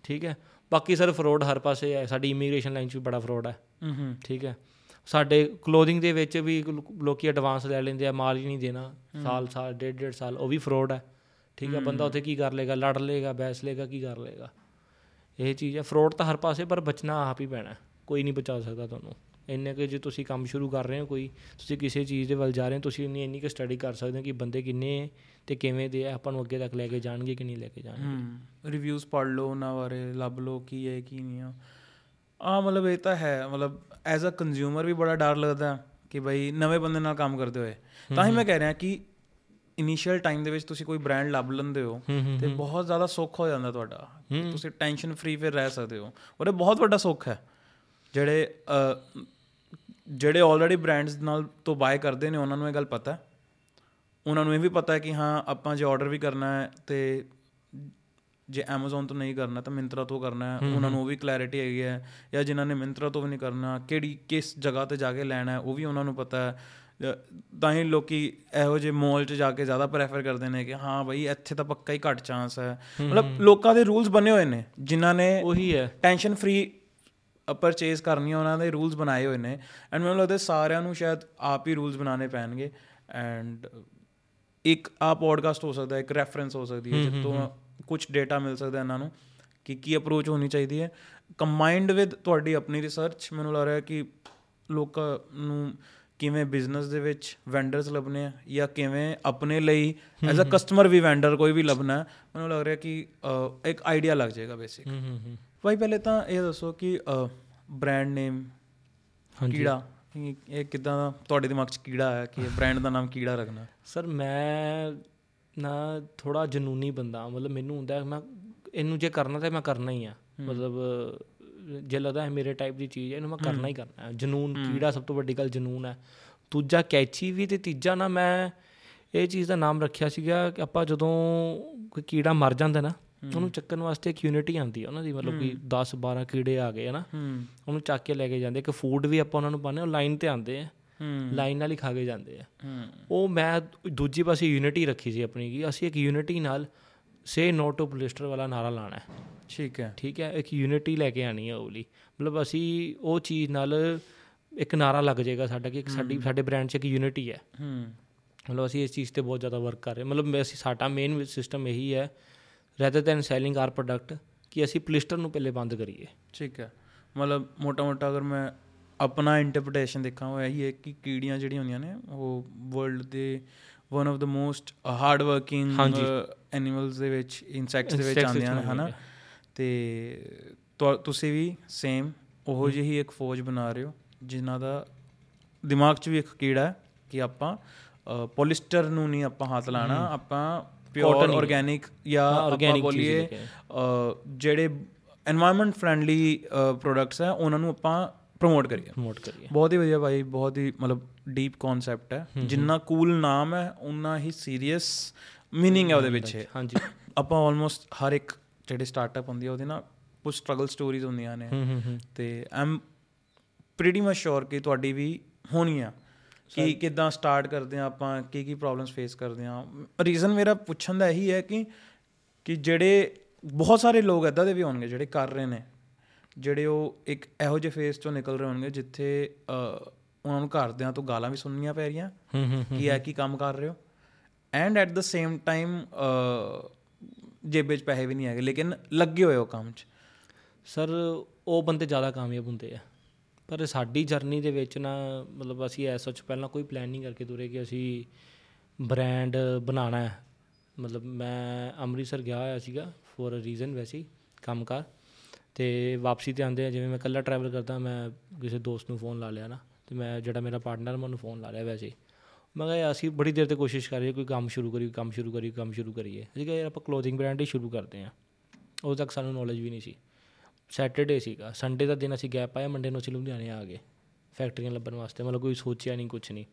ਠੀਕ ਹੈ। ਬਾਕੀ ਸਰ ਫਰੋਡ ਹਰ ਪਾਸੇ ਹੈ। ਸਾਡੀ ਇਮੀਗ੍ਰੇਸ਼ਨ ਲਾਈਨ 'ਚ ਵੀ ਬੜਾ ਫਰੋਡ ਹੈ। ਠੀਕ ਹੈ। ਸਾਡੇ ਕਲੋਥਿੰਗ ਦੇ ਵਿੱਚ ਵੀ ਲੋਕੀ ਐਡਵਾਂਸ ਲੈ ਲੈਂਦੇ ਆ ਮਾਲ ਹੀ ਨਹੀਂ ਦੇਣਾ। ਸਾਲ ਸਾਲ ਡੇਢ ਡੇਢ ਸਾਲ ਉਹ ਵੀ ਫਰੋਡ ਹੈ। ਠੀਕ ਹੈ। ਬੰਦਾ ਉੱਥੇ ਕੀ ਕਰ ਲੇਗਾ ਲੜ ਲੇਗਾ ਬੈਸ ਲੇਗਾ ਕੀ ਕਰ ਲੇਗਾ ਇਹ ਚੀਜ਼ ਹੈ। ਫਰੋਡ ਤਾਂ ਹਰ ਪਾਸੇ ਪਰ ਬਚਣਾ ਆਪ ਹੀ ਪੈਣਾ। ਕੋਈ ਨਹੀਂ ਬਚਾ ਸਕਦਾ ਤੁਹਾਨੂੰ। ਇੰਨੇ ਕਿ ਜੇ ਤੁਸੀਂ ਕੰਮ ਸ਼ੁਰੂ ਕਰ ਰਹੇ ਹੋ ਕੋਈ ਤੁਸੀਂ ਕਿਸੇ ਚੀਜ਼ ਦੇ ਵੱਲ ਜਾ ਰਹੇ ਹੋ ਤੁਸੀਂ ਇੰਨੀ ਇੰਨੀ ਕਿ ਸਟੱਡੀ ਕਰ ਸਕਦੇ ਹੋ ਕਿ ਬੰਦੇ ਕਿੰਨੇ ਤੇ ਕਿਵੇਂ ਦੇ ਆਪਾਂ ਨੂੰ ਅੱਗੇ ਤੱਕ ਲੈ ਕੇ ਜਾਣਗੇ ਕਿ ਨਹੀਂ ਲੈ ਕੇ ਜਾਣਗੇ। ਰਿਵਿਊਜ਼ ਪੜ੍ਹ ਲਓ ਉਹਨਾਂ ਬਾਰੇ ਲੱਭ ਲਓ ਕੀ ਹੈ ਕੀ ਨਹੀਂ ਆ। ਆ ਮਤਲਬ ਇਹ ਤਾਂ ਹੈ ਮਤਲਬ ਐਜ਼ ਅ ਕੰਜ਼ਿਊਮਰ ਵੀ ਬੜਾ ਡਰ ਲੱਗਦਾ ਕਿ ਬਈ ਨਵੇਂ ਬੰਦੇ ਨਾਲ ਕੰਮ ਕਰਦੇ ਹੋਏ। ਤਾਂ ਹੀ ਮੈਂ ਕਹਿ ਰਿਹਾ ਕਿ ਇਨੀਸ਼ੀਅਲ ਟਾਈਮ ਦੇ ਵਿੱਚ ਤੁਸੀਂ ਕੋਈ ਬ੍ਰਾਂਡ ਲੱਭ ਲੈਂਦੇ ਹੋ ਤੇ ਬਹੁਤ ਜ਼ਿਆਦਾ ਸੁੱਖ ਹੋ ਜਾਂਦਾ ਤੁਹਾਡਾ। ਤੁਸੀਂ ਟੈਨਸ਼ਨ ਫ੍ਰੀ ਫਿਰ ਰਹਿ ਸਕਦੇ ਹੋ। ਔਰ ਇਹ ਬਹੁਤ ਵੱਡਾ ਸੁੱਖ ਹੈ। ਜਿਹੜੇ ਜਿਹੜੇ ਆਲਰੇਡੀ ਬ੍ਰਾਂਡਸ ਨਾਲ ਤੋਂ ਬਾਏ ਕਰਦੇ ਨੇ ਉਹਨਾਂ ਨੂੰ ਇਹ ਗੱਲ ਪਤਾ ਹੈ। ਉਹਨਾਂ ਨੂੰ ਇਹ ਵੀ ਪਤਾ ਹੈ ਕਿ ਹਾਂ ਆਪਾਂ ਜੇ ਆਰਡਰ ਵੀ ਕਰਨਾ ਹੈ ਤੇ ਜੇ Amazon ਤੋਂ ਨਹੀਂ ਕਰਨਾ ਤਾਂ Myntra ਤੋਂ ਕਰਨਾ ਹੈ। ਉਹਨਾਂ ਨੂੰ ਉਹ ਵੀ ਕਲੈਰਿਟੀ ਹੈਗੀ ਹੈ। ਜਾਂ ਜਿਨ੍ਹਾਂ ਨੇ Myntra ਤੋਂ ਵੀ ਨਹੀਂ ਕਰਨਾ ਕਿਹੜੀ ਕਿਸ ਜਗ੍ਹਾ ਤੇ ਜਾ ਕੇ ਲੈਣਾ ਹੈ ਉਹ ਵੀ ਉਹਨਾਂ ਨੂੰ ਪਤਾ ਹੈ। ਤਾਂ ਹੀ ਲੋਕੀ ਇਹੋ ਜਿਹੇ ਮਾਲ 'ਚ ਜਾ ਕੇ ਜ਼ਿਆਦਾ ਪ੍ਰੈਫਰ ਕਰਦੇ ਨੇ ਕਿ ਹਾਂ ਬਈ ਇੱਥੇ ਤਾਂ ਪੱਕਾ ਹੀ ਘੱਟ ਚਾਂਸ ਹੈ। ਮਤਲਬ ਲੋਕਾਂ ਦੇ ਰੂਲਸ ਬਣੇ ਹੋਏ ਨੇ ਜਿਨ੍ਹਾਂ ਨੇ ਉਹੀ ਹੈ। ਟੈਨਸ਼ਨ ਫ੍ਰੀ ਪਰਚੇਸ ਕਰਨੀ ਹੈ ਉਹਨਾਂ ਦੇ ਰੂਲਸ ਬਣਾਏ ਹੋਏ ਨੇ। ਐਂਡ ਮੈਨੂੰ ਲੱਗਦਾ ਸਾਰਿਆਂ ਨੂੰ ਸ਼ਾਇਦ ਆਪ ਹੀ ਰੂਲਸ ਬਣਾਉਣੇ ਪੈਣਗੇ। ਐਂਡ ਇੱਕ ਆ ਪੋਡਕਾਸਟ ਹੋ ਸਕਦਾ ਹੈ ਇੱਕ ਰੈਫਰੈਂਸ ਹੋ ਸਕਦੀ ਹੈ ਜਿੱਤੋਂ ਕੁਝ ਡੇਟਾ ਮਿਲ ਸਕਦਾ ਇਹਨਾਂ ਨੂੰ ਕਿ ਕੀ ਅਪਰੋਚ ਹੋਣੀ ਚਾਹੀਦੀ ਹੈ। ਕੰਬਾਈਨਡ ਵਿਦ ਤੁਹਾਡੀ ਆਪਣੀ ਰਿਸਰਚ ਮੈਨੂੰ ਲੱਗ ਰਿਹਾ ਕਿ ਲੋਕਾਂ ਨੂੰ ਕਿਵੇਂ ਬਿਜ਼ਨਸ ਦੇ ਵਿੱਚ ਵੈਂਡਰਸ ਲੱਭਣੇ ਆ ਜਾਂ ਕਿਵੇਂ ਆਪਣੇ ਲਈ ਐਜ਼ ਅ ਕਸਟਮਰ ਵੀ ਵੈਂਡਰ ਕੋਈ ਵੀ ਲੱਭਣਾ ਮੈਨੂੰ ਲੱਗ ਰਿਹਾ ਕਿ ਇੱਕ ਆਈਡੀਆ ਲੱਗ ਜਾਏਗਾ ਬੇਸਿਕ ਭਾਈ ਪਹਿਲੇ ਤਾਂ ਇਹ ਦੱਸੋ ਕਿ ਬ੍ਰਾਂਡ ਨੇਮ ਕੀੜਾ ਇਹ ਕਿਦਾਂ ਤੁਹਾਡੇ ਦਿਮਾਗ 'ਚ ਕੀੜਾ ਆਇਆ ਕਿ ਬ੍ਰਾਂਡ ਦਾ ਨਾਮ ਕੀੜਾ ਰੱਖਣਾ? ਸਰ ਮੈਂ ਨਾ ਥੋੜਾ ਜਨੂਨੀ ਬੰਦਾ ਮਤਲਬ ਮੈਨੂੰ ਹੁੰਦਾ ਮੈਂ ਇਹਨੂੰ ਜੇ ਕਰਨਾ ਤਾਂ ਮੈਂ ਕਰਨਾ ਹੀ ਆ। ਮਤਲਬ ਜੇ ਲੱਗਦਾ ਹੈ ਮੇਰੇ ਟਾਈਪ ਦੀ ਚੀਜ਼ ਹੈ ਇਹਨੂੰ ਮੈਂ ਕਰਨਾ ਹੀ ਕਰਨਾ ਹੈ। ਜਨੂਨ ਕੀੜਾ ਸਭ ਤੋਂ ਵੱਡੀ ਗੱਲ ਜਨੂਨ ਹੈ। ਦੂਜਾ ਕੈਚੀ ਵੀ ਤੇ ਤੀਜਾ ਨਾ ਮੈਂ ਇਹ ਚੀਜ਼ ਦਾ ਨਾਮ ਰੱਖਿਆ ਸੀਗਾ ਕਿ ਆਪਾਂ ਜਦੋਂ ਕੋਈ ਕੀੜਾ ਮਰ ਜਾਂਦਾ ਨਾ ਉਹਨੂੰ ਚੱਕਣ ਵਾਸਤੇ ਇੱਕ ਯੂਨਿਟੀ ਆਉਂਦੀ ਹੈ ਉਹਨਾਂ ਦੀ ਮਤਲਬ ਕਿ 10 12 ਕੀੜੇ ਆ ਗਏ ਹਨਾ? ਉਹਨੂੰ ਚੱਕ ਕੇ ਲੈ ਕੇ ਜਾਂਦੇ ਇੱਕ ਫੂਡ ਵੀ ਆਪਾਂ ਉਹਨਾਂ ਨੂੰ ਪਾਉਂਦੇ ਉਹ ਲਾਈਨ ਤੇ ਆਉਂਦੇ ਆ। ਲਾਈਨ ਨਾਲ ਹੀ ਖਾ ਕੇ ਜਾਂਦੇ ਆ। ਉਹ ਮੈਂ ਦੂਜੀ ਪਾਸੇ ਯੂਨਿਟੀ ਰੱਖੀ ਸੀ ਆਪਣੀ ਕਿ ਅਸੀਂ ਇੱਕ ਯੂਨਿਟੀ ਨਾਲ ਸੇ ਨੋ ਟੂ ਪੋਲਿਸਟਰ ਵਾਲਾ ਨਾਰਾ ਲਾਣਾ ਹੈ। ਠੀਕ ਹੈ। ਠੀਕ ਹੈ? ਇੱਕ ਯੂਨਿਟੀ ਲੈ ਕੇ ਆਣੀ ਹੈ ਉਹ ਲਈ ਮਤਲਬ ਅਸੀਂ ਉਹ ਚੀਜ਼ ਨਾਲ ਇੱਕ ਨਾਰਾ ਲੱਗ ਜਾਏਗਾ ਸਾਡਾ ਕਿ ਸਾਡੀ ਸਾਡੇ ਬ੍ਰਾਂਡ 'ਚ ਇੱਕ ਯੂਨਿਟੀ ਹੈ। ਹੂੰ। ਮਤਲਬ ਅਸੀਂ ਇਸ ਚੀਜ਼ ਤੇ ਬਹੁਤ ਜ਼ਿਆਦਾ ਵਰਕ ਕਰ ਰਹੇ। ਮਤਲਬ ਅਸੀਂ ਸਾਡਾ ਮੇਨ ਸਿਸਟਮ ਇਹੀ ਹੈ rather than selling our product ਕਿ ਅਸੀਂ ਪੋਲਿਸਟਰ ਨੂੰ ਪਹਿਲੇ ਬੰਦ ਕਰੀਏ। ਠੀਕ ਹੈ। ਮਤਲਬ ਮੋਟਾ ਮੋਟਾ ਅਗਰ ਮੈਂ ਆਪਣਾ ਇੰਟਰਪ੍ਰੀਟੇਸ਼ਨ ਦੇਖਾਂ ਉਹ ਇਹੀ ਹੈ ਕਿ ਕੀੜੀਆਂ ਜਿਹੜੀਆਂ ਹੁੰਦੀਆਂ ਨੇ ਉਹ ਵਰਲਡ ਦੇ one of the most hard working animals ਦੇ ਵਿੱਚ ਇਨਸੈਕਟਸ ਦੇ ਵਿੱਚ ਆਉਂਦੀਆਂ ਨੇ ਹਨਾ? ਤੇ ਤੁਸੀਂ ਵੀ ਸੇਮ ਉਹੋ ਜਿਹੀ ਇੱਕ ਫੌਜ ਬਣਾ ਰਹੇ ਹੋ ਜਿਨ੍ਹਾਂ ਦਾ ਦਿਮਾਗ 'ਚ ਵੀ ਇੱਕ ਕੀੜਾ ਹੈ ਕਿ ਆਪਾਂ ਪੋਲਿਸਟਰ ਨੂੰ ਨਹੀਂ ਆਪਾਂ ਹੱਥ ਲਾਣਾ ਆਪਾਂ ਪਿਓਰ ਆਰਗੇਨਿਕ ਜਾਂ ਆਪਾਂ ਬੋਲੀਏ ਜਿਹੜੇ এনवायरमेंट ਫ੍ਰੈਂਡਲੀ ਪ੍ਰੋਡਕਟਸ ਹੈ ਉਹਨਾਂ ਨੂੰ ਆਪਾਂ ਪ੍ਰਮੋਟ ਕਰੀਏ। ਪ੍ਰਮੋਟ ਕਰੀਏ। ਬਹੁਤ ਹੀ ਵਧੀਆ ਭਾਈ ਬਹੁਤ ਹੀ ਮਤਲਬ ਡੀਪ ਕਨਸੈਪਟ ਹੈ। ਜਿੰਨਾ ਕੂਲ ਨਾਮ ਹੈ ਉਨਾ ਹੀ ਸੀਰੀਅਸ मीनिंग ਹੈ ਉਹਦੇ ਵਿੱਚ ਹਾਂਜੀ। ਆਪਾਂ ਆਲਮੋਸਟ ਹਰ ਇੱਕ ਜਿਹੜੇ ਸਟਾਰਟਅਪ ਹੁੰਦੀ ਹੈ ਉਹਦੇ ਨਾਲ ਕੁਝ ਸਟਰਗਲ ਸਟੋਰੀਜ਼ ਹੁੰਦੀਆਂ ਨੇ। ਤੇ ਆਮ ਪ੍ਰੀਟੀ ਮਚ ਸ਼ੋਰ ਕਿ ਤੁਹਾਡੀ ਵੀ ਹੋਣੀ ਆ। ਕਿ ਕਿਦਾਂ ਸਟਾਰਟ ਕਰਦੇ ਆ ਆਪਾਂ ਕੀ ਕੀ ਪ੍ਰੋਬਲਮਸ ਫੇਸ ਕਰਦੇ ਆ ਰੀਜ਼ਨ ਮੇਰਾ ਪੁੱਛਣ ਦਾ ਇਹੀ ਹੈ ਕਿ ਕਿ ਜਿਹੜੇ ਬਹੁਤ ਸਾਰੇ ਲੋਕ ਇਦਾਂ ਦੇ ਵੀ ਹੋਣਗੇ ਜਿਹੜੇ ਕਰ ਰਹੇ ਨੇ ਜਿਹੜੇ ਉਹ ਇੱਕ ਇਹੋ ਜਿਹੇ ਫੇਸ ਚੋਂ ਨਿਕਲ ਰਹੇ ਹੋਣਗੇ ਜਿੱਥੇ ਉਹਨਾਂ ਨੂੰ ਘਰਦਿਆਂ ਤੋਂ ਗਾਲਾਂ ਵੀ ਸੁਣਨੀਆਂ ਪੈ ਰਹੀਆਂ ਕਿ ਇਹ ਕੀ ਕੰਮ ਕਰ ਰਹੇ ਹੋ। And at the same time ਜੇਬੇ 'ਚ ਪੈਸੇ ਵੀ ਨਹੀਂ ਹੈਗੇ ਲੇਕਿਨ ਲੱਗੇ ਹੋਏ ਹੋ ਕੰਮ 'ਚ। ਸਰ ਉਹ ਬੰਦੇ ਜ਼ਿਆਦਾ ਕਾਮਯਾਬ ਹੁੰਦੇ ਆ। ਪਰ ਸਾਡੀ ਜਰਨੀ ਦੇ ਵਿੱਚ ਨਾ, ਮਤਲਬ ਅਸੀਂ ਐਸਾ ਚ ਪਹਿਲਾਂ ਕੋਈ ਪਲਾਨ ਨਹੀਂ ਕਰਕੇ ਤੁਰੇ ਕਿ ਅਸੀਂ ਬ੍ਰਾਂਡ ਬਣਾਉਣਾ ਹੈ। ਮਤਲਬ ਮੈਂ ਅੰਮ੍ਰਿਤਸਰ ਗਿਆ ਹੋਇਆ ਸੀਗਾ ਫੋਰ ਅ ਰੀਜ਼ਨ ਵੈਸੇ ਹੀ, ਕੰਮਕਾਰ। ਤੇ ਵਾਪਸੀ ਤੇ ਆਂਦੇ ਜਿਵੇਂ ਮੈਂ ਇਕੱਲਾ ਟਰੈਵਲ ਕਰਦਾ, ਮੈਂ ਕਿਸੇ ਦੋਸਤ ਨੂੰ ਫੋਨ ਲਾ ਲਿਆ ਨਾ, ਤੇ ਮੈਂ ਜਿਹੜਾ ਮੇਰਾ ਪਾਰਟਨਰ ਮੈਂ ਉਹਨੂੰ ਫੋਨ ਲਾ ਲਿਆ ਵੈਸੇ ਹੀ। ਮੈਂ ਕਿਹਾ ਯਾਰ, ਅਸੀਂ ਬੜੀ ਦੇਰ ਤੇ ਕੋਸ਼ਿਸ਼ ਕਰ ਰਹੇ ਕੋਈ ਕੰਮ ਸ਼ੁਰੂ ਕਰੀਏ, ਕੰਮ ਸ਼ੁਰੂ ਕਰੀਏ, ਕੰਮ ਸ਼ੁਰੂ ਕਰੀਏ। ਅਸੀਂ ਕਿਹਾ ਯਾਰ, ਆਪਾਂ ਕਲੋਥਿੰਗ ਬ੍ਰਾਂਡ ਹੀ ਸ਼ੁਰੂ ਕਰਦੇ ਹਾਂ। ਉਦੋਂ ਤੱਕ ਸਾਨੂੰ ਨੌਲੇਜ ਵੀ ਨਹੀਂ ਸੀ। ਸੈਟਰਡੇ ਸੀਗਾ। ਸੰਡੇ ਦਾ ਦਿਨ ਅਸੀਂ ਗੈਪ ਪਾਇਆ ਮੰਡੇ ਨੂੰ ਅਸੀਂ ਲੁਧਿਆਣੇ ਆ ਗਏ ਫੈਕਟਰੀਆਂ ਲੱਭਣ ਵਾਸਤੇ। ਮਤਲਬ ਕੋਈ ਸੋਚਿਆ ਨਹੀਂ ਕੁਝ ਨਹੀਂ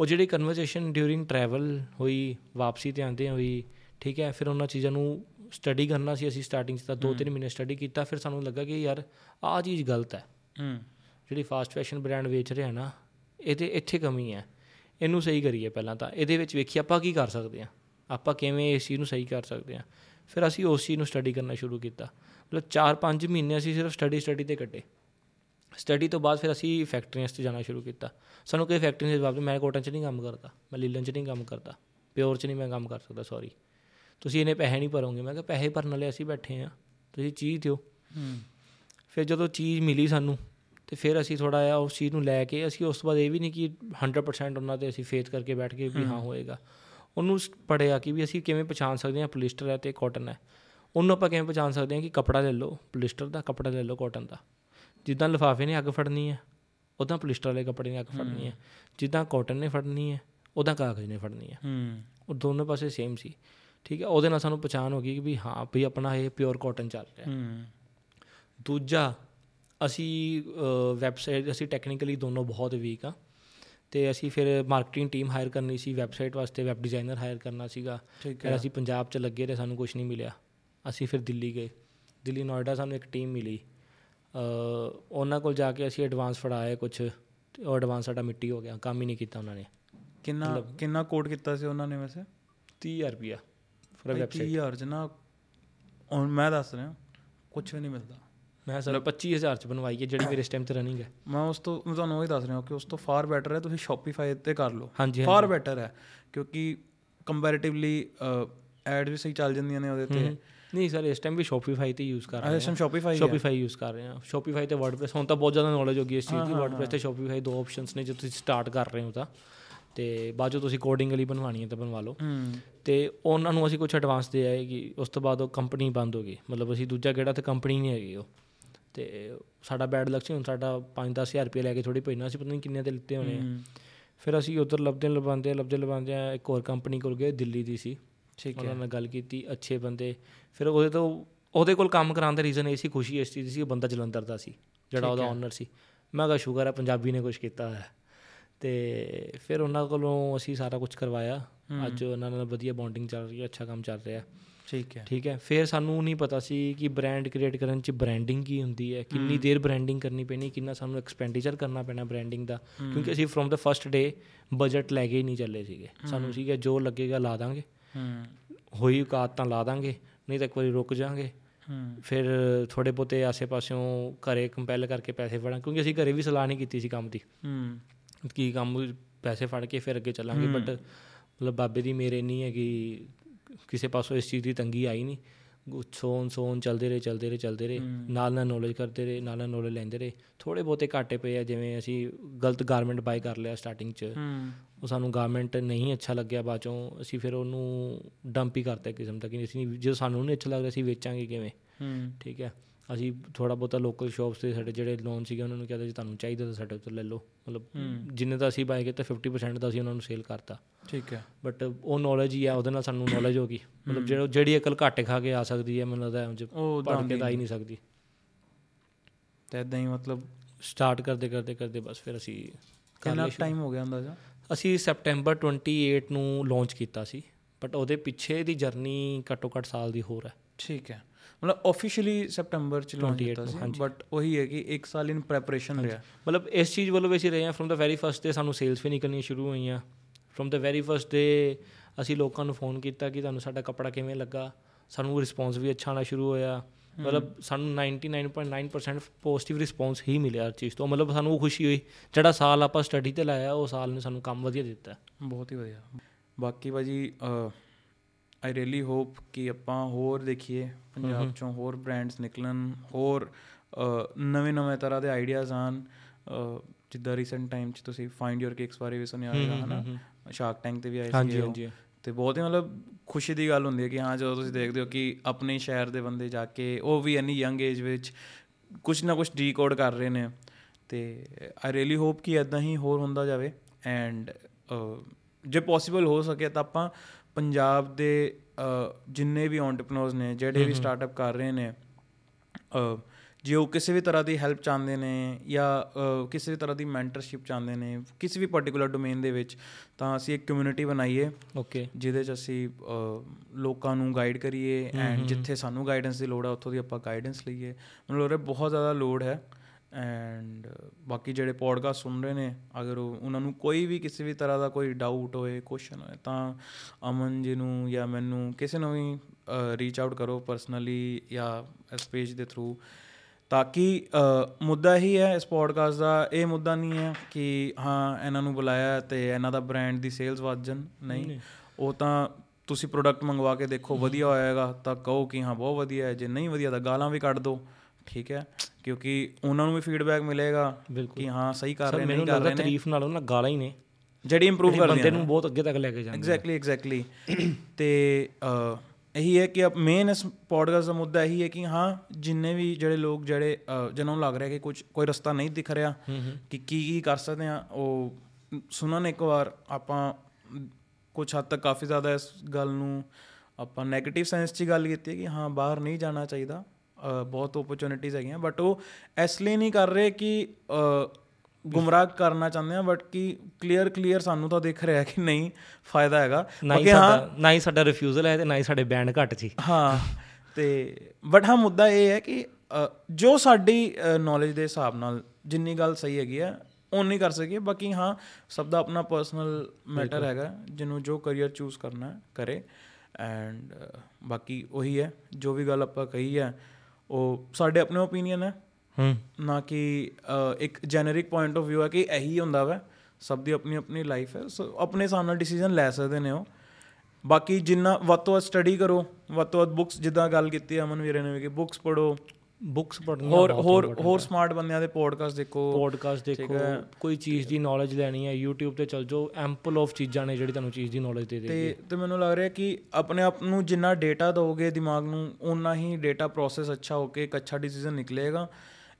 ਉਹ ਜਿਹੜੀ ਕਨਵਰਸੇਸ਼ਨ ਡਿਊਰਿੰਗ ਟਰੈਵਲ ਹੋਈ ਵਾਪਸੀ ਤੇ ਆਂਦੇ ਹੋਈ ਠੀਕ ਹੈ ਫਿਰ ਉਹਨਾਂ ਚੀਜ਼ਾਂ ਨੂੰ ਸਟੱਡੀ ਕਰਨਾ ਸੀ ਅਸੀਂ ਸਟਾਰਟਿੰਗ 'ਚ ਤਾਂ 2-3 ਮਹੀਨੇ ਸਟੱਡੀ ਕੀਤਾ ਫਿਰ ਸਾਨੂੰ ਲੱਗਾ ਕਿ ਯਾਰ ਆਹ ਚੀਜ਼ ਗਲਤ ਹੈ। ਜਿਹੜੀ ਫਾਸਟ ਫੈਸ਼ਨ ਬ੍ਰਾਂਡ ਵੇਚ ਰਿਹਾ ਨਾ ਇਹਦੇ ਇੱਥੇ ਕਮੀ ਹੈ। ਇਹਨੂੰ ਸਹੀ ਕਰੀਏ ਪਹਿਲਾਂ ਤਾਂ। ਇਹਦੇ ਵਿੱਚ ਵੇਖੀ ਆਪਾਂ ਕੀ ਕਰ ਸਕਦੇ ਹਾਂ। ਆਪਾਂ ਕਿਵੇਂ ਇਸ ਚੀਜ਼ ਨੂੰ ਸਹੀ ਕਰ ਸਕਦੇ ਹਾਂ। ਫਿਰ ਅਸੀਂ ਉਸ ਚੀਜ਼ ਨੂੰ ਸਟੱਡੀ ਕਰਨਾ ਸ਼ੁਰੂ ਕੀਤਾ। ਮਤਲਬ 4-5 ਮਹੀਨੇ ਅਸੀਂ ਸਿਰਫ ਸਟੱਡੀ ਸਟੱਡੀ ਤੇ ਕੱਟੇ। ਸਟੱਡੀ ਤੋਂ ਬਾਅਦ ਫਿਰ ਅਸੀਂ ਫੈਕਟਰੀਆਂ 'ਚ ਜਾਣਾ ਸ਼ੁਰੂ ਕੀਤਾ। ਸਾਨੂੰ ਕੋਈ ਫੈਕਟਰੀ ਦੇ ਜਵਾਬ ਮੈਂ ਕੋਟਨ 'ਚ ਨਹੀਂ ਕੰਮ ਕਰਦਾ ਮੈਂ ਲੀਲਨ 'ਚ ਨਹੀਂ ਕੰਮ ਕਰਦਾ ਪਿਓਰ 'ਚ ਨਹੀਂ ਮੈਂ ਕੰਮ ਕਰ ਸਕਦਾ ਸੌਰੀ ਤੁਸੀਂ ਇਹਨੇ ਪੈਸੇ ਨਹੀਂ ਭਰੋਗੇ। ਮੈਂ ਕਿਹਾ ਪੈਸੇ ਭਰਨ ਵਾਲੇ ਅਸੀਂ ਬੈਠੇ ਆ ਤੁਸੀਂ ਚੀਜ਼ ਦਿਓ। ਹੂੰ। ਫਿਰ ਜਦੋਂ ਚੀਜ਼ ਮਿਲੀ ਸਾਨੂੰ ਤੇ ਫਿਰ ਅਸੀਂ ਥੋੜਾ ਜਿਹਾ ਉਸ ਚੀਜ਼ ਨੂੰ ਲੈ ਕੇ ਅਸੀਂ ਉਸ ਤੋਂ ਬਾਅਦ ਇਹ ਵੀ ਨਹੀਂ ਕਿ 100% ਉਹਨਾਂ ਤੇ ਅਸੀਂ ਫੇਥ ਕਰਕੇ ਬੈਠ ਕੇ ਵੀ ਹਾਂ ਹੋਏਗਾ। ਉਹਨੂੰ ਪੜਿਆ ਕਿ ਵੀ ਅਸੀਂ ਕਿਵੇਂ ਪਛਾਣ ਸਕਦੇ ਹਾਂ ਪੋਲਿਸਟਰ ਹੈ ਤੇ ਕਾਟਨ ਹੈ। ਉਹਨੂੰ ਆਪਾਂ ਕਿਵੇਂ ਪਛਾਣ ਸਕਦੇ ਹਾਂ ਕਿ ਕਪੜਾ ਲੈ ਲਓ ਪੋਲਿਸਟਰ ਦਾ ਕਪੜਾ ਲੈ ਲਓ ਕਾਟਨ ਦਾ। ਜਿੱਦਾਂ ਲਿਫਾਫੇ ਨੇ ਅੱਗ ਫੜਨੀ ਹੈ ਉਦਾਂ ਪੋਲਿਸਟਰ ਵਾਲੇ ਕੱਪੜੇ ਨੇ ਅੱਗ ਫੜਨੀ ਹੈ। ਜਿੱਦਾਂ ਕਾਟਨ ਨੇ ਫੜਨੀ ਹੈ ਉਦਾਂ ਕਾਗਜ਼ ਨੇ ਫੜਨੀ ਹੈ। ਹੂੰ। ਉਹ ਦੋਨੋਂ ਪਾਸੇ ਸੇਮ ਸੀ। ਠੀਕ ਹੈ ਉਹਦੇ ਨਾਲ ਸਾਨੂੰ ਪਛਾਣ ਹੋ ਗਈ ਕਿ ਵੀ ਹਾਂ ਵੀ ਆਪਣਾ ਇਹ ਪਿਓਰ ਕਾਟਨ ਚੱਲ ਰਿਹਾ ਹੂੰ। ਦੂਜਾ ਅਸੀਂ ਵੈਬਸਾਈਟ ਅਸੀਂ ਟੈਕਨੀਕਲੀ ਦੋਨੋਂ ਬਹੁਤ ਵੀਕ ਆ ਤੇ ਅਸੀਂ ਫਿਰ ਮਾਰਕੀਟਿੰਗ ਟੀਮ ਹਾਇਰ ਕਰਨੀ ਸੀ ਵੈਬਸਾਈਟ ਵਾਸਤੇ ਵੈਬ ਡਿਜ਼ਾਈਨਰ ਹਾਇਰ ਕਰਨਾ ਸੀਗਾ। ਫਿਰ ਅਸੀਂ ਪੰਜਾਬ 'ਚ ਲੱਗੇ ਰਹੇ ਸਾਨੂੰ ਕੁਝ ਨਹੀਂ ਮਿਲਿਆ। ਅਸੀਂ ਫਿਰ ਦਿੱਲੀ ਗਏ। ਦਿੱਲੀ ਨੋਇਡਾ ਸਾਨੂੰ ਇੱਕ ਟੀਮ ਮਿਲੀ। ਉਹਨਾਂ ਕੋਲ ਜਾ ਕੇ ਅਸੀਂ ਐਡਵਾਂਸ ਫੜਾਏ ਕੁਝ ਤੇ ਉਹ ਐਡਵਾਂਸ ਸਾਡਾ ਮਿੱਟੀ ਹੋ ਗਿਆ। ਕੰਮ ਹੀ ਨਹੀਂ ਕੀਤਾ ਉਹਨਾਂ ਨੇ। ਕਿੰਨਾ ਕਿੰਨਾ ਕੋਡ ਕੀਤਾ ਸੀ ਉਹਨਾਂ ਨੇ ਵੈਸੇ? 30000 ਰੁਪਿਆ ਫॉर ਭਾਈ 30000 ਚ ਨਾ ਹੁਣ ਮੈਂ ਦੱਸ ਰਿਹਾ ਕੁਝ ਵੀ ਨਹੀਂ ਮਿਲਦਾ। ਮੈਂ ਸਰ 25000 ਚ ਬਣਵਾਈ ਹੈ ਜਿਹੜੀ ਮੇਰੇ ਇਸ ਟਾਈਮ ਤੇ ਰਨਿੰਗ ਹੈ। ਮੈਂ ਉਸ ਤੋਂ ਮੈਂ ਤੁਹਾਨੂੰ ਉਹ ਹੀ ਦੱਸ ਰਿਹਾ ਕਿ ਉਸ ਤੋਂ ਫਾਰ ਬੈਟਰ ਹੈ ਤੁਸੀਂ ਸ਼ੋਪੀਫਾਈ ਤੇ ਕਰ ਲਓ। ਫਾਰ ਬੈਟਰ ਹੈ ਕਿਉਂਕਿ ਕੰਪੈਰੀਟਿਵਲੀ ਐਡ ਵੀ ਸਹੀ ਚੱਲ ਜਾਂਦੀਆਂ ਨੇ ਉਹਦੇ ਤੇ। ਨਹੀਂ ਸਰ ਇਸ ਟਾਈਮ ਵੀ ਸ਼ੋਪੀਫਾਈ ਤੇ ਯੂਜ਼ ਕਰ ਰਹੇ ਹਾਂ। ਅਜੇ ਸ਼ੋਪੀਫਾਈ ਸ਼ੋਪੀਫਾਈ ਯੂਜ਼ ਕਰ ਰਹੇ ਹਾਂ। ਸ਼ੋਪੀਫਾਈ ਤੇ ਵਰਡਪ੍ਰੈਸ ਹੁਣ ਤਾਂ ਬਹੁਤ ਜ਼ਿਆਦਾ ਨੌਲੇਜ ਹੋ ਗਈ ਇਸ ਚੀਜ਼ ਦੀ। ਵਰਡਪ੍ਰੈਸ ਤੇ ਸ਼ੋਪੀਫਾਈ ਦੋ ਆਪਸ਼ਨਸ ਨੇ ਜੇ ਤੁਸੀਂ ਸਟਾਰਟ ਕਰ ਰਹੇ ਹੋ ਤਾਂ। ਤੇ ਬਾਅਦ ਜੋ ਤੁਸੀਂ ਕੋਡਿੰਗ ਲਈ ਬਣਵਾਣੀ ਹੈ ਤਾਂ ਬਣਵਾ ਲਓ। ਤੇ ਉਹਨਾਂ ਨੂੰ ਅਸੀਂ ਕੁਝ ਐਡਵਾਂਸ ਦੇ ਆਏ ਕਿ ਉਸ ਤੋਂ ਬਾਅਦ ਉਹ ਕੰਪਨੀ ਬੰਦ ਹੋ ਗਈ। ਮਤਲਬ ਅਸੀਂ ਦੂਜਾ ਕਿਹੜਾ ਤੇ ਕੰਪਨੀ ਨਹੀਂ ਹੈਗੀ ਉਹ। ਤੇ ਸਾਡਾ ਬੈਡ ਲੱਕ ਸੀ ਹੁਣ ਸਾਡਾ 5-10000 ਰੁਪਏ ਲੈ ਕੇ ਥੋੜੀ ਪੈਣਾ ਸੀ ਪਤਾ ਨਹੀਂ ਕਿੰਨੇ ਤੇ ਲਿੱਤੇ ਹੋਣੇ ਫਿਰ ਅਸੀਂ ਉਧਰ ਲੱਭਦੇ ਲਵਾਉਂਦੇ ਲੱਭਦੇ ਲਵਾਉਂਦੇ ਇੱਕ ਹੋਰ ਕੰਪਨੀ ਕੋਲ ਗਏ ਦਿੱਲੀ ਦੀ ਸੀ। ਠੀਕ ਉਹਨਾਂ ਨਾਲ ਗੱਲ ਕੀਤੀ ਅੱਛੇ ਬੰਦੇ। ਫਿਰ ਉਹਦੇ ਤੋਂ ਉਹਦੇ ਕੋਲ ਕੰਮ ਕਰਾਉਣ ਦਾ ਰੀਜ਼ਨ ਇਹ ਸੀ ਖੁਸ਼ੀ ਇਸ ਚੀਜ਼ ਦੀ ਸੀ ਉਹ ਬੰਦਾ ਜਲੰਧਰ ਦਾ ਸੀ ਜਿਹੜਾ ਉਹਦਾ ਓਨਰ ਸੀ। ਮੈਂ ਕਿਹਾ ਸ਼ੁਕਰ ਹੈ ਪੰਜਾਬੀ ਨੇ ਕੁਝ ਕੀਤਾ ਹੈ ਤੇ ਫਿਰ ਉਹਨਾਂ ਕੋਲੋਂ ਅਸੀਂ ਸਾਰਾ ਕੁਝ ਕਰਵਾਇਆ। ਅੱਜ ਉਹਨਾਂ ਨਾਲ ਵਧੀਆ ਬੌਂਡਿੰਗ ਚੱਲ ਰਹੀ ਹੈ ਅੱਛਾ ਕੰਮ ਚੱਲ ਰਿਹਾ। ਠੀਕ ਹੈ। ਠੀਕ ਹੈ। ਫਿਰ ਸਾਨੂੰ ਨਹੀਂ ਪਤਾ ਸੀ ਕਿ ਬ੍ਰਾਂਡ ਕ੍ਰੀਏਟ ਕਰਨ ਚ ਬ੍ਰਾਂਡਿੰਗ ਕੀ ਹੁੰਦੀ ਹੈ। ਕਿੰਨੀ ਦੇਰ ਬ੍ਰਾਂਡਿੰਗ ਕਰਨੀ ਪੈਣੀ ਕਿੰਨਾ ਸਾਨੂੰ ਐਕਸਪੈਂਡੀਚਰ ਕਰਨਾ ਪੈਣਾ ਬ੍ਰਾਂਡਿੰਗ ਦਾ। ਕਿਉਂਕਿ ਅਸੀਂ from the first day budget ਲੈ ਕੇ ਹੀ ਨਹੀਂ ਚੱਲੇ ਸੀਗੇ। ਸਾਨੂੰ ਸੀਗਾ ਜੋ ਲੱਗੇਗਾ ਲਾ ਦਾਂਗੇ। ਹੂੰ ਹੋਈ ਔਕਾਤ ਤਾਂ ਲਾ ਦਾਂਗੇ ਨਹੀਂ ਤਾਂ ਇੱਕ ਵਾਰੀ ਰੁਕ ਜਾਾਂਗੇ। ਹੂੰ। ਫਿਰ ਥੋੜੇ ਬਹੁਤੇ ਆਸੇ-ਪਾਸਿਓਂ ਘਰੇ ਕੰਪੈਲ ਕਰਕੇ ਪੈਸੇ ਫੜਾਂ ਕਿਉਂਕਿ ਅਸੀਂ ਘਰੇ ਵੀ ਸਲਾਹ ਨਹੀਂ ਕੀਤੀ ਸੀ ਕੰਮ ਦੀ। ਹੂੰ। ਕੀ ਕੰਮ ਪੈਸੇ ਫੜ ਕੇ ਫਿਰ ਅੱਗੇ ਚੱਲਾਂਗੇ ਬਟ ਮਤਲਬ ਬਾਬੇ ਦੀ ਮੇਰੇ ਨਹੀਂ ਹੈ ਕਿ ਕਿਸੇ ਪਾਸੋਂ ਇਸ ਚੀਜ਼ ਦੀ ਤੰਗੀ ਆਈ ਨਹੀਂ। ਸੋਨ ਸੋਨ ਚੱਲਦੇ ਰਹੇ ਚੱਲਦੇ ਰਹੇ ਚੱਲਦੇ ਰਹੇ। ਨਾਲ ਨਾਲ ਨੌਲੇਜ ਕਰਦੇ ਰਹੇ ਨਾਲ ਨਾਲ ਨੌਲੇਜ ਲੈਂਦੇ ਰਹੇ। ਥੋੜੇ ਬਹੁਤੇ ਘਾਟੇ ਪਏ ਆ ਜਿਵੇਂ ਅਸੀਂ ਗਲਤ ਗਾਰਮੈਂਟ ਬਾਈ ਕਰ ਲਿਆ ਸਟਾਰਟਿੰਗ 'ਚ। ਉਹ ਸਾਨੂੰ ਗਾਰਮੈਂਟ ਨਹੀਂ ਅੱਛਾ ਲੱਗਿਆ ਬਾਅਦ ਅਸੀਂ ਫਿਰ ਉਹਨੂੰ ਡੰਪ ਹੀ ਕਰਤਾ ਕਿਸਮ ਦਾ ਕਿ ਅਸੀਂ ਜੇ ਸਾਨੂੰ ਨਹੀਂ ਅੱਛਾ ਲੱਗ ਰਿਹਾ ਅਸੀਂ ਵੇਚਾਂਗੇ ਕਿਵੇਂ? ਠੀਕ ਹੈ ਅਸੀਂ ਥੋੜਾ ਬਹੁਤਾ ਲੋਕਲ ਸ਼ਾਪਸ ਤੇ ਸਾਡੇ ਜਿਹੜੇ ਲੋਨ ਸੀਗੇ ਉਹਨਾਂ ਨੂੰ ਕਹਿੰਦਾ ਜੇ ਤੁਹਾਨੂੰ ਚਾਹੀਦਾ ਤਾਂ ਸਾਡੇ ਤੋਂ ਲੈ ਲਓ। ਮਤਲਬ ਜਿੰਨੇ ਦਾ ਅਸੀਂ ਬਾਈ ਕੀਤਾ 50% ਦਾ ਅਸੀਂ ਉਹਨਾਂ ਨੂੰ ਸੇਲ ਕਰਤਾ। ਠੀਕ ਹੈ। ਬਟ ਉਹ ਨੌਲੇਜ ਹੀ ਆ ਉਹਦੇ ਨਾਲ ਸਾਨੂੰ ਨੌਲੇਜ ਹੋ ਗਈ। ਮਤਲਬ ਜਿਹੜਾ ਜਿਹੜੀ ਅਕਲ ਘਾਟੇ ਖਾ ਕੇ ਆ ਸਕਦੀ ਹੈ ਮੈਨੂੰ ਲੱਗਦਾ ਉਹ ਪੜ੍ਹ ਕੇ ਤਾਂ ਹੀ ਨਹੀਂ। ਸਕਦੀ। ਤੇ ਇਦਾਂ ਹੀ ਮਤਲਬ ਸਟਾਰਟ ਕਰਦੇ ਕਰਦੇ ਕਰਦੇ ਬਸ ਫਿਰ ਅਸੀਂ ਕਿੰਨਾ ਟਾਈਮ ਹੋ ਗਿਆ ਅੰਦਾਜ਼ਾ? ਅਸੀਂ ਸੈਪਟੈਂਬਰ 28 ਨੂੰ ਲਾਂਚ ਕੀਤਾ ਸੀ। ਬਟ ਉਹਦੇ ਪਿੱਛੇ ਦੀ ਜਰਨੀ ਘੱਟੋ ਘੱਟ ਸਾਲ ਦੀ ਹੋਰ ਹੈ। ਠੀਕ ਹੈ। ਮਤਲਬ ਆਫੀਸ਼ੀਅਲੀ ਸੈਪਟੈਂਬਰ ਚ ਲਾਂਚ 28 ਕੀਤਾ ਸੀ। ਬਟ ਉਹੀ ਹੈ ਕਿ 1 ਸਾਲ ਇਨ ਪ੍ਰੈਪਰੇਸ਼ਨ ਰਿਹਾ। ਮਤਲਬ ਇਸ ਚੀਜ਼ ਵੱਲੋਂ ਵੀ ਅਸੀਂ ਰਹੇ ਹਾਂ from the very first day ਸਾਨੂੰ ਸੇਲਸ ਵੀ ਨਿਕਲਣੀਆਂ ਸ਼ੁਰੂ ਹੋਈਆਂ। From the very first day ਅਸੀਂ ਲੋਕਾਂ ਨੂੰ ਫੋਨ ਕੀਤਾ ਕਿ ਤੁਹਾਨੂੰ ਸਾਡਾ ਕੱਪੜਾ ਕਿਵੇਂ ਲੱਗਾ ਸਾਨੂੰ ਰਿਸਪੌਂਸ ਵੀ ਅੱਛਾ ਆਉਣਾ ਸ਼ੁਰੂ ਹੋਇਆ। ਮਤਲਬ ਸਾਨੂੰ 99.9% ਪੋਜ਼ਿਟਿਵ ਰਿਸਪੌਂਸ ਹੀ ਮਿਲਿਆ ਹਰ ਚੀਜ਼ ਤੋਂ। ਮਤਲਬ ਸਾਨੂੰ ਉਹ ਖੁਸ਼ੀ ਹੋਈ ਜਿਹੜਾ ਸਾਲ ਆਪਾਂ ਸਟੱਡੀ ਤੇ ਲਾਇਆ ਉਹ ਸਾਲ ਨੇ ਸਾਨੂੰ ਕੰਮ ਵਧੀਆ ਦਿੱਤਾ। ਬਹੁਤ ਹੀ ਵਧੀਆ। ਬਾਕੀ ਭਾਜੀ ਆਈ ਰੀਲੀ ਹੋਪ ਕਿ ਆਪਾਂ ਹੋਰ ਦੇਖੀਏ ਪੰਜਾਬ ਚੋਂ ਹੋਰ ਬ੍ਰਾਂਡਸ ਨਿਕਲਣ ਹੋਰ ਨਵੇਂ ਨਵੇਂ ਤਰ੍ਹਾਂ ਦੇ ਆਈਡੀਆਜ਼ ਆਣ ਜਿੱਦਾਂ ਰੀਸੈਂਟ ਟਾਈਮ 'ਚ ਤੁਸੀਂ ਫਾਈਂਡ ਯੋਰ ਕੇਕਸ ਬਾਰੇ ਵੀ ਸੁਣਿਆ ਹੋਵੇਗਾ ਹਨਾ? ਸ਼ਾਰਕ ਟੈਂਕ ਤੇ ਵੀ ਆਏ ਹਾਂਜੀ ਸੀ ਹਾਂਜੀ। ਤੇ ਬਹੁਤ ਹੀ ਮਤਲਬ ਖੁਸ਼ੀ ਦੀ ਗੱਲ ਹੁੰਦੀ ਹੈ ਕਿ ਹਾਂ ਜਦੋਂ ਤੁਸੀਂ ਦੇਖਦੇ ਹੋ ਕਿ ਆਪਣੇ ਸ਼ਹਿਰ ਦੇ ਬੰਦੇ ਜਾ ਕੇ ਉਹ ਵੀ ਇੰਨੀ ਯੰਗ ਏਜ ਵਿੱਚ ਕੁਝ ਨਾ ਕੁਝ ਡੀਕੋਡ ਕਰ ਰਹੇ ਨੇ। ਤੇ ਆਈ ਰੀਲੀ ਹੋਪ ਕਿ ਇਦਾਂ ਹੀ ਹੋਰ ਹੁੰਦਾ ਜਾਵੇ। ਐਂਡ ਜੇ ਪੋਸੀਬਲ ਹੋ ਸਕੇ ਤਾਂ ਆਪਾਂ ਪੰਜਾਬ ਦੇ ਜਿੰਨੇ ਵੀ ਐਂਟਰਪ੍ਰੀਨਰਸ ਨੇ ਜਿਹੜੇ ਵੀ ਸਟਾਰਟਅਪ ਕਰ ਰਹੇ ਨੇ ਜੇ ਉਹ ਕਿਸੇ ਵੀ ਤਰ੍ਹਾਂ ਦੀ ਹੈਲਪ ਚਾਹੁੰਦੇ ਨੇ ਜਾਂ ਕਿਸੇ ਵੀ ਤਰ੍ਹਾਂ ਦੀ ਮੈਂਟਰਸ਼ਿਪ ਚਾਹੁੰਦੇ ਨੇ ਕਿਸੇ ਵੀ ਪਾਰਟਿਕੂਲਰ ਡੋਮੇਨ ਦੇ ਵਿੱਚ ਤਾਂ ਅਸੀਂ ਇੱਕ ਕਮਿਊਨਿਟੀ ਬਣਾਈਏ। ਓਕੇ ਜਿਹਦੇ 'ਚ ਅਸੀਂ ਲੋਕਾਂ ਨੂੰ ਗਾਈਡ ਕਰੀਏ ਐਂਡ ਜਿੱਥੇ ਸਾਨੂੰ ਗਾਈਡੈਂਸ ਦੀ ਲੋੜ ਹੈ ਉੱਥੋਂ ਦੀ ਆਪਾਂ ਗਾਈਡੈਂਸ ਲਈਏ। ਮੈਨੂੰ ਲੱਗ ਰਿਹਾ ਬਹੁਤ ਜ਼ਿਆਦਾ ਲੋੜ ਹੈ। ਐਂਡ ਬਾਕੀ ਜਿਹੜੇ ਪੋਡਕਾਸਟ ਸੁਣ ਰਹੇ ਨੇ ਅਗਰ ਉਹ ਉਹਨਾਂ ਨੂੰ ਕੋਈ ਵੀ ਕਿਸੇ ਵੀ ਤਰ੍ਹਾਂ ਦਾ ਕੋਈ ਡਾਊਟ ਹੋਏ ਕੁਐਸਚਨ ਹੋਏ ਤਾਂ ਅਮਨ ਜੀ ਨੂੰ ਜਾਂ ਮੈਨੂੰ ਕਿਸੇ ਨੂੰ ਵੀ ਰੀਚ ਆਊਟ ਕਰੋ ਪਰਸਨਲੀ ਜਾਂ ਇਸ ਪੇਜ ਦੇ ਥਰੂ ਤਾਂ ਕਿ ਮੁੱਦਾ ਹੀ ਹੈ ਇਸ ਪੋਡਕਾਸਟ ਦਾ ਇਹ ਮੁੱਦਾ ਨਹੀਂ ਹੈ ਕਿ ਹਾਂ ਇਹਨਾਂ ਨੂੰ ਬੁਲਾਇਆ ਤੇ ਇਹਨਾਂ ਦਾ ਬ੍ਰਾਂਡ ਦੀ ਸੇਲਸ ਵੱਧ ਜਾਣ। ਨਹੀਂ ਉਹ ਤਾਂ ਤੁਸੀਂ ਪ੍ਰੋਡਕਟ ਮੰਗਵਾ ਕੇ ਦੇਖੋ ਵਧੀਆ ਹੋਏਗਾ ਤਾਂ ਕਹੋ ਕਿ ਹਾਂ ਬਹੁਤ ਵਧੀਆ ਹੈ ਜੇ ਨਹੀਂ ਵਧੀਆ ਤਾਂ ਗਾਲਾਂ ਵੀ ਕੱਢ ਦਿਓ ਠੀਕ ਹੈ ਕਿਉਂਕਿ ਉਹਨਾਂ ਨੂੰ ਵੀ ਫੀਡਬੈਕ ਮਿਲੇਗਾ ਕਿ ਹਾਂ ਸਹੀ ਕਰ ਰਹੇ ਨੇ ਨਹੀਂ ਕਰ ਰਹੇ ਨੇ। ਤਾਰੀਫ ਨਾਲੋਂ ਨਾ ਗਾਲਾਂ ਹੀ ਨੇ। ਜਿਹੜੀ ਇੰਪਰੂਵ ਜਿਹੜੀ ਕਰਦੀਆਂ ਬੰਦੇ ਨੂੰ। ਬਹੁਤ ਅੱਗੇ ਤੱਕ ਲੈ ਕੇ ਜਾਂਦੇ ਐਗਜ਼ੈਕਟਲੀ ਐਗਜ਼ੈਕਟਲੀ (coughs) ਤੇ ਇਹੀ ਹੈ ਕਿ ਮੇਨ ਇਸ ਪੋਡਕਾਸਟ ਦਾ ਮੁੱਦਾ ਇਹੀ ਹੈ ਕਿ ਹਾਂ ਜਿੰਨੇ ਵੀ ਜਿਹੜੇ ਲੋਕ ਜਿਹੜੇ ਜਿਹਨਾਂ ਨੂੰ ਲੱਗ ਰਿਹਾ ਕਿ ਕੁਝ ਕੋਈ ਰਸਤਾ ਨਹੀਂ ਦਿਖ ਰਿਹਾ ਕਿ ਕੀ ਕੀ ਕਰ ਸਕਦੇ ਆ ਉਹ ਸੁਣਨ ਇੱਕ ਵਾਰ ਆਪਾਂ ਕੁਝ ਹੱਦ ਤੱਕ ਕਾਫੀ ਜ਼ਿਆਦਾ ਇਸ ਗੱਲ ਨੂੰ ਆਪਾਂ 네ਗੇਟਿਵ ਸੈਂਸ 'ਚ ਗੱਲ ਕੀਤੀ ਹੈ ਕਿ ਹਾਂ ਬਾਹਰ ਨਹੀਂ ਜਾਣਾ ਚਾਹੀਦਾ। ਬਹੁਤ ਓਪਰਚੁਨਿਟੀਜ਼ ਹੈਗੀਆਂ ਬਟ ਉਹ ਇਸ ਲਈ ਨਹੀਂ ਕਰ ਰਹੇ ਕਿ ਗੁੰਮਰਾਹ ਕਰਨਾ ਚਾਹੁੰਦੇ ਆ ਬਟ ਕਿ ਕਲੀਅਰ ਕਲੀਅਰ ਸਾਨੂੰ ਤਾਂ ਦਿਖ ਰਿਹਾ ਕਿ ਨਹੀਂ ਫਾਇਦਾ ਹੈਗਾ। ਬਾਕੀ ਹਾਂ ਸਾਡਾ ਨਾ ਹੀ ਸਾਡਾ ਰਿਫਿਊਜ਼ਲ ਹੈ ਤੇ ਨਾ ਹੀ ਸਾਡੇ ਬੈਂਡ ਘੱਟ ਸੀ। ਹਾਂ ਤੇ ਬਟ ਹਾਂ ਮੁੱਦਾ ਇਹ ਹੈ ਕਿ ਜੋ ਸਾਡੀ ਨੌਲੇਜ ਦੇ ਹਿਸਾਬ ਨਾਲ ਜਿੰਨੀ ਗੱਲ ਸਹੀ ਹੈਗੀ ਆ ਉਨੀ ਕਰ ਸਕੀਏ। ਬਾਕੀ ਹਾਂ ਸਭ ਦਾ ਆਪਣਾ ਪਰਸਨਲ ਮੈਟਰ ਹੈਗਾ ਜਿਹਨੂੰ ਜੋ ਕਰੀਅਰ ਚੂਜ਼ ਕਰਨਾ ਹੈ ਕਰੇ। ਐਂਡ ਬਾਕੀ ਉਹੀ ਹੈ ਜੋ ਵੀ ਗੱਲ ਆਪਾਂ ਕਹੀ ਹੈ ਉਹ ਸਾਡੇ ਆਪਣੇ ਓਪੀਨੀਅਨ ਹੈ। ਹੂੰ। ਨਾ ਕਿ ਇੱਕ ਜੈਨਰਿਕ ਪੁਆਇੰਟ ਆਫ View ਹੈ ਕਿ ਇਹੀ ਹੁੰਦਾ ਵਾ। ਸਭ ਦੀ ਆਪਣੀ ਆਪਣੀ ਲਾਈਫ ਹੈ। ਸੋ ਆਪਣੇ ਹਿਸਾਬ ਨਾਲ ਡਿਸੀਜਨ ਲੈ ਸਕਦੇ ਨੇ ਉਹ। ਬਾਕੀ ਜਿੰਨਾ ਵੱਧ ਤੋਂ ਵੱਧ ਸਟੱਡੀ ਕਰੋ ਵੱਧ ਤੋਂ ਵੱਧ ਬੁੱਕਸ ਜਿੱਦਾਂ ਗੱਲ ਕੀਤੀ ਅਮਨ ਵੀਰੇ ਨੇ ਕਿ ਬੁੱਕਸ ਪੜੋ ਬੁੱਕਸ ਪੜ੍ਹਨੀਆਂ ਹੋਰ ਹੋਰ ਹੋਰ ਸਮਾਰਟ ਬੰਦਿਆਂ ਦੇ ਪੋਡਕਾਸਟ ਦੇਖੋ। ਪੋਡਕਾਸਟ ਦੇਖੋ ਕੋਈ ਚੀਜ਼ ਦੀ ਨੌਲੇਜ ਲੈਣੀ ਹੈ YouTube ਤੇ ਚਲ ਜਾਓ ਐਂਪਲ ਆਫ ਚੀਜ਼ਾਂ ਨੇ ਜਿਹੜੀ ਤੁਹਾਨੂੰ ਚੀਜ਼ ਦੀ ਨੌਲੇਜ ਦੇ ਦੇ ਤੇ ਤੇ ਮੈਨੂੰ ਲੱਗ ਰਿਹਾ ਕਿ ਆਪਣੇ ਆਪ ਨੂੰ ਜਿੰਨਾ ਡੇਟਾ ਦੋਗੇ ਦਿਮਾਗ ਨੂੰ ਉਨਾ ਹੀ ਡੇਟਾ ਪ੍ਰੋਸੈਸ ਅੱਛਾ ਹੋ ਕੇ ਇੱਕ ਅੱਛਾ ਡਿਸੀਜਨ ਨਿਕਲੇਗਾ।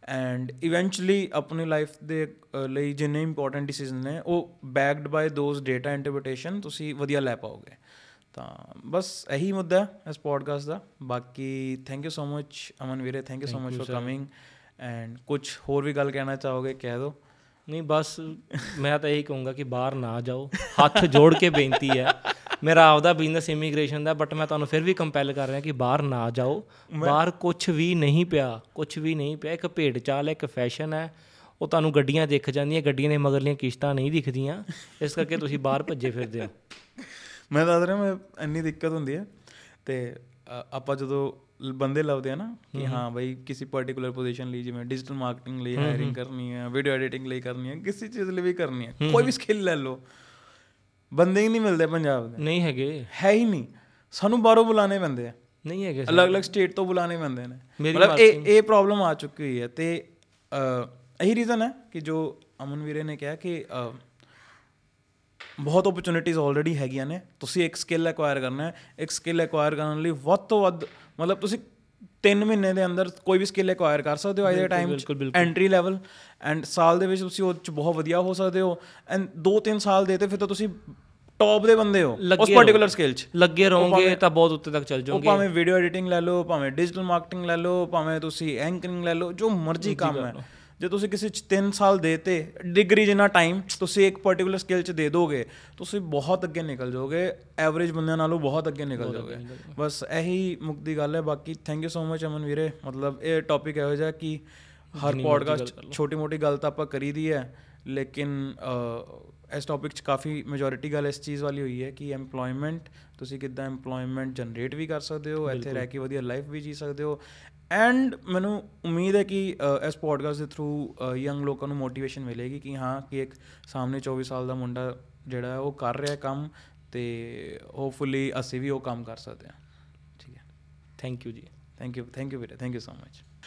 ਐਂਡ ਇਵੈਂਚੁਅਲੀ ਆਪਣੀ ਲਾਈਫ ਦੇ ਲਈ ਜਿੰਨੇ ਇੰਪੋਰਟੈਂਟ ਡਿਸੀਜਨ ਨੇ ਉਹ backed by those data interpretation ਤੁਸੀਂ ਵਧੀਆ ਲੈ ਪਾਓਗੇ। ਤਾਂ ਬਸ ਇਹੀ ਮੁੱਦਾ ਹੈ ਇਸ ਪੋਡਕਾਸਟ ਦਾ। ਬਾਕੀ thank you so much Aman ਵੀਰੇ thank you so much for coming and ਕੁਝ ਹੋਰ ਵੀ ਗੱਲ ਕਹਿਣਾ ਚਾਹੋਗੇ ਕਹਿ ਦਿਓ। ਨਹੀਂ ਬਸ ਮੈਂ ਤਾਂ ਇਹੀ ਕਹੂੰਗਾ ਕਿ ਬਾਹਰ ਨਾ ਜਾਓ। ਹੱਥ ਜੋੜ ਕੇ ਬੇਨਤੀ ਹੈ। ਮੇਰਾ ਆਪਦਾ ਬਿਜ਼ਨਸ ਇਮੀਗ੍ਰੇਸ਼ਨ ਦਾ ਬਟ ਮੈਂ ਤੁਹਾਨੂੰ ਫਿਰ ਵੀ ਕੰਪੈਲ ਕਰ ਰਿਹਾ ਕਿ ਬਾਹਰ ਨਾ ਜਾਓ। ਬਾਹਰ ਕੁਝ ਵੀ ਨਹੀਂ ਪਿਆ ਕੁਝ ਵੀ ਨਹੀਂ ਪਿਆ। ਇੱਕ ਭੇਡ ਚਾਲ ਹੈ ਇੱਕ ਫੈਸ਼ਨ ਹੈ। ਉਹ ਤੁਹਾਨੂੰ ਗੱਡੀਆਂ ਦਿਖ ਜਾਂਦੀਆਂ ਗੱਡੀਆਂ ਦੇ ਮਗਰਲੀਆਂ ਕਿਸ਼ਤਾਂ ਨਹੀਂ ਦਿਖਦੀਆਂ। ਇਸ ਕਰਕੇ ਤੁਸੀਂ ਬਾਹਰ ਭੱਜੇ ਫਿਰਦੇ ਹੋ। ਮੈਂ ਦੱਸ ਰਿਹਾ ਮੈਂ ਇੰਨੀ ਦਿੱਕਤ ਹੁੰਦੀ ਹੈ ਤੇ ਆਪਾਂ ਜਦੋਂ ਬੰਦੇ ਲੱਭਦੇ ਆ ਨਾ ਕਿ ਹਾਂ ਬਈ ਕਿਸੇ ਪਾਰਟਿਕੂਲਰ ਪੋਜੀਸ਼ਨ ਲਈ ਜਿਵੇਂ ਡਿਜੀਟਲ ਮਾਰਕੀਟਿੰਗ ਲਈ ਹਾਇਰਿੰਗ ਕਰਨੀ ਹੈ ਵੀਡੀਓ ਐਡੀਟਿੰਗ ਲਈ ਕਰਨੀ ਹੈ ਕਿਸੇ ਚੀਜ਼ ਲਈ ਵੀ ਕਰਨੀ ਹੈ ਕੋਈ ਵੀ ਸਕਿੱਲ ਲੈ ਲਓ ਬੰਦੇ ਹੀ ਨਹੀਂ ਮਿਲਦੇ ਪੰਜਾਬ ਦੇ। ਨਹੀਂ ਹੈਗੇ। ਹੈ ਹੀ ਨਹੀਂ। ਸਾਨੂੰ ਬਾਹਰੋਂ ਬੁਲਾਣੇ ਪੈਂਦੇ ਆ। ਨਹੀਂ ਹੈਗੇ। ਅਲੱਗ-ਅਲੱਗ ਸਟੇਟ ਤੋਂ ਬੁਲਾਣੇ ਪੈਂਦੇ ਨੇ। ਮਤਲਬ ਇਹ ਇਹ ਪ੍ਰੋਬਲਮ ਆ ਚੁੱਕੀ ਹੋਈ ਹੈ ਤੇ ਅ, ਇਹੀ ਰੀਜ਼ਨ ਹੈ ਕਿ ਜੋ ਅਮਨ ਵੀਰੇ ਨੇ ਕਿਹਾ ਕਿ ਬਹੁਤ ਓਪਰਚੁਨਿਟੀਜ਼ ਆਲਰੇਡੀ ਹੈਗੀਆਂ ਨੇ। ਤੁਸੀਂ ਇੱਕ ਸਕਿੱਲ ਐਕਵਾਇਰ ਕਰਨਾ ਹੈ। ਇੱਕ ਸਕਿੱਲ ਐਕਵਾਇਰ ਕਰਨ ਲਈ ਵੱਧ ਤੋਂ ਵੱਧ ਮਤਲਬ ਤੁਸੀਂ 3 ਮਹੀਨੇ ਦੇ ਅੰਦਰ ਕੋਈ ਵੀ ਸਕਿੱਲ ਐਕਵਾਇਰ ਕਰ ਸਕਦੇ ਹੋ ਦੇ ਟਾਈਮ ਐਂਟਰੀ ਲੈਵਲ ਐਂਡ ਸਾਲ ਦੇ ਵਿੱਚ ਤੁਸੀਂ ਉਹ ਚ ਬਹੁਤ ਵਧੀਆ ਹੋ ਸਕਦੇ ਹੋ। ਐਂਡ 2-3 ਸਾਲ ਦੇ ਤੇ ਫਿਰ ਤਾਂ ਤੁਸੀਂ ਟੌਪ ਦੇ ਬੰਦੇ ਹੋ ਉਸ ਪਾਰਟਿਕੂਲਰ ਸਕਿੱਲ 'ਚ। ਲੱਗੇ ਰਹੋਗੇ ਤਾਂ ਬਹੁਤ ਉੱਤੇ ਤੱਕ ਚੱਲ ਜਾਓਗੇ। ਭਾਵੇਂ ਵੀਡੀਓ ਐਡੀਟਿੰਗ ਲੈ ਲਓ ਭਾਵੇਂ ਡਿਜੀਟਲ ਮਾਰਕੀਟਿੰਗ ਲੈ ਲਓ ਭਾਵੇਂ ਤੁਸੀਂ ਐਂਕਰਿੰਗ ਲੈ ਲਓ ਜੋ ਮਰਜ਼ੀ ਕੰਮ ਹੈ। ਜੇ ਤੁਸੀਂ ਕਿਸੇ ਚ 3 ਸਾਲ ਦੇਤੇ ਡਿਗਰੀ ਜਿੰਨਾ ਟਾਈਮ ਤੁਸੀਂ ਇੱਕ ਪਾਰਟਿਕੂਲਰ ਸਕਿੱਲ ਚ ਦੇ ਦੋਗੇ ਤੁਸੀਂ ਬਹੁਤ ਅੱਗੇ ਨਿਕਲ ਜਾਓਗੇ ਐਵਰੇਜ ਬੰਦਿਆਂ ਨਾਲੋਂ ਬਹੁਤ ਅੱਗੇ ਨਿਕਲ ਜਾਓਗੇ। ਬਸ ਇਹੀ ਮੁੱਕਦੀ ਗੱਲ ਹੈ ਬਾਕੀ thank you so much Aman ਵੀਰੇ। ਮਤਲਬ ਇਹ ਟੌਪਿਕ ਇਹੋ ਜਿਹਾ ਕਿ ਹਰ ਪੋਡਕਾਸਟ ਛੋਟੀ ਮੋਟੀ ਗੱਲ ਤਾਂ ਆਪਾਂ ਕਰੀਦੀ ਹੈ ਲੇਕਿਨ ਇਸ ਟੌਪਿਕ 'ਚ ਕਾਫੀ ਮੈਜੋਰਿਟੀ ਗੱਲ ਇਸ ਚੀਜ਼ ਵਾਲੀ ਹੋਈ ਹੈ ਕਿ EMPLOYMENT ਤੁਸੀਂ ਕਿੱਦਾਂ EMPLOYMENT ਜਨਰੇਟ ਵੀ ਕਰ ਸਕਦੇ ਹੋ ਇੱਥੇ ਰਹਿ ਕੇ ਵਧੀਆ ਲਾਈਫ ਵੀ ਜੀ ਸਕਦੇ ਹੋ। ਐਂਡ ਮੈਨੂੰ ਉਮੀਦ ਹੈ ਕਿ ਅ, ਇਸ ਪੋਡਕਾਸਟ ਦੇ ਥਰੂ ਯੰਗ ਲੋਕਾਂ ਨੂੰ ਮੋਟੀਵੇਸ਼ਨ ਮਿਲੇਗੀ ਕਿ ਹਾਂ ਕਿ ਇੱਕ ਸਾਹਮਣੇ 24 ਸਾਲ ਦਾ ਮੁੰਡਾ ਜਿਹੜਾ ਹੈ ਉਹ ਕਰ ਰਿਹਾ ਕੰਮ ਤੇ ਹੋਪਫੁਲੀ ਅਸੀਂ ਵੀ ਉਹ ਕੰਮ ਕਰ ਸਕਦੇ ਹਾਂ। ਠੀਕ ਹੈ। ਥੈਂਕ ਯੂ ਜੀ। ਥੈਂਕ ਯੂ ਥੈਂਕ ਯੂ ਵੀਰੇ। Thank you so much